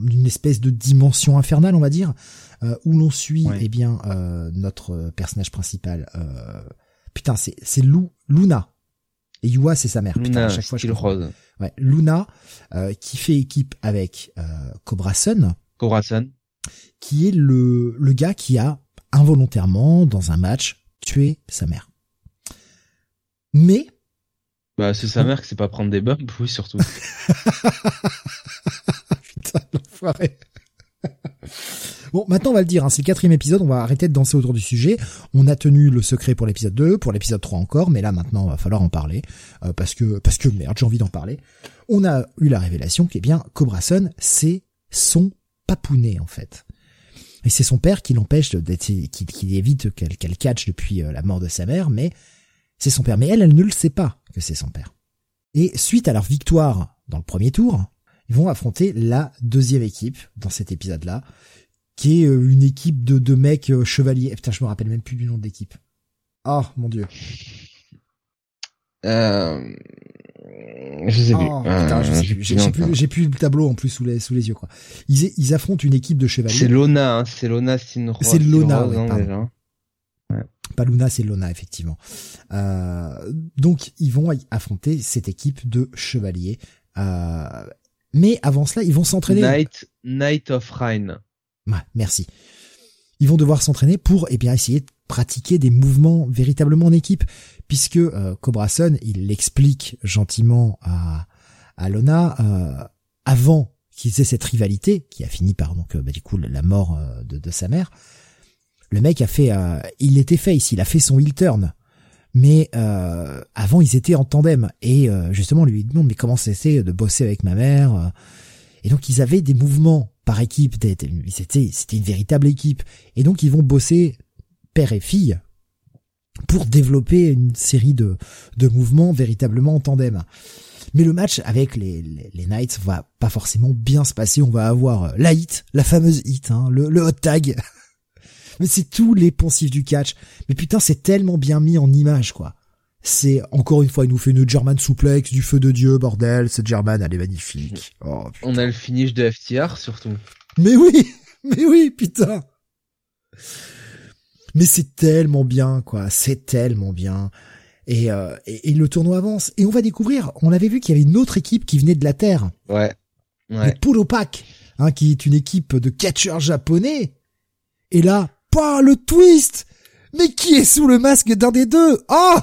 une espèce de dimension infernale, on va dire, euh, où l'on suit Ouais. eh bien euh, notre personnage principal. euh, putain, c'est c'est Lou Luna. Et Yua, c'est sa mère. Putain, Luna, à chaque fois, je rose. Ouais, Luna, euh, qui fait équipe avec euh, Cobra Sun, Corazon. Qui est le, le gars qui a involontairement, dans un match, tué sa mère. Mais, Bah, c'est sa mère qui sait pas prendre des bumps, oui, surtout. putain, l'enfoiré. Bon, maintenant on va le dire, hein, c'est le quatrième épisode, on va arrêter de danser autour du sujet. On a tenu le secret pour l'épisode 2, pour l'épisode 3 encore, mais là maintenant il va falloir en parler, euh, parce que parce que merde, j'ai envie d'en parler. On a eu la révélation qu'eh bien Cobra Sun, c'est son papounet en fait. Et c'est son père qui l'empêche d'être, qui, qui évite qu'elle qu'elle catch depuis euh, la mort de sa mère, mais c'est son père. Mais elle, elle ne le sait pas que c'est son père. Et suite à leur victoire dans le premier tour, ils vont affronter la deuxième équipe dans cet épisode-là, qui est euh, une équipe de, mecs euh, chevaliers. Putain, je me rappelle même plus du nom de l'équipe. Oh mon dieu. Euh... Je sais plus. Oh, putain, je Euh, sais j'ai plus. J'ai plus le tableau en plus sous les, sous les yeux quoi. Ils, ils affrontent une équipe de C'est chevaliers. Lona, hein, c'est Lona Sinro. C'est Lona, ouais, hein, déjà. Pas Luna, c'est Lona effectivement. Euh, donc ils vont affronter cette équipe de chevaliers. Euh, mais avant cela, ils vont s'entraîner. Night, Night of Rhine. Ouais, merci. Ils vont devoir s'entraîner pour eh bien essayer de pratiquer des mouvements véritablement en équipe, puisque euh, Cobra Sun, il l'explique gentiment à, à Lona euh, avant qu'ils aient cette rivalité qui a fini par donc euh, bah, du coup la mort euh, de, de sa mère. Le mec a fait, euh, il était face, il a fait son heel turn. Mais avant, ils étaient en tandem. Et justement, lui demande, mais comment c'était de bosser avec ma mère Et donc, ils avaient des mouvements par équipe. c'était une véritable équipe. Et donc, ils vont bosser père et fille pour développer une série de, de mouvements véritablement en tandem. Mais le match avec les, les, les Knights va pas forcément bien se passer. On va avoir euh, la hit, la fameuse hit, hein, le, le hot tag. Mais c'est tous les poncifs du catch. Mais putain, c'est tellement bien mis en image, quoi. C'est, encore une fois, il nous fait une German souplex, du feu de Dieu, bordel. Cette German, elle est magnifique. Oh. On a le finish de FTR, surtout. Mais oui, mais oui, putain. Mais c'est tellement bien, quoi. C'est tellement bien. Et, euh, et, et le tournoi avance. Et on va découvrir, on avait vu qu'il y avait une autre équipe qui venait de la Terre. Ouais. Les Ouais. Pulopak, hein, qui est une équipe de catcheurs japonais. Et là, pas le twist Mais qui est sous le masque d'un des deux? Oh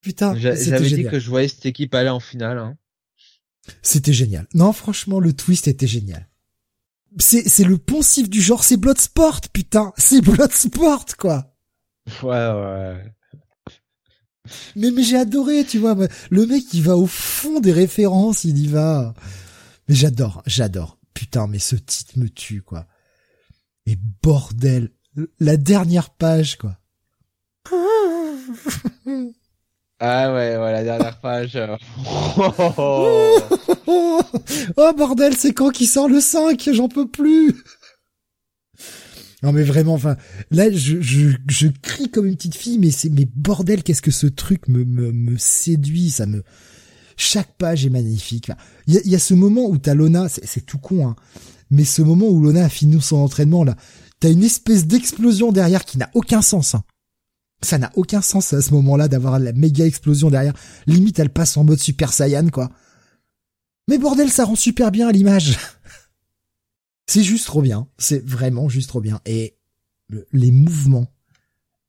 Putain, J'avais dit que je voyais cette équipe aller en finale. Hein. C'était génial. Non, franchement, le twist était génial. C'est, c'est le poncif du genre, c'est Bloodsport, putain. C'est Bloodsport, quoi. Ouais, ouais. Mais, mais j'ai adoré, tu vois. Le mec, il va au fond des références, il y va. Mais j'adore, j'adore. Putain, mais ce titre me tue, quoi. Et bordel, la dernière page, quoi. Ah ouais, ouais, dernière page. euh. Oh. bordel, c'est quand qui sort le 5 J'en peux plus Non mais vraiment, enfin, là je, je, je crie comme une petite fille, mais c'est mais bordel, qu'est-ce que ce truc me, me, me séduit, ça me... Chaque page est magnifique. Il y a, ce moment où t'as Lona, c'est tout con, hein, mais ce moment où Lona a fini son entraînement, là, t'as une espèce d'explosion derrière qui n'a aucun sens. Hein. Ça n'a aucun sens à ce moment-là d'avoir la méga explosion derrière. Limite, elle passe en mode Super Saiyan, quoi. Mais bordel, ça rend super bien à l'image. C'est juste trop bien. C'est vraiment juste trop bien. Et le- les mouvements,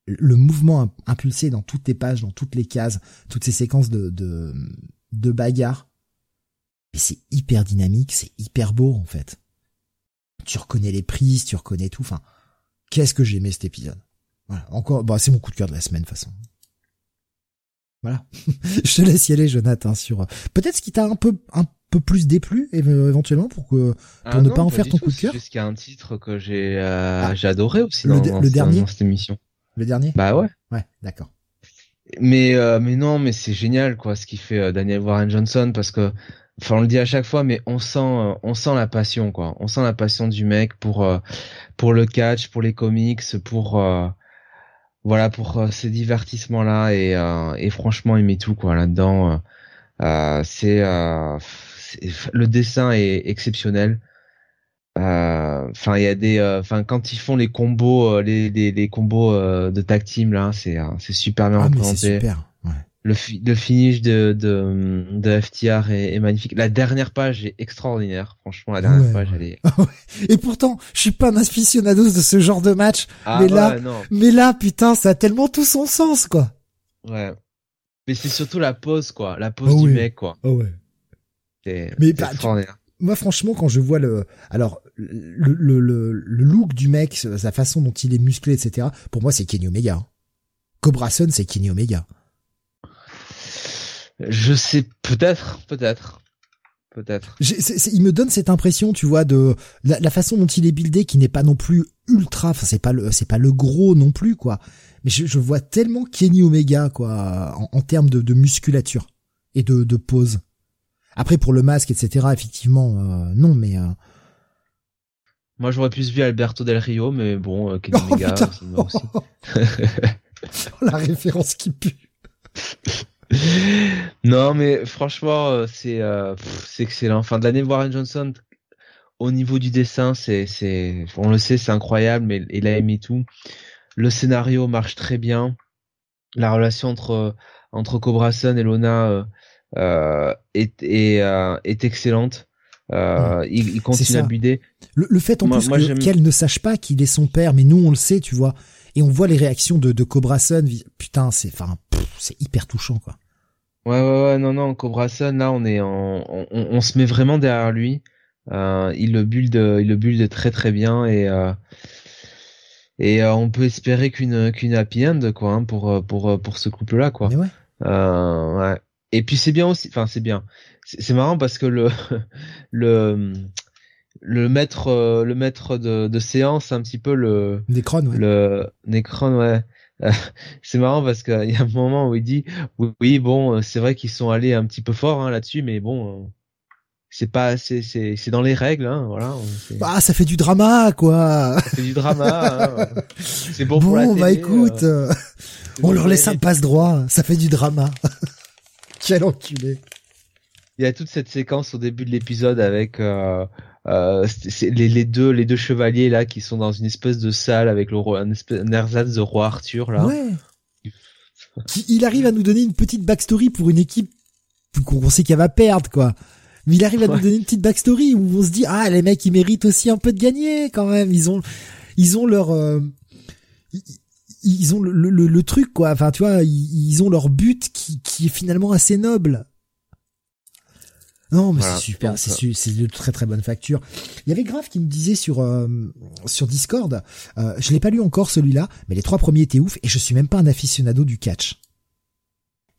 le mouvement im- impulsé dans toutes les pages, dans toutes les cases, toutes ces séquences de, de, de bagarre, c'est hyper dynamique, c'est hyper beau, en fait. Tu reconnais les prises, tu reconnais tout. Enfin, qu'est-ce que j'ai aimé cet épisode. Voilà. Encore, bah, c'est mon coup de cœur de la semaine, de toute façon. Voilà. Je te laisse y aller, Jonathan, sur, euh, peut-être ce qui t'a un peu, un peu plus déplu, éve- éventuellement, pour que, Ah ne non, pas en faire ton tout, coup de cœur juste qu'il y a un titre que j'ai euh, Ah. j'ai adoré aussi Le dans, dernier dans cette émission. le dernier? Bah ouais. Ouais, d'accord. Mais euh, mais non, mais c'est génial quoi ce qu'il fait Daniel Warren Johnson parce que enfin on le dit à chaque fois, mais on sent, on sent la passion quoi. On sent la passion du mec pour pour le catch, pour les comics, pour voilà pour ces divertissements là et et franchement il met tout quoi là-dedans. c'est le dessin est exceptionnel. Enfin, il y a des, enfin quand ils font les combos, les, les, les combos de tag team là, c'est c'est super bien ah, représenté. super. Le, le finish de, de, de FTR est, est, magnifique. La dernière page est extraordinaire. Franchement, la dernière page, elle est. Et pourtant, je suis pas un aficionado de ce genre de match. Ah mais là, mais là, putain, ça a tellement tout son sens, quoi. Ouais. Mais c'est surtout la pose, quoi. La pose oh du mec, quoi. Oh ouais. C'est mais bah, extraordinaire. Moi, franchement, quand je vois le, alors, le, le, le, le, look du mec, sa façon dont il est musclé, etc., pour moi, c'est Kenny Omega. Hein. Cobra Sun, c'est Kenny Omega. Je sais peut-être, peut-être, peut-être. Il me donne cette impression, tu vois, de la, façon dont il est buildé, qui n'est pas non plus ultra. Enfin, c'est pas le, c'est pas le gros non plus, quoi. Mais je, vois tellement Kenny Omega, quoi, en, termes de, musculature et de, de pose. Après, pour le masque, etc., effectivement, euh, non, mais. Euh... Moi, j'aurais plus vu Alberto Del Rio, mais bon, euh, Kenny oh, Omega, aussi. la référence qui pue. Non, mais franchement, euh, c'est euh, c'est excellent. Fin de l'année, Warren Johnson, au niveau du dessin, c'est c'est on le sait, c'est incroyable, mais il a aimé tout. Le scénario marche très bien. La relation entre entre Cobra Sun et Lona euh, est est, est excellente. Euh, il, il, continue à buder. Le, le, fait en plus qu'elle ne sache pas qu'il est son père, mais nous on le sait, tu vois, et on voit les réactions de, de Cobra Sun. Putain, c'est enfin, c'est hyper touchant, quoi. Ouais, ouais, ouais, non, non, Cobra Sun, là, on est en, on, on se met vraiment derrière lui. Euh, il le build, il le build très très bien et euh, et euh, on peut espérer qu'une qu'une happy end quoi hein, pour pour pour ce couple là quoi. ouais. Euh, ouais. Et puis c'est bien aussi, enfin c'est bien. C'est marrant parce que le le le maître le maître de, de séance un petit peu le Necron ouais. le Necron ouais. C'est marrant parce qu'il y a un moment où il dit oui, bon euh, c'est vrai qu'ils sont allés un petit peu fort hein, là-dessus mais bon euh, c'est pas c'est c'est c'est dans les règles hein, voilà ah ça fait du drama quoi. Ça fait du drama hein, c'est bon, bon pour la télé, bah écoute euh, on leur laisse un passe droit ça fait du drama. Quel enculé. Il y a toute cette séquence au début de l'épisode avec euh, euh, c'est les, les, deux les deux chevaliers là qui sont dans une espèce de salle avec le roi un, espèce, un ersatz de roi Arthur là. Ouais. il arrive à nous donner une petite backstory pour une équipe qu'on sait qu'elle va perdre quoi. Mais il arrive à nous donner une petite backstory où on se dit ah les mecs ils méritent aussi un peu de gagner quand même. Ils ont ils ont leur euh, ils, ont le, le, le, truc quoi. Enfin tu vois ils, ils ont leur but qui, qui est finalement assez noble. Non, mais c'est super, c'est c'est de très très bonne facture. Il y avait Grave qui me disait sur euh, sur Discord, euh, je l'ai pas lu encore celui-là, mais les trois premiers étaient ouf et je suis même pas un aficionado du catch.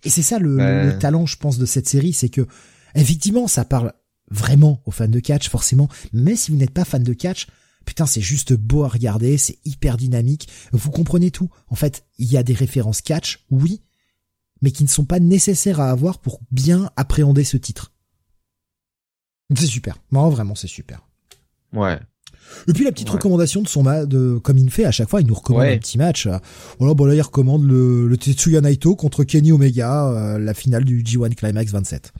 Et c'est ça le, le, talent, je pense, de cette série, c'est que effectivement, ça parle vraiment aux fans de catch, forcément. Mais si vous n'êtes pas fan de catch, putain, c'est juste beau à regarder, c'est hyper dynamique. Vous comprenez tout. En fait, il y a des références catch, oui, mais qui ne sont pas nécessaires à avoir pour bien appréhender ce titre. C'est super. Non, vraiment, c'est super. Ouais. Et puis la petite recommandation de son match, de comme il fait à chaque fois, il nous recommande un petit match. Voilà, bon là il recommande le, le Tetsuya Naito contre Kenny Omega, euh, la finale du G1 Climax 27.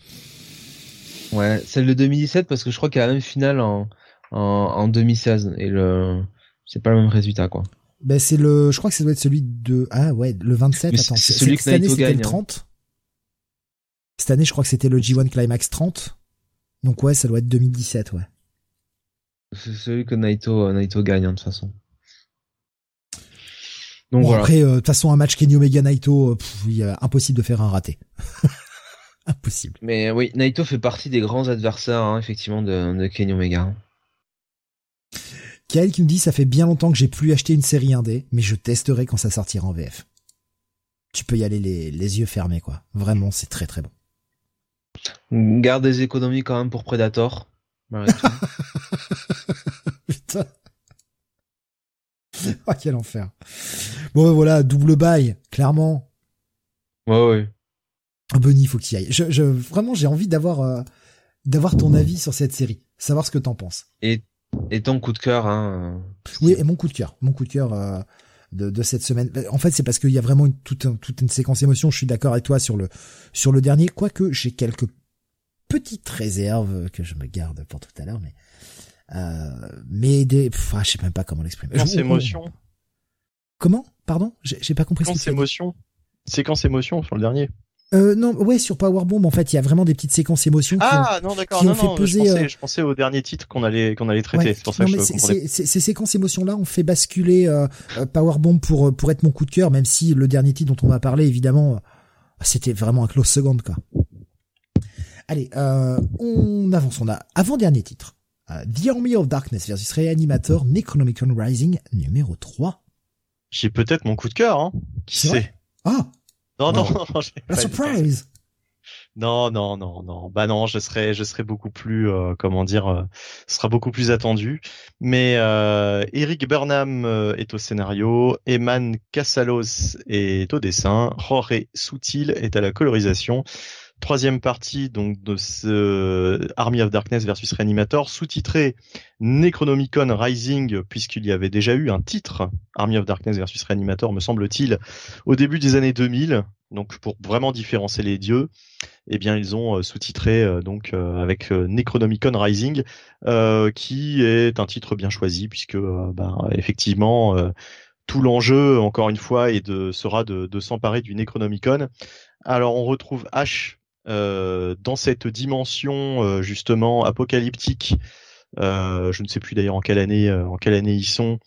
Ouais, celle de 2017 parce que je crois qu'il y a la même finale en, en, en 2016 et le c'est pas le même résultat quoi. Ben c'est le, je crois que ça doit être celui de ah ouais le 27. attends, c'est celui que Naito gagne. Le 30. Hein. Cette année, je crois que c'était le G1 Climax 30. Donc ouais, ça doit être 2017, ouais. C'est celui que Naito, euh, Naito gagne, hein, de toute façon. Donc voilà. Après, euh, de toute façon, un match Kenny Omega Naito, euh, impossible de faire un raté. impossible. Mais oui, Naito fait partie des grands adversaires, hein, effectivement, de, de Kenny Omega. Kael qui me dit, ça fait bien longtemps que j'ai plus acheté une série indé, mais je testerai quand ça sortira en VF. Tu peux y aller les, les yeux fermés, quoi. Vraiment, c'est très très bon. Garde des économies quand même pour Predator. Putain. oh, quel enfer. Bon, ben voilà, double bail, clairement. Ouais, ouais. Oh, Bunny, faut qu'il y aille. Je, je, vraiment, j'ai envie d'avoir, euh, d'avoir ton avis sur cette série, savoir ce que t'en penses. Et, et ton coup de cœur, hein. Oui, et mon coup de cœur, mon coup de cœur euh, de, de cette semaine. En fait, c'est parce qu'il y a vraiment une, toute, toute une séquence émotion. Je suis d'accord avec toi sur le sur le dernier, quoique j'ai quelques petites réserves que je me garde pour tout à l'heure, mais euh, mais des, pff, ah, je sais même pas comment l'exprimer. Séquence émotion. Comment? Pardon? J'ai pas compris. Séquence émotion. Séquence émotion sur le dernier. Euh, non, ouais, sur Powerbomb, en fait, il y a vraiment des petites séquences émotions. Ah qui ont, non, d'accord, non, non. Peser, je, pensais, euh... je, pensais, au dernier titre qu'on allait qu'on allait traiter. Ouais, c'est pour ça non, que mais je c'est, c'est, Ces séquences émotions-là ont fait basculer euh, Powerbomb pour pour être mon coup de cœur, même si le dernier titre dont on va parler, évidemment, c'était vraiment un close second, quoi. Allez, euh, on avance. On a avant dernier titre. Euh, The Army of Darkness versus Reanimator Necronomicon Rising numéro 3. J'ai peut-être mon coup de cœur, hein. Qui sait? Ah Non, non, non. La surprise non, non, non, non. Bah non, je serais, je serais beaucoup plus, euh, comment dire, euh, ce sera beaucoup plus attendu. Mais euh, Eric Burnham est au scénario, Eman Casalos est au dessin, Jorge Soutil est à la colorisation. Troisième partie donc de ce Army of Darkness versus Reanimator, sous-titré Necronomicon Rising, puisqu'il y avait déjà eu un titre Army of Darkness versus Reanimator, me semble-t-il, au début des années 2000. Donc pour vraiment différencier les dieux, eh bien ils ont sous-titré donc avec Necronomicon Rising, euh, qui est un titre bien choisi puisque bah, effectivement tout l'enjeu encore une fois de sera de, de s'emparer du Necronomicon. Alors on retrouve H euh, dans cette dimension euh, justement apocalyptique. Euh, je ne sais plus d'ailleurs en quelle année, en quelle année ils sont.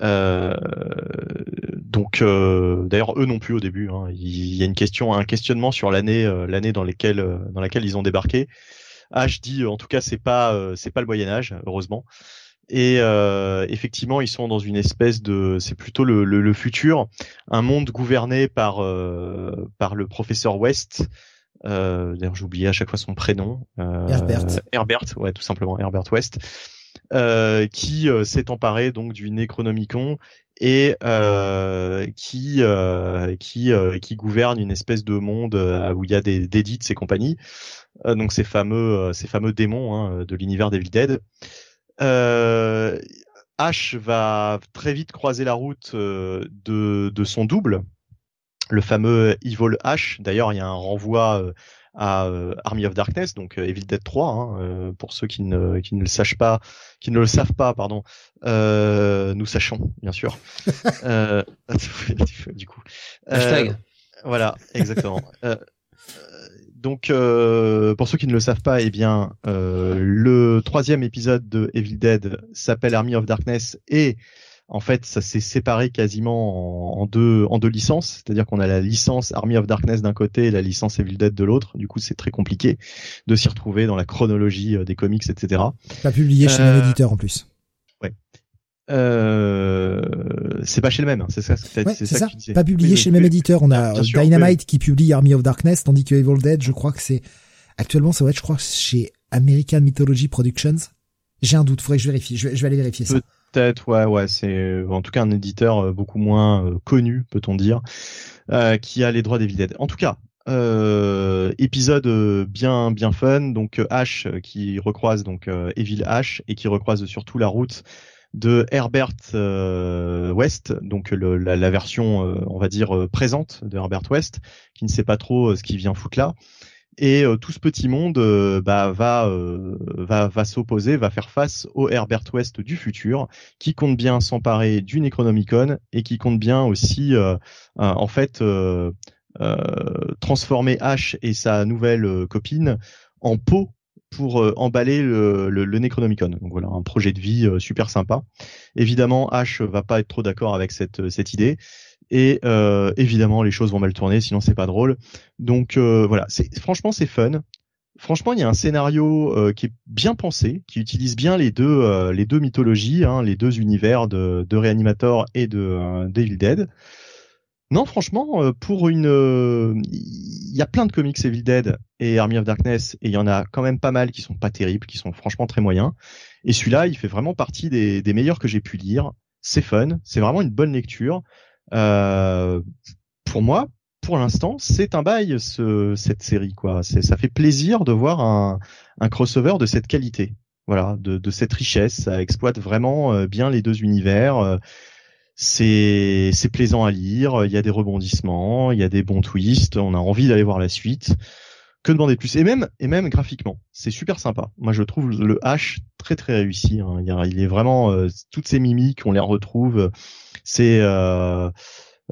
donc, d'ailleurs, eux non plus au début. Hein. Il y a une question, un questionnement sur l'année, l'année dans laquelle, dans laquelle ils ont débarqué. H dit, en tout cas, c'est pas, c'est pas le Moyen Âge, heureusement. Et euh, effectivement, ils sont dans une espèce de, c'est plutôt le, le, le, futur, un monde gouverné par euh, par le professeur West, euh, D'ailleurs, j'ai oublié à chaque fois son prénom. Euh, Herbert. Herbert, ouais, tout simplement Herbert West, euh, qui euh, s'est emparé donc du Necronomicon et euh, qui qui qui gouverne une espèce de monde où il y a des dédits et compagnies. donc ces fameux ces fameux démons hein, de l'univers d'Evil Dead. Ash va très vite croiser la route de, de son double, le fameux Evil H. D'ailleurs, il y a un renvoi euh, à euh, Army of Darkness, donc euh, Evil Dead 3, hein, pour ceux qui ne, qui ne le sachent pas, qui ne le savent pas, pardon. nous sachons, bien sûr. du coup. Hashtag. voilà, exactement. donc, pour ceux qui ne le savent pas, eh bien, le troisième épisode de Evil Dead s'appelle Army of Darkness et en fait, ça s'est séparé quasiment en, deux en deux licences, c'est-à-dire qu'on a la licence Army of Darkness d'un côté et la licence Evil Dead de l'autre. Du coup, c'est très compliqué de s'y retrouver dans la chronologie euh, des comics, etc. Pas publié chez euh... éditeur en plus. Ouais. Euh... C'est pas chez le même, hein. c'est ça. Ouais, c'est ça. ça pas publié chez le même éditeur. On a sûr, Dynamite qui publie Army of Darkness, tandis que Evil Dead, je crois que c'est actuellement, ça va être, je crois, chez American Mythology Productions. J'ai un doute, faudrait que je vérifie. Je vais, je vais aller vérifier ça. Peut-être, ouais, ouais, c'est euh, en tout cas un éditeur euh, beaucoup moins euh, connu, peut-on dire, qui a les droits d'Evil Dead. En tout cas, épisode bien bien fun. Donc Ash qui recroise donc Evil Ash et qui recroise surtout la route de Herbert West, donc la, la, version on va dire présente de Herbert West, qui ne sait pas trop ce qu'il vient foutre là. Et euh, tout ce petit monde euh, bah, va, euh, va, va s'opposer, va faire face au Herbert West du futur, qui compte bien s'emparer du Necronomicon et qui compte bien aussi, en fait, transformer Ash et sa nouvelle copine en peau pour emballer le, le, le, Necronomicon. Donc voilà, un projet de vie super sympa. Évidemment, Ash va pas être trop d'accord avec cette, cette idée et euh, évidemment les choses vont mal tourner sinon c'est pas drôle. Donc euh, voilà. C'est franchement c'est fun. Franchement il y a un scénario euh, qui est bien pensé qui utilise bien les deux euh, les deux mythologies hein, les deux univers de, de Reanimator et de euh, Evil Dead. Non franchement euh, pour une il y a plein de comics Evil Dead et Army of Darkness et il y en a quand même pas mal qui sont pas terribles qui sont franchement très moyens. Et celui-là il fait vraiment partie des, des meilleurs que j'ai pu lire. C'est fun. C'est vraiment une bonne lecture. euh, pour moi, pour l'instant, c'est un bail ce, cette série quoi. Ça fait plaisir de voir un, un crossover de cette qualité. Voilà, de, de cette richesse, ça exploite vraiment euh, bien les deux univers. Euh, c'est c'est plaisant à lire, il y a des rebondissements, il y a des bons twists, on a envie d'aller voir la suite. Que demander de plus? Et même et même graphiquement, c'est super sympa. Moi, je trouve le H très très réussi. Hein. Il, est vraiment euh, toutes ces mimiques, on les retrouve. C'est euh,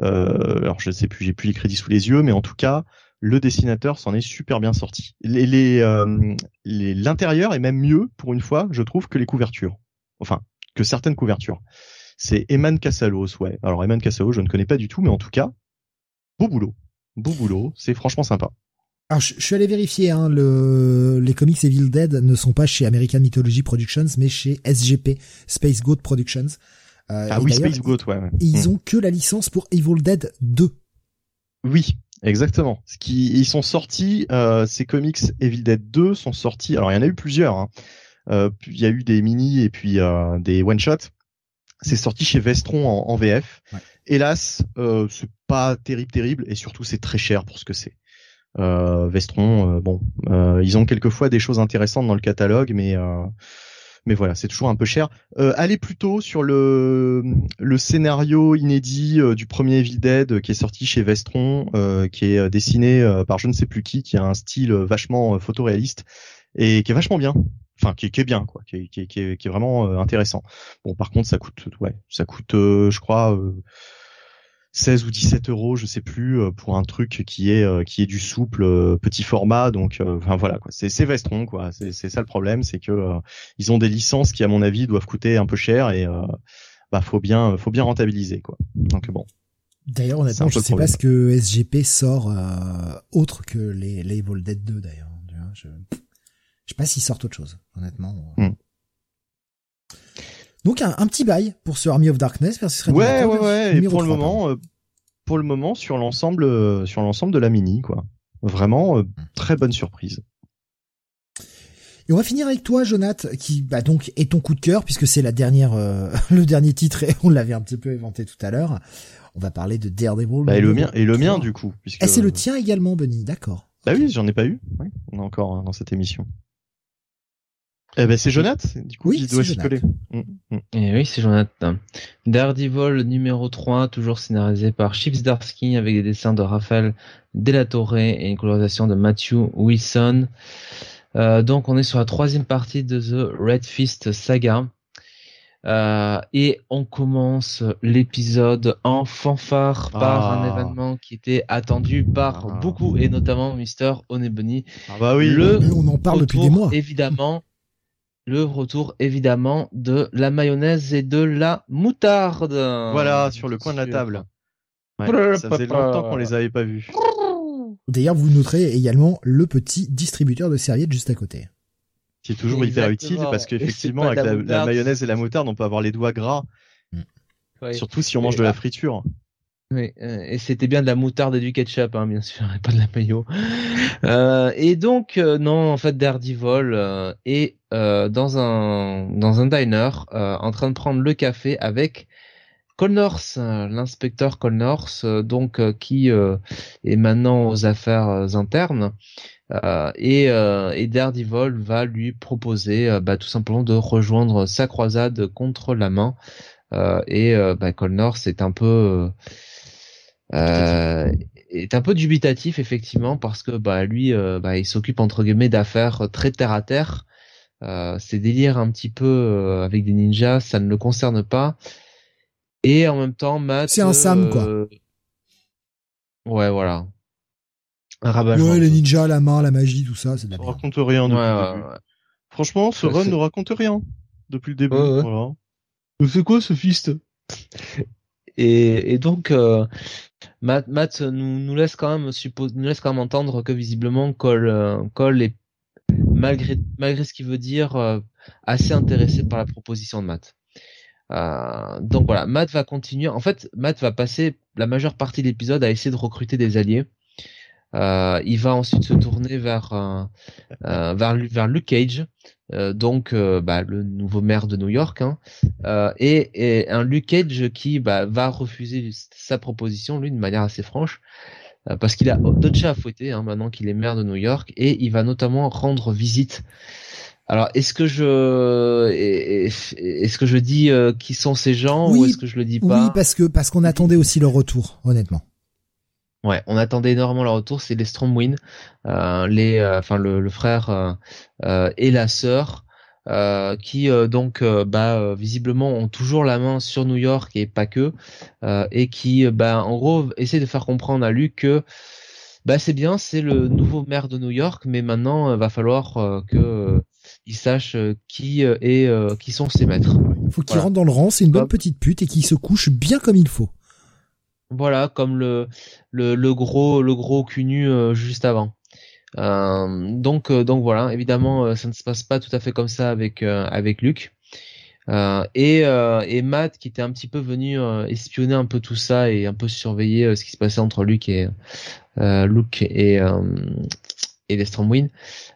euh, alors je sais plus, j'ai plus les crédits sous les yeux, mais en tout cas, le dessinateur s'en est super bien sorti. Les, euh, l'intérieur est même mieux pour une fois, je trouve, que les couvertures. Enfin, que certaines couvertures. C'est Eman Cassalos, ouais. Alors Eman Cassalos, je ne connais pas du tout, mais en tout cas, beau boulot, beau boulot. C'est franchement sympa. Alors, je, suis allé vérifier, hein, le, les comics Evil Dead ne sont pas chez American Mythology Productions, mais chez SGP, Space Goat Productions. Euh, ah oui, Space Goat, ouais. ils hmm. ont que la licence pour Evil Dead 2. Oui, exactement. Ce qui, ils sont sortis, euh, ces comics Evil Dead 2 sont sortis. Alors il y en a eu plusieurs. Hein. Euh, il y a eu des mini et puis euh, des one shot. C'est sorti chez Vestron en, en VF. Ouais. Hélas, euh, c'est pas terrible, terrible, et surtout c'est très cher pour ce que c'est. Euh, Vestron, bon, ils ont quelquefois des choses intéressantes dans le catalogue, mais mais voilà, c'est toujours un peu cher. Euh, allez plutôt sur le le scénario inédit euh, du premier Evil Dead euh, qui est sorti chez Vestron, euh, qui est dessiné par je ne sais plus qui, qui a un style vachement photoréaliste et qui est vachement bien. Enfin, qui, qui est bien, quoi, qui, qui, qui est, vraiment intéressant. Bon, par contre, ça coûte, ouais, ça coûte, je crois 16 ou 17 euros, je sais plus, euh, pour un truc qui est euh, qui est du souple euh, petit format. Donc, enfin voilà quoi. C'est c'est Vestron quoi. C'est c'est ça le problème, c'est que ils ont des licences qui à mon avis doivent coûter un peu cher et bah faut bien faut bien rentabiliser quoi. Donc bon. D'ailleurs, honnêtement, je sais pas ce que SGP sort autre que les, les Evil Dead 2 d'ailleurs. Je, je sais pas s'ils sortent autre chose, honnêtement. Hmm. Donc un, un, petit bail pour ce Army of Darkness, parce que ouais, ouais, ouais. Et pour le moment, euh, pour le moment, sur l'ensemble, euh, sur l'ensemble de la mini, quoi. Vraiment, euh, très bonne surprise. Et on va finir avec toi, Jonath, qui bah donc est ton coup de cœur puisque c'est la dernière, le dernier titre et on l'avait un petit peu inventé tout à l'heure. On va parler de Daredevil. Bah, et le mien, et le mien du coup. Puisque... Et c'est le tien également, Benny. D'accord. Bah oui, j'en ai pas eu. Ouais, on a encore dans cette émission. Eh ben c'est Jonathan, du coup, oui, doit s'y coller. Mm, mm. Et eh oui, c'est Jonathan. Daredevil numéro 3, toujours scénarisé par Chips Darsky avec des dessins de Raphaël Delatorre et une colorisation de Matthew Wilson. Euh, donc on est sur la troisième partie de The Red Fist Saga. Euh, et on commence l'épisode en fanfare par un ah. événement qui était attendu par ah. beaucoup et notamment Mister Onebony. Ah bah oui, le on en parle depuis des mois. Évidemment le retour évidemment de la mayonnaise et de la moutarde. Voilà, sur le coin de la table. Ouais, ça faisait longtemps qu'on les avait pas vus. D'ailleurs, vous noterez également le petit distributeur de serviettes juste à côté. Qui est toujours hyper utile parce qu'effectivement, avec la, mayonnaise et la moutarde, on peut avoir les doigts gras. Mm. Surtout si on mange de la friture. Oui, euh, et c'était bien de la moutarde et du ketchup, hein, bien sûr, et pas de la mayo. Euh, et donc, euh, non, en fait, Daredevil euh, est dans un dans un diner en train de prendre le café avec Connors, l'inspecteur Connors, donc qui est maintenant aux affaires internes. et, et Daredevil va lui proposer bah, tout simplement de rejoindre sa croisade contre la main. et bah, est un peu euh, est un peu dubitatif effectivement parce que bah lui euh, bah, il s'occupe entre guillemets d'affaires très terre à terre. Euh, ses délires un petit peu euh, avec des ninjas ça ne le concerne pas. Et en même temps Matt c'est un Sam quoi. Ouais voilà. Un ouais les ninjas la main la magie tout ça c'est de la raconte rien depuis ouais, le début. franchement ce run ne raconte rien depuis le début voilà. c'est quoi ce fist? Et, et donc euh, Matt, nous, laisse quand même entendre que visiblement Cole, euh, est malgré ce qu'il veut dire euh, assez intéressé par la proposition de Matt. Euh, donc voilà, Matt va continuer. En fait, Matt va passer la majeure partie de l'épisode à essayer de recruter des alliés. Il va ensuite se tourner vers vers, vers Luke Cage, euh, donc euh, bah, le nouveau maire de New York, hein, et, et, un Luke Cage qui bah, va refuser sa proposition, lui, de manière assez franche, parce qu'il a d'autres chats à fouetter hein, maintenant qu'il est maire de New York et il va notamment rendre visite. Alors est-ce que je est-ce que je dis qui sont ces gens ou est-ce que je le dis pas? Oui, parce que parce qu'on attendait aussi leur retour, honnêtement. Ouais, on attendait énormément leur retour. C'est les Stromwin, euh, les, enfin le, le, frère euh, et la sœur euh, qui euh, donc euh, bah visiblement ont toujours la main sur New York et pas que et qui bah en gros essaie de faire comprendre à Luc que bah c'est bien, c'est le nouveau maire de New York, mais maintenant va falloir que il sache qui et qui sont ses maîtres. Il faut qu'il rentre dans le rang, c'est une bonne petite pute et qu'il se couche bien comme il faut. Voilà, comme le le, gros le gros cunu juste avant. Euh, donc euh, donc voilà, évidemment, euh, ça ne se passe pas tout à fait comme ça avec avec Luc. et, et Matt qui était un petit peu venu espionner un peu tout ça et un peu surveiller ce qui se passait entre Luc et Luke et et les Stromwin,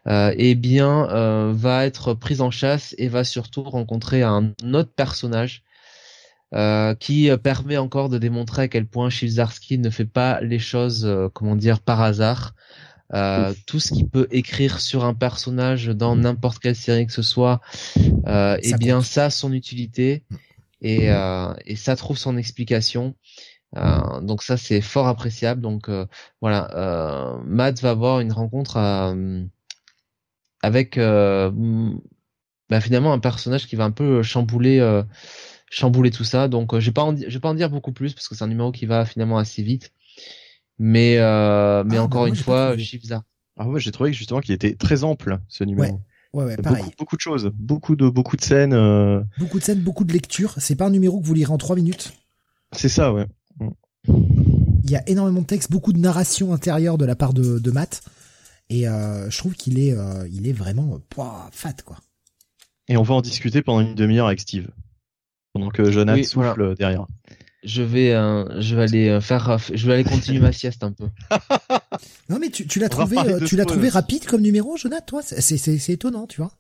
eh bien va être prise en chasse et va surtout rencontrer un autre personnage qui permet encore de démontrer à quel point Shilzarski ne fait pas les choses, comment dire, par hasard. Euh, tout ce qui peut écrire sur un personnage dans n'importe quelle série que ce soit, euh, eh bien ça a son utilité et, euh, et ça trouve son explication. Euh, donc ça c'est fort appréciable. Donc euh, voilà, euh, Matt va avoir une rencontre avec bah, finalement un personnage qui va un peu chambouler chambouler tout ça. Donc je vais pas je vais pas en dire beaucoup plus parce que c'est un numéro qui va finalement assez vite. Mais euh, mais ah, encore une fois. Ah ouais, j'ai trouvé que justement qu'il était très ample ce numéro. Ouais, ouais, pareil. Beaucoup, beaucoup, de choses, beaucoup de beaucoup de scènes. Euh... Beaucoup de scènes, beaucoup de lectures. C'est pas un numéro que vous lirez en trois minutes. C'est ça, ouais. Il y a énormément de textes, beaucoup de narration intérieure de la part de, de Matt, et euh, je trouve qu'il est euh, il est vraiment euh, fat quoi. Et on va en discuter pendant une demi-heure avec Steve, pendant que Jonathan souffle derrière je vais, euh, je vais aller euh, faire, je vais aller continuer ma sieste un peu. non mais tu, tu l'as trouvé, euh, tu l'as trouvé rapide comme numéro, Jonathan, toi? C'est c'est étonnant, tu vois.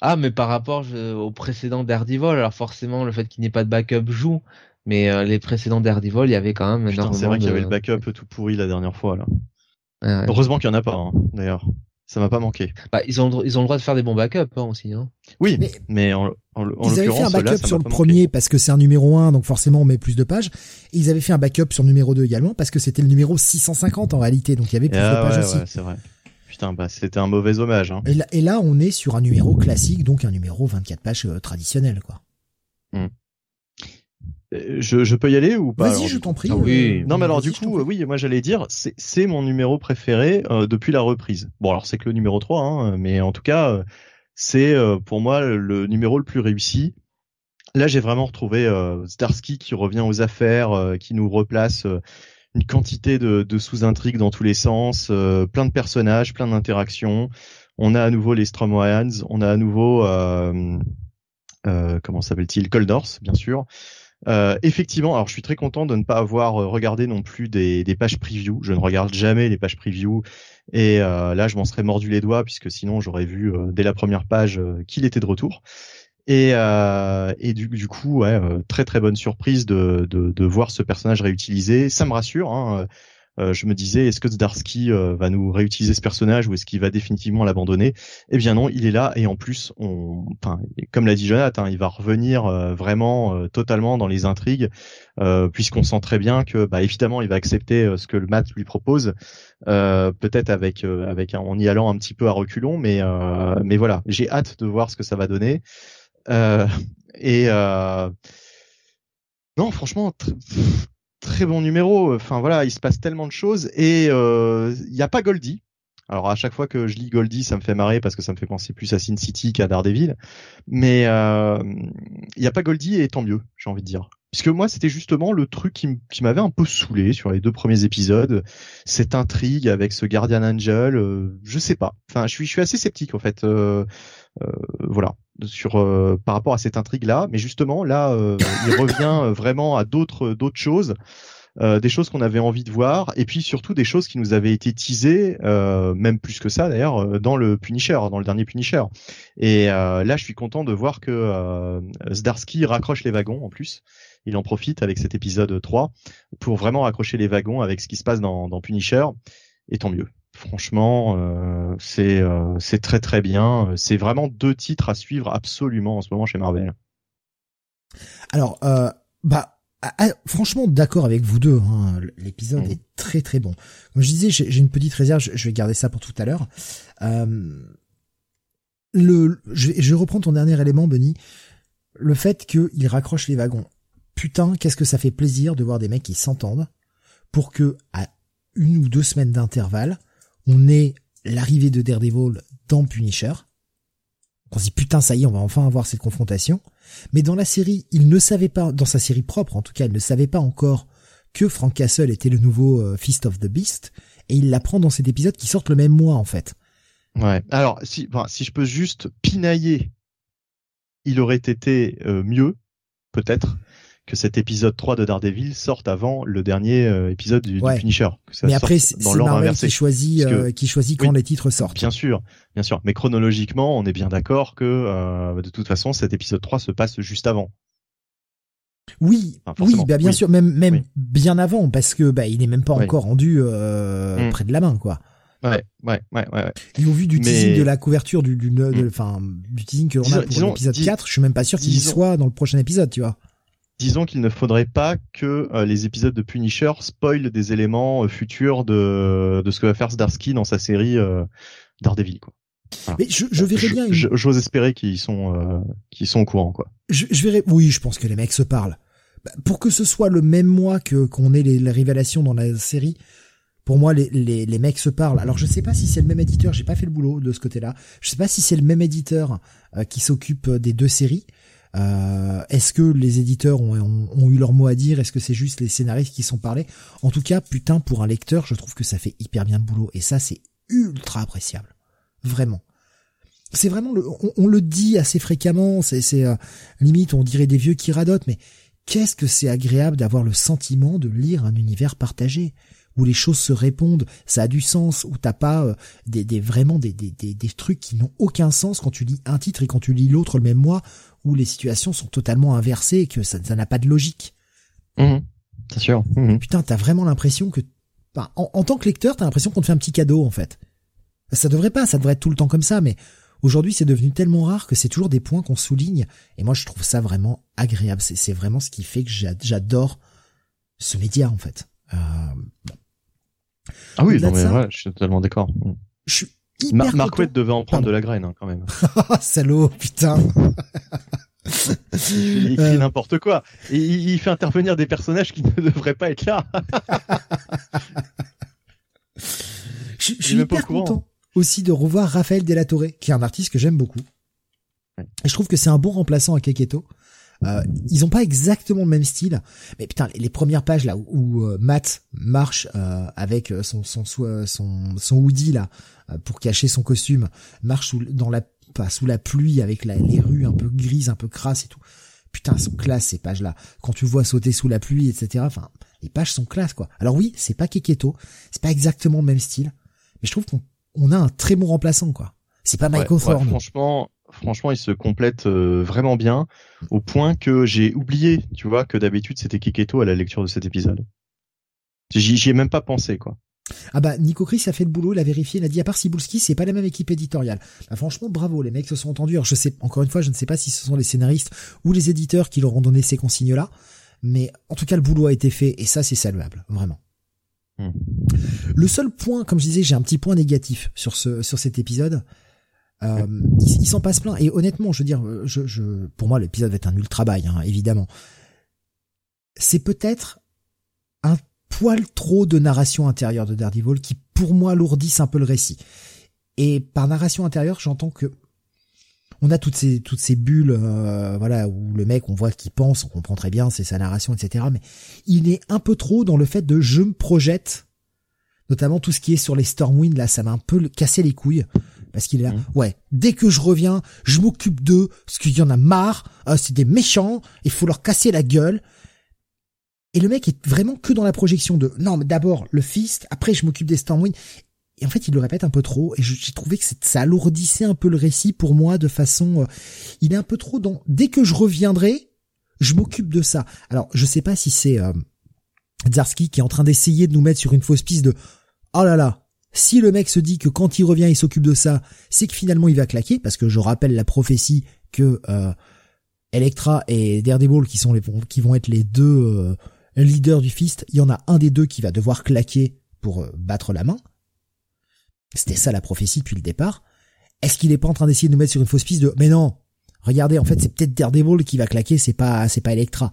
Ah mais par rapport au précédent Daredevil, alors forcément le fait qu'il n'y ait pas de backup joue, mais les précédents Daredevil, il y avait quand même Putain, C'est vrai qu'il y avait le backup tout pourri la dernière fois là. Heureusement qu'il y en a pas, hein, d'ailleurs. Ça m'a pas manqué. Bah, ils ont, ils ont le droit de faire des bons backups hein, aussi. Hein. Oui, mais, mais en, en, Ils avaient fait un backup sur le premier parce que c'est un numéro 1, donc forcément on met plus de pages. Et ils avaient fait un backup sur le numéro 2 également parce que c'était le numéro 650 en réalité, donc il y avait plus de ah pages aussi. Ouais, c'est vrai. Putain, bah c'était un mauvais hommage. Hein. Et, là, et, là, on est sur un numéro classique, donc un numéro 24 pages euh, traditionnel, quoi. Hmm. Euh, je, je, peux y aller ou pas Vas-y, je t'en prie. Ah oui. Euh, non, mais alors du coup, oui, moi j'allais dire, c'est mon numéro préféré euh, depuis la reprise. Bon, alors c'est que le numéro 3, hein, mais en tout cas, c'est pour moi le numéro le plus réussi. Là, j'ai vraiment retrouvé Starsky qui revient aux affaires, qui nous replace une quantité de, de sous-intrigues dans tous les sens, plein de personnages, plein d'interactions. On a à nouveau les Stromwayans, on a à nouveau comment s'appelle-t-il? Coldors, bien sûr. Euh, effectivement, alors je suis très content de ne pas avoir euh, regardé non plus des, pages preview. Je ne regarde jamais les pages preview et euh, là je m'en serais mordu les doigts puisque sinon j'aurais vu euh, dès la première page qu'il était de retour. Et, et du, coup, ouais, très très bonne surprise de, voir ce personnage réutilisé. Ça me rassure. Hein. Euh, je me disais, est-ce que Zdarsky euh, va nous réutiliser ce personnage ou est-ce qu'il va définitivement l'abandonner? Eh bien non, il est là et en plus, on, comme l'a dit Jonathan, hein, il va revenir euh, vraiment totalement dans les intrigues, puisqu'on sent très bien que, bah, évidemment, il va accepter ce que le Matt lui propose, peut-être avec, avec en y allant un petit peu à reculons, mais, mais voilà, j'ai hâte de voir ce que ça va donner. et non, franchement, très bon numéro. Enfin voilà, il se passe tellement de choses et il euh, n'y a pas Goldie. Alors à chaque fois que je lis Goldie, ça me fait marrer parce que ça me fait penser plus à Sin City qu'à Daredevil. Mais il euh, n'y a pas Goldie et tant mieux, j'ai envie de dire. Puisque moi, c'était justement le truc qui m'avait un peu saoulé sur les deux premiers épisodes, cette intrigue avec ce Guardian Angel. Euh, je sais pas. Enfin, je suis, je assez sceptique en fait. Euh, euh, voilà, sur par rapport à cette intrigue là. Mais justement, là, il revient vraiment à d'autres choses. Euh, des choses qu'on avait envie de voir, et puis surtout des choses qui nous avaient été teasées, euh, même plus que ça d'ailleurs, dans le Punisher, dans le dernier Punisher. Et là, je suis content de voir que Zdarsky raccroche les wagons en plus, il en profite avec cet épisode 3 pour vraiment raccrocher les wagons avec ce qui se passe dans, dans Punisher. Et tant mieux. Franchement, euh, c'est euh, c'est très très bien. C'est vraiment deux titres à suivre absolument en ce moment chez Marvel. Alors, euh, bah, ah, ah, franchement, d'accord avec vous deux. Hein. L'épisode mm. est très très bon. Comme je disais, j'ai une petite réserve. Je, vais garder ça pour tout à l'heure. Euh, le, je, je reprends ton dernier élément, Benny. Le fait qu'il raccroche les wagons. Putain, qu'est-ce que ça fait plaisir de voir des mecs qui s'entendent pour que à une ou deux semaines d'intervalle, on ait l'arrivée de Daredevil dans Punisher. On se dit putain, ça y est, on va enfin avoir cette confrontation. Mais dans la série, il ne savait pas, dans sa série propre en tout cas, il ne savait pas encore que Frank Castle était le nouveau euh, Feast of the Beast, et il l'apprend dans cet épisode qui sort le même mois en fait. Ouais. Alors si, si je peux juste pinailler, il aurait été euh, mieux, peut-être, que cet épisode 3 de Daredevil sorte avant le dernier euh, épisode du, Punisher. mais après, c'est Marvel qui choisit, euh, qui choisit quand les titres sortent. Bien sûr, bien sûr. Mais chronologiquement, on est bien d'accord que euh, de toute façon, cet épisode 3 se passe juste avant. Oui, oui, bah bien sûr, même même bien avant, parce que bah il est même pas encore rendu mm. près de la main, quoi. Ouais, ouais, ouais, ouais. Et au vu du teasing de la couverture du, du, mm. enfin, du teasing que l'on a pour l'épisode 4, je suis même pas sûr qu'il y soit dans le prochain épisode, tu vois disons qu'il ne faudrait pas que euh, les épisodes de Punisher spoilent des éléments euh, futurs de, de ce que va faire Starsky dans sa série euh, Daredevil. Quoi. Mais je, je verrais bien. J'ose espérer qu'ils sont euh, qu'ils sont au courant quoi. Je, je verrais. Oui, je pense que les mecs se parlent. Bah, pour que ce soit le même mois que qu'on ait les, révélations dans la série, pour moi les, les, les mecs se parlent. Alors je sais pas si c'est le même éditeur. J'ai pas fait le boulot de ce côté-là. Je sais pas si c'est le même éditeur qui s'occupe des deux séries. Euh, Est-ce que les éditeurs ont, eu leur mot à dire? Est-ce que c'est juste les scénaristes qui sont parlés? En tout cas, putain, pour un lecteur, je trouve que ça fait hyper bien le boulot. Et ça, c'est ultra appréciable. Vraiment. C'est vraiment le, on, le dit assez fréquemment. C'est, euh, limite, on dirait des vieux qui radotent, mais qu'est-ce que c'est agréable d'avoir le sentiment de lire un univers partagé où les choses se répondent, ça a du sens, où t'as pas euh, des, des, vraiment des, des, des trucs qui n'ont aucun sens quand tu lis un titre et quand tu lis l'autre le même mois, où les situations sont totalement inversées et que ça n'a pas de logique. Mmh, c'est sûr. Mmh. Putain, t'as vraiment l'impression que, en, tant que lecteur, t'as l'impression qu'on te fait un petit cadeau en fait. Ça devrait pas, ça devrait être tout le temps comme ça, mais aujourd'hui c'est devenu tellement rare que c'est toujours des points qu'on souligne. Et moi je trouve ça vraiment agréable. C'est vraiment ce qui fait que j'adore ce média en fait. Euh, ah oui, non, mais ouais, je suis totalement d'accord. Je suis Mar devait en prendre de la graine hein, quand même. Salaud, putain. il écrit euh. n'importe quoi. Et il, fait intervenir des personnages qui ne devraient pas être là. je, suis hyper content aussi de revoir Raphaël Delatorre, qui est un artiste que j'aime beaucoup. Et je trouve que c'est un bon remplaçant à Keketo. Euh, ils ont pas exactement le même style, mais putain, les, premières pages là où, euh, Matt marche euh, avec son son son son hoodie là pour cacher son costume, marche sous, dans la pas sous la pluie avec les rues un peu grises, un peu crasses et tout. Putain, sont classe ces pages là. Quand tu vois sauter sous la pluie, etc. Enfin, les pages sont classe quoi. Alors oui, c'est pas Keketo, c'est pas exactement le même style, mais je trouve qu'on a un très bon remplaçant quoi. C'est pas Michael Thorne. franchement, franchement, il se complète euh, vraiment bien, au point que j'ai oublié, tu vois, que d'habitude c'était Keketo à la lecture de cet épisode. J'y ai même pas pensé, quoi. Ah bah Nico Chris a fait le boulot, il a vérifié, il a dit à part Sibulski, c'est pas la même équipe éditoriale. Bah franchement bravo, les mecs se sont entendus. Alors je sais encore une fois, je ne sais pas si ce sont les scénaristes ou les éditeurs qui leur ont donné ces consignes là, mais en tout cas le boulot a été fait et ça c'est saluable, vraiment. Hmm. Le seul point, comme je disais, j'ai un petit point négatif sur ce sur cet épisode, euh, il, s'en passe plein. Et honnêtement, je veux dire, je, je, pour moi, l'épisode va être un ultra bail, hein, évidemment. C'est peut-être un poil trop de narration intérieure de Daredevil qui, pour moi, lourdissent un peu le récit. Et par narration intérieure, j'entends que on a toutes ces toutes ces bulles, euh, voilà, où le mec, on voit qu'il pense, on comprend très bien, c'est sa narration, etc. Mais il est un peu trop dans le fait de je me projette, notamment tout ce qui est sur les Stormwind. Là, ça m'a un peu cassé les couilles parce qu'il est là. Mmh. Ouais, dès que je reviens, je m'occupe d'eux parce qu'il y en a marre. Euh, c'est des méchants. Il faut leur casser la gueule. Et le mec est vraiment que dans la projection de non, mais d'abord le fist, après je m'occupe des Stormwind. Et en fait, il le répète un peu trop. Et j'ai trouvé que ça alourdissait un peu le récit pour moi de façon. Euh, il est un peu trop dans. Dès que je reviendrai, je m'occupe de ça. Alors, je sais pas si c'est euh, Zarski qui est en train d'essayer de nous mettre sur une fausse piste de oh là là. Si le mec se dit que quand il revient, il s'occupe de ça, c'est que finalement il va claquer, parce que je rappelle la prophétie que euh, Electra et Daredevil, qui sont les qui vont être les deux euh, leaders du Fist, il y en a un des deux qui va devoir claquer pour euh, battre la main. C'était ça la prophétie depuis le départ. Est-ce qu'il est pas en train d'essayer de nous mettre sur une fausse piste de mais non, regardez, en fait c'est peut-être Daredevil qui va claquer, c'est pas c'est pas Electra.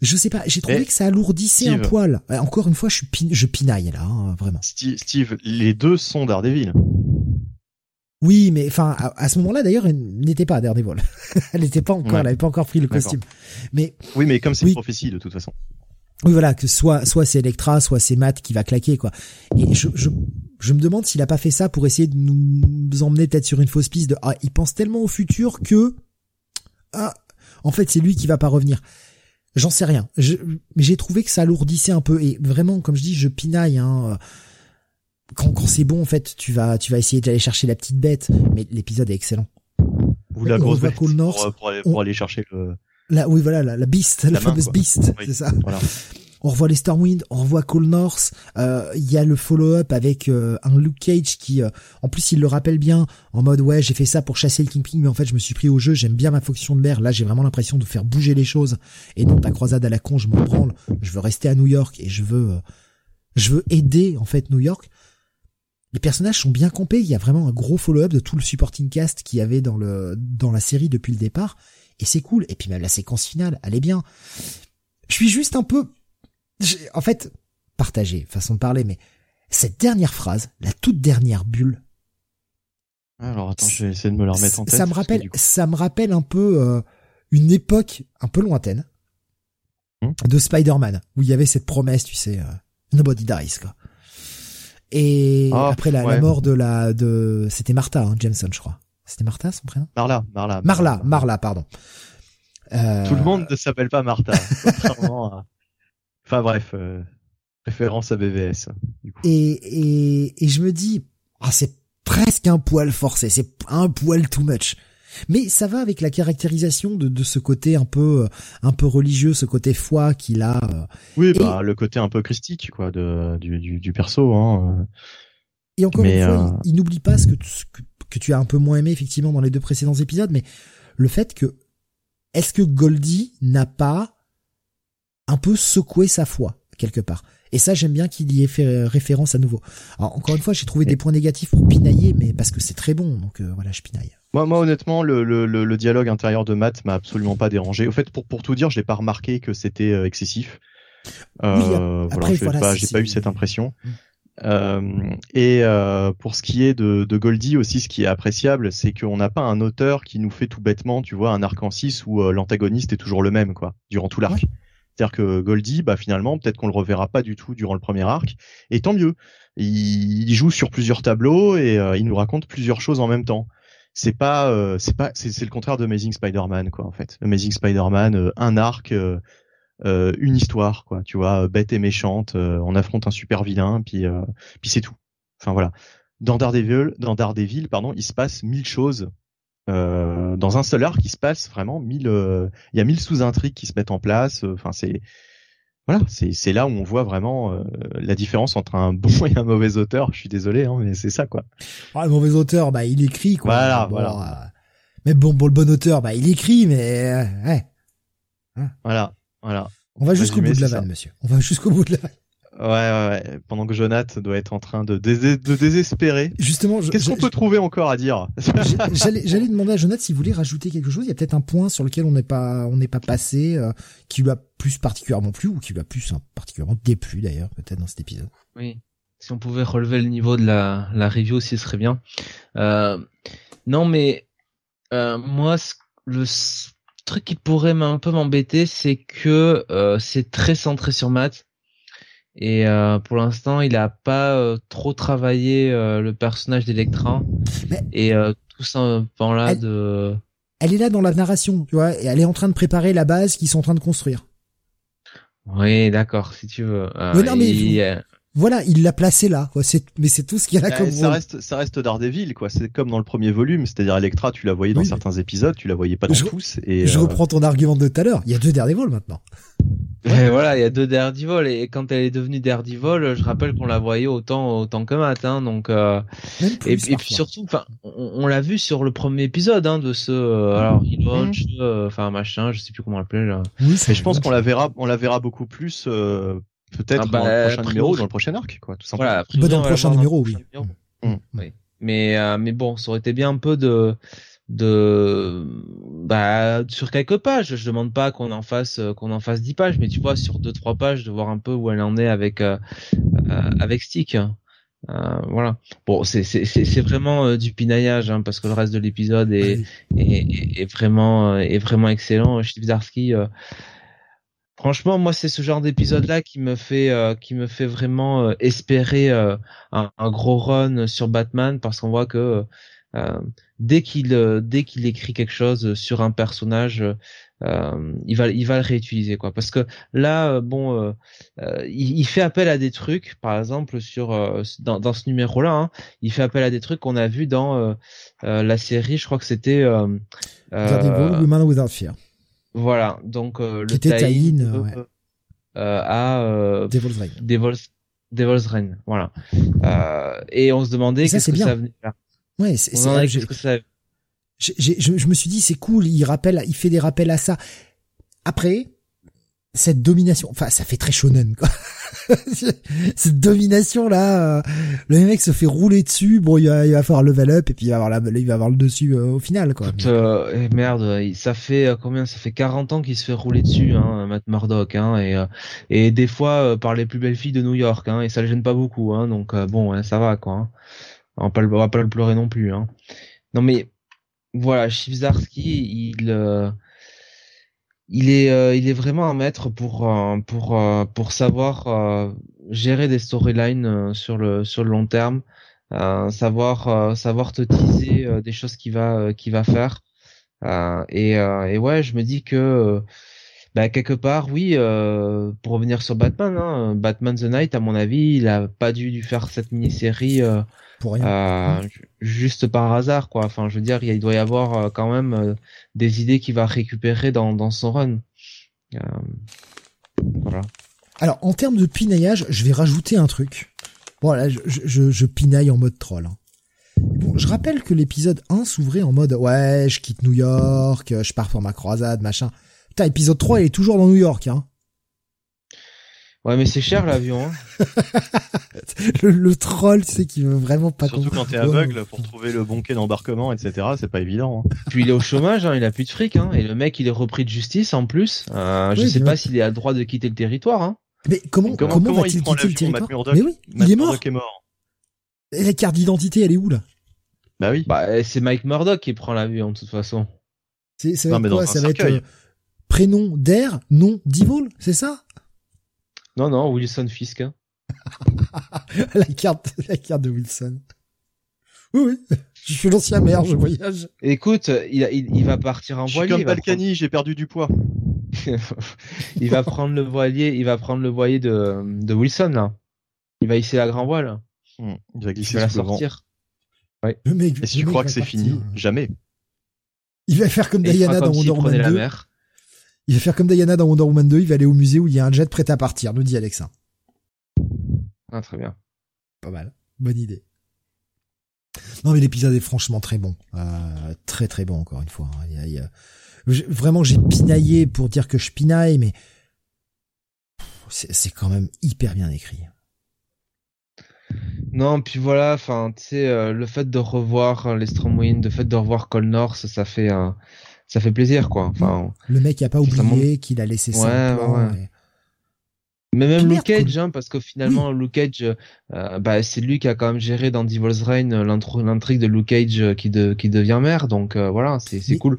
Je sais pas, j'ai trouvé que ça alourdissait un poil. Encore une fois, je suis je pinaille là, hein, vraiment. Steve, les deux sont Daredevil. Oui, mais enfin à, ce moment-là d'ailleurs, elle n'était pas Daredevil. elle n'était pas encore, elle avait pas encore pris le costume. Mais oui, mais comme c'est une prophétie de toute façon. Oui, voilà, que soit soit c'est Electra, soit c'est Matt qui va claquer quoi. Et je je, je me demande s'il a pas fait ça pour essayer de nous emmener peut-être sur une fausse piste de ah il pense tellement au futur que ah en fait c'est lui qui va pas revenir. J'en sais rien. mais j'ai trouvé que ça alourdissait un peu et vraiment comme je dis je pinaille hein. Quand, quand c'est bon en fait tu vas tu vas essayer d'aller chercher la petite bête mais l'épisode est excellent. Ou la grosse bête pour, pour, aller chercher le la, oui, voilà, la, la Beast, la, fameuse Beast, c'est ça. Voilà. On revoit les Stormwind, on revoit Cole North. Euh, il y a le follow-up avec euh, un Luke Cage qui, euh, en plus, il le rappelle bien en mode ouais, j'ai fait ça pour chasser le Kingpin, mais en fait, je me suis pris au jeu. J'aime bien ma fonction de l'air. Là, j'ai vraiment l'impression de faire bouger les choses et non ta croisade à la con. Je me branle. Je veux rester à New York et je veux, je veux aider en fait New York. Les personnages sont bien campés. Il y a vraiment un gros follow-up de tout le supporting cast qu'il y avait dans le dans la série depuis le départ et c'est cool. Et puis même la séquence finale, elle est bien. Je suis juste un peu, en fait, partagé, façon de parler, mais cette dernière phrase, la toute dernière bulle. Alors attends, je vais essayer de me la remettre en tête. Ça me rappelle, ça me rappelle un peu euh, une époque un peu lointaine hmm de Spider-Man où il y avait cette promesse, tu sais, euh, nobody dies quoi. Et ah, après la, la, mort de la de, c'était Martha hein, Jameson, je crois. C'était Martha son prénom? Marla, Marla. Marla, Marla, pardon. Euh... Tout le monde ne s'appelle pas Martha. Enfin bref, euh, référence à BVS. Du coup. Et, et, et je me dis, ah, c'est presque un poil forcé, c'est un poil too much. Mais ça va avec la caractérisation de, de ce côté un peu un peu religieux, ce côté foi qu'il a. Euh. Oui, bah le côté un peu christique quoi de du, du, du perso. Hein. Et encore une fois, euh, il, n'oublie pas ce que, que que tu as un peu moins aimé effectivement dans les deux précédents épisodes, mais le fait que est-ce que Goldie n'a pas un peu secoué sa foi quelque part Et ça, j'aime bien qu'il y ait fait référence à nouveau. Alors, encore une fois, j'ai trouvé des points négatifs pour pinailler, mais parce que c'est très bon, donc euh, voilà, je pinaille. Moi, moi honnêtement, le, le, le, dialogue intérieur de Matt m'a absolument pas dérangé. Au fait, pour, pour tout dire, j'ai pas remarqué que c'était euh, excessif. Euh, après, voilà, j'ai pas, eu cette impression. Mm. Euh, et euh, pour ce qui est de, de, Goldie aussi, ce qui est appréciable, c'est qu'on n'a pas un auteur qui nous fait tout bêtement, tu vois, un arc en 6 où euh, l'antagoniste est toujours le même, quoi, durant tout l'arc. C'est-à-dire que Goldie, bah finalement, peut-être qu'on le reverra pas du tout durant le premier arc, et tant mieux. Il, joue sur plusieurs tableaux et il nous raconte plusieurs choses en même temps. C'est pas, c'est pas, c'est le contraire de Amazing Spider-Man, quoi, en fait. Amazing Spider-Man, un arc euh, une histoire, quoi. Tu vois, bête et méchante, euh, on affronte un super vilain, puis euh, puis c'est tout. Enfin voilà. Dans Daredevil, dans Daredevil, pardon, il se passe mille choses. Dans un seul arc, il se passe vraiment mille. Il y a mille sous-intrigues qui se mettent en place. Enfin, c'est voilà, c'est c'est là où on voit vraiment la différence entre un bon et un mauvais auteur. Je suis désolé, hein, mais c'est ça quoi. Ah, le mauvais auteur, bah il écrit quoi. Voilà, voilà. mais bon, bon, le bon auteur, bah il écrit, mais ouais. Hein. Voilà. Voilà. On va jusqu'au bout de la vanne, monsieur. On va jusqu'au bout de la vanne. Ouais, ouais, ouais. Pendant que Jonathan doit être en train de, de désespérer. Justement, qu'est-ce qu'on peut trouver encore à dire? J'allais, j'allais demander à Jonathan s'il voulait rajouter quelque chose. Il y a peut-être un point sur lequel on n'est pas, on n'est pas passé, euh, qui lui a plus particulièrement plu ou qui lui a plus hein, particulièrement déplu d'ailleurs, peut-être dans cet épisode. Oui. Si on pouvait relever le niveau de la, la review aussi, ce serait bien. Euh, non, mais euh, moi, le truc qui pourrait un peu m'embêter, c'est que euh, c'est très centré sur Matt. Et euh, pour l'instant, il a pas euh, trop travaillé le personnage d'Electra. Et tout ça là de. Elle est là dans la narration, tu vois, et elle est en train de préparer la base qu'ils sont en train de construire. Oui, d'accord, si tu veux. mais non, mais Voilà, il l'a placé là. Quoi. C'est, mais c'est tout ce qu'il y a là comme ça reste, ça reste Daredevil, quoi. C'est comme dans le premier volume, c'est-à-dire Electra, tu la voyais dans certains épisodes, tu la voyais pas dans tous. Et je reprends ton argument de tout à l'heure. Il y a deux Daredevil maintenant. Ouais, voilà, il y a deux Daredevil et quand elle est devenue Daredevil, je rappelle qu'on la voyait autant autant que Matt, hein, donc euh, et, puis surtout, enfin, on, l'a vu sur le premier épisode hein, de ce euh, alors mhm. euh, enfin machin, je sais plus comment l'appeler là. Oui, mais je pense qu'on la verra, on la verra beaucoup plus euh, peut-être ah, dans le bah, prochain numéro, dans le prochain arc, quoi, tout simplement. Voilà, bah, dans le prochain numéro, oui. Mm. oui. Mais mais bon, ça aurait été bien un peu de de bah sur quelques pages je demande pas qu'on en fasse euh, qu'on en fasse 10 pages mais tu vois sur deux trois pages de voir un peu où elle en est avec euh, euh avec Stick euh, voilà bon c'est c'est c'est vraiment du pinaillage hein, parce que le reste de l'épisode est, est, est vraiment est vraiment excellent Steve Zarsky franchement moi c'est ce genre d'épisode là qui me fait qui me fait vraiment espérer un, un, gros run sur Batman parce qu'on voit que euh, dès qu'il euh, dès qu'il écrit quelque chose sur un personnage, euh, il va il va le réutiliser quoi. Parce que là, bon, il, fait appel à des trucs, par exemple sur dans, dans ce numéro-là, hein, il fait appel à des trucs qu'on a vu dans la série. Je crois que c'était euh, Woman Without Fear. Voilà, donc le qui était ouais. à Devil's Reign. Devil's, Devil's Reign, voilà. et on se demandait qu'est-ce que ça venait faire. Ouais, c'est, je, je, je, me suis dit c'est cool, il rappelle, il fait des rappels à ça. Après, cette domination, enfin ça fait très shonen quoi. cette domination là, euh, le mec se fait rouler dessus, bon il va, il va faire level up et puis il va avoir la, il va avoir le dessus euh, au final quoi. euh, eh, merde, ça fait euh, combien? Ça fait 40 ans qu'il se fait rouler dessus, hein, Matt Murdock, hein, et et des fois par les plus belles filles de New York, hein, et ça le gêne pas beaucoup, hein, donc bon ça va quoi. Hein. On va pas le, pleurer non plus. Hein. Non mais voilà, Chivzarski, il euh, il est euh, il est vraiment un maître pour euh, pour pour savoir gérer des storylines sur le sur le long terme, savoir savoir te teaser des choses qu'il va qu'il va faire. et et ouais, je me dis que bah, quelque part, oui, euh, pour revenir sur Batman, hein, Batman the Night, à mon avis, il a pas dû, faire cette mini-série euh, pour rien. Euh, juste par hasard, quoi. Enfin, je veux dire, il doit y avoir euh, quand même euh, des idées qu'il va récupérer dans, dans son run. voilà. Alors, en termes de pinaillage, je vais rajouter un truc. Bon, là, je, je, je pinaille en mode troll. Hein. Bon, je rappelle que l'épisode 1 s'ouvrait en mode ouais, je quitte New York, je pars pour ma croisade, machin. Putain, épisode 3, il est toujours dans New York, hein. Ouais, mais c'est cher l'avion. Hein. le, troll, tu sais, qui veut vraiment pas. Surtout quand t'es aveugle pour trouver le bon quai d'embarquement, etc. C'est pas évident. Hein. Puis il est au chômage, hein, il a plus de fric, hein, et le mec il est repris de justice en plus. Euh, je sais pas s'il est à droit de quitter le territoire. Hein. Mais comment comment, comment, va-t-il quitter le territoire Mais oui, il est mort. est mort. Et la carte d'identité, elle est où là? Bah oui. Bah c'est Mike Murdoch qui prend l'avion de toute façon. C'est ça va être quoi? Ça va être euh, prénom d'Air, nom d'Ivol, c'est ça? Non, non, Wilson Fisk. Hein. la carte, la carte de Wilson. Oui, oui. Je suis l'ancien maire, je voyage. Écoute, il, il, va partir en voilier. Je suis comme Balkany, j'ai perdu du poids. il va prendre le voilier, il va prendre le voilier de, de Wilson, là. Il va hisser la grand voile. Hmm, il va glisser il va la sortir. Ouais. Et si tu crois que c'est fini, jamais. Il va faire comme Diana dans Wonder Woman 2. Il va faire comme Diana dans Wonder Woman 2, il va aller au musée où il y a un jet prêt à partir, nous dit Alexa. Ah, très bien. Pas mal. Bonne idée. Non, mais l'épisode est franchement très bon. Euh, très très bon, encore une fois. Hein. Vraiment, j'ai pinaillé pour dire que je pinaille, mais c'est quand même hyper bien écrit. Non, puis voilà, enfin, tu sais, euh, le fait de revoir les Stromwind, le fait de revoir Colnor, ça, ça fait un, ça fait plaisir quoi. Enfin, le mec a pas oublié qu'il a laissé ça. Mais même Luke Cage, hein, parce que finalement Luke Cage, euh, bah, c'est lui qui a quand même géré dans Devil's Reign euh, l'intrigue de Luke Cage euh, qui, de, qui devient maire, donc voilà, c'est cool.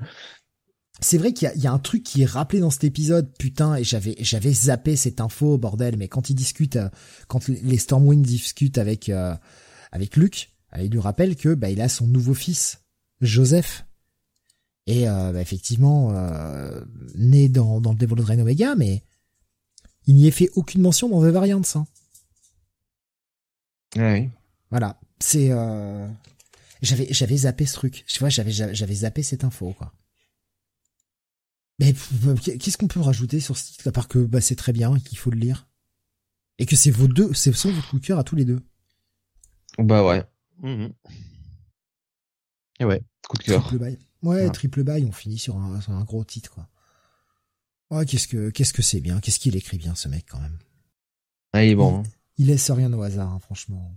C'est vrai qu'il y, y a, un truc qui est rappelé dans cet épisode, putain, et j'avais j'avais zappé cette info, bordel, mais quand il discute, quand les Stormwind discutent avec avec Luke, il lui rappelle que bah il a son nouveau fils, Joseph, et euh, bah, effectivement euh, né dans, dans le Devil Drain Omega, mais il n'y est fait aucune mention dans The Variants. Hein. oui. Voilà, c'est euh... j'avais j'avais zappé ce truc. Tu vois, j'avais j'avais zappé cette info quoi. Mais qu'est-ce qu'on peut rajouter sur ce titre à part que bah, c'est très bien et qu'il faut le lire? Et que c'est vos deux, c'est sont vos coups de cœur à tous les deux. Bah ouais. Mhm. Et ouais, coup de cœur. Ouais, triple bail, on finit sur un, sur un gros titre quoi. Ouais, qu'est-ce que qu'est-ce que c'est bien, qu'est-ce qu'il écrit bien ce mec quand même? Ah, il est bon. Il, il laisse rien au hasard, hein, franchement.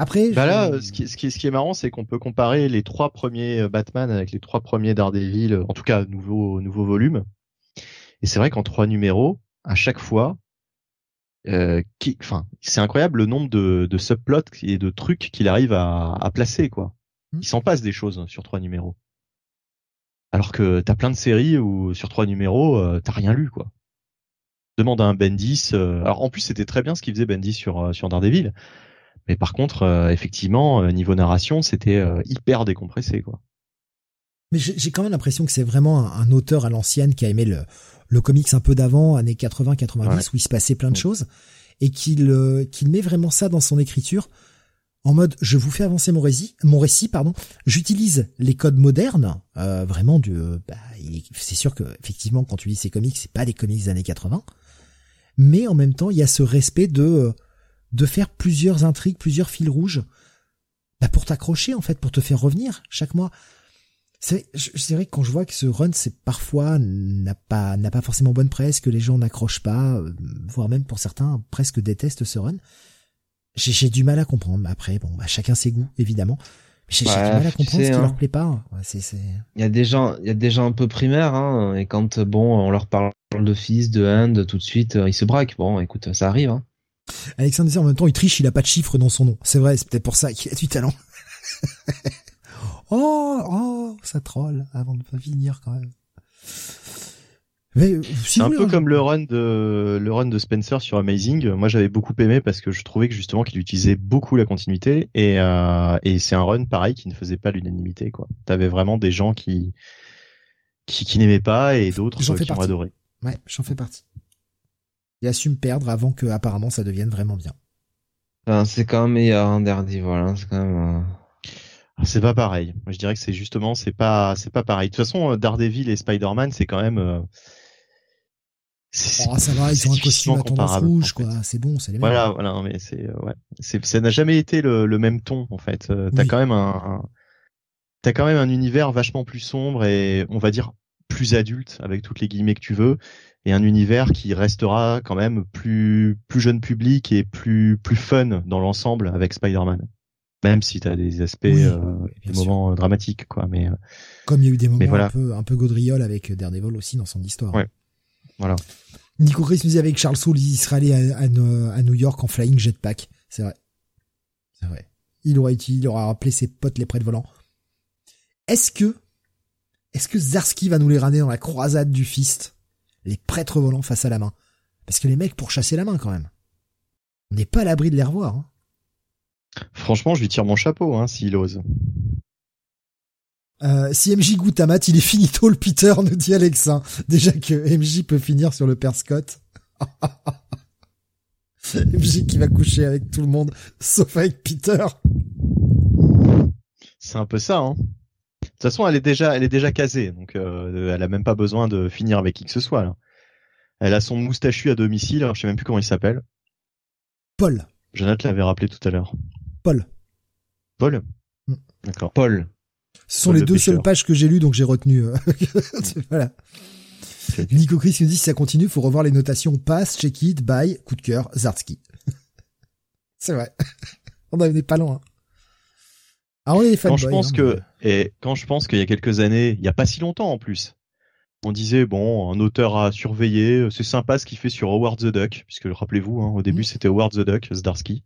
Après, bah là, ce qui, ce qui, ce qui est marrant, c'est qu'on peut comparer les trois premiers euh, Batman avec les trois premiers Daredevil, euh, en tout cas nouveau nouveau volume. Et c'est vrai qu'en trois numéros, à chaque fois, euh, qui, enfin, c'est incroyable le nombre de, de subplots et de trucs qu'il arrive à, à placer, quoi. Hmm. Il s'en passe des choses sur trois numéros. Alors que t'as plein de séries où sur trois numéros, euh, t'as rien lu, quoi. Demande à un Bendis. euh, alors en plus, c'était très bien ce qu'il faisait Bendis sur euh, sur Daredevil. Mais par contre, euh, effectivement, niveau narration, c'était hyper décompressé, quoi. Mais j'ai quand même l'impression que c'est vraiment un, un auteur à l'ancienne qui a aimé le, le comics un peu d'avant, années 80-90, Ouais. où il se passait plein de Ouais. choses, et qu'il qu'il met vraiment ça dans son écriture, en mode je vous fais avancer mon récit, mon récit pardon. J'utilise les codes modernes, euh, vraiment du. euh, bah, c'est sûr que effectivement quand tu lis ces comics, c'est pas des comics des années 80, mais en même temps il y a ce respect de euh, de faire plusieurs intrigues, plusieurs fils rouges, bah, pour t'accrocher en fait, pour te faire revenir chaque mois. C'est vrai que quand je vois que ce run c'est parfois n'a pas n'a pas forcément bonne presse, que les gens n'accrochent pas, voire même pour certains presque détestent ce run. J'ai j'ai du mal à comprendre. Mais Après bon, bah, chacun ses goûts évidemment. Mais J'ai Ouais, du mal à comprendre sais, ce qui hein. leur plaît pas. Ouais, c'est c'est Il y a des gens, il y a des gens un peu primaires, hein, et quand bon, on leur parle de fils, de hand, tout de suite, euh, ils se braquent. Bon, écoute, ça arrive. Hein. Alexandre en même temps, il triche, il a pas de chiffre dans son nom. C'est vrai, c'est peut-être pour ça qu'il a du talent. oh, oh, ça troll avant de pas finir quand même. Mais, euh, si C'est un peu comme le run de le run de Spencer sur Amazing. Moi, j'avais beaucoup aimé parce que je trouvais que justement qu'il utilisait beaucoup la continuité et euh, et c'est un run pareil qui ne faisait pas l'unanimité quoi. T'avais vraiment des gens qui qui, qui n'aimaient pas et d'autres euh, qui ont partie. adoré. Ouais, j'en fais partie. Il assume perdre avant que apparemment ça devienne vraiment bien. Enfin, c'est quand même meilleur, hein, Daredevil. Hein, c'est quand même. Ah, C'est pas pareil. Moi, je dirais que c'est justement c'est pas c'est pas pareil. De toute façon, euh, Daredevil et Spider-Man, c'est quand même euh, Oh, ça va, ils c'est ont un costume à tendance rouge, en fait. quoi. C'est bon, c'est les mêmes. Voilà, voilà, mais c'est ouais, c'est ça n'a jamais été le, le même ton en fait. Euh, T'as Oui. quand même un, un- t'as quand même un univers vachement plus sombre et on va dire plus adulte avec toutes les guillemets que tu veux et un univers qui restera quand même plus plus jeune public et plus plus fun dans l'ensemble avec Spider-Man. Même si t'as des aspects Oui, euh, des sûr. moments euh, dramatiques quoi, mais euh, Comme il y a eu des moments voilà. un peu, un peu gaudriole avec Daredevil aussi dans son histoire. Ouais. Voilà. Nico Chris nous dit avec Charles Soule, il serait allé à, à, à New York en flying jetpack. C'est vrai. C'est vrai. Il aurait été, il aura rappelé ses potes les prêtres volants. Est-ce que, est-ce que Zarski va nous les ramener dans la croisade du fist? Les prêtres volants face à la main. Parce que les mecs pour chasser la main quand même. On n'est pas à l'abri de les revoir. Hein. Franchement, je lui tire mon chapeau hein, s'il ose. Euh, si MJ goûte à Matt, il est finito le Peter, nous dit Alexin. Déjà que MJ peut finir sur le père Scott. MJ qui va coucher avec tout le monde, sauf avec Peter. C'est un peu ça. Hein. De toute façon, elle est déjà, elle est déjà casée, donc euh, elle a même pas besoin de finir avec qui que ce soit. Là. Elle a son moustachu à domicile. Alors, je sais même plus comment il s'appelle. Paul. Jonathan l'avait rappelé tout à l'heure. Paul. Paul? Mm. D'accord. Paul. Ce sont les le deux seules pages que j'ai lues, donc j'ai retenu. euh, voilà. Nico Chris nous dit si ça continue, faut revoir les notations pass, check it, buy, coup de cœur, Zartsky. C'est vrai. On en est pas loin. Ah, on est des Quand je pense hein, que et quand je pense qu'il y a quelques années, il y a pas si longtemps en plus, on disait bon, un auteur à surveiller, c'est sympa ce qu'il fait sur Howard the Duck, puisque rappelez-vous, hein, au début c'était Howard the Duck, Zdarsky.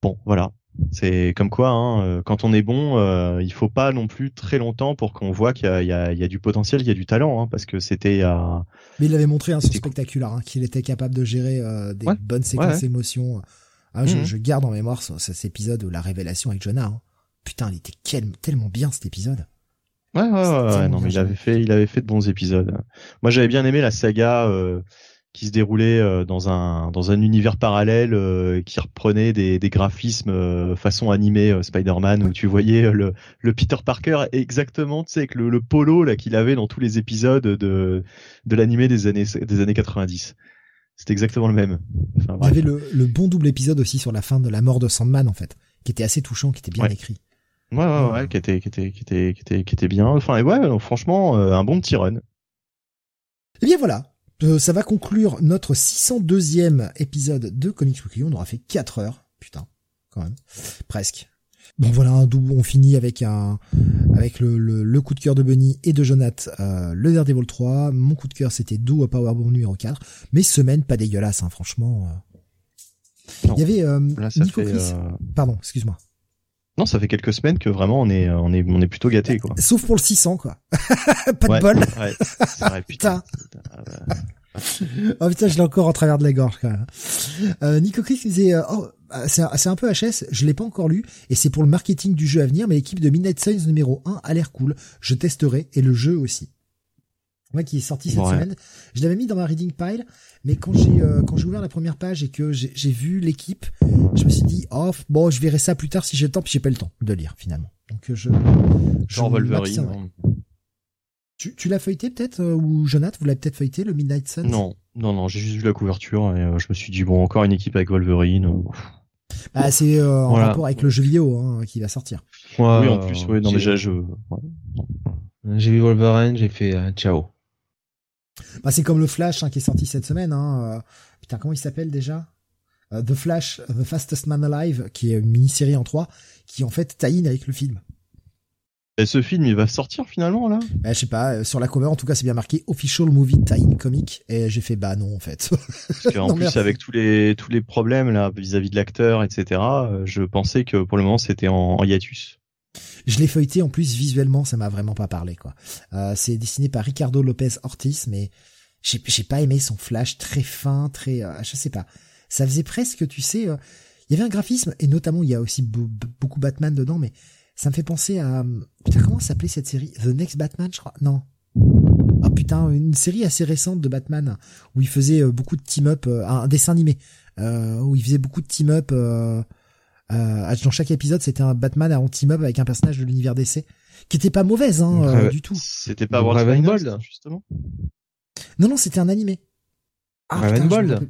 Bon, voilà. C'est comme quoi, hein, euh, quand on est bon, euh, il faut pas non plus très longtemps pour qu'on voit qu'il y a, y, y du potentiel, il y a du talent, hein, parce que c'était euh, Mais il avait montré un son C'était cool. spectaculaire, hein, qu'il était capable de gérer euh, des Ouais. bonnes séquences Ouais, émotions. Ah, je, Mhm. je garde en mémoire ce- cet épisode où la révélation avec Jonah. hein. Putain, il était quel- tellement bien cet épisode. Ouais, ouais, ouais, ouais, non, mais il avait fait, il avait fait de bons épisodes. Moi, j'avais bien aimé la saga euh, qui se déroulait euh, dans un dans un univers parallèle euh, qui reprenait des, des graphismes euh, façon animé Spider-Man où tu voyais le, le Peter Parker exactement tu sais avec le, le polo là qu'il avait dans tous les épisodes de de l'animé des années des années 90. C'était exactement le même. Enfin, Il y avait le, le bon double épisode aussi sur la fin de la mort de Sandman en fait, qui était assez touchant, qui était bien écrit. Ouais, ouais, ouais, qui était, qui était, qui était, qui était, qui était bien. Enfin, ouais, franchement, un bon petit run. Et eh bien voilà, euh, ça va conclure notre 602e épisode de Comics Weekly. On aura fait 4 heures. Putain, quand même. Presque. Bon voilà, on finit avec un avec le, le, coup de cœur de Bunny et de Jonath, euh, le Daredevil 3. Mon coup de cœur c'était Do a Powerbomb numéro 4. Mais semaine pas dégueulasse, hein, franchement. Euh. Il y avait euh, Nico Chris. Pardon, excuse-moi. Non, ça fait quelques semaines que vraiment on est on est on est plutôt gâté quoi. Sauf pour le 600 quoi. pas de bol. Ouais, vrai, putain. oh putain, je l'ai encore en travers de la gorge quand même. Euh, Nico Chris disait euh, oh bah, c'est un, un, peu HS, je l'ai pas encore lu et c'est pour le marketing du jeu à venir mais l'équipe de Midnight Suns numéro 1 a l'air cool. Je testerai et le jeu aussi. Moi qui est sorti cette semaine, je l'avais mis dans ma reading pile mais quand j'ai euh, quand j'ai ouvert la première page et que j'ai vu l'équipe, je me suis dit oh bon je verrai ça plus tard si j'ai le temps puis j'ai pas le temps de lire finalement. Donc euh, je Jean Wolverine. Tu, tu l'as feuilleté peut-être euh, ou Jonathan vous l'avez peut-être feuilleté le Midnight Suns? Non non non j'ai juste vu la couverture et je me suis dit bon encore une équipe avec Wolverine. Bah, c'est en rapport avec le jeu vidéo hein, qui va sortir. oui en plus oui non déjà je. J'ai vu Wolverine j'ai fait ciao. Bah, c'est comme le Flash hein, qui est sorti cette semaine. Hein. Euh, putain, comment il s'appelle déjà? Euh, The Flash, The Fastest Man Alive, qui est une mini-série en trois, qui en fait taille avec le film. Et ce film, il va sortir finalement là? Bah, Je sais pas. Euh, sur la cover, en tout cas, c'est bien marqué Official Movie Tie-in Comic, et j'ai fait bah non en fait. Parce qu'en plus, avec tous les tous les problèmes là vis-à-vis de l'acteur, etc. Je pensais que pour le moment c'était en hiatus. Je l'ai feuilleté en plus visuellement, ça m'a vraiment pas parlé quoi. Euh, c'est dessiné par Ricardo Lopez Ortiz, mais j'ai pas aimé son flash très fin, très euh, je sais pas. Ça faisait presque, tu sais, euh, il y avait un graphisme et notamment il y a aussi beaucoup Batman dedans, mais ça me fait penser à putain comment s'appelait cette série? The Next Batman, je crois? Non. Ah putain, une série assez récente de Batman où il faisait beaucoup de team-up, un dessin animé où il faisait beaucoup de team-up. Euh, dans chaque épisode, c'était un Batman en team-up avec un personnage de l'univers d'essai, qui était pas mauvaise hein, euh, du tout. C'était pas Ravenbold, justement. Non, non, c'était un animé. Ah, Ravenbold.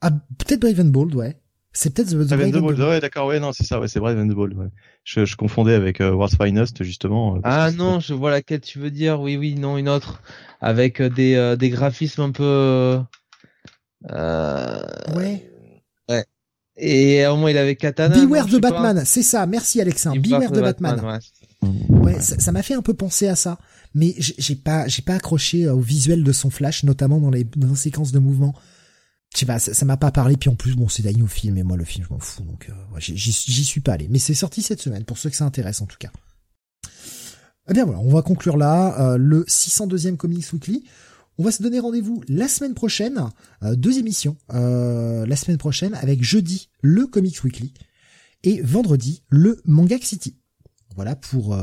Ah, peut-être Ravenbold, ouais. C'est peut-être The, Ravenbold, ouais, d'accord, ouais, non, c'est ça, ouais, c'est Ravenbold, ouais. Je, je confondais avec euh, World's Finest, justement. Euh, ah non, je vois laquelle tu veux dire, oui, oui, non, une autre. Avec euh, des, des graphismes un peu... Euh... Ouais. Et au moins il avait Katana. Beware de Batman, c'est ça. Merci Alexandre. Beware de Batman. ouais, ça m'a fait un peu penser à ça, mais j'ai pas, j'ai pas accroché au visuel de son flash, notamment dans les, dans les séquences de mouvement. Je sais pas, ça m'a pas parlé. Puis en plus, bon, c'est Dino film et moi le film, je m'en fous, donc euh, j'y suis pas allé. Mais c'est sorti cette semaine pour ceux que ça intéresse en tout cas. Eh bien voilà, on va conclure là euh, le 602e Comics Weekly. On va se donner rendez-vous la semaine prochaine, euh, deux émissions, euh, la semaine prochaine avec jeudi le Comics Weekly et vendredi le Manga City. Voilà pour euh,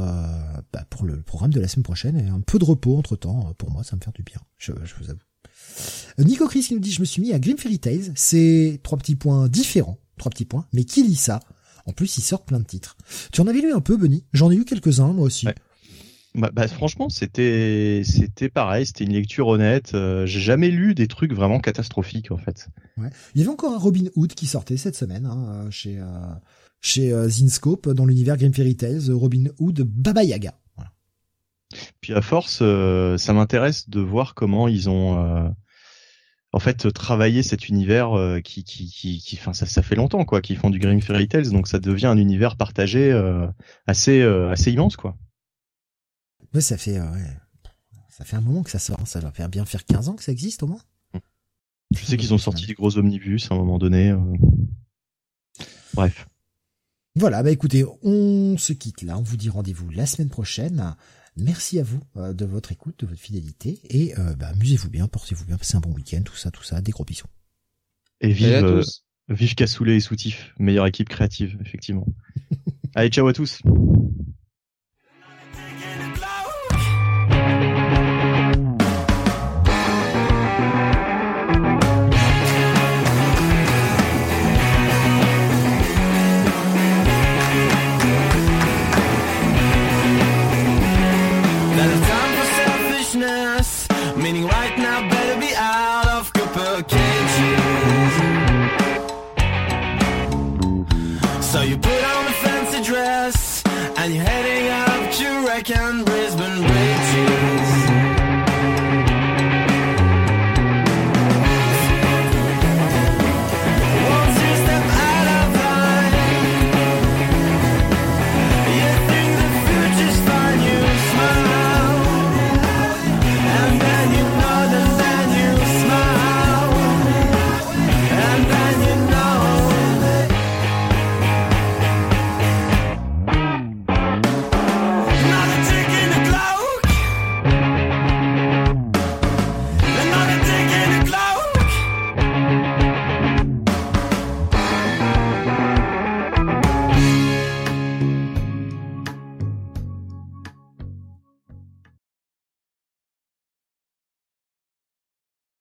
bah, pour le programme de la semaine prochaine et un peu de repos entre temps pour moi, ça me fait du bien, je, vous avoue. Nico Chris qui nous dit je me suis mis à Grim Fairy Tales, c'est trois petits points différents, trois petits points, mais qui lit ça? En plus, il sort plein de titres. Tu en avais lu un peu, Benny? J'en ai lu quelques-uns moi aussi. Bah, bah, franchement, c'était c'était pareil, c'était une lecture honnête. Euh, j'ai jamais lu des trucs vraiment catastrophiques en fait. Ouais. Il y avait encore un Robin Hood qui sortait cette semaine hein, euh, chez euh, chez euh, Zinscope dans l'univers Grim Fairy Tales, Robin Hood Baba Yaga. Voilà. Puis à force, ça m'intéresse de voir comment ils ont en fait travaillé cet univers qui qui qui, qui enfin ça, ça fait longtemps quoi, qu'ils font du Grim Fairy Tales, donc ça devient un univers partagé assez assez immense quoi. Ouais, ça fait, euh, ouais. ça fait un moment que ça sort. Hein. Ça va faire bien faire 15 ans que ça existe au moins. Je sais qu'ils ont sorti des gros omnibus à un moment donné. Euh. Bref. Voilà, bah écoutez, on se quitte là. On vous dit rendez-vous la semaine prochaine. Merci à vous euh, de votre écoute, de votre fidélité. Et bah, amusez-vous bien, portez-vous bien, passez un bon week-end, tout ça, tout ça. Des gros bisous. Et vive, vive Cassoulet et Soutif, meilleure équipe créative, effectivement. Allez, ciao à tous.